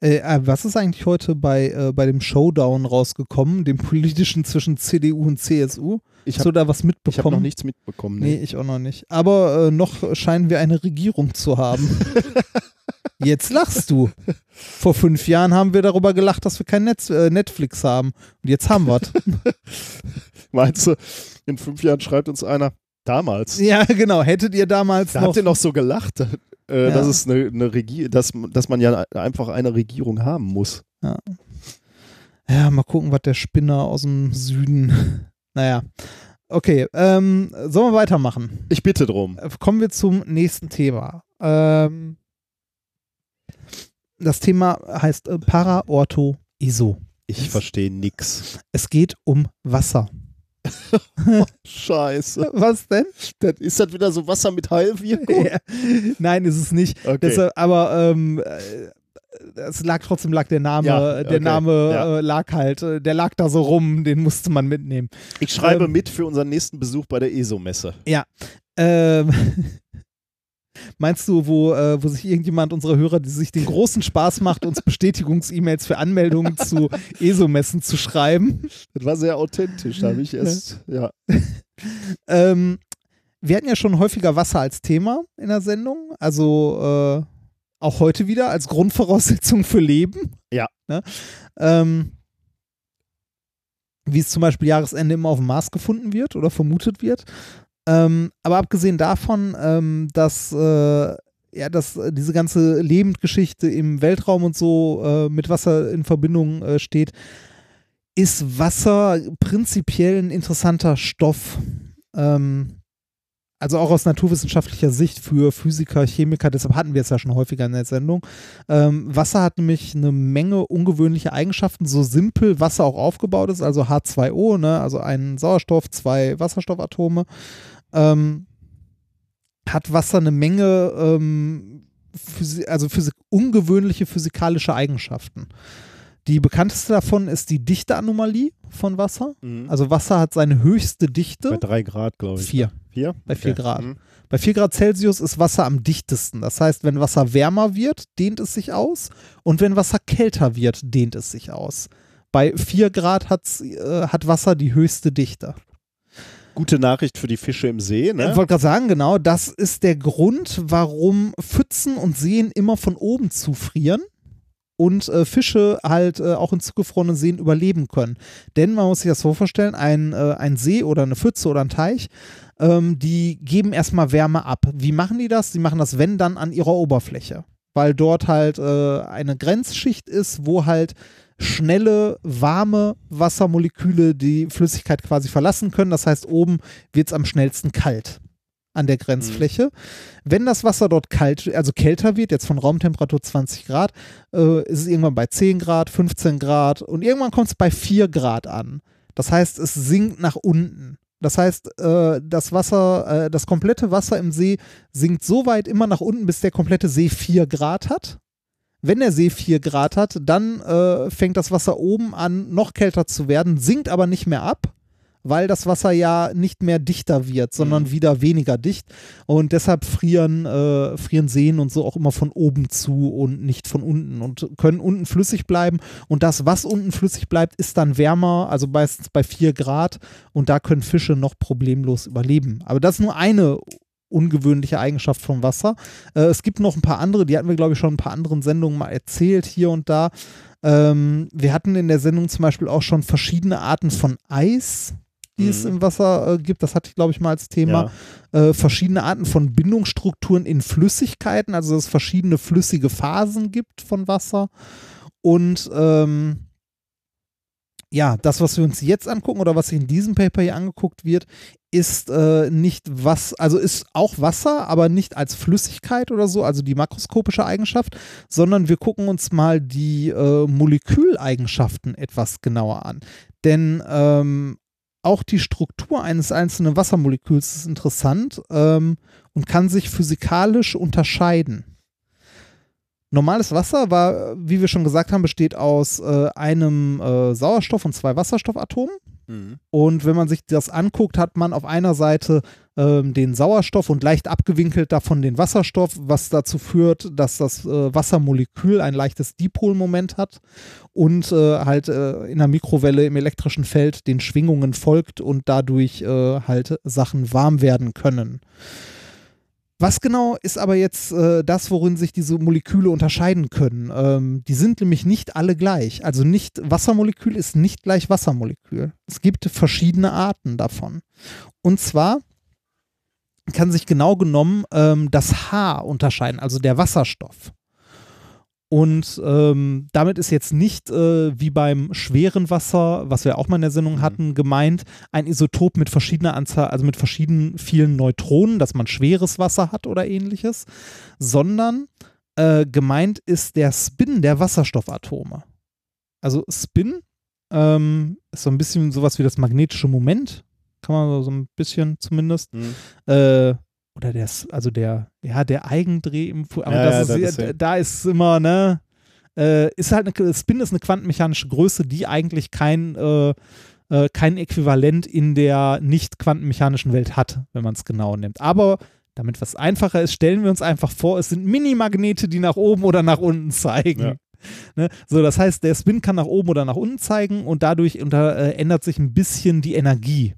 Äh, äh, was ist eigentlich heute bei, äh, bei dem Showdown rausgekommen, dem politischen zwischen CDU und CSU? Ich Hast du habe da was mitbekommen? hab noch nichts mitbekommen. Nee, ich auch noch nicht. Aber äh, noch scheinen wir eine Regierung zu haben. Jetzt lachst du. Vor fünf Jahren haben wir darüber gelacht, dass wir kein Netz, äh, Netflix haben. Und jetzt haben wir Meinst du, in fünf Jahren schreibt uns einer, damals, Ja, genau. Hättet ihr damals da noch. habt ihr noch so gelacht. Äh, Ja. dass es eine, eine Regie, dass, dass man ja einfach eine Regierung haben muss. Ja. ja, mal gucken, was der Spinner aus dem Süden. Naja. Okay, ähm, sollen wir weitermachen? Ich bitte drum. Äh, Kommen wir zum nächsten Thema. Ähm, das Thema heißt äh, Paraortho-Iso. Ich verstehe nix. Es geht um Wasser. Scheiße. Was denn? Das, ist das wieder so Wasser mit Heilwirkung? Ja. Nein, ist es nicht. Okay. Deshalb, aber ähm, äh, es lag trotzdem lag der Name, Ja, der okay. Name Ja. äh, lag halt, äh, der lag da so rum, den musste man mitnehmen. Ich schreibe Ähm, mit für unseren nächsten Besuch bei der ESO-Messe. Ja. Ähm, meinst du, wo, äh, wo sich irgendjemand unserer Hörer, die sich den großen Spaß macht, uns Bestätigungs-E-Mails für Anmeldungen zu ESO-Messen zu schreiben? Das war sehr authentisch, da habe ich erst, ja. Ähm, wir hatten ja schon häufiger Wasser als Thema in der Sendung, also äh, auch heute wieder als Grundvoraussetzung für Leben. Ja. Ne? Ähm, wie es zum Beispiel Jahresende immer auf dem Mars gefunden wird oder vermutet wird. Ähm, aber abgesehen davon, ähm, dass äh, ja, dass äh, diese ganze Lebendgeschichte im Weltraum und so äh, mit Wasser in Verbindung äh, steht, ist Wasser prinzipiell ein interessanter Stoff. Ähm, also auch aus naturwissenschaftlicher Sicht für Physiker, Chemiker, deshalb hatten wir es ja schon häufiger in der Sendung. Ähm, Wasser hat nämlich eine Menge ungewöhnliche Eigenschaften, so simpel Wasser auch aufgebaut ist, also H2O, ne, also ein Sauerstoff, zwei Wasserstoffatome. Ähm, hat Wasser eine Menge ähm, Physi also Physik ungewöhnliche physikalische Eigenschaften. Die bekannteste davon ist die Dichteanomalie von Wasser. Mhm. Also Wasser hat seine höchste Bei Dichte. drei Grad, glaube ich. Vier. Vier? Bei vier Okay. Grad. Mhm. Bei 4 Grad Celsius ist Wasser am dichtesten. Das heißt, wenn Wasser wärmer wird, dehnt es sich aus. Und wenn Wasser kälter wird, dehnt es sich aus. Bei 4 Grad äh, hat Wasser die höchste Dichte. Gute Nachricht für die Fische im See, Ich ne? wollte gerade sagen, genau, das ist der Grund, warum Pfützen und Seen immer von oben zufrieren und äh, Fische halt äh, auch in zugefrorenen Seen überleben können. Denn man muss sich das so vorstellen, ein, äh, ein See oder eine Pfütze oder ein Teich, ähm, die geben erstmal Wärme ab. Wie machen die das? Die machen das, wenn dann, an ihrer Oberfläche. Weil dort halt äh, eine Grenzschicht ist, wo halt schnelle, warme Wassermoleküle die Flüssigkeit quasi verlassen können. Das heißt, oben wird es am schnellsten kalt an der Grenzfläche. Wenn das Wasser dort kalt, also kälter wird, jetzt von Raumtemperatur 20 Grad, äh, ist es irgendwann bei 10 Grad, 15 Grad und irgendwann kommt es bei 4 Grad an. Das heißt, es sinkt nach unten. Das heißt, äh, das Wasser, äh, das komplette Wasser im See sinkt so weit immer nach unten, bis der komplette See 4 Grad hat. Wenn der See 4 Grad hat, dann äh, fängt das Wasser oben an, noch kälter zu werden, sinkt aber nicht mehr ab, weil das Wasser ja nicht mehr dichter wird, sondern wieder weniger dicht. Und deshalb frieren, äh, frieren Seen und so auch immer von oben zu und nicht von unten und können unten flüssig bleiben. Und das, was unten flüssig bleibt, ist dann wärmer, also meistens bei 4 Grad. Und da können Fische noch problemlos überleben. Aber das ist nur eine ungewöhnliche Eigenschaft vom Wasser. Äh, es gibt noch ein paar andere, die hatten wir, glaube ich, schon in ein paar anderen Sendungen mal erzählt, hier und da. Ähm, wir hatten in der Sendung zum Beispiel auch schon verschiedene Arten von Eis, die es Mhm. im Wasser äh, gibt. Das hatte ich, glaube ich, mal als Thema. Äh, verschiedene Arten von Bindungsstrukturen in Flüssigkeiten, also dass es verschiedene flüssige Phasen gibt von Wasser. Und ähm, ja, das, was wir uns jetzt angucken oder was in diesem Paper hier angeguckt wird, ist äh, nicht was, also ist auch Wasser, aber nicht als Flüssigkeit oder so, also die makroskopische Eigenschaft, sondern wir gucken uns mal die äh, Moleküleigenschaften etwas genauer an. Denn ähm, auch die Struktur eines einzelnen Wassermoleküls ist interessant ähm, und kann sich physikalisch unterscheiden. Normales Wasser war, wie wir schon gesagt haben, besteht aus äh, einem äh, Sauerstoff und zwei Wasserstoffatomen. Mhm. Und wenn man sich das anguckt, hat man auf einer Seite ähm, den Sauerstoff und leicht abgewinkelt davon den Wasserstoff, was dazu führt, dass das äh, Wassermolekül ein leichtes Dipolmoment hat und äh, halt äh, in der Mikrowelle im elektrischen Feld den Schwingungen folgt und dadurch äh, halt Sachen warm werden können. Was genau ist aber jetzt äh, das, worin sich diese Moleküle unterscheiden können? Ähm, die sind nämlich nicht alle gleich. Also nicht Wassermolekül ist nicht gleich Wassermolekül. Es gibt verschiedene Arten davon. Und zwar kann sich genau genommen ähm, das H unterscheiden, also der Wasserstoff. Und ähm, damit ist jetzt nicht äh, wie beim schweren Wasser, was wir auch mal in der Sendung hatten, gemeint, ein Isotop mit verschiedener Anzahl, also mit verschiedenen vielen Neutronen, dass man schweres Wasser hat oder ähnliches, sondern äh, gemeint ist der Spin der Wasserstoffatome. Also Spin ähm, ist so ein bisschen sowas wie das magnetische Moment, kann man so ein bisschen zumindest. Mhm. Äh, oder der, also der, ja, der Eigendreh im Fu aber Ja, das ja, ist, das ja, ist da ist immer, ne, äh, ist halt eine, Spin ist eine quantenmechanische Größe, die eigentlich kein, äh, äh, kein Äquivalent in der nicht quantenmechanischen Welt hat, wenn man es genau nimmt. Aber damit was einfacher ist, stellen wir uns einfach vor, es sind Minimagnete, die nach oben oder nach unten zeigen. Ja. Ne? So, das heißt, der Spin kann nach oben oder nach unten zeigen und dadurch unter, äh, ändert sich ein bisschen die Energie.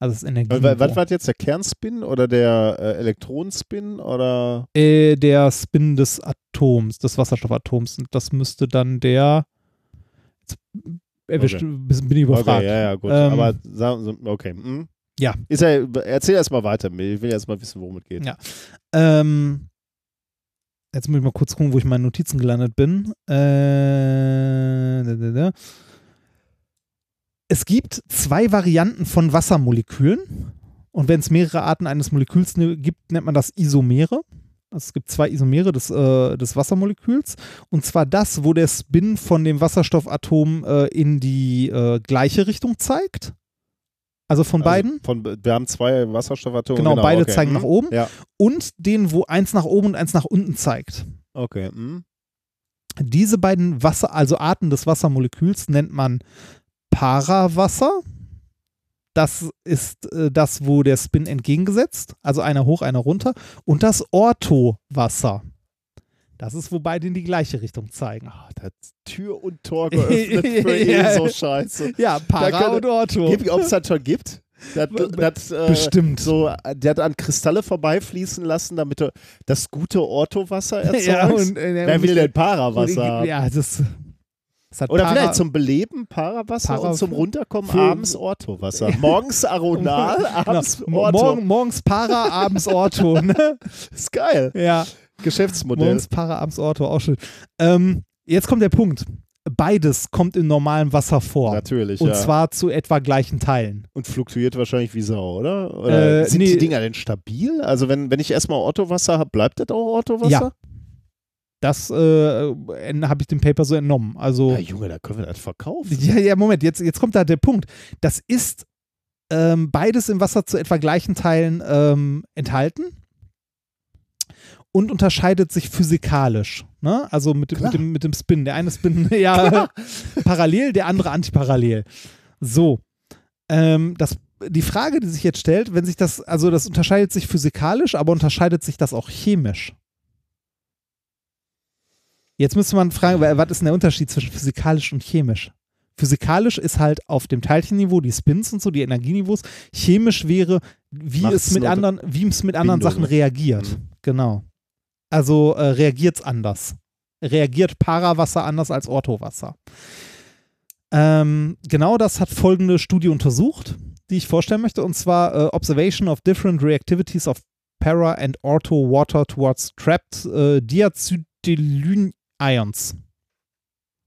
Also das Energie. Was, war jetzt der Kernspin oder der äh, Elektronenspin oder äh, der Spin des Atoms, des Wasserstoffatoms. Und das müsste dann der. Jetzt erwischt, Okay. bin ich überfragt. Okay, ja, ja, gut. Ähm, Aber okay. hm. Ja. Ist ja, erzähl erst mal weiter. Ich will erst mal wissen, worum es geht. Ja. Ähm, jetzt muss ich mal kurz gucken, wo ich in meinen Notizen gelandet bin. Äh, da, da, da. Es gibt zwei Varianten von Wassermolekülen. Und wenn es mehrere Arten eines Moleküls ne- gibt, nennt man das Isomere. Also es gibt zwei Isomere des, äh, des Wassermoleküls. Und zwar das, wo der Spin von dem Wasserstoffatom äh, in die äh, gleiche Richtung zeigt. Also von Also beiden. Von, wir haben zwei Wasserstoffatome. Genau, beide okay. zeigen hm. nach oben. Ja, und den, wo eins nach oben und eins nach unten zeigt. okay. hm. Diese beiden Wasser, also Arten des Wassermoleküls nennt man Parawasser. Das ist äh, das, wo der Spin entgegengesetzt, also einer hoch, einer runter. Und das Orthowasser. Das ist, wo beide in die gleiche Richtung zeigen. Das Tür und Tor geöffnet für Ja. so scheiße. Ja, Para und Ortho. Ob es das schon gibt? Das, das, äh, Bestimmt. So, der hat an Kristalle vorbeifließen lassen, damit er das gute Orthowasser erzeugt. Ja, und, äh, Wer will denn Parawasser? Ja, das, Oder Para- vielleicht zum Beleben Parawasser Para- und zum Runterkommen abends Orthowasser. Morgens Aronal, abends Genau. Ortho. Morgen, morgens Para, abends Ortho. Ne? Ist geil. Ja. Geschäftsmodell. Morgens Para, abends Ortho, auch schön. Ähm, jetzt kommt der Punkt. Beides kommt in normalem Wasser vor. Natürlich, Und ja. zwar zu etwa gleichen Teilen. und fluktuiert wahrscheinlich wie Sau, oder? oder Äh, sind nee. die Dinger denn stabil? Also wenn, wenn ich erstmal Orthowasser habe, bleibt das auch Orthowasser? Ja. Das äh, habe ich dem Paper so entnommen. Also, Ja, Junge, da können wir das verkaufen. ja, ja, Moment, jetzt, jetzt kommt da der Punkt. Das ist ähm, beides im Wasser zu etwa gleichen Teilen ähm, enthalten und unterscheidet sich physikalisch. Ne? Also mit, dem- mit, dem, mit dem Spin. Der eine Spin ja parallel, der andere antiparallel. So. Ähm, das, die Frage, die sich jetzt stellt, wenn sich das, also das unterscheidet sich physikalisch, aber unterscheidet sich das auch chemisch? Jetzt müsste man fragen, wa- was ist denn der Unterschied zwischen physikalisch und chemisch? Physikalisch ist halt auf dem Teilchenniveau die Spins und so, die Energieniveaus. Chemisch wäre, wie Macht's es mit anderen, wie es mit anderen. Sachen reagiert. Mhm. Genau. Also äh, reagiert es anders. Reagiert Parawasser anders als Orthowasser. Ähm, genau das hat folgende Studie untersucht, die ich vorstellen möchte, und zwar äh, Observation of different reactivities of para and ortho water towards trapped äh, diacetyl ions.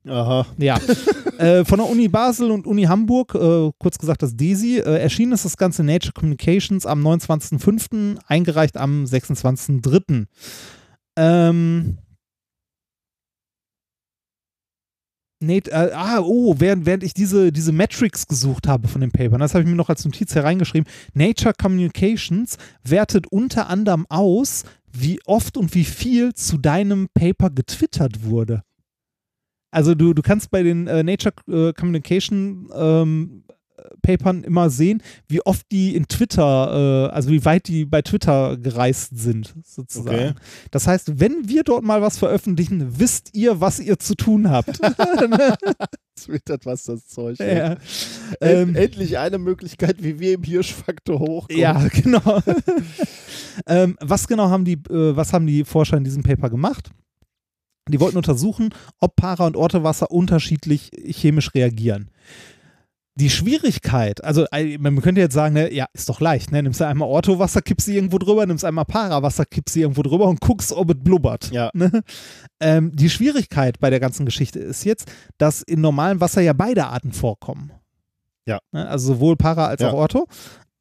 Aha. Ja. äh, von der Uni Basel und Uni Hamburg, äh, kurz gesagt das DESI, äh, erschienen ist das Ganze in Nature Communications am 29.05., eingereicht am 26.03. Ähm, Nate, äh, ah, oh, während, während ich diese, diese Metrics gesucht habe von dem Paper, das habe ich mir noch als Notiz hereingeschrieben, Nature Communications wertet unter anderem aus, wie oft und wie viel zu deinem Paper getwittert wurde. Also du, du kannst bei den äh, Nature äh, Communication ähm, Papern immer sehen, wie oft die in Twitter, äh, also wie weit die bei Twitter gereist sind, sozusagen. Okay. Das heißt, wenn wir dort mal was veröffentlichen, wisst ihr, was ihr zu tun habt. Twittert was das Zeug. ja. Ähm, End, endlich eine Möglichkeit, wie wir im Hirschfaktor hochkommen. Ja, genau. ähm, was genau haben die, äh, was haben die Forscher in diesem Paper gemacht? Die wollten untersuchen, ob Para- und Ortewasser unterschiedlich chemisch reagieren. Die Schwierigkeit, also äh, man könnte jetzt sagen, ne, ja, ist doch leicht, ne? Nimmst du einmal Ortho-Wasser, kippst sie irgendwo drüber, nimmst einmal Para-Wasser, kippst sie irgendwo drüber und guckst, ob es blubbert. Ja. Ne? Ähm, die Schwierigkeit bei der ganzen Geschichte ist jetzt, dass in normalem Wasser ja beide Arten vorkommen. Ja. Ne? Also sowohl Para als Ja. auch Ortho.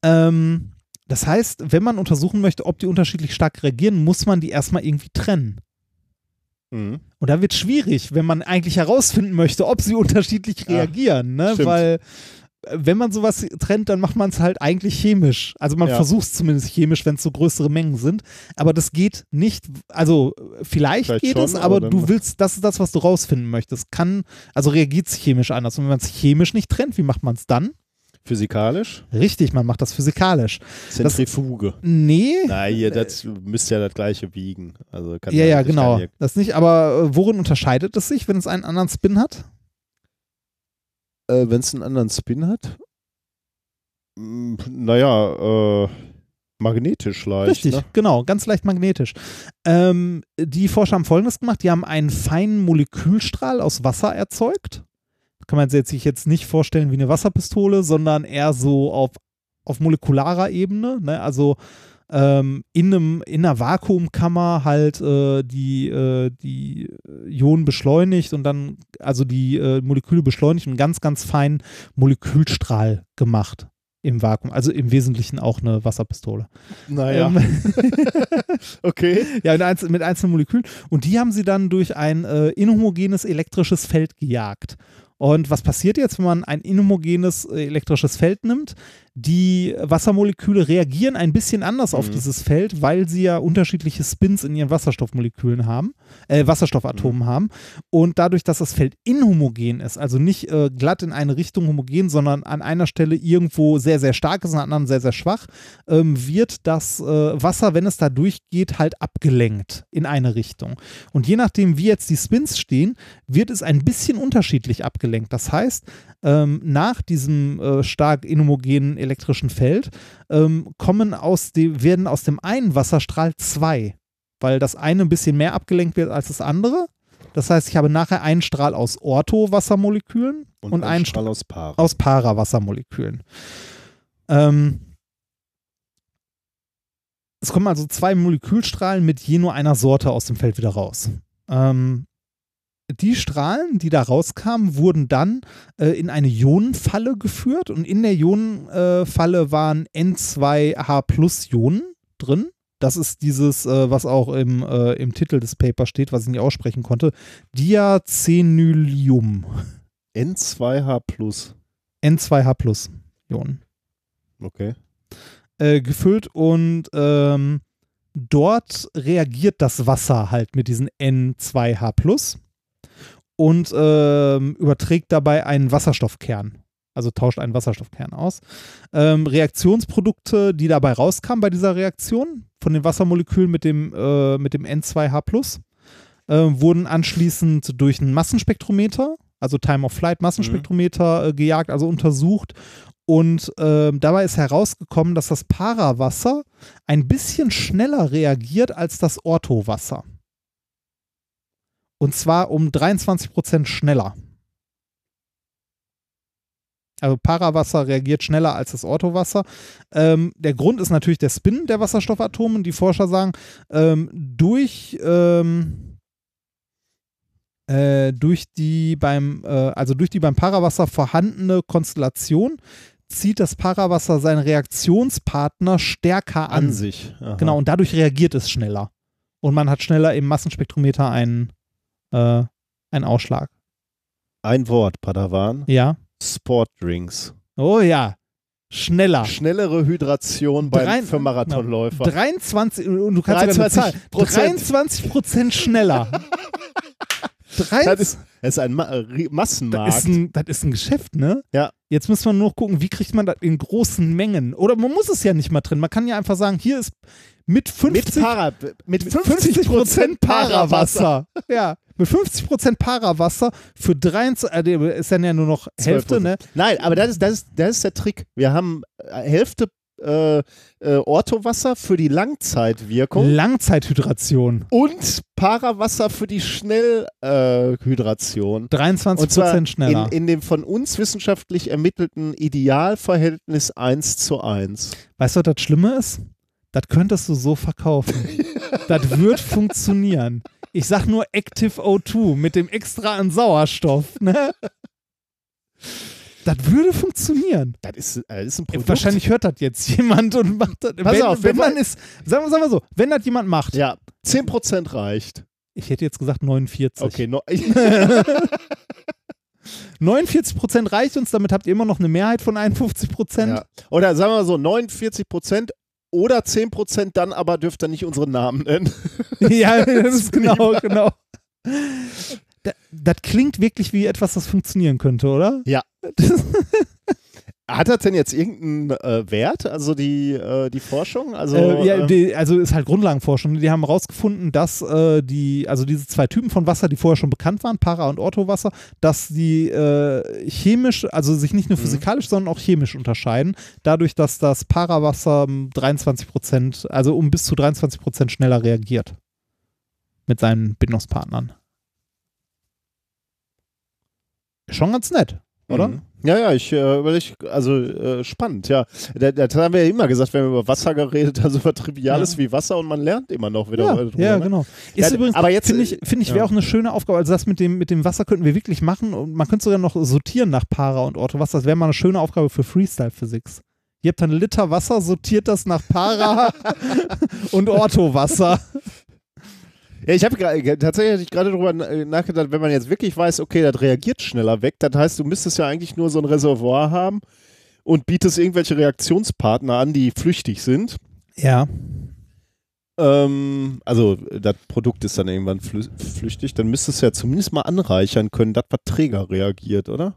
Ähm, das heißt, wenn man untersuchen möchte, ob die unterschiedlich stark reagieren, muss man die erstmal irgendwie trennen. Mhm. Und da wird schwierig, wenn man eigentlich herausfinden möchte, ob sie unterschiedlich Ja, reagieren, ne? stimmt. Weil äh, wenn man sowas trennt, dann macht man es halt eigentlich chemisch. Also man Ja. versucht es zumindest chemisch, wenn es so größere Mengen sind. Aber das geht nicht, also vielleicht, Vielleicht geht schon, es, aber, aber du willst, das ist das, was du rausfinden möchtest. Kann, also reagiert es chemisch anders. Und wenn man es chemisch nicht trennt, wie macht man es dann? Physikalisch? Richtig, man macht das physikalisch. Zentrifuge. Nee. Na, hier, das müsste ja das gleiche wiegen. Also kann Ja, ja, genau. nicht- Das nicht, aber äh, worin unterscheidet es sich, wenn es einen anderen Spin hat? Äh, Wenn es einen anderen Spin hat? Mm, Naja, äh, magnetisch leicht. Richtig, Ne? genau, ganz leicht magnetisch. Ähm, die Forscher haben folgendes gemacht: Die haben einen feinen Molekülstrahl aus Wasser erzeugt. Kann man sich jetzt nicht vorstellen wie eine Wasserpistole, sondern eher so auf, auf molekularer Ebene. Ne? Also ähm, in, einem, in einer Vakuumkammer halt äh, die, äh, die Ionen beschleunigt und dann, also die äh, Moleküle beschleunigt und einen ganz, ganz feinen Molekülstrahl gemacht im Vakuum. Also im Wesentlichen auch eine Wasserpistole. Naja, Ähm, okay. ja, mit, einzel mit einzelnen Molekülen. Und die haben sie dann durch ein äh, inhomogenes elektrisches Feld gejagt. Und was passiert jetzt, wenn man ein inhomogenes äh, elektrisches Feld nimmt? Die Wassermoleküle reagieren ein bisschen anders auf Mhm. dieses Feld, weil sie ja unterschiedliche Spins in ihren Wasserstoffmolekülen haben, äh, Wasserstoffatomen haben. Und dadurch, dass das Feld inhomogen ist, also nicht äh, glatt in eine Richtung homogen, sondern an einer Stelle irgendwo sehr, sehr stark ist, an der anderen sehr, sehr schwach, ähm, wird das äh, Wasser, wenn es da durchgeht, halt abgelenkt in eine Richtung. Und je nachdem, wie jetzt die Spins stehen, wird es ein bisschen unterschiedlich abgelenkt. Das heißt, ähm, nach diesem äh, stark inhomogenen elektrischen Feld ähm, kommen aus dem, werden aus dem einen Wasserstrahl zwei, weil das eine ein bisschen mehr abgelenkt wird als das andere. Das heißt, ich habe nachher einen Strahl aus Ortho-Wassermolekülen und, einen Strahl aus Paar. aus Para-Wassermolekülen. Ähm, es kommen also zwei Molekülstrahlen mit je nur einer Sorte aus dem Feld wieder raus. Ähm, die Strahlen, die da rauskamen, wurden dann äh, in eine Ionenfalle geführt und in der Ionenfalle waren N2H-Plus-Ionen drin. Das ist dieses, äh, was auch im, äh, im Titel des Papers steht, was ich nicht aussprechen konnte. Diacenylium. N2H plus. N2H-Plus-Ionen. Okay. äh, gefüllt und ähm, dort reagiert das Wasser halt mit diesen N2H und ähm, überträgt dabei einen Wasserstoffkern. Also tauscht einen Wasserstoffkern aus. Ähm, Reaktionsprodukte, die dabei rauskamen bei dieser Reaktion von den Wassermolekülen mit dem, äh, mit dem N2H äh, wurden anschließend durch ein Massenspektrometer, also Time of Flight Massenspektrometer äh, gejagt, also untersucht und ähm, dabei ist herausgekommen, dass das Parawasser ein bisschen schneller reagiert als das Orthowasser. Und zwar um 23% schneller. Also Parawasser reagiert schneller als das Orthowasser. Ähm, der Grund ist natürlich der Spin der Wasserstoffatome. Die Forscher sagen, ähm, durch, ähm, äh, durch die beim, äh, also durch die beim Parawasser vorhandene Konstellation zieht das Parawasser seinen Reaktionspartner stärker an. An sich. Aha. Genau, und dadurch reagiert es schneller. Und man hat schneller im Massenspektrometer einen, äh, einen Ausschlag. Ein Wort, Padawan. Ja. Sportdrinks. Oh ja. Schneller. Schnellere Hydration beim, Drei- für Marathonläufer. 23, und du kannst sogar eine Zahl. 23 Prozent schneller. Drei- Das ist, das ist ein Ma äh, Massenmarkt. Das ist, ein, das ist ein Geschäft, ne? Ja. Jetzt müssen wir nur noch gucken, wie kriegt man das in großen Mengen? Oder man muss es ja nicht mal drin. Man kann ja einfach sagen, hier ist mit 50 mit, Para, mit 50 50 Prozent Parawasser. Ja, mit 50 Prozent Parawasser für 23, äh, ist dann ja nur noch Hälfte, ne? Nein, aber das ist, das, ist, das ist der Trick. Wir haben äh, Hälfte äh, äh, Orthowasser für die Langzeitwirkung Langzeithydration. und Parawasser für die Schnellhydration. 23 Und zwar Prozent schneller. in, in dem von uns wissenschaftlich ermittelten Idealverhältnis 1 zu 1. weißt du, was das Schlimme ist? Das könntest du so verkaufen. das wird funktionieren. Ich sag nur Active O2 mit dem extra an Sauerstoff. Ne? Das würde funktionieren. Das ist, äh, das ist ein Produkt. Wahrscheinlich hört das jetzt jemand und macht das. Pass wenn, auf, wenn man ist, sagen wir, sagen wir so, wenn das jemand macht, Ja, 10% reicht. ich hätte jetzt gesagt 49. Okay, no, 49 Prozent reicht uns, damit habt ihr immer noch eine Mehrheit von 51 Prozent. ja. Oder sagen wir mal so, 49% oder 10% dann aber dürft ihr nicht unseren Namen nennen. Ja, das ist genau, genau. Das, klingt wirklich wie etwas, das funktionieren könnte, oder? Ja. Hat das denn jetzt irgendeinen äh, Wert, also die, äh, die Forschung? Also, äh, ja, äh, die, also ist halt Grundlagenforschung. Die haben herausgefunden, dass äh, die, also diese zwei Typen von Wasser, die vorher schon bekannt waren, Para- und Orthowasser, dass die äh, chemisch, also sich nicht nur Mhm. physikalisch, sondern auch chemisch unterscheiden. Dadurch, dass das Parawasser um 23 Prozent, also um bis zu 23 Prozent schneller reagiert mit seinen Bindungspartnern. Schon ganz nett, oder? Mhm. Ja, ja, ich äh, überleg, also äh, spannend, ja. Da- Das haben wir ja immer gesagt, wenn wir über Wasser geredet haben, so was Triviales Ja. wie Wasser und man lernt immer noch wieder Ja, drüber, ja ne? genau. Ist Ja, übrigens, aber jetzt, finde ich, finde ich wäre auch eine schöne Aufgabe. Also das mit dem, mit dem Wasser könnten wir wirklich machen und man könnte sogar noch sortieren nach Para und Orthowasser. Das wäre mal eine schöne Aufgabe für Freestyle Physics. Ihr habt dann einen Liter Wasser, sortiert das nach Para und Orthowasser. Ja, ich habe tatsächlich hatte ich gerade darüber na- nachgedacht, wenn man jetzt wirklich weiß, okay, das reagiert schneller weg, das heißt, du müsstest ja eigentlich nur so ein Reservoir haben und bietest irgendwelche Reaktionspartner an, die flüchtig sind. Ja. Ähm, also das Produkt ist dann irgendwann flü flüchtig, dann müsstest du ja zumindest mal anreichern können, das was träger reagiert, oder?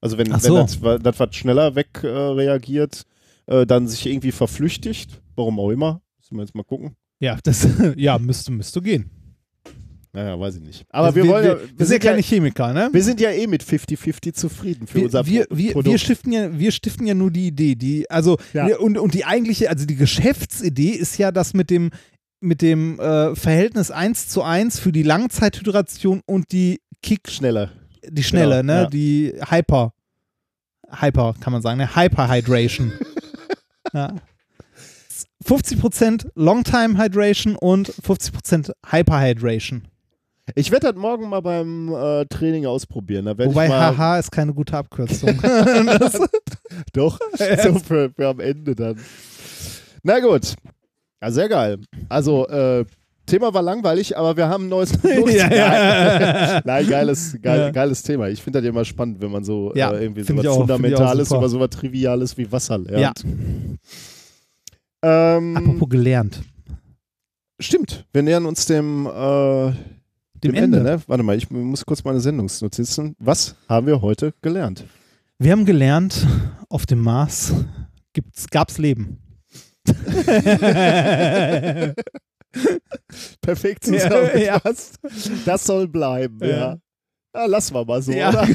Also wenn, wenn so. das, wa- das was schneller weg äh, reagiert, äh, dann sich irgendwie verflüchtigt, warum auch immer, müssen wir jetzt mal gucken. Ja, das ja, müsste, müsste gehen. Naja, weiß ich nicht. Aber Also wir, wollen ja, wir, wir sind ja keine Chemiker, ne? Wir sind ja eh mit 50-50 zufrieden für wir, unser wir, wir, Produkt. wir, stiften ja, wir stiften ja nur die Idee. Die, also, Ja. und, und die eigentliche, also die Geschäftsidee ist ja das mit dem, mit dem äh, Verhältnis 1 zu 1 für die Langzeithydration und die Kick, Schneller. die schnelle, Genau, ne? ja. Die Hyper. Hyper, kann man sagen, ne? Hyperhydration. ja. 50% Longtime Hydration und 50% Hyperhydration. Ich werde das morgen mal beim äh, Training ausprobieren. Wobei HH ist keine gute Abkürzung. Doch, so für, für am Ende dann. Na gut. Ja, sehr geil. Also, äh, Thema war langweilig, aber wir haben ein neues Produkt. Ja, ja. Nein, geiles, geil, Ja. geiles Thema. Ich finde das immer spannend, wenn man so äh, irgendwie so was auch, Fundamentales über so was Triviales wie Wasser ja. Ähm, Apropos gelernt. stimmt, wir nähern uns dem, äh, Dem dem Ende. Ende. ne? Warte mal, ich muss kurz meine Sendungsnotizen. Was haben wir heute gelernt? Wir haben gelernt, auf dem Mars gab es Leben. Perfekt Ja, zusammengefasst. Das soll bleiben, ja. Ja. ja. lassen wir mal so, Ja, oder?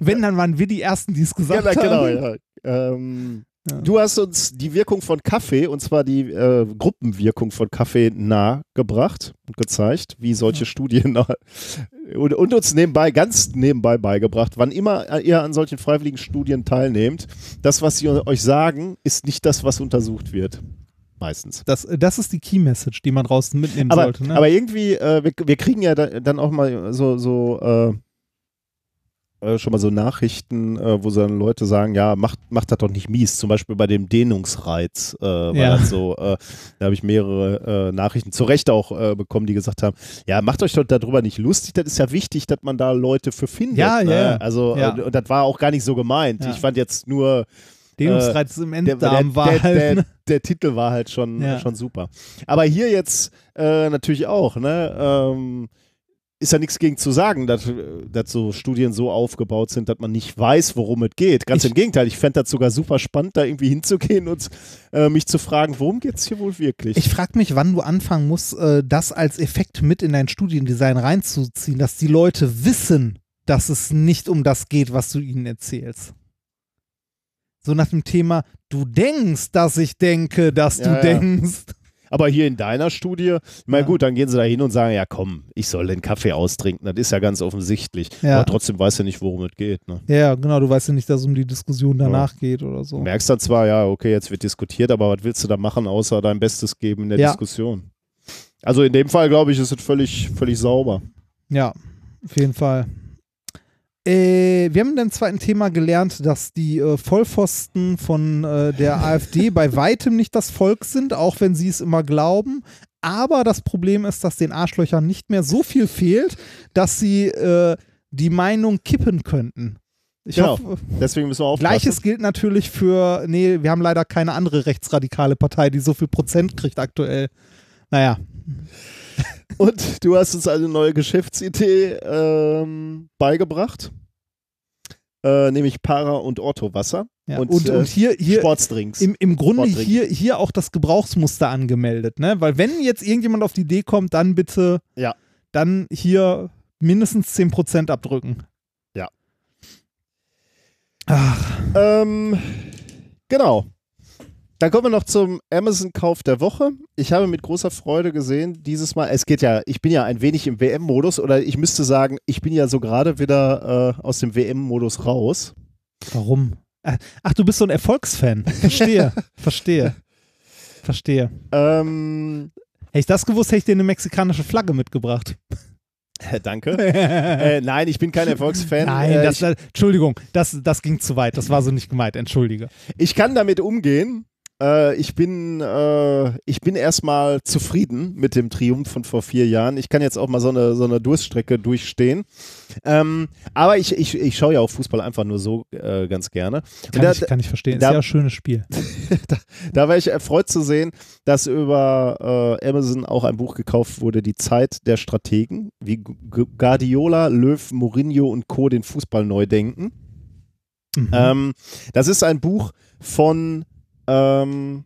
Wenn, dann waren wir die Ersten, die es gesagt Ja, genau, haben. ja. Ähm, Ja. Du hast uns die Wirkung von Kaffee, und zwar die äh, Gruppenwirkung von Kaffee nahegebracht und gezeigt, wie solche Studien und, und uns nebenbei, ganz nebenbei beigebracht, wann immer ihr an solchen freiwilligen Studien teilnehmt, das, was sie euch sagen, ist nicht das, was untersucht wird. Meistens. Das, das ist die Key Message, die man draußen mitnehmen Aber, sollte. Ne? aber irgendwie, äh, wir, wir kriegen ja da, dann auch mal so, so äh, äh, schon mal so Nachrichten, äh, wo dann Leute sagen, ja, macht, macht das doch nicht mies. Zum Beispiel bei dem Dehnungsreiz äh, war Ja. das so, äh, da habe ich mehrere äh, Nachrichten zu Recht auch bekommen, die gesagt haben, ja, macht euch doch darüber nicht lustig, das ist ja wichtig, dass man da Leute für findet. Ja, ne? ja. Also, Ja. Und das war auch gar nicht so gemeint. Ja. Ich fand jetzt nur, Dehnungsreiz im der, Enddarm der, war der, halt. der, ne? der Titel war halt schon, Ja. schon super. Aber hier jetzt äh, natürlich auch, ne? Ähm, ist ja nichts gegen zu sagen, dass, dass so Studien so aufgebaut sind, dass man nicht weiß, worum es geht. Ganz Ich- im Gegenteil, ich fände das sogar super spannend, da irgendwie hinzugehen und äh, mich zu fragen, worum geht es hier wohl wirklich? Ich frage mich, wann du anfangen musst, äh, das als Effekt mit in dein Studiendesign reinzuziehen, dass die Leute wissen, dass es nicht um das geht, was du ihnen erzählst. so nach dem Thema, du denkst, dass ich denke, dass du Ja, ja. denkst. Aber hier in deiner Studie, na Ja. gut, dann gehen sie da hin und sagen, ja komm, ich soll den Kaffee austrinken. Das ist ja ganz offensichtlich. Ja. Aber trotzdem weißt du nicht, worum es geht. Ne? Ja, genau, du weißt ja nicht, dass es um die Diskussion danach geht oder so. Du merkst dann zwar, ja, okay, jetzt wird diskutiert, aber was willst du da machen, außer dein Bestes geben in der Ja. Diskussion? Also in dem Fall, glaube ich, ist es völlig, völlig sauber. Ja, auf jeden Fall. Äh, wir haben in dem zweiten Thema gelernt, dass die äh, Vollpfosten von äh, der AfD bei weitem nicht das Volk sind, auch wenn sie es immer glauben. Aber das Problem ist, dass den Arschlöchern nicht mehr so viel fehlt, dass sie äh, die Meinung kippen könnten. Ich Genau. hoffe, Deswegen müssen wir aufpassen. Gleiches gilt natürlich für, nee, wir haben leider keine andere rechtsradikale Partei, die so viel Prozent kriegt aktuell. Naja, Und du hast uns eine neue Geschäftsidee ähm, beigebracht. Äh, nämlich Para und Orto Wasser. ja. Und, und, äh, und hier, hier Sportsdrinks. im, im Grunde hier, hier auch das Gebrauchsmuster angemeldet, ne? Weil wenn jetzt irgendjemand auf die Idee kommt, dann bitte, Ja. dann hier mindestens 10% abdrücken. Ja. Ach, Ähm, genau. Dann kommen wir noch zum Amazon-Kauf der Woche. Ich habe mit großer Freude gesehen, dieses Mal, es geht ja, ich bin ja ein wenig im WM-Modus oder ich müsste sagen, ich bin ja so gerade wieder äh, aus dem WM-Modus raus. warum? Äh, Ach, du bist so ein Erfolgsfan. Verstehe, verstehe. Verstehe. Ähm, Hätte ich das gewusst, hätte ich dir eine mexikanische Flagge mitgebracht. danke. äh, nein, ich bin kein Erfolgsfan. Nein, äh, das, ich, das, Entschuldigung, das, das ging zu weit. Das war so nicht gemeint. Entschuldige. ich kann damit umgehen. Äh, ich bin, äh, ich bin erstmal zufrieden mit dem Triumph von vor vier Jahren. Ich kann jetzt auch mal so eine, so eine Durststrecke durchstehen. Ähm, aber ich, ich, ich schaue ja auch Fußball einfach nur so äh, ganz gerne. Kann, da, ich, kann ich verstehen. Ist da- ja ein schönes Spiel. da war ich erfreut zu sehen, dass über äh, Amazon auch ein Buch gekauft wurde, Die Zeit der Strategen, wie Gu- Gu- Guardiola, Löw, Mourinho und Co. den Fußball neu denken. Mhm. Ähm, das ist ein Buch von. Ähm,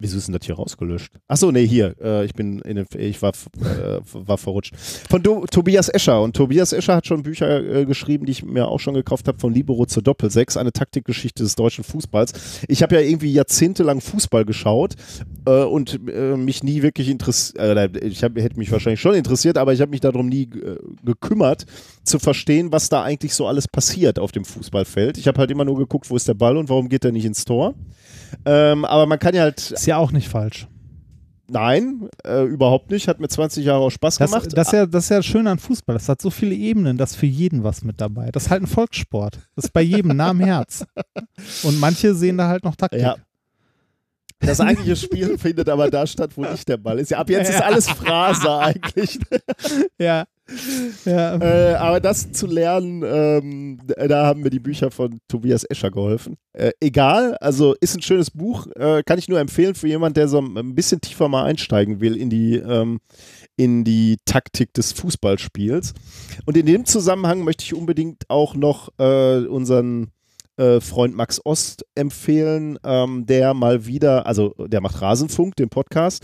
wieso ist denn das hier rausgelöscht? Achso, nee, hier. Äh, ich bin in den, ich war, äh, war verrutscht. Von Do, Tobias Escher. Und Tobias Escher hat schon Bücher äh, geschrieben, die ich mir auch schon gekauft habe, von Libero zur Doppelsechs, eine Taktikgeschichte des deutschen Fußballs. Ich habe ja irgendwie jahrzehntelang Fußball geschaut äh, und äh, mich nie wirklich interessiert, äh, ich hab, hätte mich wahrscheinlich schon interessiert, aber ich habe mich darum nie gekümmert, zu verstehen, was da eigentlich so alles passiert auf dem Fußballfeld. Ich habe halt immer nur geguckt, wo ist der Ball und warum geht er nicht ins Tor. Ähm, aber man kann ja halt, ja auch nicht falsch. nein, äh, überhaupt nicht, hat mir 20 Jahre auch Spaß Das, gemacht. das, ist ja, das ist ja das Schöne an Fußball. Das hat so viele Ebenen, das ist für jeden was mit dabei. Das ist halt ein Volkssport. Das ist bei jedem nah am Herz. Und manche sehen da halt noch Taktik. Ja. Das eigentliche Spiel findet aber da statt, wo nicht der Ball ist. Ja, ab jetzt ist alles Phrase eigentlich. ja. Ja. Äh, aber das zu lernen, ähm, da haben mir die Bücher von Tobias Escher geholfen. Äh, egal, also ist ein schönes Buch, äh, kann ich nur empfehlen für jemanden, der so ein bisschen tiefer mal einsteigen will in die, ähm, in die Taktik des Fußballspiels. Und in dem Zusammenhang möchte ich unbedingt auch noch äh, unseren äh, Freund Max Ost empfehlen, ähm, der mal wieder, also der macht Rasenfunk, den Podcast,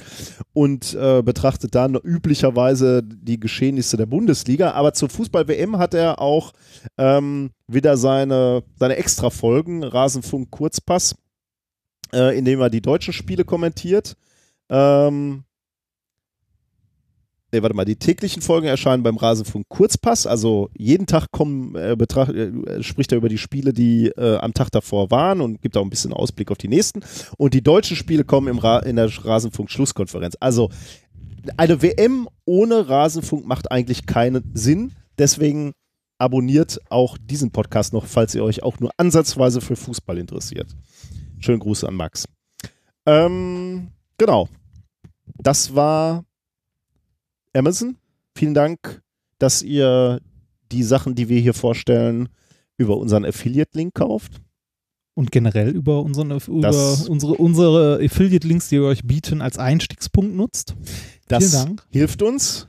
und äh, betrachtet dann üblicherweise die Geschehnisse der Bundesliga. Aber zur Fußball-WM hat er auch ähm, wieder seine, seine Extra-Folgen, Rasenfunk Kurzpass, äh, in dem er die deutschen Spiele kommentiert. Ähm, Nee, warte mal, die täglichen Folgen erscheinen beim Rasenfunk Kurzpass. Also jeden Tag kommen, äh, betracht, äh, spricht er über die Spiele, die äh, am Tag davor waren und gibt auch ein bisschen Ausblick auf die nächsten. Und die deutschen Spiele kommen im in der Rasenfunk Schlusskonferenz. Also eine WM ohne Rasenfunk macht eigentlich keinen Sinn. Deswegen abonniert auch diesen Podcast noch, falls ihr euch auch nur ansatzweise für Fußball interessiert. Schönen Gruß an Max. Ähm, genau. Das war Amazon. Vielen Dank, dass ihr die Sachen, die wir hier vorstellen, über unseren Affiliate-Link kauft. Und generell über, unseren, über Das- unsere, unsere Affiliate-Links, die wir euch bieten, als Einstiegspunkt nutzt. Das Vielen Dank. hilft uns.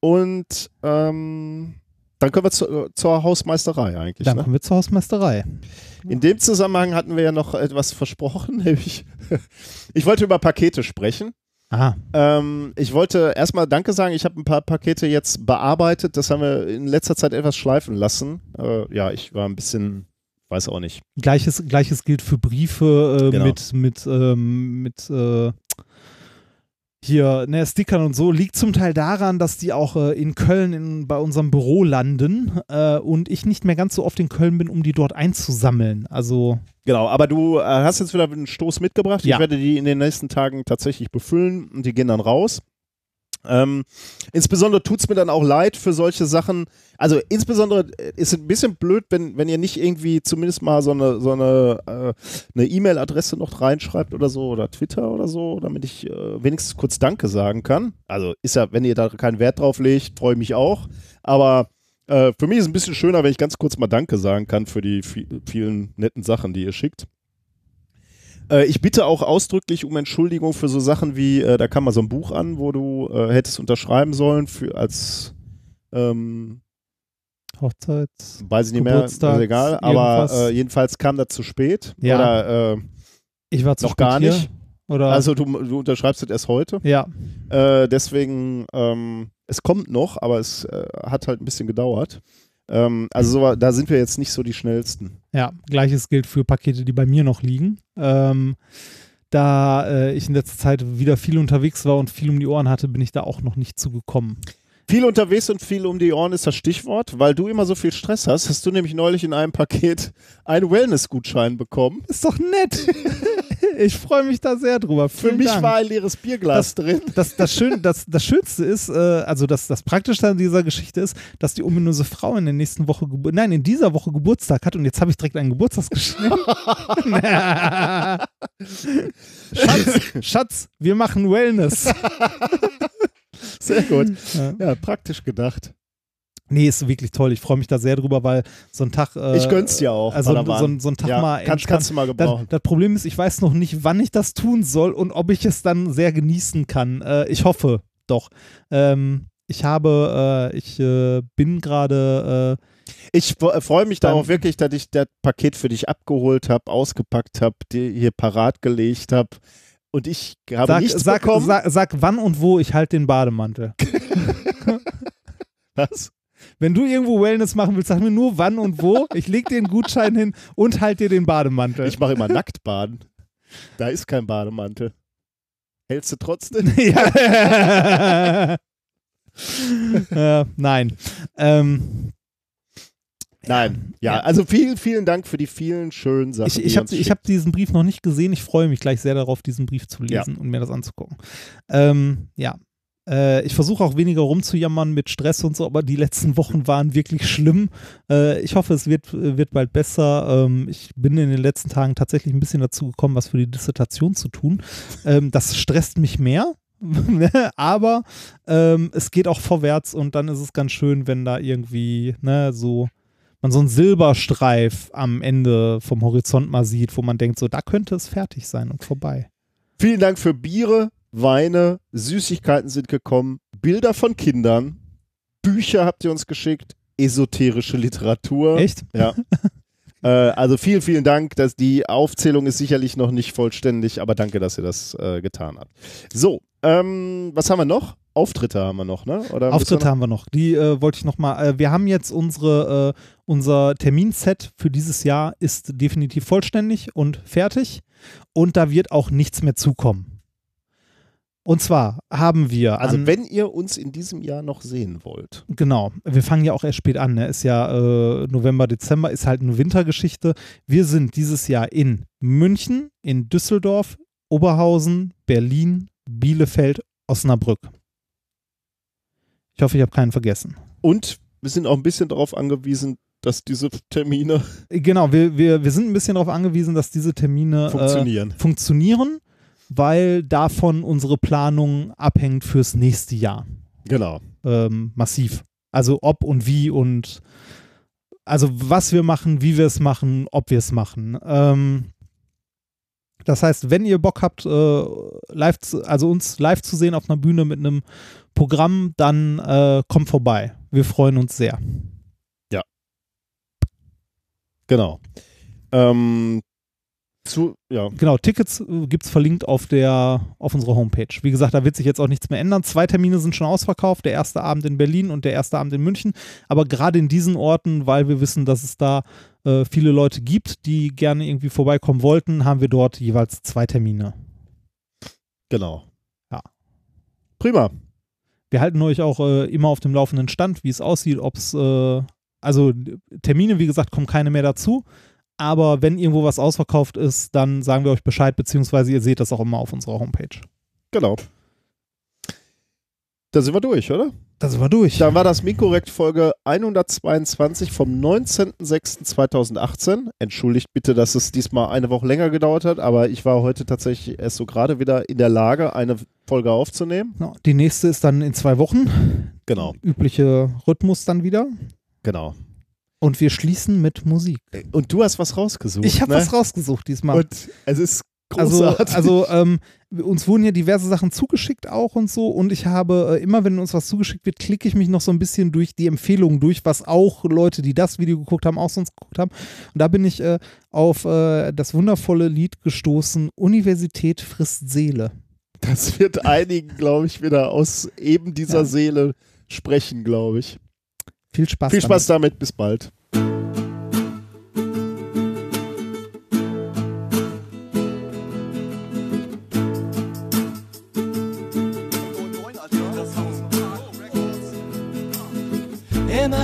Und ähm, dann können wir zu, zur Hausmeisterei eigentlich. Dann Ne? kommen wir zur Hausmeisterei. In dem Zusammenhang hatten wir ja noch etwas versprochen, nämlich ich wollte über Pakete sprechen. Aha. Ähm, ich wollte erstmal Danke sagen. Ich habe ein paar Pakete jetzt bearbeitet. Das haben wir in letzter Zeit etwas schleifen lassen. Äh, ja, ich war ein bisschen weiß auch nicht. Gleiches, Gleiches gilt für Briefe äh, Genau. mit, mit, ähm, mit äh, hier, ne, Stickern und so. Liegt zum Teil daran, dass die auch äh, in Köln in, bei unserem Büro landen äh, und ich nicht mehr ganz so oft in Köln bin, um die dort einzusammeln. Also, Genau, aber du äh, hast jetzt wieder einen Stoß mitgebracht. Ja. Ich werde die in den nächsten Tagen tatsächlich befüllen und die gehen dann raus. Ähm, insbesondere tut es mir dann auch leid für solche Sachen. Also insbesondere äh, ist es ein bisschen blöd, wenn, wenn ihr nicht irgendwie zumindest mal so eine so eine äh, E-Mail-Adresse noch reinschreibt oder so oder Twitter oder so, damit ich äh, wenigstens kurz Danke sagen kann. Also ist ja, wenn ihr da keinen Wert drauf legt, freue ich mich auch. Aber äh, für mich ist es ein bisschen schöner, wenn ich ganz kurz mal Danke sagen kann für die vi- vielen netten Sachen, die ihr schickt. Äh, ich bitte auch ausdrücklich um Entschuldigung für so Sachen wie, äh, da kam mal so ein Buch an, wo du äh, hättest unterschreiben sollen für als ähm, Hochzeits. weiß ich nicht mehr, ist egal, aber äh, jedenfalls kam das zu spät. Ja. Oder äh, Ich war zu noch spät gar hier. nicht. Oder? Also du, du unterschreibst das erst heute. ja, deswegen, ähm, es kommt noch, aber es hat halt ein bisschen gedauert. Ähm, also so, da sind wir jetzt nicht so die schnellsten. ja. Gleiches gilt für Pakete, die bei mir noch liegen. Ähm, da äh, ich in letzter Zeit wieder viel unterwegs war und viel um die Ohren hatte, bin ich da auch noch nicht zugekommen. Viel unterwegs und viel um die Ohren ist das Stichwort, weil du immer so viel Stress hast. Hast du nämlich neulich in einem Paket einen Wellness-Gutschein bekommen. Ist doch nett. ich freue mich da sehr drüber. Für Vielen mich Dank. war ein leeres Bierglas drin. das, das, Schön, das, das Schönste ist, äh, also das, das Praktische an dieser Geschichte ist, dass die ominöse Frau in der nächsten Woche, nein, in dieser Woche Geburtstag hat und jetzt habe ich direkt ein Geburtstagsgeschenk. Schatz, Schatz, wir machen Wellness. Sehr gut. Ja. Ja, praktisch gedacht. Nee, ist wirklich toll. Ich freue mich da sehr drüber, weil so ein Tag. Äh, Ich gönn's dir auch, Also so, so ein Tag Ja, mal. kannst- kannst du mal Das, gebrauchen. das Problem ist, ich weiß noch nicht, wann ich das tun soll und ob ich es dann sehr genießen kann. Äh, ich hoffe doch. Ähm, ich habe, äh, ich äh, bin gerade. Äh, Ich fre- freue mich darauf wirklich, dass ich das Paket für dich abgeholt habe, ausgepackt habe, dir hier parat gelegt habe. Und ich habe sag, nichts sag, bekommen. sag, sag wann und wo ich halt den Bademantel. Was? Wenn du irgendwo Wellness machen willst, sag mir nur wann und wo. Ich leg dir einen Gutschein hin und halt dir den Bademantel. Ich mache immer Nacktbaden. Da ist kein Bademantel. Hältst du trotzdem? ja. äh, nein. Ähm, Nein. Ja, Ja. also vielen, vielen Dank für die vielen schönen Sachen. ich ich habe hab diesen Brief noch nicht gesehen. Ich freue mich gleich sehr darauf, diesen Brief zu lesen und mir das anzugucken. Ähm, ja. Äh, ich versuche auch weniger rumzujammern mit Stress und so, aber die letzten Wochen waren wirklich schlimm. Äh, ich hoffe, es wird, wird bald besser. Ähm, ich bin in den letzten Tagen tatsächlich ein bisschen dazu gekommen, was für die Dissertation zu tun. Ähm, das stresst mich mehr. aber ähm, es geht auch vorwärts und dann ist es ganz schön, wenn da irgendwie ne, so man so einen Silberstreif am Ende vom Horizont mal sieht, wo man denkt, so da könnte es fertig sein und vorbei. Vielen Dank für Biere, Weine, Süßigkeiten sind gekommen, Bilder von Kindern, Bücher habt ihr uns geschickt, esoterische Literatur. Echt? Ja. äh, also vielen, vielen Dank. Dass die Aufzählung ist sicherlich noch nicht vollständig, aber danke, dass ihr das äh, getan habt. So, ähm, was haben wir noch? Auftritte haben wir noch, ne? Oder Auftritte haben wir noch. Die äh, wollte ich noch mal. Äh, wir haben jetzt unsere äh, unser Terminset für dieses Jahr ist definitiv vollständig und fertig und da wird auch nichts mehr zukommen. Und zwar haben wir Also wenn ihr uns in diesem Jahr noch sehen wollt. Genau, wir fangen ja auch erst spät an. Ne? Ist ja äh, November, Dezember, ist halt eine Wintergeschichte. Wir sind dieses Jahr in München, in Düsseldorf, Oberhausen, Berlin, Bielefeld, Osnabrück. Ich hoffe, ich habe keinen vergessen. Und wir sind auch ein bisschen darauf angewiesen, dass diese Termine Genau, wir, wir, wir sind ein bisschen darauf angewiesen, dass diese Termine funktionieren. Äh, funktionieren, weil davon unsere Planung abhängt fürs nächste Jahr. Genau. ähm, massiv. Also ob und wie und also was wir machen, wie wir es machen, ob wir es machen. Ähm, das heißt, wenn ihr Bock habt, äh, live zu, also uns live zu sehen auf einer Bühne mit einem Programm, dann äh, kommt vorbei. Wir freuen uns sehr. Genau. Ähm, Zu, ja. Genau, Tickets äh, gibt es verlinkt auf, der, auf unserer Homepage. Wie gesagt, da wird sich jetzt auch nichts mehr ändern. Zwei Termine sind schon ausverkauft, der erste Abend in Berlin und der erste Abend in München. Aber gerade in diesen Orten, weil wir wissen, dass es da äh, viele Leute gibt, die gerne irgendwie vorbeikommen wollten, haben wir dort jeweils zwei Termine. Genau. Ja. Prima. Wir halten euch auch äh, immer auf dem laufenden Stand, wie es aussieht, ob es, äh, also Termine, wie gesagt, kommen keine mehr dazu. Aber wenn irgendwo was ausverkauft ist, dann sagen wir euch Bescheid, beziehungsweise ihr seht das auch immer auf unserer Homepage. Genau. Da sind wir durch, oder? Da sind wir durch. Dann war das Minkorrekt Folge 122 vom 19.06.2018. Entschuldigt bitte, dass es diesmal eine Woche länger gedauert hat, aber ich war heute tatsächlich erst so gerade wieder in der Lage, eine Folge aufzunehmen. Genau. Die nächste ist dann in zwei Wochen. Genau. Übliche Rhythmus dann wieder. Genau. Und wir schließen mit Musik. Und du hast was rausgesucht. Ich habe ne? was rausgesucht diesmal. Und es ist also, großartig. also ähm, uns wurden hier diverse Sachen zugeschickt auch und so und ich habe äh, immer, wenn uns was zugeschickt wird, klicke ich mich noch so ein bisschen durch die Empfehlungen durch, was auch Leute, die das Video geguckt haben, auch sonst geguckt haben. Und da bin ich äh, auf äh, das wundervolle Lied gestoßen, Universität frisst Seele. das wird einigen, glaube ich, wieder aus eben dieser Ja. Seele sprechen, glaube ich. Viel Spaß. Viel Spaß damit, bis bald.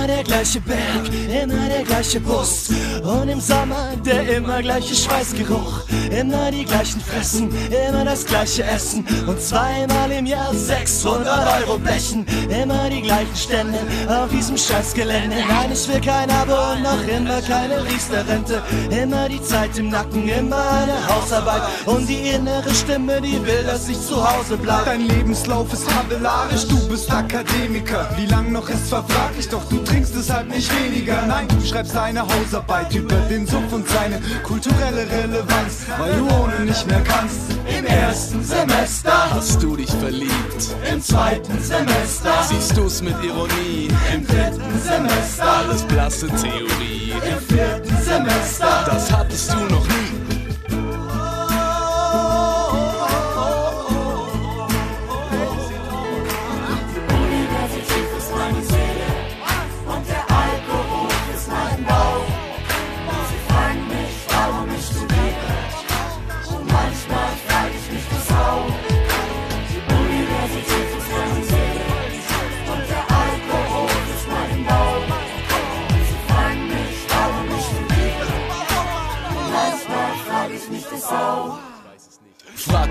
Immer der gleiche Berg, immer der gleiche Bus und im Sommer der immer gleiche Schweißgeruch. Immer die gleichen Fressen, immer das gleiche Essen und zweimal im Jahr 600 Euro blechen. Immer die gleichen Stände auf diesem Scheißgelände. Nein, ich will kein Abo und noch immer keine Riester-Rente. Immer die Zeit im Nacken, immer eine Hausarbeit und die innere Stimme, die will, dass ich zu Hause bleibe. Dein Lebenslauf ist tabellarisch, du bist Akademiker. Wie lang noch ist verfraglich, doch du trinkst es halt nicht weniger. Nein, du schreibst deine Hausarbeit über den Sumpf und seine kulturelle Relevanz, weil du ohne nicht mehr kannst. Im ersten Semester Hast du dich verliebt? Im zweiten Semester Siehst du's mit Ironie? Im dritten Semester Alles blasse Theorie. Im vierten Semester Das hattest du noch nie.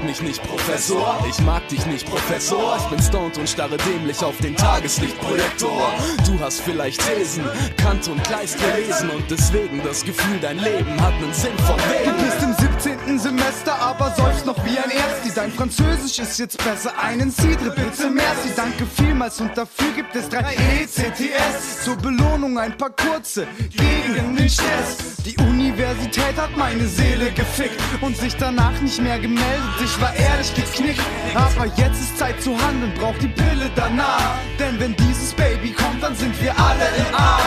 Mich nicht, Professor. Ich mag dich nicht, Professor. Ich bin stoned und starre dämlich auf den Tageslichtprojektor. Du hast vielleicht Thesen, Kant und Kleist gelesen und deswegen das Gefühl, dein Leben hat einen Sinn von Du wegen. bist im 17. Semester, aber säufst noch wie ein Ersti. Dein Französisch ist jetzt besser, einen Cidre, bitte merci. Danke vielmals und dafür gibt es drei ECTS. Zur Belohnung ein paar kurze gegen den Stress. Die Universität hat meine Seele gefickt und sich danach nicht mehr gemeldet. Ich war ehrlich geknickt, aber jetzt ist Zeit zu handeln, braucht die Pille danach. Denn wenn dieses Baby kommt, dann sind wir alle im Arsch.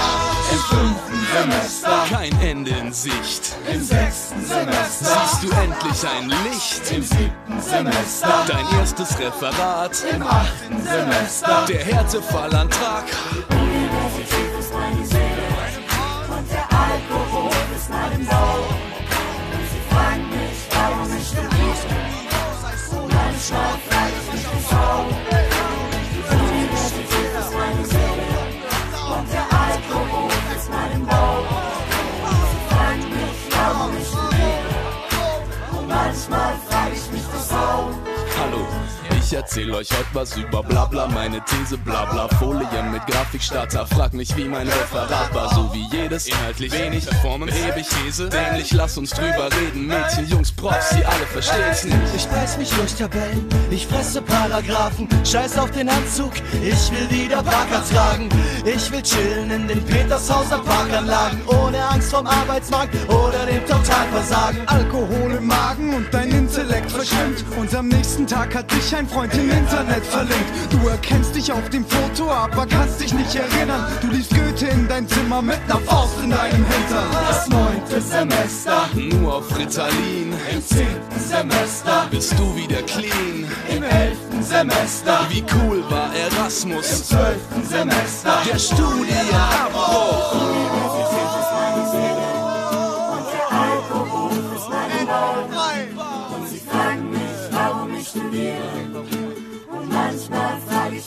Im fünften Semester, Kein Ende in Sicht. im sechsten Semester, Siehst du endlich ein Licht? im siebten Semester, Dein erstes Referat. im achten Semester. Der Härtefallantrag. Universität ist meine Seele und der Alkohol ist mein Bauch. Und manchmal ich erzähl euch heute was über Blabla, meine These Blabla, Folien mit Grafikstarter, frag mich wie mein Referat war, so wie jedes, inhaltlich wenig, Performance, ewig These, dämlich, lass uns drüber reden, Mädchen, Jungs, Profs, sie alle verstehen's nicht. Ich beiß mich durch Tabellen, ich fresse Paragraphen, scheiß auf den Anzug, ich will wieder Parker tragen. Ich will chillen in den Petershauser Parkanlagen, ohne Angst vom Arbeitsmarkt oder dem Totalversagen. Alkohol im Magen und dein Intellekt verschwimmt. Und am nächsten Tag hat dich ein Freund im Internet verlinkt. Du erkennst dich auf dem Foto, aber kannst dich nicht erinnern. Du liest Goethe in dein Zimmer mit ner Faust in deinem Hintern. Das neunte Semester, nur auf Ritalin. Im zehnten Semester Bist du wieder clean? im elften Semester, Wie cool war Erasmus? im zwölften Semester, Der Studienabbruch.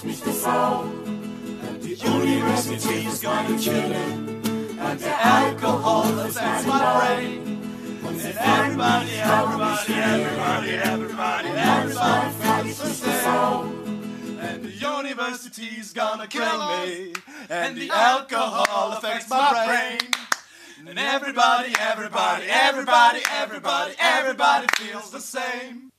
And the university's gonna kill it, and the alcohol affects my brain. And everybody, everybody, everybody, everybody, everybody feels the same. And the university's gonna kill me, and the alcohol affects my brain. And everybody, everybody, everybody, everybody, everybody feels the same.